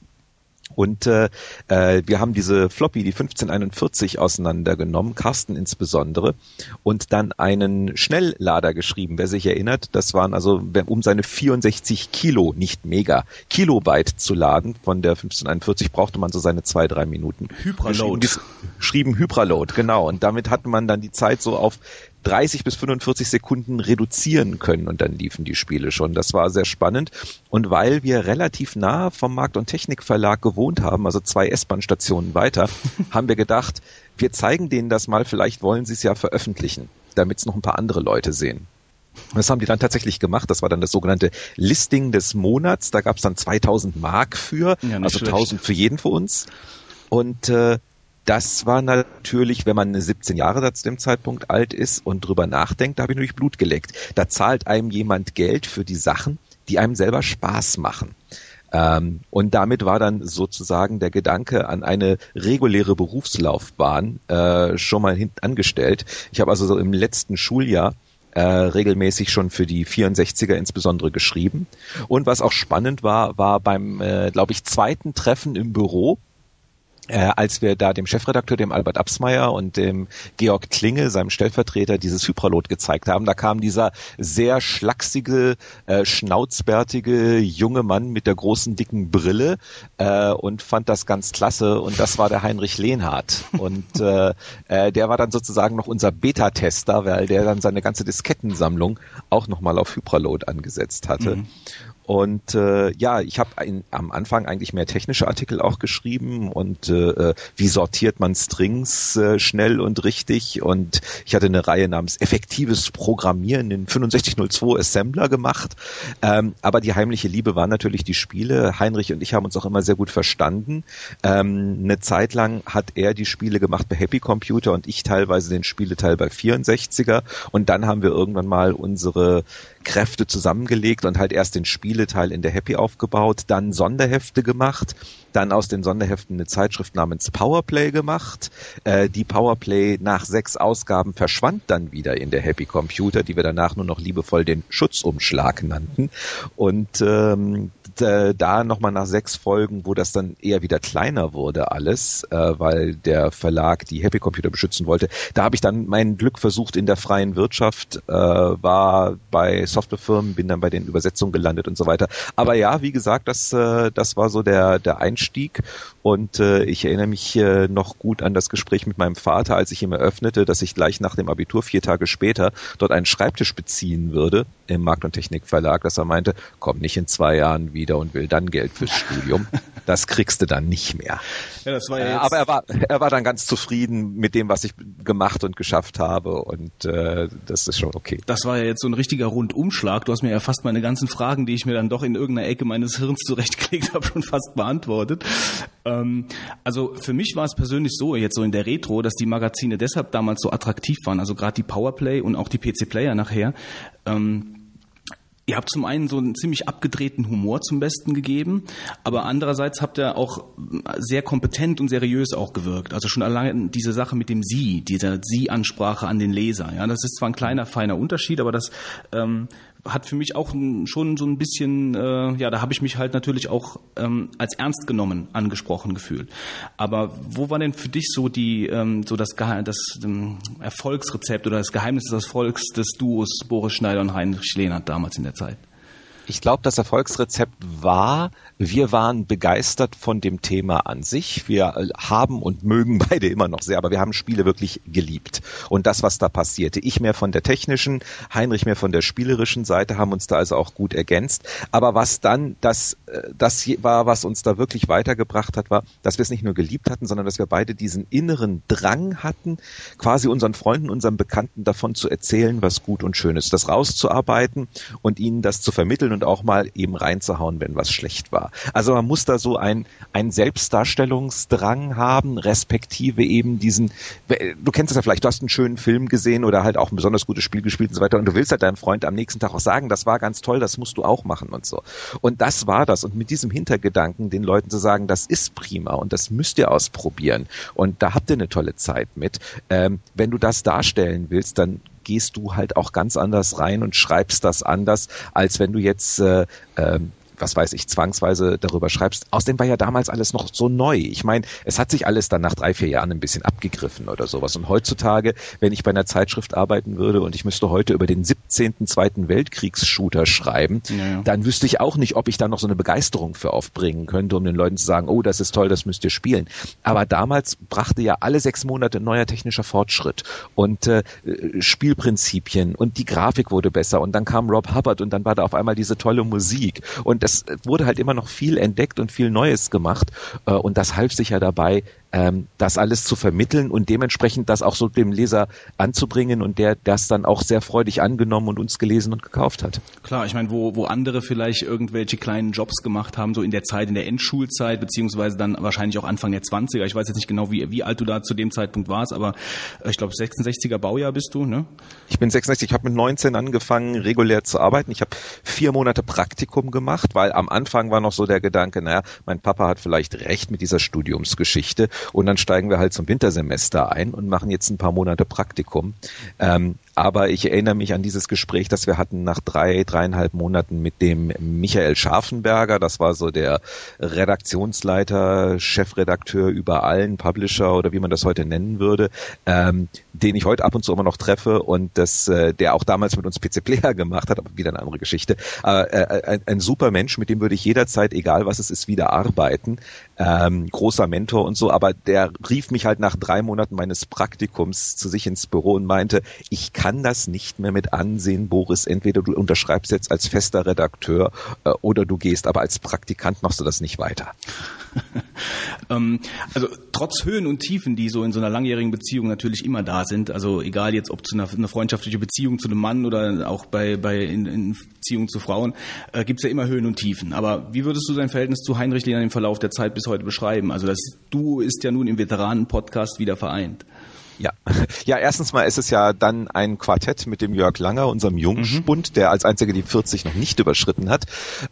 Und äh, äh, wir haben diese Floppy, die 1541, auseinandergenommen, Carsten insbesondere, und dann einen Schnelllader geschrieben. Wer sich erinnert, das waren also, um seine 64 Kilo, nicht Mega, Kilobyte zu laden von der 1541, brauchte man so seine zwei, drei Minuten.
Hyperload.
Wir Schrieben, schrieben Hyperload, genau. Und damit hat man dann die Zeit so auf 30 bis 45 Sekunden reduzieren können und dann liefen die Spiele schon. Das war sehr spannend. Und weil wir relativ nah vom Markt- und Technikverlag gewohnt haben, also zwei S-Bahn-Stationen weiter, <laughs> haben wir gedacht, wir zeigen denen das mal, vielleicht wollen sie es ja veröffentlichen, damit es noch ein paar andere Leute sehen. Das haben die dann tatsächlich gemacht. Das war dann das sogenannte Listing des Monats. Da gab es dann 2000 Mark für,
Ja,
also
schlecht.
1000 für jeden von uns. Und äh, das war natürlich, wenn man 17 Jahre zu dem Zeitpunkt alt ist und drüber nachdenkt, da habe ich natürlich Blut geleckt. Da zahlt einem jemand Geld für die Sachen, die einem selber Spaß machen. Ähm, und damit war dann sozusagen der Gedanke an eine reguläre Berufslaufbahn äh, schon mal hinten angestellt. Ich habe also so im letzten Schuljahr äh, regelmäßig schon für die 64er insbesondere geschrieben. Und was auch spannend war, war beim, äh, glaube ich, zweiten Treffen im Büro, äh, als wir da dem Chefredakteur, dem Albert Absmeier und dem Georg Klinge, seinem Stellvertreter, dieses Hypralot gezeigt haben, da kam dieser sehr schlachsige, äh, schnauzbärtige junge Mann mit der großen, dicken Brille äh, und fand das ganz klasse. Und das war der Heinrich Lehnhardt. Und äh, äh, der war dann sozusagen noch unser Beta-Tester, weil der dann seine ganze Diskettensammlung auch nochmal auf Hypralot angesetzt hatte. Und äh, ja, ich habe am Anfang eigentlich mehr technische Artikel auch geschrieben und äh, äh, wie sortiert man Strings äh, schnell und richtig. Und ich hatte eine Reihe namens Effektives Programmieren in 6502 Assembler gemacht. Ähm, aber die heimliche Liebe waren natürlich die Spiele. Heinrich und ich haben uns auch immer sehr gut verstanden. Ähm, eine Zeit lang hat er die Spiele gemacht bei Happy Computer und ich teilweise den Spieleteil bei 64er. Und dann haben wir irgendwann mal unsere Kräfte zusammengelegt und halt erst den Spieleteil in der Happy aufgebaut, dann Sonderhefte gemacht, dann aus den Sonderheften eine Zeitschrift namens Powerplay gemacht. Äh, die Powerplay nach sechs Ausgaben verschwand dann wieder in der Happy Computer, die wir danach nur noch liebevoll den Schutzumschlag nannten. Und ähm, äh, da nochmal nach sechs Folgen, wo das dann eher wieder kleiner wurde alles, äh, weil der Verlag die Happy Computer beschützen wollte, da habe ich dann mein Glück versucht in der freien Wirtschaft, äh, war bei Softwarefirmen, bin dann bei den Übersetzungen gelandet und so weiter. Aber ja, wie gesagt, das, äh, das war so der, der Einstieg und äh, ich erinnere mich äh, noch gut an das Gespräch mit meinem Vater, als ich ihm eröffnete, dass ich gleich nach dem Abitur vier Tage später dort einen Schreibtisch beziehen würde im Markt- und Technikverlag, dass er meinte, komm nicht in zwei Jahren wieder und will dann Geld fürs Studium. <laughs> Das kriegst du dann nicht mehr. Ja, das war ja äh, jetzt Aber er war, er war dann ganz zufrieden mit dem, was ich gemacht und geschafft habe und äh, das ist schon okay.
Das war ja jetzt so ein richtiger Rundumschlag. Du hast mir ja fast meine ganzen Fragen, die ich mir dann doch in irgendeiner Ecke meines Hirns zurechtgelegt habe, schon fast beantwortet. Ähm, also für mich war es persönlich so, jetzt so in der Retro, dass die Magazine deshalb damals so attraktiv waren, also gerade die Powerplay und auch die PC-Player nachher. Ähm, Ihr habt zum einen so einen ziemlich abgedrehten Humor zum Besten gegeben, aber andererseits habt ihr auch sehr kompetent und seriös auch gewirkt. Also schon allein diese Sache mit dem Sie, dieser Sie-Ansprache an den Leser. Ja, das ist zwar ein kleiner, feiner Unterschied, aber das ähm, hat für mich auch schon so ein bisschen, äh, ja, da habe ich mich halt natürlich auch ähm, als ernst genommen angesprochen gefühlt. Aber wo war denn für dich so die, ähm, so das, das ähm, Erfolgsrezept oder das Geheimnis des Erfolgs des Duos Boris Schneider und Heinrich Lehnert damals in der Zeit?
Ich glaube, das Erfolgsrezept war, wir waren begeistert von dem Thema an sich. Wir äh, haben und mögen <laughs> beide immer noch sehr, aber wir haben Spiele wirklich geliebt. Und das, was da passierte. Ich mehr von der technischen, Heinrich mehr von der spielerischen Seite, haben uns da also auch gut ergänzt. Aber was dann, das, äh, das war, was uns da wirklich weitergebracht hat, war, dass wir es nicht nur geliebt hatten, sondern dass wir beide diesen inneren Drang hatten, quasi unseren Freunden, unseren Bekannten davon zu erzählen, was gut und schön ist, das rauszuarbeiten und ihnen das zu vermitteln und auch mal eben reinzuhauen, wenn was schlecht war. Also man muss da so ein, ein Selbstdarstellungsdrang haben, respektive eben diesen, du kennst es ja vielleicht, du hast einen schönen Film gesehen oder halt auch ein besonders gutes Spiel gespielt und so weiter und du willst halt deinem Freund am nächsten Tag auch sagen, das war ganz toll, das musst du auch machen und so. Und das war das. Und mit diesem Hintergedanken den Leuten zu sagen, das ist prima und das müsst ihr ausprobieren und da habt ihr eine tolle Zeit mit. Ähm, wenn du das darstellen willst, dann gehst du halt auch ganz anders rein und schreibst das anders, als wenn du jetzt äh, äh, was weiß ich, zwangsweise darüber schreibst. Außerdem war ja damals alles noch so neu. Ich meine, es hat sich alles dann nach drei, vier Jahren ein bisschen abgegriffen oder sowas. Und heutzutage, wenn ich bei einer Zeitschrift arbeiten würde und ich müsste heute über den 17. Zweiten Weltkriegs-Shooter schreiben, ja, ja. dann wüsste ich auch nicht, ob ich da noch so eine Begeisterung für aufbringen könnte, um den Leuten zu sagen, oh, das ist toll, das müsst ihr spielen. Aber damals brachte ja alle sechs Monate neuer technischer Fortschritt und äh, Spielprinzipien und die Grafik wurde besser und dann kam Rob Hubbard und dann war da auf einmal diese tolle Musik und es wurde halt immer noch viel entdeckt und viel Neues gemacht äh, und das half sich ja dabei, ähm, das alles zu vermitteln und dementsprechend das auch so dem Leser anzubringen und der das dann auch sehr freudig angenommen und uns gelesen und gekauft hat.
Klar, ich meine, wo, wo andere vielleicht irgendwelche kleinen Jobs gemacht haben, so in der Zeit, in der Endschulzeit, beziehungsweise dann wahrscheinlich auch Anfang der 20er. Ich weiß jetzt nicht genau, wie, wie alt du da zu dem Zeitpunkt warst, aber äh, ich glaube 66er Baujahr bist du, ne?
Ich bin 66, ich habe mit 19 angefangen, regulär zu arbeiten. Ich habe vier Monate Praktikum gemacht, weil am Anfang war noch so der Gedanke, naja, mein Papa hat vielleicht recht mit dieser Studiumsgeschichte und dann steigen wir halt zum Wintersemester ein und machen jetzt ein paar Monate Praktikum. Ähm, aber ich erinnere mich an dieses Gespräch, das wir hatten nach drei, dreieinhalb Monaten mit dem Michael Scharfenberger. Das war so der Redaktionsleiter, Chefredakteur über allen Publisher oder wie man das heute nennen würde, ähm, den ich heute ab und zu immer noch treffe und das, äh, der auch damals mit uns PC Player <laughs> gemacht hat, aber wieder eine andere Geschichte. Äh, ein, ein super Mensch, mit dem würde ich jederzeit, egal was es ist, wieder arbeiten. Ähm, großer Mentor und so, aber der rief mich halt nach drei Monaten meines Praktikums zu sich ins Büro und meinte, ich kann kann das nicht mehr mit ansehen, Boris. Entweder du unterschreibst jetzt als fester Redakteur äh, oder du gehst, aber als Praktikant machst du das nicht weiter. <laughs>
ähm, also trotz Höhen und Tiefen, die so in so einer langjährigen Beziehung natürlich immer da sind, also egal jetzt ob zu einer, einer freundschaftlichen Beziehung zu einem Mann oder auch bei, bei in, in Beziehungen zu Frauen, äh, gibt es ja immer Höhen und Tiefen. Aber wie würdest du dein Verhältnis zu Heinrich Lehner im Verlauf der Zeit bis heute beschreiben? Also das Du ist ja nun im Veteranen-Podcast wieder vereint.
Ja. <laughs> ja, erstens mal ist es ja dann ein Quartett mit dem Jörg Langer, unserem Jungspund, mhm. der als einziger die 40 noch nicht überschritten hat,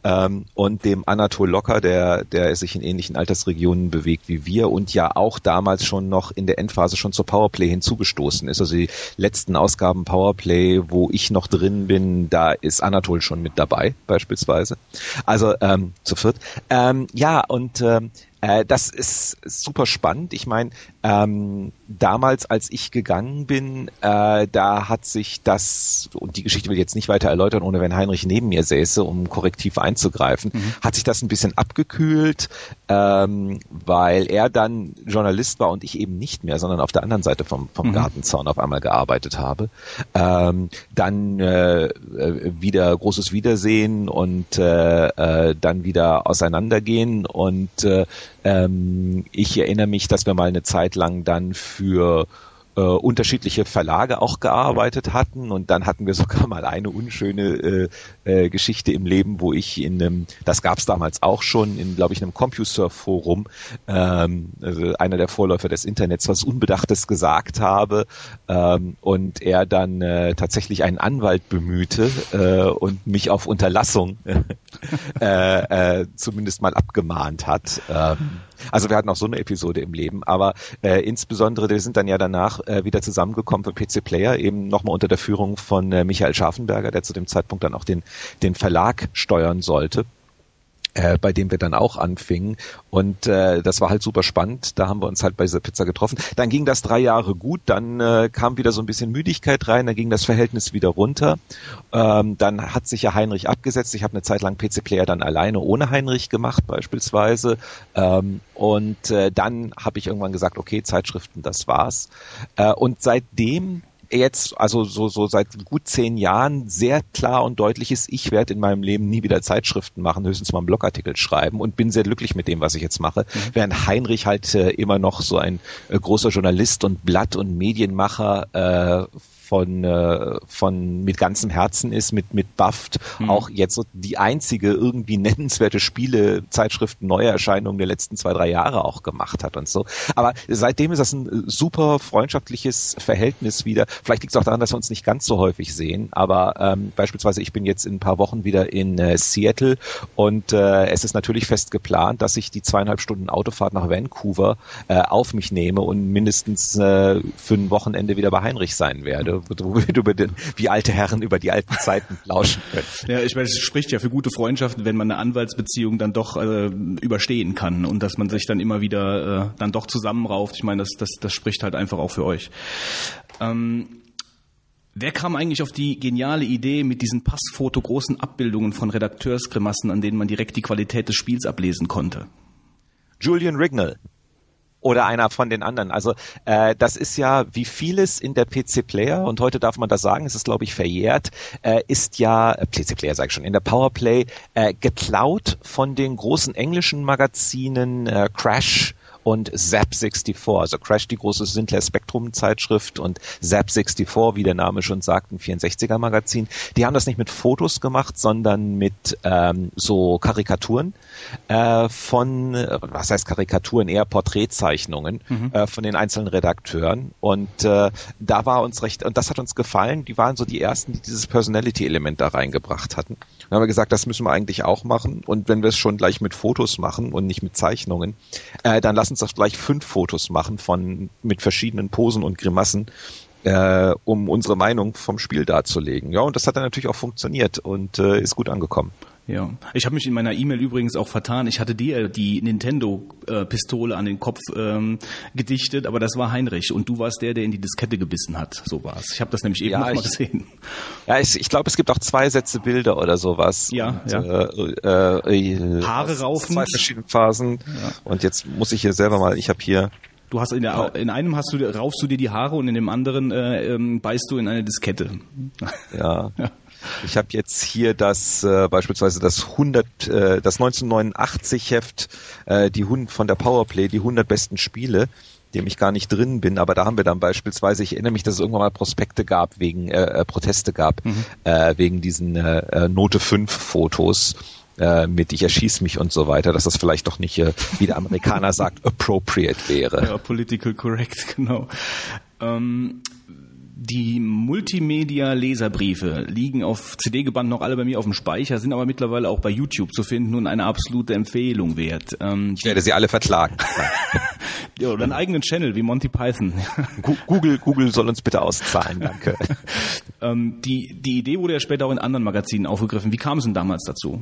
ähm, und dem Anatol Locker, der, der sich in ähnlichen Altersregionen bewegt wie wir und ja auch damals schon noch in der Endphase schon zur Powerplay hinzugestoßen ist. Also die letzten Ausgaben Powerplay, wo ich noch drin bin, da ist Anatol schon mit dabei, beispielsweise. Also ähm, zu viert. Ähm, ja, und ähm, äh, das ist super spannend. Ich meine, ähm, damals, als ich gegangen bin, äh, da hat sich das, und die Geschichte will ich jetzt nicht weiter erläutern, ohne wenn Heinrich neben mir säße, um korrektiv einzugreifen, mhm. hat sich das ein bisschen abgekühlt, ähm, weil er dann Journalist war und ich eben nicht mehr, sondern auf der anderen Seite vom, vom mhm. Gartenzaun auf einmal gearbeitet habe. Ähm, dann äh, äh wieder großes Wiedersehen und äh, äh, dann wieder auseinandergehen und äh, ähm, ich erinnere mich, dass wir mal eine Zeit lang dann für äh, unterschiedliche Verlage auch gearbeitet hatten und dann hatten wir <laughs> sogar mal eine unschöne äh, äh, Geschichte im Leben, wo ich in einem, das gab es damals auch schon, in glaube ich einem CompuServe-Forum, ähm, also einer der Vorläufer des Internets, was Unbedachtes gesagt habe ähm, und er dann äh, tatsächlich einen Anwalt bemühte äh, und mich auf Unterlassung <laughs> äh, äh, zumindest mal abgemahnt hat. Ähm, also wir hatten auch so eine Episode im Leben, aber äh, insbesondere, wir sind dann ja danach äh, wieder zusammengekommen für PC Player, eben nochmal unter der Führung von äh, Michael Scharfenberger, der zu dem Zeitpunkt dann auch den, den Verlag steuern sollte äh, bei dem wir dann auch anfingen. Und äh, das war halt super spannend. Da haben wir uns halt bei dieser Pizza getroffen. Dann ging das drei Jahre gut, dann äh, kam wieder so ein bisschen Müdigkeit rein, dann ging das Verhältnis wieder runter. Ähm, dann hat sich ja Heinrich abgesetzt. Ich habe eine Zeit lang PC Player dann alleine ohne Heinrich gemacht beispielsweise. Ähm, und äh, dann habe ich irgendwann gesagt, okay, Zeitschriften, das war's. Äh, und seitdem jetzt, also so, so seit gut zehn Jahren sehr klar und deutlich ist, ich werde in meinem Leben nie wieder Zeitschriften machen, höchstens mal einen Blogartikel schreiben und bin sehr glücklich mit dem, was ich jetzt mache. Mhm. Während Heinrich halt äh, immer noch so ein äh, großer Journalist und Blatt- und Medienmacher äh, von, äh, von mit ganzem Herzen ist, mit, mit Buffed mhm. auch jetzt so die einzige irgendwie <laughs> nennenswerte Spiele-Zeitschrift Neuerscheinung der letzten zwei, drei Jahre auch gemacht hat und so. Aber seitdem ist das ein super freundschaftliches Verhältnis wieder. Vielleicht liegt es auch daran, dass wir uns nicht ganz so häufig sehen, aber ähm, beispielsweise ich bin jetzt in ein paar Wochen wieder in äh, Seattle und äh, es ist natürlich fest geplant, dass ich die zweieinhalb Stunden Autofahrt nach Vancouver äh, auf mich nehme und mindestens äh, für ein Wochenende wieder bei Heinrich sein werde wo wir <laughs> über den, wie alte Herren über die alten Zeiten lauschen können.
Ja, ich meine, es spricht ja für gute Freundschaften, wenn man eine Anwaltsbeziehung dann doch äh, überstehen kann und dass man sich dann immer wieder äh, dann doch zusammenrauft. Ich meine, das, das, das spricht halt einfach auch für euch. Ähm, Wer kam eigentlich auf die geniale Idee mit diesen Passfoto großen Abbildungen von Redakteursgrimassen, an denen man direkt die Qualität des Spiels ablesen konnte?
Julian Rignall oder einer von den anderen. Also äh, das ist ja wie vieles in der PC Player und heute darf man das sagen, es ist glaube ich verjährt, äh, ist ja äh, PC Player sage ich schon in der Powerplay äh, geklaut von den großen englischen Magazinen äh, Crash und Zap 64, also Crash die große Sinclair Spectrum Zeitschrift und Zap 64, wie der Name schon sagt, ein 64er Magazin. Die haben das nicht mit Fotos gemacht, sondern mit ähm, so Karikaturen äh, von, was heißt Karikaturen, eher Porträtzeichnungen mhm. äh, von den einzelnen Redakteuren und äh, da war uns recht, und das hat uns gefallen, die waren so die ersten, die dieses Personality-Element da reingebracht hatten. Dann haben wir gesagt, das müssen wir eigentlich auch machen und wenn wir es schon gleich mit Fotos machen und nicht mit Zeichnungen, äh, dann lassen uns doch gleich fünf Fotos machen von mit verschiedenen Posen und Grimassen, äh, um unsere Meinung vom Spiel darzulegen. Ja, und das hat dann natürlich auch funktioniert und äh, ist gut angekommen.
Ja, ich habe mich in meiner E-Mail übrigens auch vertan. Ich hatte dir die Nintendo-Pistole an den Kopf ähm, gedichtet, aber das war Heinrich und du warst der, der in die Diskette gebissen hat. So war es. Ich habe das nämlich eben ja, noch mal gesehen.
Ja, ich, ich glaube, es gibt auch zwei Sätze Bilder oder sowas.
Ja, und, ja.
Äh, äh,
Haare raufen.
Zwei verschiedene Phasen. Ja. Und jetzt muss ich hier selber mal. Ich habe hier
Du hast in, der, in einem hast du raufst du dir die Haare und in dem anderen äh, ähm, beißt du in eine Diskette.
Ja. <laughs> ja. Ich habe jetzt hier das äh, beispielsweise das 100 äh, das 1989 Heft äh, die Hund von der Powerplay die 100 besten Spiele dem ich gar nicht drin bin, aber da haben wir dann beispielsweise, ich erinnere mich, dass es irgendwann mal Prospekte gab, wegen äh, äh Proteste gab, mhm. äh, wegen diesen äh, äh Note 5 Fotos äh, mit ich erschieß mich und so weiter, dass das vielleicht doch nicht, äh, wie der Amerikaner <laughs> sagt, appropriate wäre.
Ja, political correct, <laughs> genau. Ähm, die Multimedia-Leserbriefe liegen auf CD gebannt noch alle bei mir auf dem Speicher, sind aber mittlerweile auch bei YouTube zu finden und eine absolute Empfehlung wert.
Ähm, ich werde sie alle verklagen. <laughs>
ja, oder einen eigenen Channel wie Monty Python.
Google, Google soll uns bitte auszahlen, danke. <laughs>
ähm, die, die Idee wurde ja später auch in anderen Magazinen aufgegriffen. Wie kam es denn damals dazu?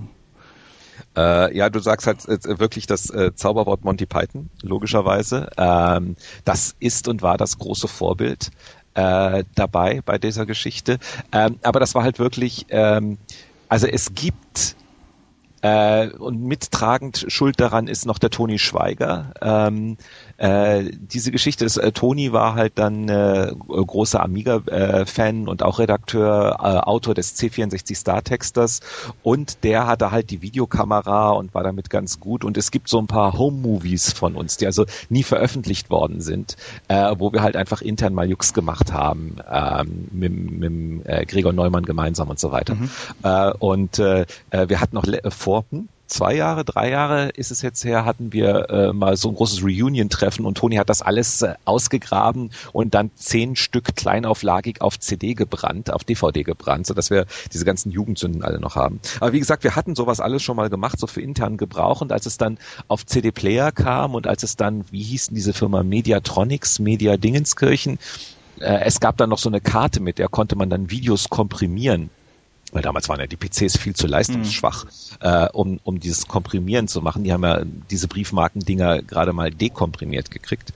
Äh, ja, du sagst halt äh, wirklich das äh, Zauberwort Monty Python, logischerweise. Ähm, das ist und war das große Vorbild äh, dabei bei dieser Geschichte. Ähm, aber das war halt wirklich, ähm, also es gibt äh, und mittragend schuld daran ist noch der Toni Schweiger. Ähm, äh, diese Geschichte des äh, Toni war halt dann äh, großer Amiga-Fan und auch Redakteur, äh, Autor des C64 Star-Texters und der hatte halt die Videokamera und war damit ganz gut und es gibt so ein paar Home-Movies von uns, die also nie veröffentlicht worden sind, äh, wo wir halt einfach intern mal Jux gemacht haben ähm, mit, mit äh, Gregor Neumann gemeinsam und so weiter. Mhm. Äh, und äh, äh wir hatten noch vor, hm? zwei Jahre, drei Jahre ist es jetzt her, hatten wir äh, mal so ein großes Reunion-Treffen und Toni hat das alles äh, ausgegraben und dann zehn Stück kleinauflagig auf CD gebrannt, auf DVD gebrannt, sodass wir diese ganzen Jugendsünden alle noch haben. Aber wie gesagt, wir hatten sowas alles schon mal gemacht, so für internen Gebrauch und als es dann auf CD-Player kam und als es dann, wie hießen diese Firma Mediatronics, Media Dingenskirchen, äh, es gab dann noch so eine Karte, mit der konnte man dann Videos komprimieren weil damals waren ja die PCs viel zu leistungsschwach, mhm. äh, um, um dieses Komprimieren zu machen. Die haben ja diese Briefmarkendinger gerade mal dekomprimiert gekriegt.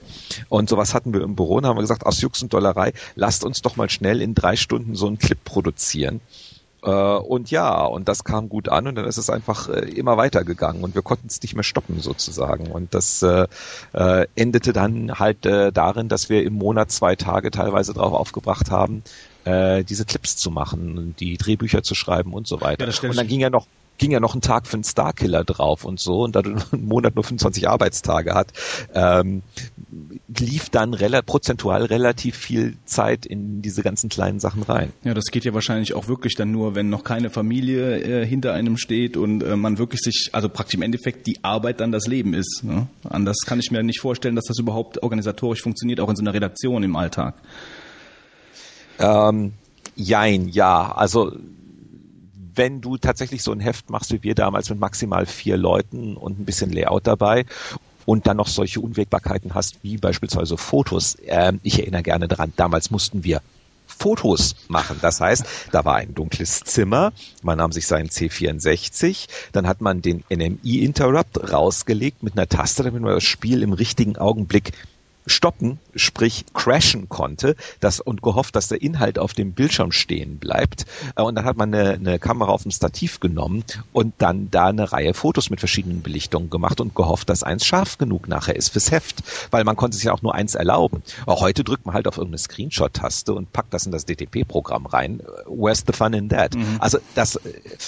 Und sowas hatten wir im Büro und haben wir gesagt, aus Jux und Dollerei, lasst uns doch mal schnell in drei Stunden so einen Clip produzieren. Äh, und ja, und das kam gut an und dann ist es einfach äh, immer weitergegangen und wir konnten es nicht mehr stoppen sozusagen. Und das äh, äh, endete dann halt äh, darin, dass wir im Monat zwei Tage teilweise darauf aufgebracht haben, äh, diese Clips zu machen, die Drehbücher zu schreiben und so weiter. Ja, und dann ging ja noch ging ja noch ein Tag für einen Starkiller drauf und so und da du <laughs> einen Monat nur 25 Arbeitstage hat, ähm, lief dann rela prozentual relativ viel Zeit in diese ganzen kleinen Sachen rein.
Ja, das geht ja wahrscheinlich auch wirklich dann nur, wenn noch keine Familie äh, hinter einem steht und äh, man wirklich sich, also praktisch im Endeffekt die Arbeit dann das Leben ist. Ne? Anders kann ich mir nicht vorstellen, dass das überhaupt organisatorisch funktioniert, auch in so einer Redaktion im Alltag.
Ähm, jein, ja. Also wenn du tatsächlich so ein Heft machst wie wir damals mit maximal vier Leuten und ein bisschen Layout dabei und dann noch solche Unwägbarkeiten hast wie beispielsweise Fotos. Ähm, ich erinnere gerne daran, damals mussten wir Fotos machen. Das heißt, da war ein dunkles Zimmer, man nahm sich seinen C64, dann hat man den NMI Interrupt rausgelegt mit einer Taste, damit man das Spiel im richtigen Augenblick stoppen, sprich crashen konnte, das und gehofft, dass der Inhalt auf dem Bildschirm stehen bleibt. Äh, und dann hat man eine, eine Kamera auf dem Stativ genommen und dann da eine Reihe Fotos mit verschiedenen Belichtungen gemacht und gehofft, dass eins scharf genug nachher ist fürs Heft, weil man konnte sich ja auch nur eins erlauben. Auch heute drückt man halt auf irgendeine Screenshot-Taste und packt das in das DTP-Programm rein. Where's the fun in that? Mhm. Also das,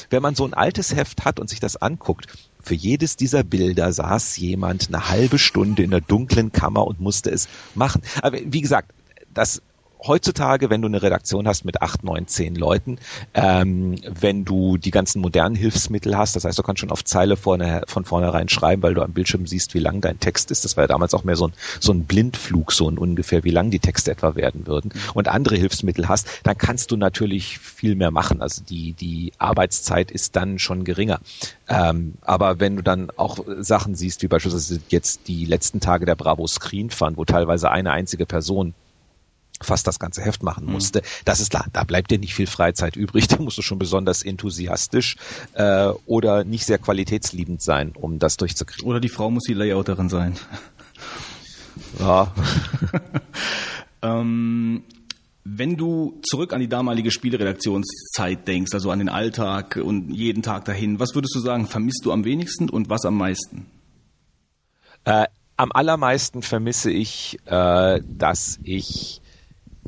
wenn man so ein altes Heft hat und sich das anguckt, für jedes dieser Bilder saß jemand eine halbe Stunde in der dunklen Kammer und musste es machen. Aber wie gesagt, das heutzutage, wenn du eine Redaktion hast mit acht, neun, zehn Leuten, ähm, wenn du die ganzen modernen Hilfsmittel hast, das heißt, du kannst schon auf Zeile vorne, von vornherein schreiben, weil du am Bildschirm siehst, wie lang dein Text ist. Das war ja damals auch mehr so ein, so ein Blindflug, so ein ungefähr, wie lang die Texte etwa werden würden. Und andere Hilfsmittel hast, dann kannst du natürlich viel mehr machen. Also die, die Arbeitszeit ist dann schon geringer. Ähm, aber wenn du dann auch Sachen siehst, wie beispielsweise jetzt die letzten Tage der Bravo Screen Fund, wo teilweise eine einzige Person fast das ganze Heft machen mhm. musste. Mhm. Das ist klar, da bleibt dir nicht viel Freizeit übrig. <laughs> Da musst du schon besonders enthusiastisch äh, oder nicht sehr qualitätsliebend sein, um das durchzukriegen.
Oder die Frau muss die Layouterin sein. <laughs>
Ja. <laughs>
ähm, wenn du zurück an die damalige Spieleredaktionszeit denkst, also an den Alltag und jeden Tag dahin, was würdest du sagen, vermisst du am wenigsten und was am meisten?
Äh, am allermeisten vermisse ich, äh, dass ich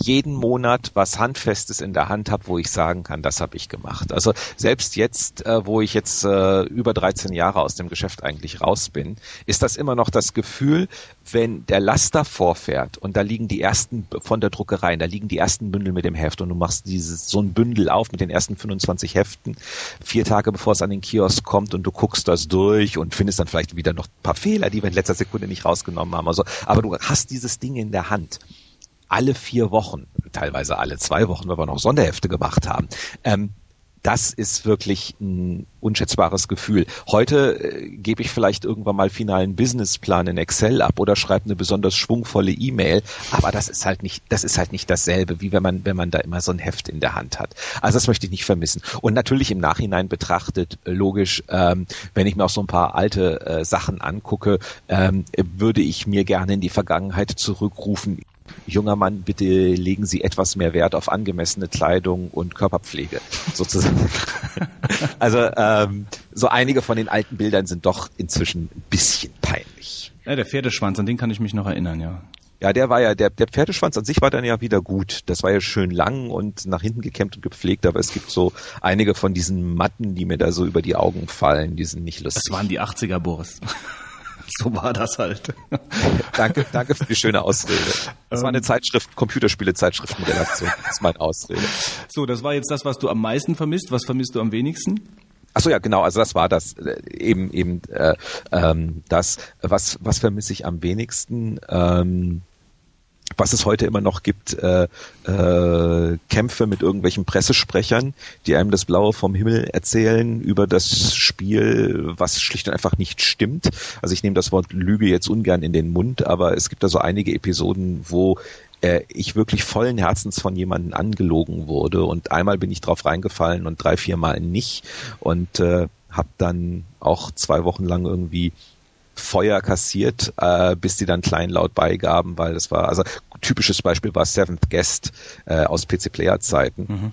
jeden Monat was Handfestes in der Hand habe, wo ich sagen kann, das habe ich gemacht. Also selbst jetzt, äh, wo ich jetzt äh, über 13 Jahre aus dem Geschäft eigentlich raus bin, ist das immer noch das Gefühl, wenn der Laster vorfährt und da liegen die ersten von der Druckerei, da liegen die ersten Bündel mit dem Heft und du machst dieses so ein Bündel auf mit den ersten 25 Heften, vier Tage bevor es an den Kiosk kommt und du guckst das durch und findest dann vielleicht wieder noch ein paar Fehler, die wir in letzter Sekunde nicht rausgenommen haben. Also, aber du hast dieses Ding in der Hand alle vier Wochen, teilweise alle zwei Wochen, weil wir noch Sonderhefte gemacht haben. Ähm, das ist wirklich ein unschätzbares Gefühl. Heute äh, gebe ich vielleicht irgendwann mal finalen Businessplan in Excel ab oder schreibe eine besonders schwungvolle E-Mail, aber das ist halt nicht, das ist halt nicht dasselbe, wie wenn man, wenn man da immer so ein Heft in der Hand hat. Also das möchte ich nicht vermissen. Und natürlich im Nachhinein betrachtet, logisch, ähm, wenn ich mir auch so ein paar alte äh, Sachen angucke, ähm, würde ich mir gerne in die Vergangenheit zurückrufen junger Mann, bitte legen Sie etwas mehr Wert auf angemessene Kleidung und Körperpflege, <laughs> sozusagen. also ähm, so einige von den alten Bildern sind doch inzwischen ein bisschen peinlich.
Ja, der Pferdeschwanz, an den kann ich mich noch erinnern, ja.
Ja, der war ja, der, der Pferdeschwanz an sich war dann ja wieder gut. Das war ja schön lang und nach hinten gekämmt und gepflegt, aber es gibt so einige von diesen Matten, die mir da so über die Augen fallen, die sind nicht lustig.
Das waren die 80er, Boris. <laughs> so war das halt. <laughs>
danke, danke für die schöne Ausrede. Das war eine ähm. Zeitschrift, Computerspiele-Zeitschriftenredaktion. Das ist meine Ausrede.
So, das war jetzt das, was du am meisten vermisst. Was vermisst du am wenigsten?
Ach so, ja, genau. Also das war das äh, eben eben äh, ähm, das. Was was vermisse ich am wenigsten? Ähm, was es heute immer noch gibt, äh, äh, Kämpfe mit irgendwelchen Pressesprechern, die einem das Blaue vom Himmel erzählen über das Spiel, was schlicht und einfach nicht stimmt. Also ich nehme das Wort Lüge jetzt ungern in den Mund, aber es gibt da so einige Episoden, wo äh, ich wirklich vollen Herzens von jemandem angelogen wurde und einmal bin ich drauf reingefallen und drei, vier Mal nicht und äh, habe dann auch zwei Wochen lang irgendwie Feuer kassiert, äh, bis die dann kleinlaut beigaben, weil das war, also typisches Beispiel war Seventh Guest äh, aus PC-Player-Zeiten. Mhm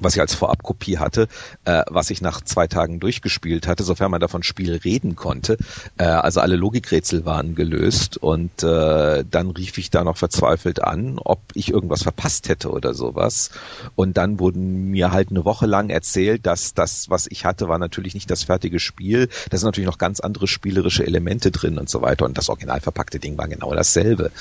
was ich als Vorabkopie hatte, äh, was ich nach zwei Tagen durchgespielt hatte, sofern man davon Spiel reden konnte. Äh, also alle Logikrätsel waren gelöst und äh, dann rief ich da noch verzweifelt an, ob ich irgendwas verpasst hätte oder sowas. Und dann wurden mir halt eine Woche lang erzählt, dass das, was ich hatte, war natürlich nicht das fertige Spiel. Da sind natürlich noch ganz andere spielerische Elemente drin und so weiter. Und das original verpackte Ding war genau dasselbe.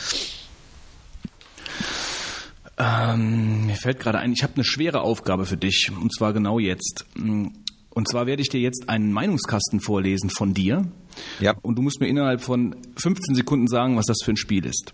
Ähm, mir fällt gerade ein, ich habe eine schwere Aufgabe für dich, und zwar genau jetzt. Und zwar werde ich dir jetzt einen Meinungskasten vorlesen von dir. Ja. Und du musst mir innerhalb von 15 Sekunden sagen, was das für ein Spiel ist.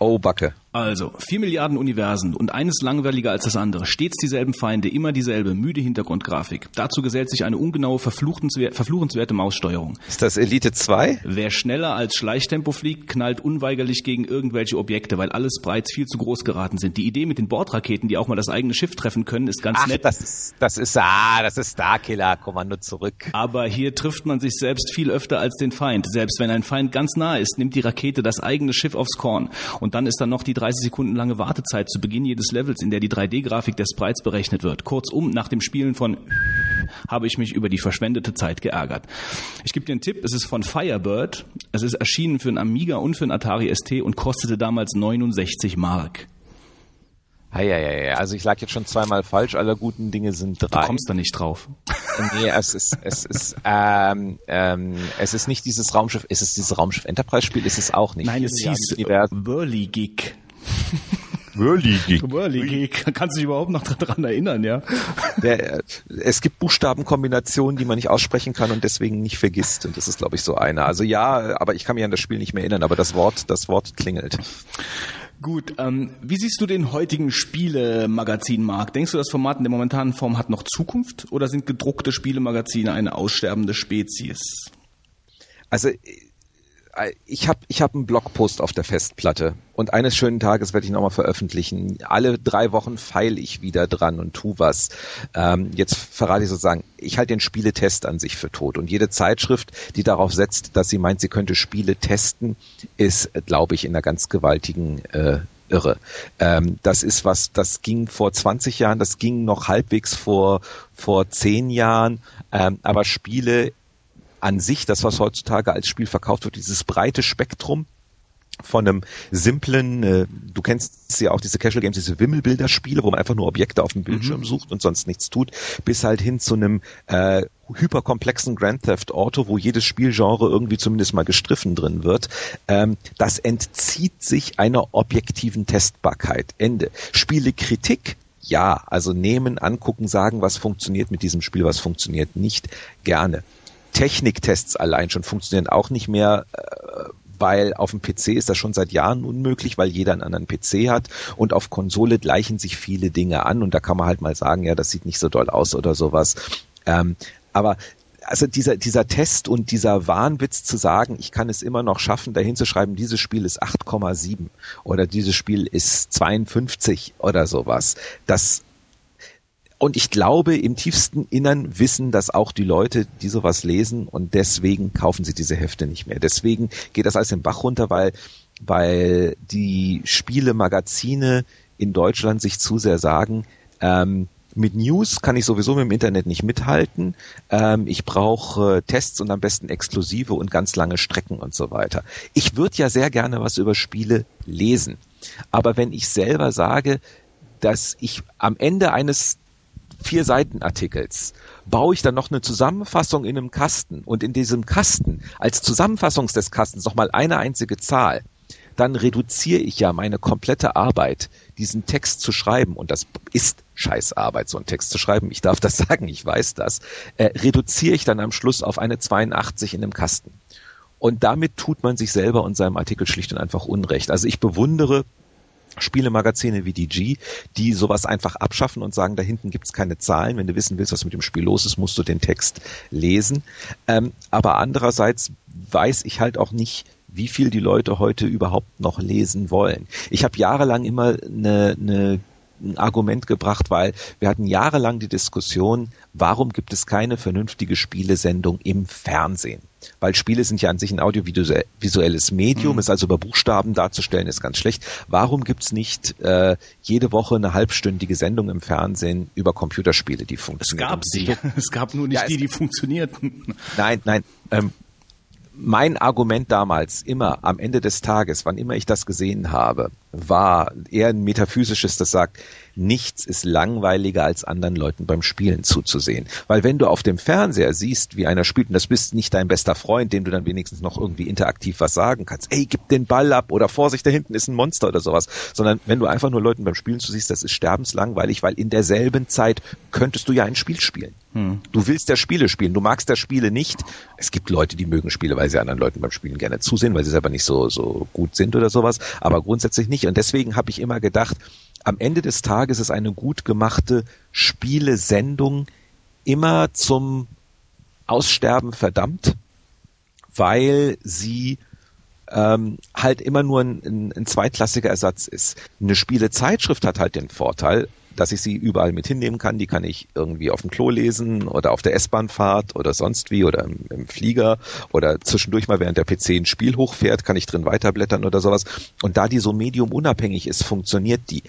Oh, Backe.
Also, vier Milliarden Universen und eines langweiliger als das andere. Stets dieselben Feinde, immer dieselbe, müde Hintergrundgrafik. Dazu gesellt sich eine ungenaue, verfluchenswerte Maussteuerung.
Ist das Elite 2?
Wer schneller als Schleichtempo fliegt, knallt unweigerlich gegen irgendwelche Objekte, weil alles bereits viel zu groß geraten sind. Die Idee mit den Bordraketen, die auch mal das eigene Schiff treffen können, ist ganz
Ach,
nett.
Das ist, das ist, ah, das ist Starkiller, Kommando zurück.
Aber hier trifft man sich selbst viel öfter als den Feind. Selbst wenn ein Feind ganz nah ist, nimmt die Rakete das eigene Schiff aufs Korn. Und dann ist da noch die 30 Sekunden lange Wartezeit zu Beginn jedes Levels, in der die 3D-Grafik des Sprites berechnet wird. Kurzum, nach dem Spielen von habe ich mich über die verschwendete Zeit geärgert. Ich gebe dir einen Tipp, es ist von Firebird. Es ist erschienen für einen Amiga und für einen Atari ST und kostete damals 69 Mark.
Heieiei, also ich lag jetzt schon zweimal falsch, aller guten Dinge sind drei.
Du kommst da nicht drauf.
Nee, es ist, es ist, ähm, ähm, es ist nicht dieses Raumschiff, ist es dieses Raumschiff Enterprise Spiel, ist es auch nicht.
Nein, es hieß Whirly Geek.
Whirly Geek.
Whirly Geek. Kannst du dich überhaupt noch daran erinnern, ja?
Der, äh, es gibt Buchstabenkombinationen, die man nicht aussprechen kann und deswegen nicht vergisst. Und das ist, glaube ich, so eine. Also ja, aber ich kann mich an das Spiel nicht mehr erinnern, aber das Wort, das Wort klingelt.
Gut, ähm, wie siehst du den heutigen Spielemagazinmarkt? Denkst du, das Format in der momentanen Form hat noch Zukunft oder sind gedruckte Spielemagazine eine aussterbende Spezies?
Also ich habe ich hab einen Blogpost auf der Festplatte und eines schönen Tages werde ich nochmal veröffentlichen. Alle drei Wochen feile ich wieder dran und tu was. Ähm, jetzt verrate ich sozusagen, ich halte den Spieletest an sich für tot und jede Zeitschrift, die darauf setzt, dass sie meint, sie könnte Spiele testen, ist, glaube ich, in einer ganz gewaltigen äh, irre. Ähm, das ist was, das ging vor 20 Jahren, das ging noch halbwegs vor, vor 10 Jahren, ähm, aber Spiele an sich, das was heutzutage als Spiel verkauft wird, dieses breite Spektrum von einem simplen, äh, du kennst ja auch diese Casual Games, diese Wimmelbilderspiele, wo man einfach nur Objekte auf dem Bildschirm mhm. sucht und sonst nichts tut, bis halt hin zu einem äh, hyperkomplexen Grand Theft Auto, wo jedes Spielgenre irgendwie zumindest mal gestriffen drin wird. Ähm, das entzieht sich einer objektiven Testbarkeit. Ende. Spielekritik ja, also nehmen, angucken, sagen, was funktioniert mit diesem Spiel, was funktioniert nicht, gerne. Techniktests allein schon funktionieren auch nicht mehr, äh, weil auf dem PC ist das schon seit Jahren unmöglich, weil jeder einen anderen PC hat und auf Konsole gleichen sich viele Dinge an und da kann man halt mal sagen, ja, das sieht nicht so doll aus oder sowas. Ähm, aber also dieser, dieser Test und dieser Wahnwitz zu sagen, ich kann es immer noch schaffen, dahin zu schreiben, dieses Spiel ist 8,7 oder dieses Spiel ist 52 oder sowas, das und ich glaube, im tiefsten Innern wissen das auch die Leute, die sowas lesen und deswegen kaufen sie diese Hefte nicht mehr. Deswegen geht das alles den Bach runter, weil, weil die Spielemagazine in Deutschland sich zu sehr sagen, ähm, mit News kann ich sowieso mit dem Internet nicht mithalten. Ähm, ich brauche äh, Tests und am besten exklusive und ganz lange Strecken und so weiter. Ich würde ja sehr gerne was über Spiele lesen. Aber wenn ich selber sage, dass ich am Ende eines vier Seiten Artikels baue ich dann noch eine Zusammenfassung in einem Kasten und in diesem Kasten als Zusammenfassung des Kastens nochmal eine einzige Zahl, dann reduziere ich ja meine komplette Arbeit, diesen Text zu schreiben, und das ist Scheißarbeit, so einen Text zu schreiben, ich darf das <laughs> sagen, ich weiß das, äh, reduziere ich dann am Schluss auf eine 82 in einem Kasten. Und damit tut man sich selber und seinem Artikel schlicht und einfach Unrecht. Also ich bewundere Spielemagazine wie DG, die sowas einfach abschaffen und sagen, da hinten gibt's keine Zahlen. Wenn du wissen willst, was mit dem Spiel los ist, musst du den Text lesen. Ähm, aber andererseits weiß ich halt auch nicht, wie viel die Leute heute überhaupt noch lesen wollen. Ich habe jahrelang immer eine, eine ein Argument gebracht, weil wir hatten jahrelang die Diskussion, warum gibt es keine vernünftige Spielesendung im Fernsehen? Weil Spiele sind ja an sich ein audiovisuelles Medium, mhm. ist also über Buchstaben darzustellen, ist ganz schlecht. Warum gibt's nicht äh, jede Woche eine halbstündige Sendung im Fernsehen über Computerspiele, die funktionieren?
Es gab sie. <laughs> Es gab nur nicht ja, die, die funktionierten.
Nein, nein. Ähm, mein Argument damals immer am Ende des Tages, wann immer ich das gesehen habe, war eher ein metaphysisches, das sagt, nichts ist langweiliger als anderen Leuten beim Spielen zuzusehen. Weil wenn du auf dem Fernseher siehst, wie einer spielt, und das bist nicht dein bester Freund, dem du dann wenigstens noch irgendwie interaktiv was sagen kannst, ey, gib den Ball ab oder Vorsicht, da hinten ist ein Monster oder sowas, sondern wenn du einfach nur Leuten beim Spielen zusiehst, das ist sterbenslangweilig, weil in derselben Zeit könntest du ja ein Spiel spielen. Hm. Du willst ja Spiele spielen, du magst ja Spiele nicht. Es gibt Leute, die mögen Spiele, weil sie anderen Leuten beim Spielen gerne zusehen, weil sie selber nicht so, so gut sind oder sowas, aber grundsätzlich nicht. Und deswegen habe ich immer gedacht, am Ende des Tages ist eine gut gemachte Spielesendung immer zum Aussterben verdammt, weil sie ähm, halt immer nur ein, ein, ein zweitklassiger Ersatz ist. Eine Spielezeitschrift hat halt den Vorteil, dass ich sie überall mit hinnehmen kann. Die kann ich irgendwie auf dem Klo lesen oder auf der S-Bahnfahrt oder sonst wie oder im, im, Flieger oder zwischendurch mal während der PC ein Spiel hochfährt, kann ich drin weiterblättern oder sowas. Und da die so medium unabhängig ist, funktioniert die.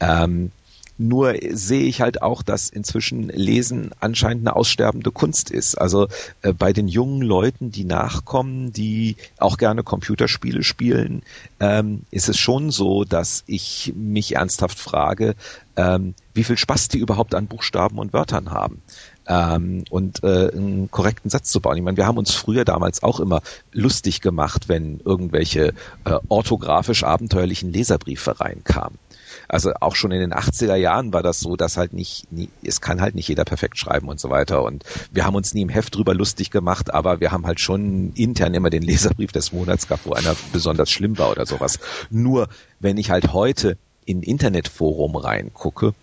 Ähm, nur sehe ich halt auch, dass inzwischen Lesen anscheinend eine aussterbende Kunst ist. Also äh, bei den jungen Leuten, die nachkommen, die auch gerne Computerspiele spielen, ähm, ist es schon so, dass ich mich ernsthaft frage, ähm, wie viel Spaß die überhaupt an Buchstaben und Wörtern haben. Ähm, und äh, einen korrekten Satz zu bauen. Ich meine, wir haben uns früher damals auch immer lustig gemacht, wenn irgendwelche äh, orthografisch abenteuerlichen Leserbriefe reinkamen. Also auch schon in den 80er Jahren war das so, dass halt nicht, nie, es kann halt nicht jeder perfekt schreiben und so weiter. Und wir haben uns nie im Heft drüber lustig gemacht, aber wir haben halt schon intern immer den Leserbrief des Monats gehabt, wo einer besonders schlimm war oder sowas. Nur wenn ich halt heute in Internetforum reingucke,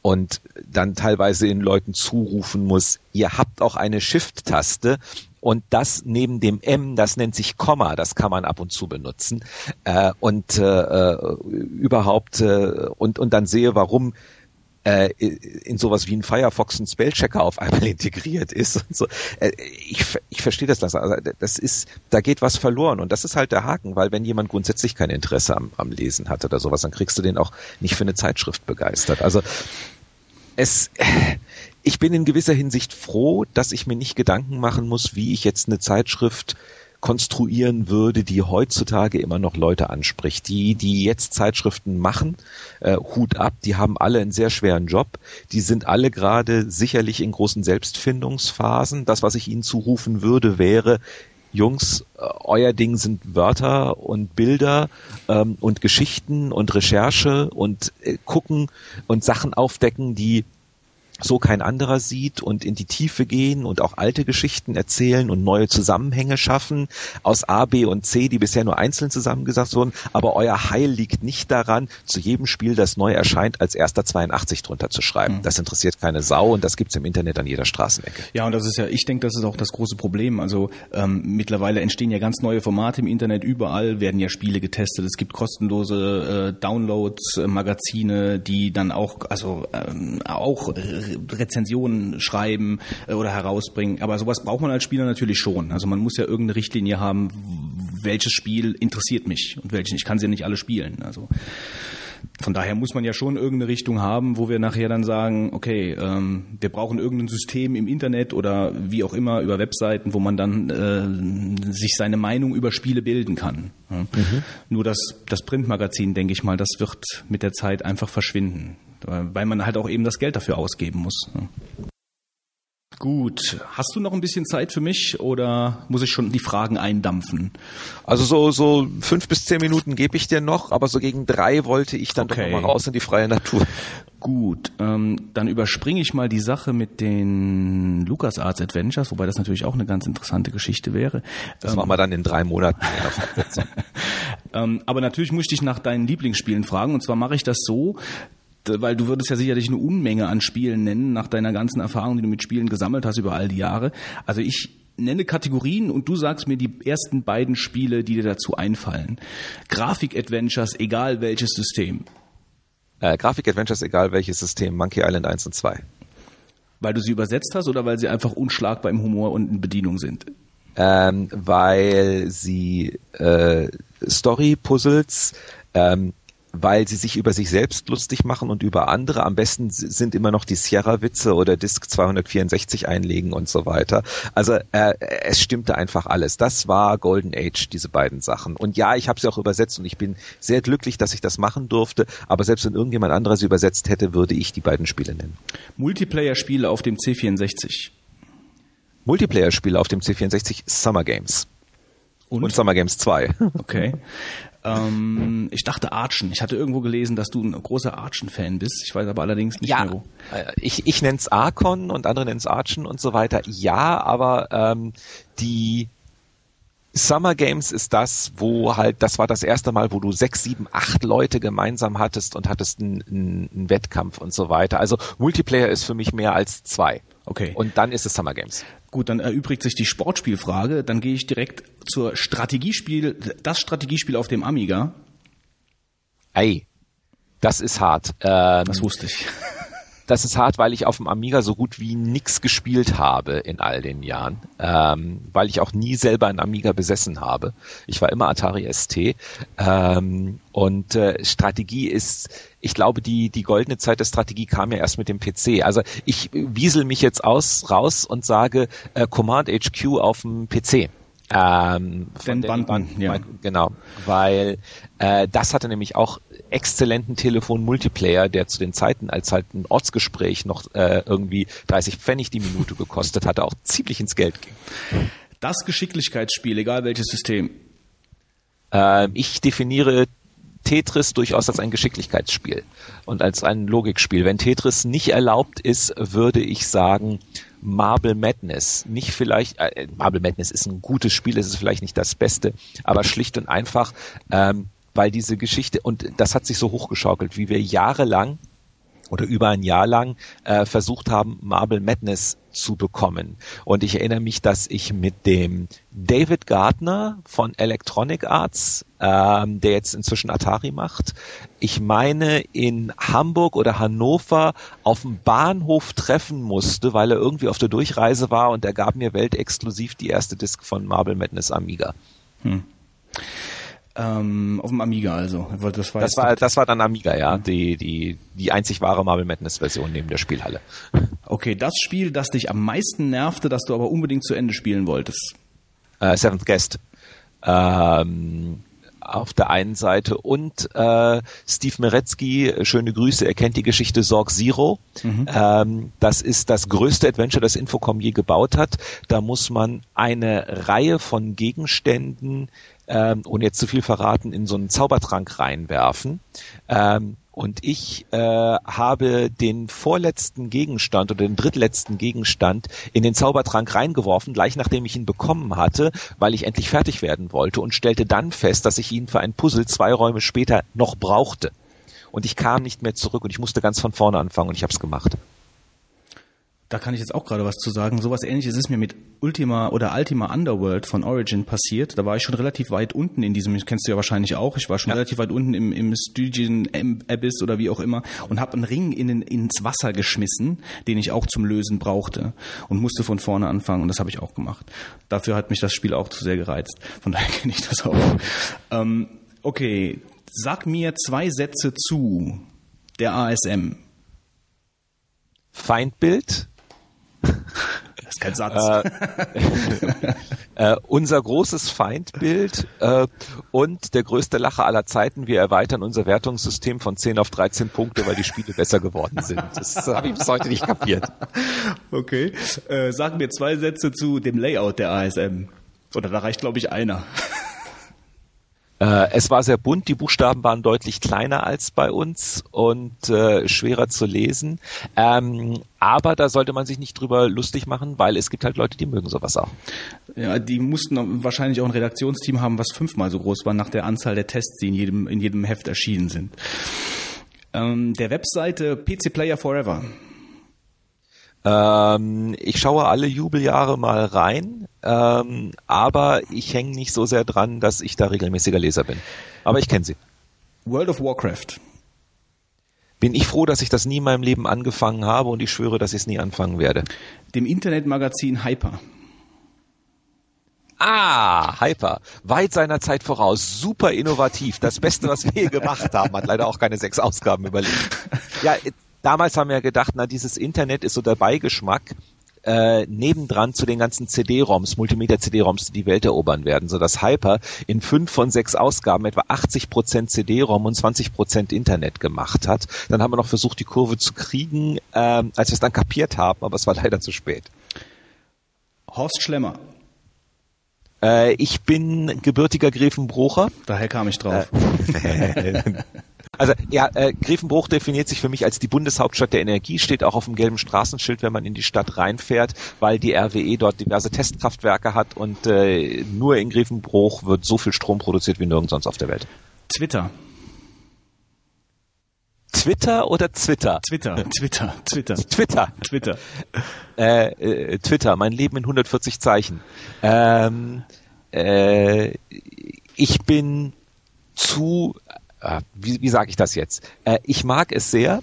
und dann teilweise den Leuten zurufen muss, ihr habt auch eine Shift-Taste und das neben dem M, das nennt sich Komma, das kann man ab und zu benutzen. Äh, und äh, äh, überhaupt, äh, und, und dann sehe, warum äh, in sowas wie ein Firefox ein Spellchecker auf einmal <laughs> integriert ist und so. Äh, ich, ich verstehe das langsam. Also das ist, da geht was verloren und das ist halt der Haken, weil wenn jemand grundsätzlich kein Interesse am, am Lesen hat oder sowas, dann kriegst du den auch nicht für eine Zeitschrift begeistert. Also es, ich bin in gewisser Hinsicht froh, dass ich mir nicht Gedanken machen muss, wie ich jetzt eine Zeitschrift konstruieren würde, die heutzutage immer noch Leute anspricht. Die, die jetzt Zeitschriften machen, äh, Hut ab, die haben alle einen sehr schweren Job. Die sind alle gerade sicherlich in großen Selbstfindungsphasen. Das, was ich ihnen zurufen würde, wäre, Jungs, äh, euer Ding sind Wörter und Bilder ähm, und Geschichten und Recherche und äh, gucken und Sachen aufdecken, die so kein anderer sieht und in die Tiefe gehen und auch alte Geschichten erzählen und neue Zusammenhänge schaffen aus A, B und C, die bisher nur einzeln zusammengesagt wurden. Aber euer Heil liegt nicht daran, zu jedem Spiel, das neu erscheint, als erster 82 drunter zu schreiben. Mhm. Das interessiert keine Sau und das gibt's im Internet an jeder Straßenecke.
Ja, und das ist ja, ich denke, das ist auch das große Problem. Also ähm, mittlerweile entstehen ja ganz neue Formate im Internet, überall werden ja Spiele getestet. Es gibt kostenlose äh, Downloads, äh, Magazine, die dann auch, also ähm, auch Rezensionen schreiben äh, oder herausbringen. Aber sowas braucht man als Spieler natürlich schon. Also man muss ja irgendeine Richtlinie haben, welches Spiel interessiert mich und welches. Ich kann sie ja nicht alle spielen. Also von daher muss man ja schon irgendeine Richtung haben, wo wir nachher dann sagen, okay, ähm, wir brauchen irgendein System im Internet oder wie auch immer über Webseiten, wo man dann äh, sich seine Meinung über Spiele bilden kann. Mhm. Nur das, das Printmagazin, denke ich mal, das wird mit der Zeit einfach verschwinden weil man halt auch eben das Geld dafür ausgeben muss. Gut, hast du noch ein bisschen Zeit für mich oder muss ich schon die Fragen eindampfen?
Also so so fünf bis zehn Minuten gebe ich dir noch, aber so gegen drei wollte ich dann okay. doch mal raus in die freie Natur.
Gut, ähm, dann überspringe ich mal die Sache mit den LucasArts Adventures, wobei das natürlich auch eine ganz interessante Geschichte wäre.
Das ähm, machen wir dann in drei Monaten. <laughs>
ähm, aber natürlich muss ich dich nach deinen Lieblingsspielen fragen und zwar mache ich das so, weil du würdest ja sicherlich eine Unmenge an Spielen nennen, nach deiner ganzen Erfahrung, die du mit Spielen gesammelt hast über all die Jahre. Also ich nenne Kategorien und du sagst mir die ersten beiden Spiele, die dir dazu einfallen. Grafik-Adventures, egal welches System.
Äh, Grafik-Adventures, egal welches System, Monkey Island 1 und 2.
Weil du sie übersetzt hast oder weil sie einfach unschlagbar im Humor und in Bedienung sind?
Ähm, weil sie äh, Story-Puzzles ähm, weil sie sich über sich selbst lustig machen und über andere. Am besten sind immer noch die Sierra-Witze oder Disk 264 einlegen und so weiter. Also äh, es stimmte einfach alles. Das war Golden Age, diese beiden Sachen. Und ja, ich habe sie auch übersetzt und ich bin sehr glücklich, dass ich das machen durfte. Aber selbst wenn irgendjemand anderes sie übersetzt hätte, würde ich die beiden Spiele nennen.
Multiplayer-Spiele auf dem C64.
Multiplayer-Spiele auf dem C64 Summer Games. Und? und Summer Games 2.
Okay. <laughs> Ähm, ich dachte Archen. Ich hatte irgendwo gelesen, dass du ein großer Archen-Fan bist. Ich weiß aber allerdings nicht
ja,
mehr wo.
Äh, ich, ich nenne es Archon und andere nennen es Archen und so weiter. Ja, aber ähm, die Summer Games ist das, wo halt, das war das erste Mal, wo du sechs, sieben, acht Leute gemeinsam hattest und hattest einen, einen Wettkampf und so weiter. Also Multiplayer ist für mich mehr als zwei.
Okay.
Und dann ist es Summer Games.
Gut, dann erübrigt sich die Sportspielfrage. Dann gehe ich direkt zur Strategiespiel, das Strategiespiel auf dem Amiga.
Ey, das ist hart. Ähm,
das wusste ich.
Das ist hart, weil ich auf dem Amiga so gut wie nix gespielt habe in all den Jahren, ähm, weil ich auch nie selber einen Amiga besessen habe. Ich war immer Atari ST ähm, und äh, Strategie ist, ich glaube, die die goldene Zeit der Strategie kam ja erst mit dem PC. Also ich wiesel mich jetzt aus raus und sage äh, Command HQ auf dem PC.
Ähm, Den Banden,
ja. Genau, weil äh, das hatte nämlich auch exzellenten Telefon-Multiplayer, der zu den Zeiten, als halt ein Ortsgespräch noch äh, irgendwie 30 Pfennig die Minute gekostet hatte, auch ziemlich ins Geld ging.
Das Geschicklichkeitsspiel, egal welches System.
Äh, ich definiere Tetris durchaus als ein Geschicklichkeitsspiel und als ein Logikspiel. Wenn Tetris nicht erlaubt ist, würde ich sagen Marble Madness. Nicht vielleicht, äh, Marble Madness ist ein gutes Spiel, es ist vielleicht nicht das Beste, aber schlicht und einfach ähm, weil diese Geschichte, und das hat sich so hochgeschaukelt, wie wir jahrelang oder über ein Jahr lang äh, versucht haben, Marble Madness zu bekommen. Und ich erinnere mich, dass ich mit dem David Gardner von Electronic Arts, ähm, der jetzt inzwischen Atari macht, ich meine in Hamburg oder Hannover auf dem Bahnhof treffen musste, weil er irgendwie auf der Durchreise war und er gab mir weltexklusiv die erste Disc von Marble Madness Amiga. Hm.
Ähm, auf dem Amiga also.
Das war, das war, das war dann Amiga, ja. Die, die, die einzig wahre Marvel Madness Version neben der Spielhalle.
Okay, das Spiel, das dich am meisten nervte, das du aber unbedingt zu Ende spielen wolltest.
Äh, Seventh Guest. Ähm, auf der einen Seite und äh, Steve Meretzky, schöne Grüße, er kennt die Geschichte Sorg Zero. Mhm. Ähm, das ist das größte Adventure, das Infocom je gebaut hat. Da muss man eine Reihe von Gegenständen, ähm, ohne jetzt zu viel verraten, in so einen Zaubertrank reinwerfen. Ähm, und ich äh, habe den vorletzten Gegenstand oder den drittletzten Gegenstand in den Zaubertrank reingeworfen, gleich nachdem ich ihn bekommen hatte, weil ich endlich fertig werden wollte und stellte dann fest, dass ich ihn für ein Puzzle zwei Räume später noch brauchte. Und ich kam nicht mehr zurück und ich musste ganz von vorne anfangen und ich habe es gemacht.
Da kann ich jetzt auch gerade was zu sagen. Sowas ähnliches ist mir mit Ultima oder Ultima Underworld von Origin passiert. Da war ich schon relativ weit unten in diesem, kennst du ja wahrscheinlich auch, ich war schon ja. relativ weit unten im, im Stygian Abyss oder wie auch immer und habe einen Ring in ins Wasser geschmissen, den ich auch zum Lösen brauchte und musste von vorne anfangen und das habe ich auch gemacht. Dafür hat mich das Spiel auch zu sehr gereizt. Von <laughs> daher kenne ich das auch. Ähm, okay, sag mir zwei Sätze zu der ASM.
Feindbild,
das ist kein Satz.
Äh, <laughs> äh, unser großes Feindbild äh, und der größte Lacher aller Zeiten. Wir erweitern unser Wertungssystem von 10 auf 13 Punkte, weil die Spiele besser geworden sind. Das <laughs> habe ich bis heute nicht kapiert.
Okay. Äh, sagen wir zwei Sätze zu dem Layout der ASM. Oder da reicht, glaube ich, einer.
Äh, es war sehr bunt, die Buchstaben waren deutlich kleiner als bei uns und äh, schwerer zu lesen. Ähm, aber da sollte man sich nicht drüber lustig machen, weil es gibt halt Leute, die mögen sowas auch.
Ja, die mussten wahrscheinlich auch ein Redaktionsteam haben, was fünfmal so groß war nach der Anzahl der Tests, die in jedem, in jedem Heft erschienen sind. Ähm, der Webseite PC Player Forever
ähm, ich schaue alle Jubeljahre mal rein, ähm, aber ich hänge nicht so sehr dran, dass ich da regelmäßiger Leser bin. Aber ich kenne sie.
World of Warcraft.
Bin ich froh, dass ich das nie in meinem Leben angefangen habe und ich schwöre, dass ich es nie anfangen werde.
Dem Internetmagazin Hyper.
Ah, Hyper. Weit seiner Zeit voraus. Super innovativ. Das Beste, was wir je gemacht haben. Hat leider auch keine sechs Ausgaben überlebt. Ja, damals haben wir gedacht, na, dieses Internet ist so der Beigeschmack, äh, nebendran zu den ganzen CD-ROMs, Multimedia-CD-ROMs, die die Welt erobern werden, so dass Hyper in fünf von sechs Ausgaben etwa 80 Prozent CD-ROM und 20 Prozent Internet gemacht hat. Dann haben wir noch versucht, die Kurve zu kriegen, ähm, als wir es dann kapiert haben, aber es war <laughs> leider zu spät.
Horst Schlemmer.
Äh, ich bin gebürtiger Grevenbrucher.
Daher kam ich drauf. <laughs> <laughs>
Also ja, äh, Grevenbruch definiert sich für mich als die Bundeshauptstadt der Energie, steht auch auf dem gelben Straßenschild, wenn man in die Stadt reinfährt, weil die RWE dort diverse Testkraftwerke hat und äh, nur in Grevenbruch wird so viel Strom produziert wie nirgends sonst auf der Welt.
Twitter.
Twitter oder Twitter?
Twitter, Twitter, Twitter.
Twitter.
Twitter.
Äh, äh, Twitter, mein Leben in 140 Zeichen. Ähm, äh, ich bin zu wie, wie sage ich das jetzt? Äh, ich mag es sehr.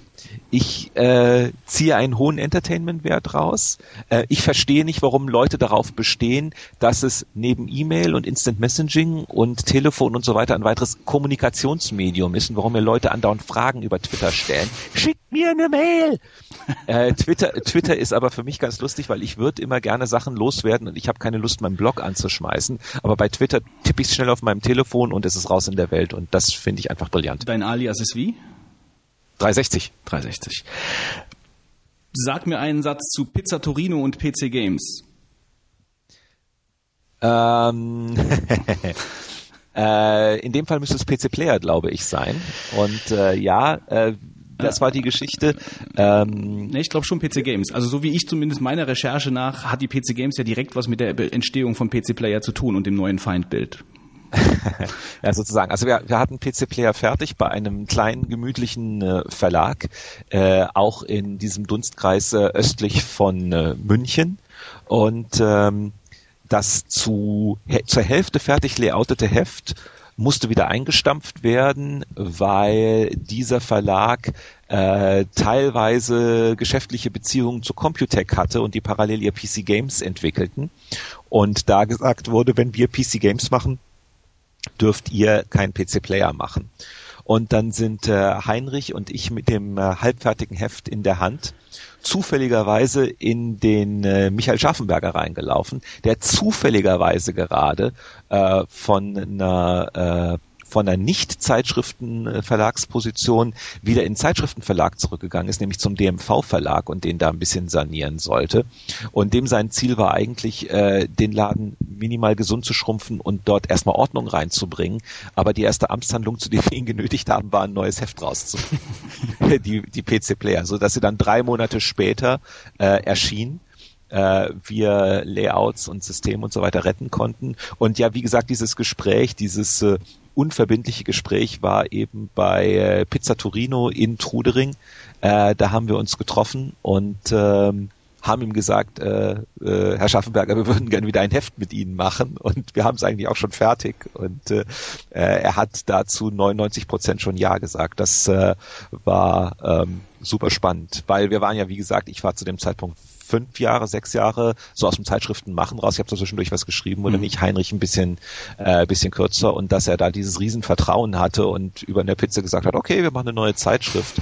Ich äh, ziehe einen hohen Entertainment-Wert raus. Äh, ich verstehe nicht, warum Leute darauf bestehen, dass es neben E-Mail und Instant Messaging und Telefon und so weiter ein weiteres Kommunikationsmedium ist und warum mir Leute andauernd Fragen über Twitter stellen. Schickt mir eine Mail! äh, Twitter, Twitter ist aber für mich ganz lustig, weil ich würde immer gerne Sachen loswerden und ich habe keine Lust, meinen Blog anzuschmeißen. Aber bei Twitter tippe ich es schnell auf meinem Telefon und es ist raus in der Welt und das finde ich einfach brillant.
Dein Alias ist wie?
360.
360. Sag mir einen Satz zu Pizza Torino und PC Games.
Ähm, <laughs> äh, in dem Fall müsste es PC Player, glaube ich, sein. Und äh, ja, äh, das war die Geschichte.
Ähm, nee, ich glaube schon PC Games. Also so wie ich zumindest meiner Recherche nach, hat die PC Games ja direkt was mit der Entstehung von PC Player zu tun und dem neuen Feindbild.
Ja, sozusagen. Also wir, wir hatten PC Player fertig bei einem kleinen, gemütlichen äh, Verlag, äh, auch in diesem Dunstkreis äh, östlich von äh, München. Und ähm, das zu, zur Hälfte fertig layoutete Heft musste wieder eingestampft werden, weil dieser Verlag äh, teilweise geschäftliche Beziehungen zu Computec hatte und die parallel ihr PC Games entwickelten. Und da gesagt wurde, wenn wir PC Games machen, dürft ihr keinen PC-Player machen. Und dann sind äh, Heinrich und ich mit dem äh, halbfertigen Heft in der Hand zufälligerweise in den äh, Michael Schaffenberger reingelaufen, der zufälligerweise gerade äh, von einer äh, von einer Nicht-Zeitschriftenverlagsposition wieder in Zeitschriftenverlag zurückgegangen ist, nämlich zum DMV-Verlag und den da ein bisschen sanieren sollte. Und dem sein Ziel war eigentlich, äh, den Laden minimal gesund zu schrumpfen und dort erstmal Ordnung reinzubringen. Aber die erste Amtshandlung, zu der wir ihn genötigt haben, war ein neues Heft rauszubringen. <laughs> die, die PC-Player, so dass sie dann drei Monate später äh, erschien äh, wir Layouts und System und so weiter retten konnten. Und ja, wie gesagt, dieses Gespräch, dieses äh, unverbindliche Gespräch war eben bei äh, Pizza Torino in Trudering. Äh, da haben wir uns getroffen und ähm, haben ihm gesagt, äh, äh, Herr Schaffenberger, wir würden gerne wieder ein Heft mit Ihnen machen und wir haben es eigentlich auch schon fertig und äh, äh er hat dazu 99 Prozent schon Ja gesagt. Das äh, war ähm, super spannend, weil wir waren ja, wie gesagt, ich war zu dem Zeitpunkt fünf Jahre, sechs Jahre so aus dem Zeitschriften machen raus. Ich habe zwischendurch was geschrieben oder mhm. nicht Heinrich ein bisschen, äh, bisschen kürzer und dass er da dieses Riesenvertrauen hatte und über eine Pizza gesagt hat, okay, wir machen eine neue Zeitschrift.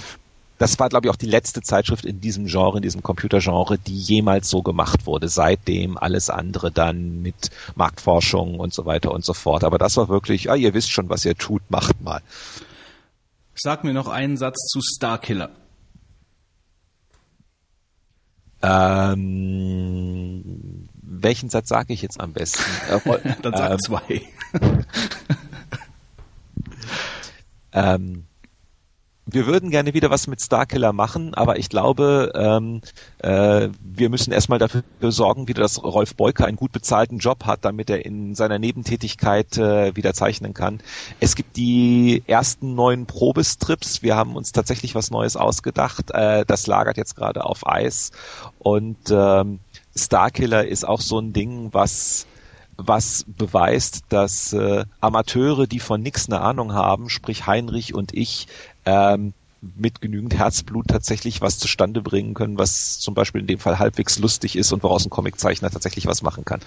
Das war, glaube ich, auch die letzte Zeitschrift in diesem Genre, in diesem Computergenre, die jemals so gemacht wurde. Seitdem alles andere dann mit Marktforschung und so weiter und so fort. Aber das war wirklich, ah, ihr wisst schon, was ihr tut, macht mal.
Sag mir noch einen Satz zu Starkiller.
Ähm, welchen Satz sage ich jetzt am besten? <laughs>
Dann sag ähm, zwei. <laughs>
ähm, wir würden gerne wieder was mit Starkiller machen, aber ich glaube, ähm, äh, wir müssen erstmal dafür sorgen, wieder, dass Rolf Beuker einen gut bezahlten Job hat, damit er in seiner Nebentätigkeit äh, wieder zeichnen kann. Es gibt die ersten neuen Probestrips. Wir haben uns tatsächlich was Neues ausgedacht. Äh, das lagert jetzt gerade auf Eis und ähm, Starkiller ist auch so ein Ding, was was beweist, dass äh, Amateure, die von nichts eine Ahnung haben, sprich Heinrich und ich, ähm, mit genügend Herzblut tatsächlich was zustande bringen können, was zum Beispiel in dem Fall halbwegs lustig ist und woraus ein Comiczeichner tatsächlich was machen kann.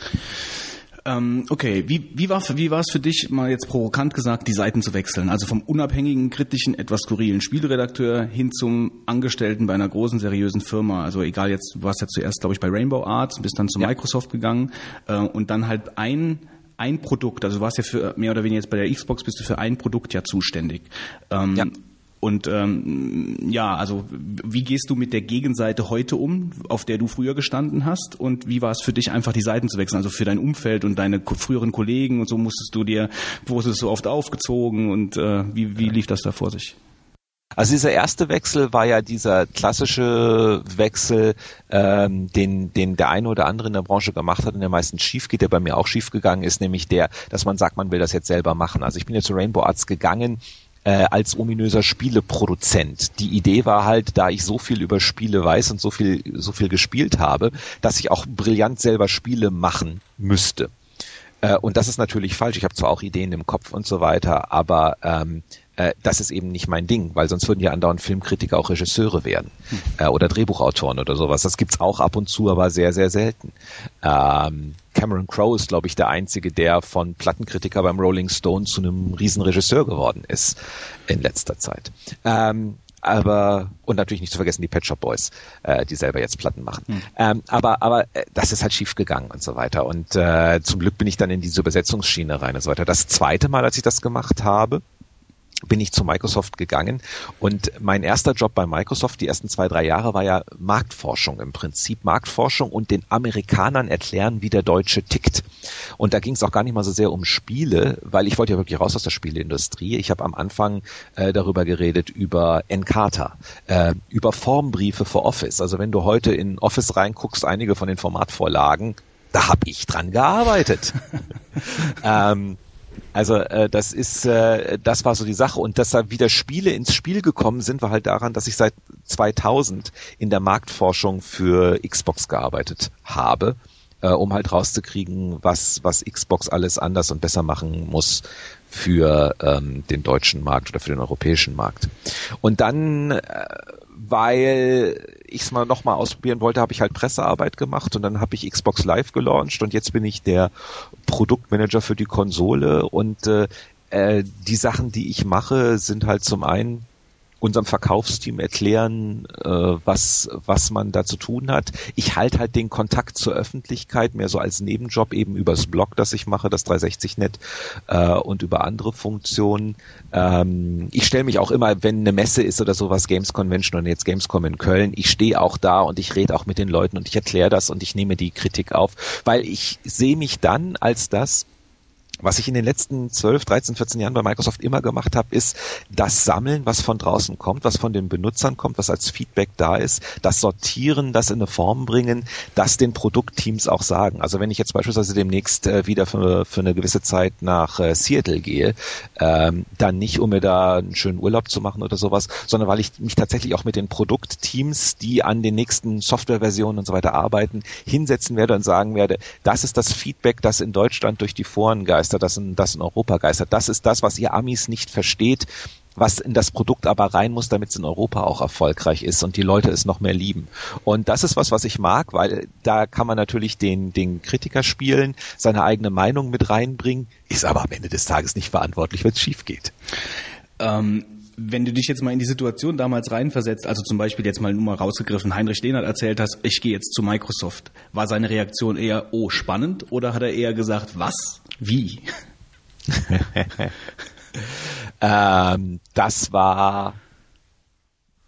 Ähm, okay, wie, wie war wie war es für dich, mal jetzt provokant gesagt, die Seiten zu wechseln? Also vom unabhängigen, kritischen, etwas skurrilen Spielredakteur hin zum Angestellten bei einer großen, seriösen Firma. Also egal jetzt, du warst ja zuerst, glaube ich, bei Rainbow Arts, bist dann zu ja. Microsoft gegangen äh, und dann halt ein ein Produkt, also du warst ja für mehr oder weniger jetzt bei der Xbox, bist du für ein Produkt ja zuständig. Ähm, ja. Und ähm, ja, also wie gehst du mit der Gegenseite heute um, auf der du früher gestanden hast? Und wie war es für dich einfach die Seiten zu wechseln? Also für dein Umfeld und deine früheren Kollegen und so musstest du dir, wurdest du so oft aufgezogen und äh, wie, wie lief das da vor sich?
Also dieser erste Wechsel war ja dieser klassische Wechsel, ähm, den, den der eine oder andere in der Branche gemacht hat und der meistens schief geht, der bei mir auch schief gegangen ist, nämlich der, dass man sagt, man will das jetzt selber machen. Also ich bin jetzt zu Rainbow Arts gegangen, äh, als ominöser Spieleproduzent. Die Idee war halt, da ich so viel über Spiele weiß und so viel, so viel gespielt habe, dass ich auch brillant selber Spiele machen müsste. Äh, und das ist natürlich falsch. Ich habe zwar auch Ideen im Kopf und so weiter, aber ähm, äh, das ist eben nicht mein Ding, weil sonst würden ja andauernd Filmkritiker auch Regisseure werden hm. äh, oder Drehbuchautoren oder sowas. Das gibt's auch ab und zu, aber sehr, sehr selten. Ähm, Cameron Crowe ist, glaube ich, der einzige, der von Plattenkritiker beim Rolling Stone zu einem Riesenregisseur geworden ist in letzter Zeit. Ähm, aber und natürlich nicht zu vergessen die Pet Shop Boys, äh, die selber jetzt Platten machen. Mhm. Ähm, aber aber äh, das ist halt schief gegangen und so weiter. Und äh, zum Glück bin ich dann in diese Übersetzungsschiene rein und so weiter. Das zweite Mal, als ich das gemacht habe, bin ich zu Microsoft gegangen und mein erster Job bei Microsoft die ersten zwei, drei Jahre war ja Marktforschung im Prinzip. Marktforschung und den Amerikanern erklären, wie der Deutsche tickt. Und da ging es auch gar nicht mal so sehr um Spiele, weil ich wollte ja wirklich raus aus der Spieleindustrie. Ich habe am Anfang äh, darüber geredet, über Encarta, äh, über Formbriefe für Office. Also wenn du heute in Office reinguckst, einige von den Formatvorlagen, da habe ich dran gearbeitet. <laughs> ähm, also äh, das ist, äh, das war so die Sache und dass da wieder Spiele ins Spiel gekommen sind, war halt daran, dass ich seit 2000 in der Marktforschung für Xbox gearbeitet habe, äh, um halt rauszukriegen, was was Xbox alles anders und besser machen muss für ähm, den deutschen Markt oder für den europäischen Markt. Und dann, äh, weil ich es mal nochmal ausprobieren wollte, habe ich halt Pressearbeit gemacht und dann habe ich Xbox Live gelauncht und jetzt bin ich der Produktmanager für die Konsole und äh, äh, die Sachen, die ich mache, sind halt zum einen unserem Verkaufsteam erklären, äh, was, was man da zu tun hat. Ich halte halt den Kontakt zur Öffentlichkeit mehr so als Nebenjob eben übers Blog, das ich mache, das 360net äh, und über andere Funktionen. Ähm, ich stelle mich auch immer, wenn eine Messe ist oder sowas, Games Convention und jetzt Gamescom in Köln, ich stehe auch da und ich rede auch mit den Leuten und ich erkläre das und ich nehme die Kritik auf, weil ich sehe mich dann als das, was ich in den letzten 12, 13, 14 Jahren bei Microsoft immer gemacht habe, ist das Sammeln, was von draußen kommt, was von den Benutzern kommt, was als Feedback da ist, das Sortieren, das in eine Form bringen, das den Produktteams auch sagen. Also wenn ich jetzt beispielsweise demnächst äh, wieder für, für eine gewisse Zeit nach äh, Seattle gehe, ähm, dann nicht, um mir da einen schönen Urlaub zu machen oder sowas, sondern weil ich mich tatsächlich auch mit den Produktteams, die an den nächsten Softwareversionen und so weiter arbeiten, hinsetzen werde und sagen werde, das ist das Feedback, das in Deutschland durch die Foren geistert geistert, das in, das in Europa geistert. Das ist das, was ihr Amis nicht versteht, was in das Produkt aber rein muss, damit es in Europa auch erfolgreich ist und die Leute es noch mehr lieben. Und das ist was, was ich mag, weil da kann man natürlich den, den Kritiker spielen, seine eigene Meinung mit reinbringen, ist aber am Ende des Tages nicht verantwortlich, wenn es schief geht.
Ähm wenn du dich jetzt mal in die Situation damals reinversetzt, also zum Beispiel jetzt mal nur mal rausgegriffen, Heinrich Lehnert erzählt hast, ich gehe jetzt zu Microsoft, war seine Reaktion eher, oh, spannend, oder hat er eher gesagt, was? Wie? <laughs>
ähm, das war,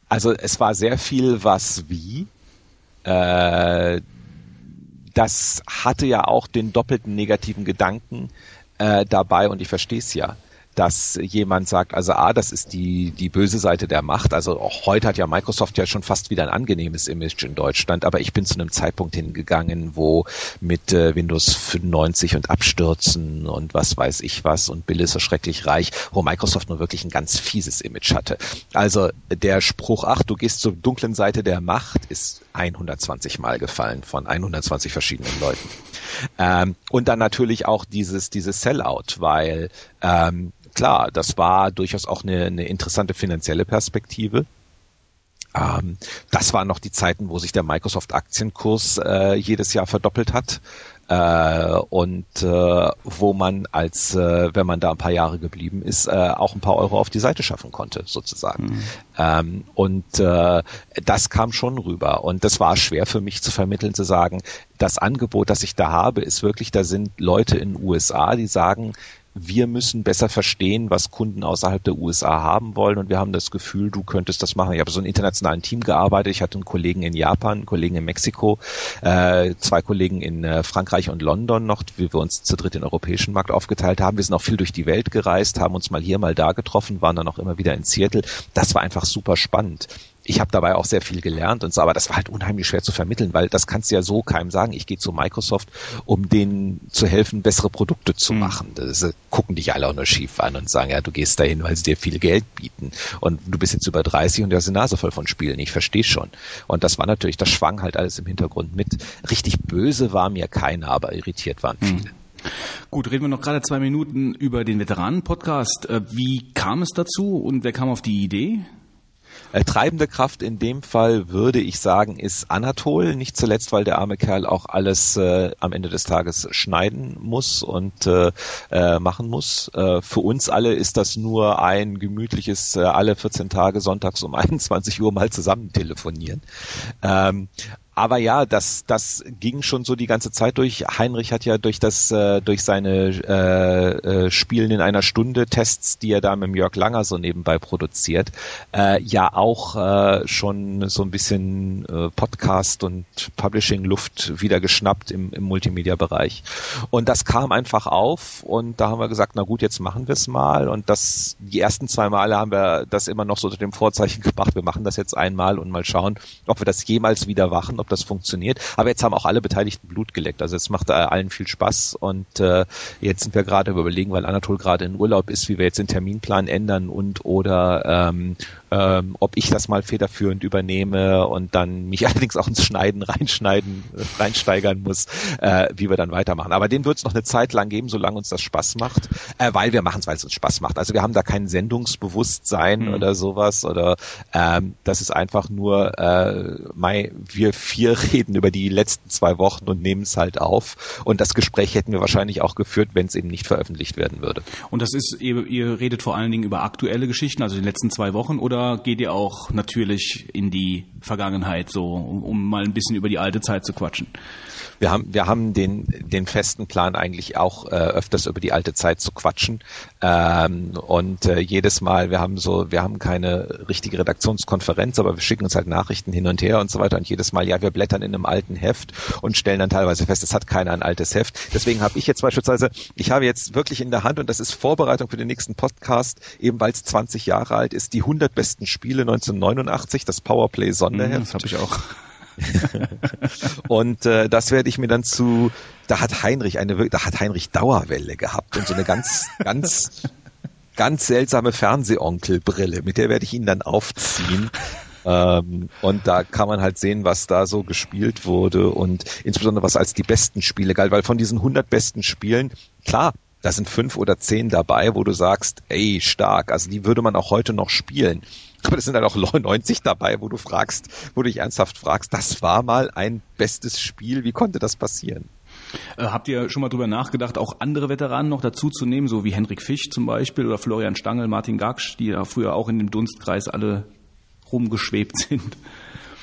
also es war sehr viel was wie. Äh, das hatte ja auch den doppelten negativen Gedanken äh, dabei und ich verstehe es ja dass jemand sagt, also A, das ist die, die böse Seite der Macht. Also auch heute hat ja Microsoft ja schon fast wieder ein angenehmes Image in Deutschland, aber ich bin zu einem Zeitpunkt hingegangen, wo mit äh, Windows 95 und Abstürzen und was weiß ich was und Bill ist so schrecklich reich, wo Microsoft nur wirklich ein ganz fieses Image hatte. Also der Spruch, ach, du gehst zur dunklen Seite der Macht, ist 120 Mal gefallen von 120 verschiedenen Leuten. Ähm, und dann natürlich auch dieses, dieses Sellout, weil ähm, klar, das war durchaus auch eine, eine interessante finanzielle Perspektive. Ähm, das waren noch die Zeiten, wo sich der Microsoft-Aktienkurs äh, jedes Jahr verdoppelt hat äh, und äh, wo man als, äh, wenn man da ein paar Jahre geblieben ist, äh, auch ein paar Euro auf die Seite schaffen konnte, sozusagen. Mhm. Ähm, und äh, das kam schon rüber und das war schwer für mich zu vermitteln, zu sagen, das Angebot, das ich da habe, ist wirklich, da sind Leute in den USA, die sagen, wir müssen besser verstehen, was Kunden außerhalb der USA haben wollen und wir haben das Gefühl, du könntest das machen. Ich habe so einem internationalen Team gearbeitet. Ich hatte einen Kollegen in Japan, einen Kollegen in Mexiko, äh, zwei Kollegen in äh, Frankreich und London noch, wie wir uns zu dritt den europäischen Markt aufgeteilt haben. Wir sind auch viel durch die Welt gereist, haben uns mal hier, mal da getroffen, waren dann auch immer wieder in Seattle. Das war einfach super spannend ich habe dabei auch sehr viel gelernt und so, aber das war halt unheimlich schwer zu vermitteln, weil das kannst du ja so keinem sagen. Ich gehe zu Microsoft, um denen zu helfen, bessere Produkte zu mhm. machen. Das äh, gucken dich alle auch nur schief an und sagen, ja, du gehst dahin, weil sie dir viel Geld bieten. Und du bist jetzt über 30 und du hast die Nase voll von Spielen. Ich verstehe schon. Und das war natürlich, das schwang halt alles im Hintergrund mit. Richtig böse war mir keiner, aber irritiert waren mhm. viele.
Gut, reden wir noch gerade zwei Minuten über den Veteranen-Podcast. Äh, wie kam es dazu und wer kam auf die Idee?
Äh, treibende Kraft in dem Fall würde ich sagen, ist Anatol, nicht zuletzt, weil der arme Kerl auch alles äh, am Ende des Tages schneiden muss und äh, äh, machen muss. Äh, für uns alle ist das nur ein gemütliches äh, alle 14 Tage sonntags um <laughs> 21 Uhr mal zusammen telefonieren. Ähm, aber ja, das, das ging schon so die ganze Zeit durch. Heinrich hat ja durch das, äh, durch seine äh, äh, Spielen in einer Stunde Tests, die er da mit Jörg Langer so nebenbei produziert, äh, ja auch äh, schon so ein bisschen äh, Podcast und Publishing-Luft wieder geschnappt im, im Multimedia-Bereich. Und das kam einfach auf und da haben wir gesagt, na gut, jetzt machen wir es mal. Und das, die ersten zwei Male haben wir das immer noch so unter dem Vorzeichen <laughs> gemacht, wir machen das jetzt einmal und mal schauen, ob wir das jemals wieder machen ob das funktioniert. Aber jetzt haben auch alle Beteiligten Blut geleckt. Also es macht allen viel Spaß und äh, jetzt sind wir gerade überlegen, weil Anatol gerade in Urlaub ist, wie wir jetzt den Terminplan ändern und oder ähm, ähm, ob ich das mal federführend übernehme und dann mich <laughs> allerdings auch ins Schneiden reinschneiden, äh, reinsteigern muss, äh, wie wir dann weitermachen. Aber den wird es noch eine Zeit lang geben, solange uns das Spaß macht, äh, weil wir machen es, weil es uns Spaß macht. Also wir haben da kein Sendungsbewusstsein mhm. oder sowas oder ähm, das ist einfach nur, äh, Mai, wir vier <laughs> reden über die letzten zwei Wochen und nehmen es halt auf und das Gespräch hätten wir wahrscheinlich auch geführt, wenn es eben nicht veröffentlicht werden würde.
Und das ist, ihr, ihr redet vor allen Dingen über aktuelle Geschichten, also die letzten zwei Wochen oder geht ihr auch natürlich in die Vergangenheit so, um, um mal ein bisschen über die alte Zeit zu quatschen?
Wir haben, wir haben den, den festen Plan eigentlich auch äh, öfters über die alte Zeit zu quatschen. Ähm, und äh, jedes Mal, wir haben so, wir haben keine richtige Redaktionskonferenz, aber wir schicken uns halt Nachrichten hin und her und so weiter. Und jedes Mal, ja, wir blättern in einem alten Heft und stellen dann teilweise fest, es hat keiner ein altes Heft. Deswegen habe ich jetzt beispielsweise, ich habe jetzt wirklich in der Hand, und das ist Vorbereitung für den nächsten Podcast, eben weil es 20 Jahre alt ist, die 100 besten Spiele 1989, das Powerplay Sonderheft.
Mhm, das habe ich auch. <laughs>
und äh, das werde ich mir dann zu, da hat Heinrich eine, da hat Heinrich Dauerwelle gehabt und so eine ganz, ganz, ganz seltsame Fernsehonkelbrille, mit der werde ich ihn dann aufziehen. Ähm, und da kann man halt sehen, was da so gespielt wurde und insbesondere was als die besten Spiele galt, weil von diesen 100 besten Spielen, klar, da sind fünf oder zehn dabei, wo du sagst, ey, stark, also die würde man auch heute noch spielen. Aber das sind halt auch 90 dabei, wo du fragst, wo du dich ernsthaft fragst, das war mal ein bestes Spiel, wie konnte das passieren?
Äh, habt ihr schon mal drüber nachgedacht, auch andere Veteranen noch dazu zu nehmen, so wie Henrik Fisch zum Beispiel oder Florian Stangl, Martin Gaksch, die ja früher auch in dem Dunstkreis alle rumgeschwebt <laughs> sind?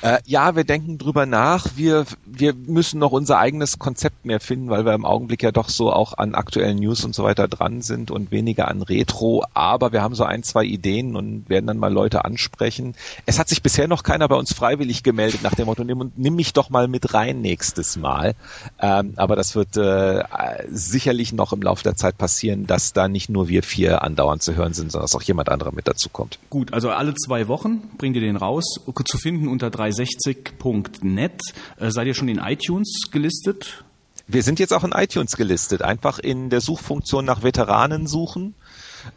Äh, ja, wir denken drüber nach. Wir, wir müssen noch unser eigenes Konzept mehr finden, weil wir im Augenblick ja doch so auch an aktuellen News und so weiter dran sind und weniger an Retro. Aber wir haben so ein, zwei Ideen und werden dann mal Leute ansprechen. Es hat sich bisher noch keiner bei uns freiwillig gemeldet nach dem Motto, nimm, nimm mich doch mal mit rein nächstes Mal. Ähm, aber das wird äh, sicherlich noch im Laufe der Zeit passieren, dass da nicht nur wir vier andauernd zu hören sind, sondern dass auch jemand anderer mit dazu kommt.
Gut, also alle zwei Wochen bringt ihr den raus, zu finden unter drei 360.net. Äh, seid ihr schon in iTunes gelistet?
Wir sind jetzt auch in iTunes gelistet. Einfach in der Suchfunktion nach Veteranen suchen.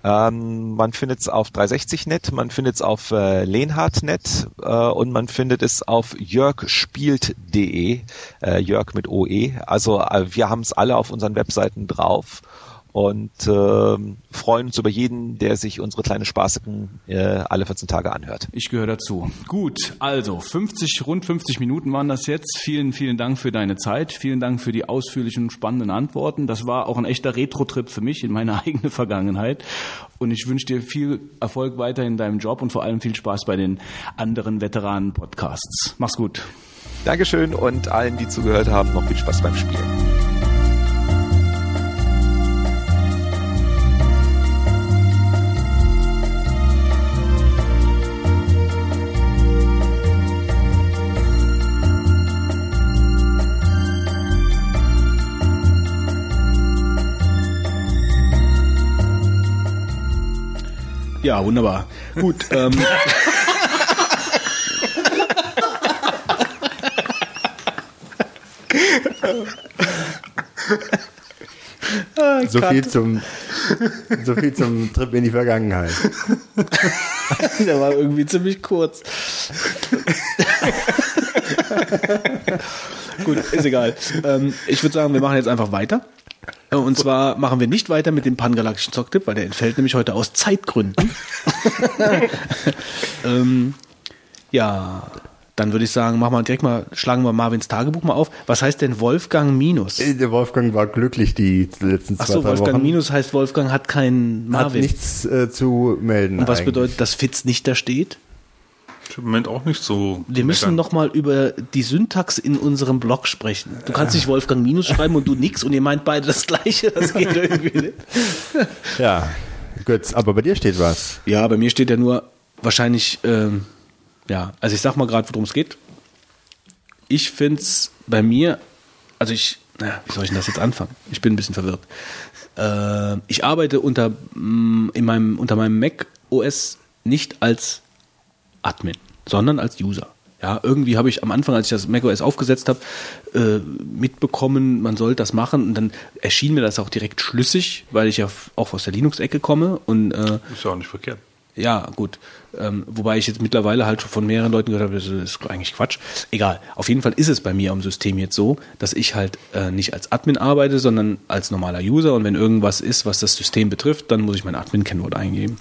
Ähm, man findet es auf 360net, man findet es auf äh, Lehnhardt.net äh, und man findet es auf jörgspielt.de, äh, Jörg mit OE. Also äh, wir haben es alle auf unseren Webseiten drauf und äh, freuen uns über jeden, der sich unsere kleine Spaßigen äh, alle 14 Tage anhört.
Ich gehöre dazu. Gut, also 50, rund 50 Minuten waren das jetzt. Vielen, vielen Dank für deine Zeit. Vielen Dank für die ausführlichen, spannenden Antworten. Das war auch ein echter Retro-Trip für mich in meine <laughs> eigene Vergangenheit. Und ich wünsche dir viel Erfolg weiter in deinem Job und vor allem viel Spaß bei den anderen Veteranen-Podcasts. Mach's gut.
Dankeschön und allen, die zugehört haben, noch viel Spaß beim Spielen.
Ja, wunderbar. Gut. Ähm.
so viel zum so viel zum Trip in die Vergangenheit. <laughs>
Der war irgendwie ziemlich kurz. <laughs> Gut, ist egal. Ähm, ich würde sagen, wir machen jetzt einfach weiter. Und zwar machen wir nicht weiter mit dem pangalaktischen Zocktipp, weil der entfällt nämlich heute aus Zeitgründen. <laughs> ähm, ja, dann würde ich sagen, machen wir direkt mal, schlagen wir Marvins Tagebuch mal auf. Was heißt denn Wolfgang Minus?
Äh, der Wolfgang war glücklich die letzten zwei Ach so,
Wolfgang
Wochen.
Minus heißt Wolfgang hat keinen Marvin.
Hat nichts äh, zu melden.
Und was eigentlich. bedeutet, dass Fitz nicht da steht?
Ich im Moment auch nicht so.
Wir müssen noch mal über die Syntax in unserem Blog sprechen. Du kannst nicht Wolfgang Minus schreiben und du nix und ihr meint beide das Gleiche. Das geht <laughs> irgendwie nicht.
Ja, Götz, aber bei dir steht was.
Ja, bei mir steht ja nur wahrscheinlich, ähm, ja, also ich sag mal gerade, worum es geht. Ich finde es bei mir, also ich, naja, wie soll ich denn das jetzt anfangen? Ich bin ein bisschen verwirrt. Äh, ich arbeite unter, mm, in meinem, unter meinem Mac OS nicht als Admin sondern als User. Ja, irgendwie habe ich am Anfang, als ich das macOS aufgesetzt habe, äh, mitbekommen, man soll das machen und dann erschien mir das auch direkt schlüssig, weil ich ja auch aus der Linux-Ecke komme und
äh, ist ja auch nicht verkehrt.
Ja, gut. Ähm, wobei ich jetzt mittlerweile halt schon von mehreren Leuten gehört habe, das ist eigentlich Quatsch. Egal. Auf jeden Fall ist es bei mir am System jetzt so, dass ich halt äh, nicht als Admin arbeite, sondern als normaler User. Und wenn irgendwas ist, was das System betrifft, dann muss ich mein Admin-Kennwort eingeben.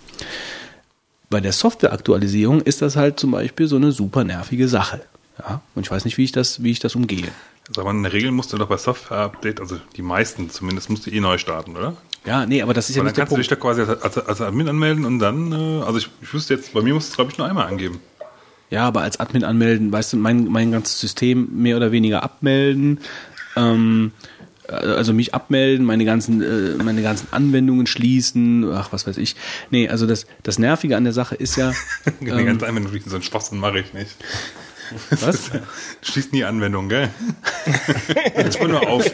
Bei der Softwareaktualisierung ist das halt zum Beispiel so eine super nervige Sache. Ja? Und ich weiß nicht, wie ich das, wie ich das umgehe.
Also, aber in der Regel musst du doch bei Software-Update, also die meisten zumindest, musst du eh neu starten, oder?
Ja, nee, aber das ist ja nicht
dann
der
kannst du dich
Punkt.
da quasi als, als, als Admin anmelden und dann, äh, also ich, ich wüsste jetzt, bei mir musst du es glaube ich nur einmal angeben.
Ja, aber als Admin anmelden, weißt du, mein, mein ganzes System mehr oder weniger abmelden, ähm, äh, also mich abmelden, meine ganzen, äh, meine ganzen Anwendungen schließen, ach, was weiß ich. Nee, also das, das Nervige an der Sache ist ja,
Die <laughs>
ähm,
ganze Anwendung, so einen Schwachsinn mache ich nicht.
was? <laughs>
Schließt nie Anwendung, gell? <laughs> Jetzt mal nur auf.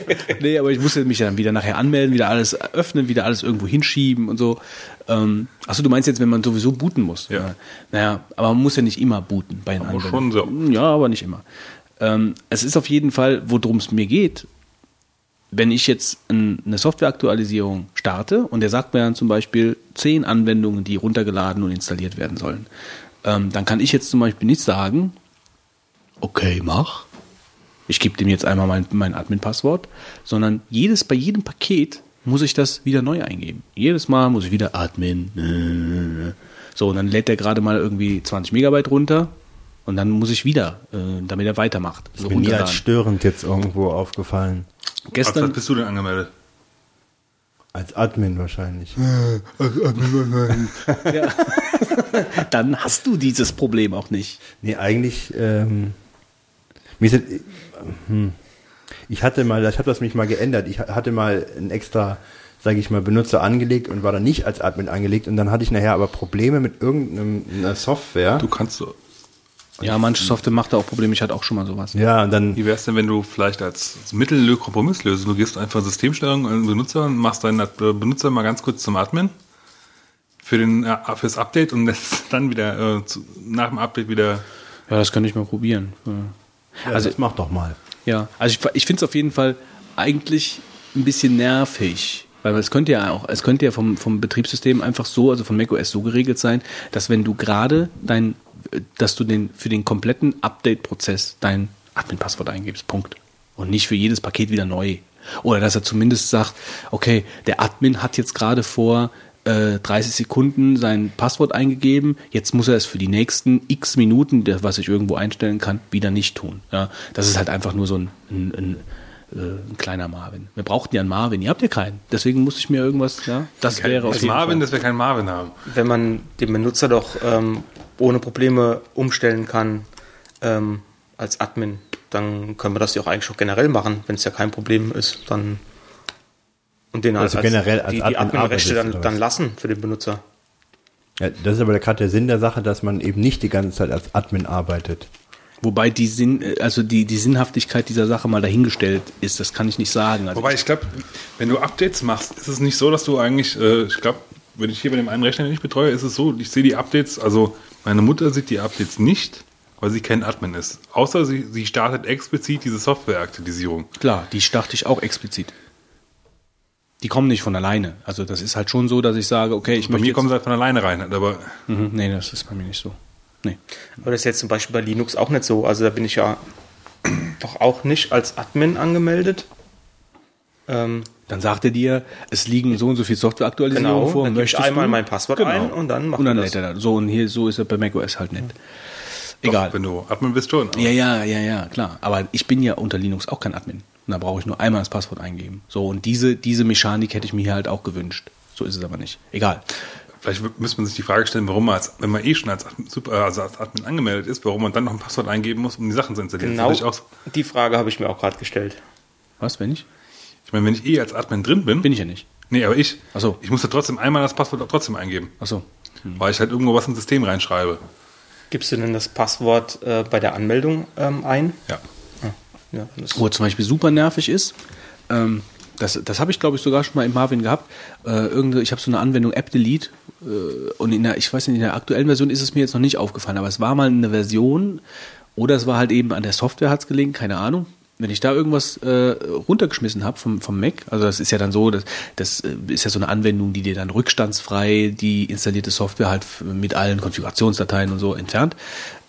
Nee, aber ich musste mich dann wieder nachher anmelden, wieder alles öffnen, wieder alles irgendwo hinschieben und so. Ähm, achso, du meinst jetzt, wenn man sowieso booten muss?
Ja.
Naja, aber man muss ja nicht immer booten bei den
Aber
Anwendungen.
schon so.
Ja, aber nicht immer. Ähm, es ist auf jeden Fall, worum es mir geht, wenn ich jetzt ein, eine Softwareaktualisierung starte und der sagt mir dann zum Beispiel zehn Anwendungen, die runtergeladen und installiert werden sollen, ähm, dann kann ich jetzt zum Beispiel nicht sagen, okay, mach. Ich gebe dem jetzt einmal mein, mein Admin-Passwort, sondern jedes, bei jedem Paket muss ich das wieder neu eingeben. Jedes Mal muss ich wieder Admin. äh, So, und dann lädt der gerade mal irgendwie 20 Megabyte runter und dann muss ich wieder, äh, damit er weitermacht. So
Ist mir nie als störend jetzt irgendwo aufgefallen.
Als
Gestern,
was bist du denn angemeldet?
Als Admin wahrscheinlich. <laughs> <laughs>
dann hast du dieses Problem auch nicht.
Nee, eigentlich, ähm, mir es- hm, ich hatte mal, ich habe das mich mal geändert. Ich hatte mal ein extra, sage ich mal, Benutzer angelegt und war dann nicht als Admin angelegt und dann hatte ich nachher aber Probleme mit irgendeiner Software.
Du kannst so.
Ja, manche Software macht da auch Probleme. Ich hatte auch schon mal sowas.
Ja, und dann,
Wie wär's denn, wenn du vielleicht als Mittel Kompromiss löst? Du gehst einfach Systemsteuerung an den Benutzer und machst deinen Benutzer mal ganz kurz zum Admin für den äh, fürs Update und <laughs> lässt dann wieder äh, zu, nach dem Update wieder.
Ja, das könnte ich mal probieren. Ja.
ja,
also-
das mach doch mal.
Ja, also ich, ich finde es auf jeden Fall eigentlich ein bisschen nervig. Weil es könnte ja auch, es könnte ja vom, vom Betriebssystem einfach so, also von macOS so geregelt sein, dass wenn du gerade dein, dass du den für den kompletten Update-Prozess dein Admin-Passwort eingibst. Punkt. Und nicht für jedes Paket wieder neu. Oder dass er zumindest sagt, okay, der Admin hat jetzt gerade vor äh, 30 Sekunden sein Passwort eingegeben, jetzt muss er es für die nächsten x Minuten, der- was ich irgendwo einstellen kann, wieder nicht tun. Ja, das ist halt einfach nur so ein, ein, ein, äh, ein kleiner Marvin. Wir brauchten ja einen Marvin, ihr habt ja keinen. Deswegen musste ich mir irgendwas, ja, das wäre auf jeden
Marvin,
Fall.
dass wir keinen Marvin haben.
Wenn man den Benutzer doch ähm, ohne Probleme umstellen kann ähm, als Admin, dann können wir das ja auch eigentlich schon generell machen, wenn es ja kein Problem ist, dann und den
Also generell als
die, die
Admin
Adminrechte
arbeitest,
dann, dann lassen für den Benutzer.
Ja, das ist aber gerade der Sinn der Sache, dass man eben nicht die ganze Zeit als Admin arbeitet.
Wobei die Sinn, also die, die Sinnhaftigkeit dieser Sache mal dahingestellt ist, das kann ich nicht sagen. Also
Wobei ich glaube, wenn du Updates machst, ist es nicht so, dass du eigentlich, äh, ich glaube, wenn ich hier bei dem einen Rechner, den ich betreue, ist es so, ich sehe die Updates, also meine Mutter sieht die Updates nicht, weil sie kein Admin ist. Außer sie, sie startet explizit diese Softwareaktualisierung.
Klar, die starte ich auch explizit. Die kommen nicht von alleine. Also das ist halt schon so, dass ich sage, okay, ich
Bei
möchte
mir
jetzt,
kommen sie halt von alleine rein, aber
Mhm, nee, das ist bei mir nicht so. Nee.
Aber das ist jetzt zum Beispiel bei Linux auch nicht so. Also da bin ich ja <clears throat> doch auch nicht als Admin angemeldet. Ähm,
Dann sagt er dir, es liegen so und so viel Softwareaktualisierungen
Genau,
vor.
dann ich
möchtest
einmal
du?
mein Passwort ein und dann macht
Und dann
er
lädt
das.
er das. So und hier so ist er bei macOS halt nicht. Egal.
Doch, wenn du Admin bist schon.
Ja, ja, ja, ja, klar. Aber ich bin ja unter Linux auch kein Admin. Und da brauche ich nur einmal das Passwort eingeben. So, und diese, diese Mechanik hätte ich mir hier halt auch gewünscht. So ist es aber nicht. Egal.
Vielleicht müsste man sich die Frage stellen, warum man, als, wenn man eh schon als Admin, super, also als Admin angemeldet ist, warum man dann noch ein Passwort eingeben muss, um die Sachen zu installieren.
Genau
Das auch,
die Frage habe ich mir auch gerade gestellt.
Was, wenn ich?
Ich meine, wenn ich eh als Admin drin bin,
Bin ich ja nicht.
nee, aber ich,
Ach so.
ich muss da trotzdem einmal das Passwort trotzdem eingeben,
Achso.
weil ich halt irgendwo was ins System reinschreibe.
Gibst du denn das Passwort äh, bei der Anmeldung ähm, ein?
Ja.
Ja, das
Wo zum Beispiel super nervig ist, ähm, das, das habe ich glaube ich sogar schon mal in Marvin gehabt. Äh, irgende, ich habe so eine Anwendung App Delete äh, und in der, ich weiß nicht, in der aktuellen Version ist es mir jetzt noch nicht aufgefallen, aber es war mal eine Version oder es war halt eben an der Software hat es gelegen, keine Ahnung. Wenn ich da irgendwas äh, runtergeschmissen habe vom, vom Mac, also das ist ja dann so, das, das äh, ist ja so eine Anwendung, die dir dann rückstandsfrei die installierte Software halt mit allen Konfigurationsdateien und so entfernt.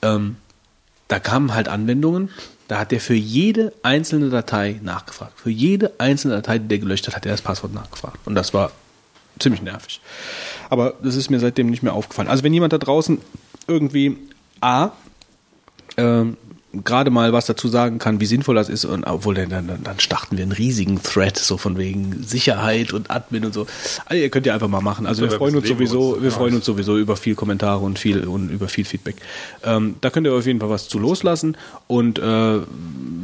Ähm, da kamen halt Anwendungen, da hat der für jede einzelne Datei nachgefragt. Für jede einzelne Datei, die der gelöscht hat, hat er das Passwort nachgefragt. Und das war ziemlich nervig. Aber das ist mir seitdem nicht mehr aufgefallen. Also wenn jemand da draußen irgendwie A, ähm, gerade mal was dazu sagen kann, wie sinnvoll das ist, und obwohl dann, dann, dann starten wir einen riesigen Thread, so von wegen Sicherheit und Admin und so. Also ihr könnt ja einfach mal machen. Also wir freuen uns sowieso, wir freuen uns sowieso über viel Kommentare und viel und über viel Feedback. Ähm, da könnt ihr auf jeden Fall was zu loslassen und äh,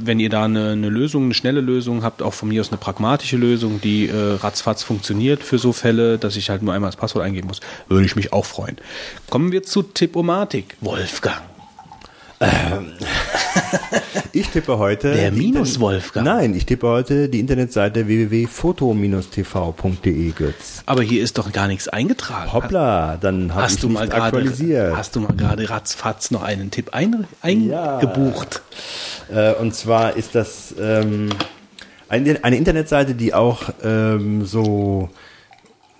wenn ihr da eine, eine Lösung, eine schnelle Lösung habt, auch von mir aus eine pragmatische Lösung, die äh, ratzfatz funktioniert für so Fälle, dass ich halt nur einmal das Passwort eingeben muss, würde ich mich auch freuen. Kommen wir zu Tippomatik. Wolfgang.
Ich tippe heute.
Der
die
Minus
Internet-
Wolfgang.
Nein, ich tippe heute die Internetseite www.foto-tv.de, Götz.
Aber hier ist doch gar nichts eingetragen.
Hoppla, dann habe ich
Hast du, mal gerade,
aktualisiert.
hast du mal gerade ratzfatz noch einen Tipp ein, eingebucht?
Äh, und zwar ist das ähm, eine, eine Internetseite, die auch ähm, so,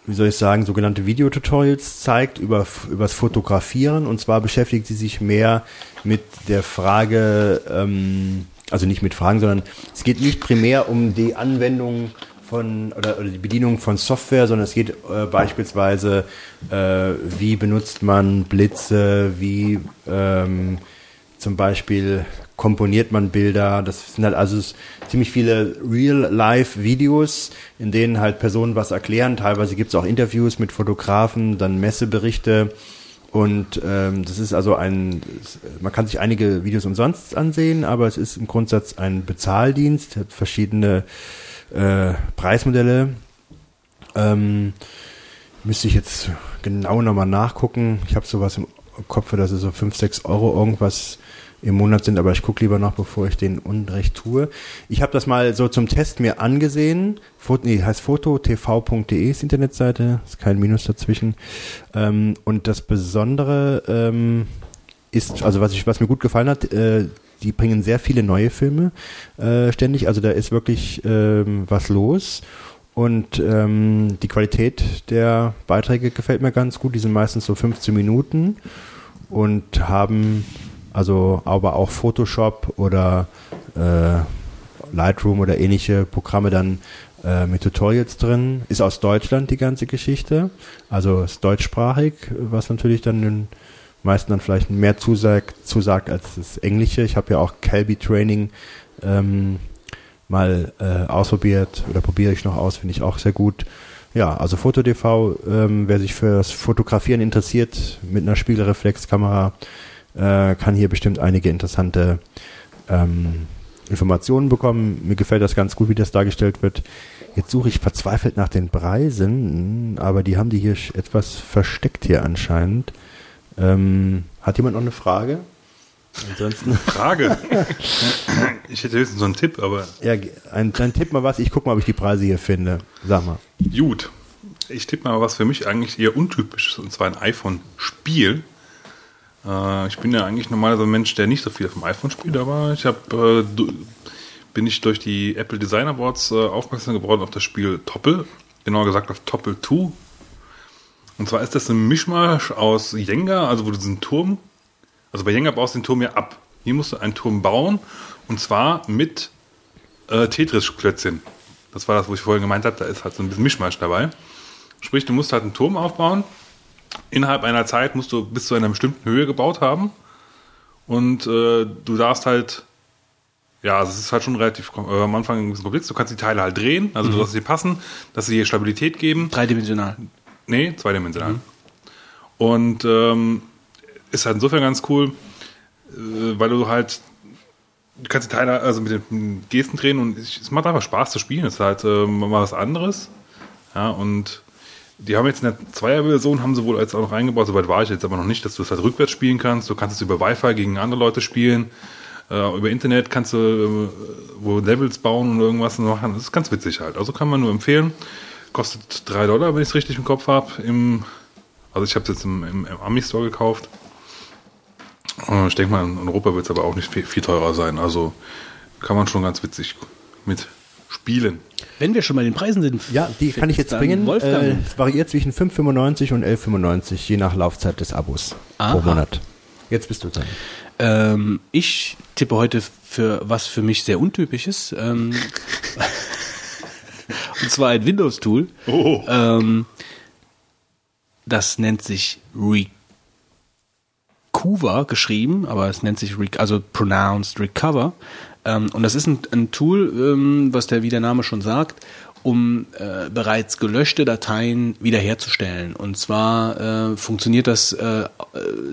wie soll ich sagen, sogenannte Videotutorials zeigt über übers Fotografieren. Und zwar beschäftigt sie sich mehr mit der Frage, ähm, also nicht mit Fragen, sondern es geht nicht primär um die Anwendung von oder, oder die Bedienung von Software, sondern es geht äh, beispielsweise, äh, wie benutzt man Blitze, wie ähm, zum Beispiel komponiert man Bilder. Das sind halt also ziemlich viele Real-Life-Videos, in denen halt Personen was erklären. Teilweise gibt es auch Interviews mit Fotografen, dann Messeberichte. Und ähm, das ist also ein, man kann sich einige Videos umsonst ansehen, aber es ist im Grundsatz ein Bezahldienst, hat verschiedene äh, Preismodelle. Ähm, müsste ich jetzt genau nochmal nachgucken. Ich habe sowas im Kopf, dass es so 5, 6 Euro irgendwas im Monat sind, aber ich gucke lieber noch, bevor ich den Unrecht tue. Ich habe das mal so zum Test mir angesehen. Foto, nee, heißt fototv.de ist Internetseite, ist kein Minus dazwischen. Ähm, und das Besondere ähm, ist, also was, ich, was mir gut gefallen hat, äh, die bringen sehr viele neue Filme äh, ständig. Also da ist wirklich ähm, was los. Und ähm, die Qualität der Beiträge gefällt mir ganz gut. Die sind meistens so 15 Minuten und haben also aber auch Photoshop oder äh, Lightroom oder ähnliche Programme dann äh, mit Tutorials drin. Ist aus Deutschland die ganze Geschichte. Also ist deutschsprachig, was natürlich dann den meisten dann vielleicht mehr zusagt, zusagt als das Englische. Ich habe ja auch Calby Training ähm, mal äh, ausprobiert oder probiere ich noch aus, finde ich auch sehr gut. Ja, also FotoTV, ähm, wer sich für das Fotografieren interessiert mit einer Spiegelreflexkamera, äh, kann hier bestimmt einige interessante ähm, Informationen bekommen. Mir gefällt das ganz gut, wie das dargestellt wird. Jetzt suche ich verzweifelt nach den Preisen, aber die haben die hier etwas versteckt hier anscheinend. Ähm, hat jemand noch eine Frage? Ansonsten, <laughs>
Frage. ich hätte höchstens so einen Tipp, aber
ja, ein, ein Tipp mal was. Ich gucke mal, ob ich die Preise hier finde. Sag mal.
gut. Ich tippe mal was für mich eigentlich eher untypisches, und zwar ein iPhone-Spiel. Äh, ich bin ja eigentlich normalerweise ein Mensch, der nicht so viel auf dem iPhone spielt, aber ich habe äh, bin ich durch die Apple Design Awards äh, aufmerksam geworden auf das Spiel Toppel, genauer gesagt auf Toppel 2. Und zwar ist das ein Mischmasch aus Jenga, also wo du diesen Turm, also bei Jenga baust du den Turm ja ab. Hier musst du einen Turm bauen und zwar mit äh, Tetris-Klötzchen. Das war das, wo ich vorhin gemeint habe, da ist halt so ein bisschen Mischmasch dabei. Sprich, du musst halt einen Turm aufbauen. Innerhalb einer Zeit musst du bis zu einer bestimmten Höhe gebaut haben. Und äh, du darfst halt, ja, also es ist halt schon relativ äh, am Anfang ein bisschen komplex. Du kannst die Teile halt drehen, also dass sie passen, dass sie dir Stabilität geben.
Dreidimensional.
Nee, zweidimensional. Und ähm, ist halt insofern ganz cool, äh, weil du halt, du kannst die Teile also mit den Gesten drehen und es es macht einfach Spaß zu spielen. Es ist halt äh, mal was anderes. Ja, und die haben jetzt in der Zweierversion haben sie wohl jetzt auch noch reingebaut, soweit war ich jetzt aber noch nicht, dass du es halt rückwärts spielen kannst. Du kannst es über Wi-Fi gegen andere Leute spielen. Äh, über Internet kannst du äh, wo Levels bauen und irgendwas machen. Das ist ganz witzig halt. Also kann man nur empfehlen. Kostet 3 Dollar, wenn ich es richtig im Kopf habe. Also ich habe es jetzt im, im, im Ami-Store gekauft. Äh, Ich denke mal, in Europa wird es aber auch nicht viel, viel teurer sein. Also kann man schon ganz witzig mit spielen.
Wenn wir schon bei den Preisen sind.
Ja, die kann ich jetzt bringen.
Wolfgang.
Äh, es variiert zwischen 5,95 und 11,95, je nach Laufzeit des Abos pro
Aha.
Monat. Jetzt bist du dran.
Ähm, ich tippe heute für was für mich sehr untypisches. Ähm, <laughs> und zwar ein Windows-Tool.
Oh.
Ähm, das nennt sich Recover geschrieben, aber es nennt sich, Re also pronounced Recover. Ähm, und das ist ein, ein Tool, ähm, was der, wie der Name schon sagt, um äh, bereits gelöschte Dateien wiederherzustellen. Und zwar äh, funktioniert das äh,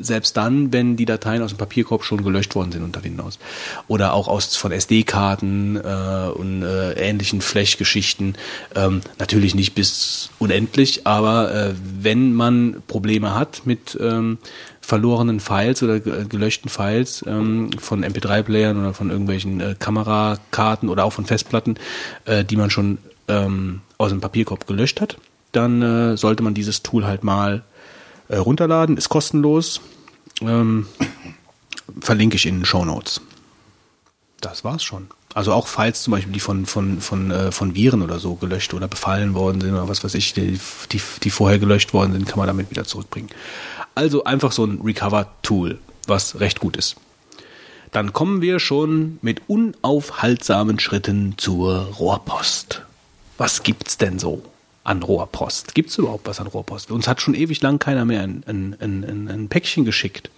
selbst dann, wenn die Dateien aus dem Papierkorb schon gelöscht worden sind unter Windows. Oder auch aus von SD-Karten äh, und äh, ähnlichen Flash-Geschichten. Ähm, natürlich nicht bis unendlich, aber äh, wenn man Probleme hat mit ähm, verlorenen Files oder ge- gelöschten Files ähm, von MP3-Playern oder von irgendwelchen äh, Kamerakarten oder auch von Festplatten, äh, die man schon ähm, aus dem Papierkorb gelöscht hat, dann äh, sollte man dieses Tool halt mal äh, runterladen, ist kostenlos. Ähm, verlinke ich in den Show Notes. Das war's schon. Also auch Files zum Beispiel, die von, von, von, äh, von Viren oder so gelöscht oder befallen worden sind oder was weiß ich, die, die, die vorher gelöscht worden sind, kann man damit wieder zurückbringen. Also einfach so ein Recover-Tool, was recht gut ist. Dann kommen wir schon mit unaufhaltsamen Schritten zur Rohrpost. Was gibt's denn so an Rohrpost? Gibt's überhaupt was an Rohrpost? Uns hat schon ewig lang keiner mehr ein, ein, ein, ein, Päckchen geschickt.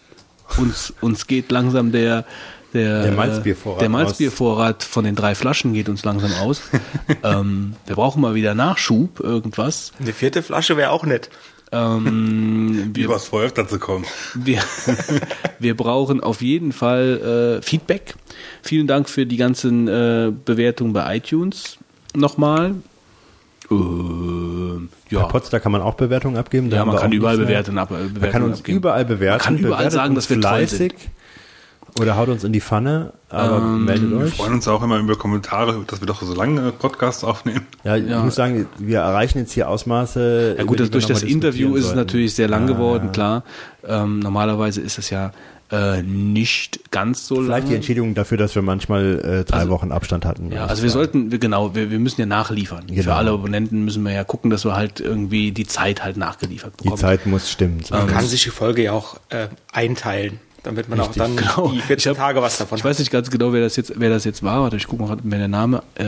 Uns, uns geht langsam der, der,
Der Malzbiervorrat
der. Malzbiervorrat von den drei Flaschen geht uns langsam aus. <laughs> ähm, wir brauchen mal wieder Nachschub, irgendwas.
Eine vierte Flasche wäre auch nett.
Ähm, wir,
Übers Feuer dazu kommen.
wir, <laughs> wir brauchen auf jeden Fall äh, Feedback. Vielen Dank für die ganzen äh, Bewertungen bei iTunes nochmal.
Bei
ja,
Potsdam kann man auch Bewertungen abgeben. da
ja man kann überall bewerten, ab, Bewertungen
Man kann uns
abgeben.
überall bewerten.
Man kann überall
Bewertet
sagen, dass wir toll sind.
Oder haut uns in die Pfanne, aber meldet
Wir
euch.
freuen uns auch immer über Kommentare, dass wir doch so lange Podcasts aufnehmen.
Ja, ich
Ja.
muss sagen, wir erreichen jetzt hier Ausmaße.
Ja gut,
die
das,
wir
durch das Interview ist es natürlich sehr lang
Ja,
geworden,
ja.
klar. Ähm, normalerweise ist es ja äh, nicht ganz so
Vielleicht die
lang.
Entschädigung dafür, dass wir manchmal äh, drei
Also-
Wochen Abstand hatten.
Ja, also wir
war-
sollten, wir, genau, wir, wir müssen ja nachliefern. Für
Genau.
alle Abonnenten müssen wir ja gucken, dass wir halt irgendwie die Zeit halt nachgeliefert
Die
bekommen.
Zeit muss stimmen.
Man kann sich die Folge ja auch äh, einteilen, damit man auch dann <laughs>
Genau.
die 14
Ich hab-
Tage was davon
Ich weiß nicht ganz genau, wer das jetzt, wer das jetzt war. Warte, ich gucke mal wer der Name. Äh,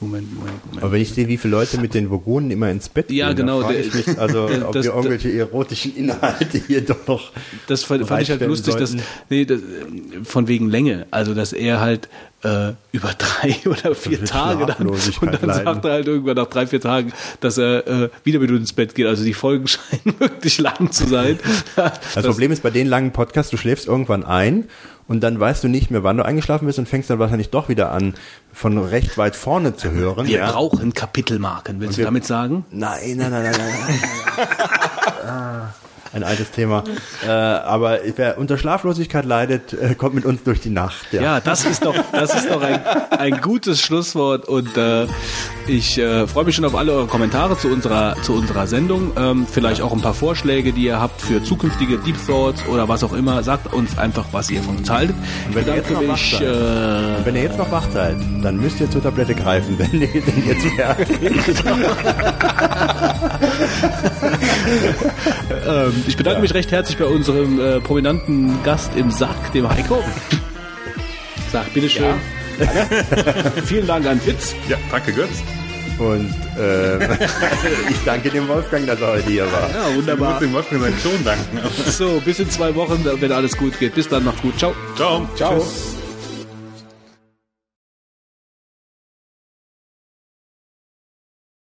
Moment, Moment, Moment, Moment.
Aber wenn ich sehe, wie viele Leute mit den Vogonen immer ins Bett
Ja,
gehen,
genau,
dann
der-
ich mich, <laughs> also ob
das-
wir irgendwelche erotischen Inhalte hier doch noch
Das fand, ich halt lustig, dass, nee, das, von wegen Länge, also dass er halt äh, über drei <laughs> oder vier Tage dann und dann
leiden.
sagt er halt irgendwann nach drei, vier Tagen, dass er äh, wieder mit uns ins Bett geht. Also die Folgen <laughs> scheinen wirklich lang zu sein.
Das, Problem ist bei den langen Podcasts, du schläfst irgendwann ein und dann weißt du nicht mehr, wann du eingeschlafen bist und fängst dann wahrscheinlich doch wieder an, von recht weit vorne zu hören.
Wir
ja.
brauchen Kapitelmarken, willst du
wir-
damit sagen?
Nein, nein, nein, nein, nein. <laughs> Ah, Ein altes Thema. Äh, aber wer unter Schlaflosigkeit leidet, äh, kommt mit uns durch die Nacht. Ja.
Ja, das ist doch, das ist doch ein, ein gutes Schlusswort und äh, ich äh, freue mich schon auf alle eure Kommentare zu unserer, zu unserer Sendung. Ähm, vielleicht auch ein paar Vorschläge, die ihr habt für zukünftige Deep Thoughts oder was auch immer. Sagt uns einfach, was ihr von uns haltet.
Und wenn ihr jetzt seid.
äh,
Und wenn ihr jetzt noch wach seid, dann müsst ihr zur Tablette greifen, <laughs> denn ihr denn jetzt merkt. <laughs> <laughs>
ähm, ich bedanke mich recht herzlich bei unserem äh, prominenten Gast im Sack, dem Heiko. Sag, bitteschön. <laughs> Vielen Dank an Fitz.
Ja, danke Götz.
Und äh, <laughs> ich danke dem Wolfgang, dass er heute hier war.
Ja, wunderbar.
musst dem Wolfgang seinen Ton danken.
So, bis in zwei Wochen, wenn alles gut geht. Bis dann, macht's gut. Ciao.
Ciao.
Ciao.
Tschüss.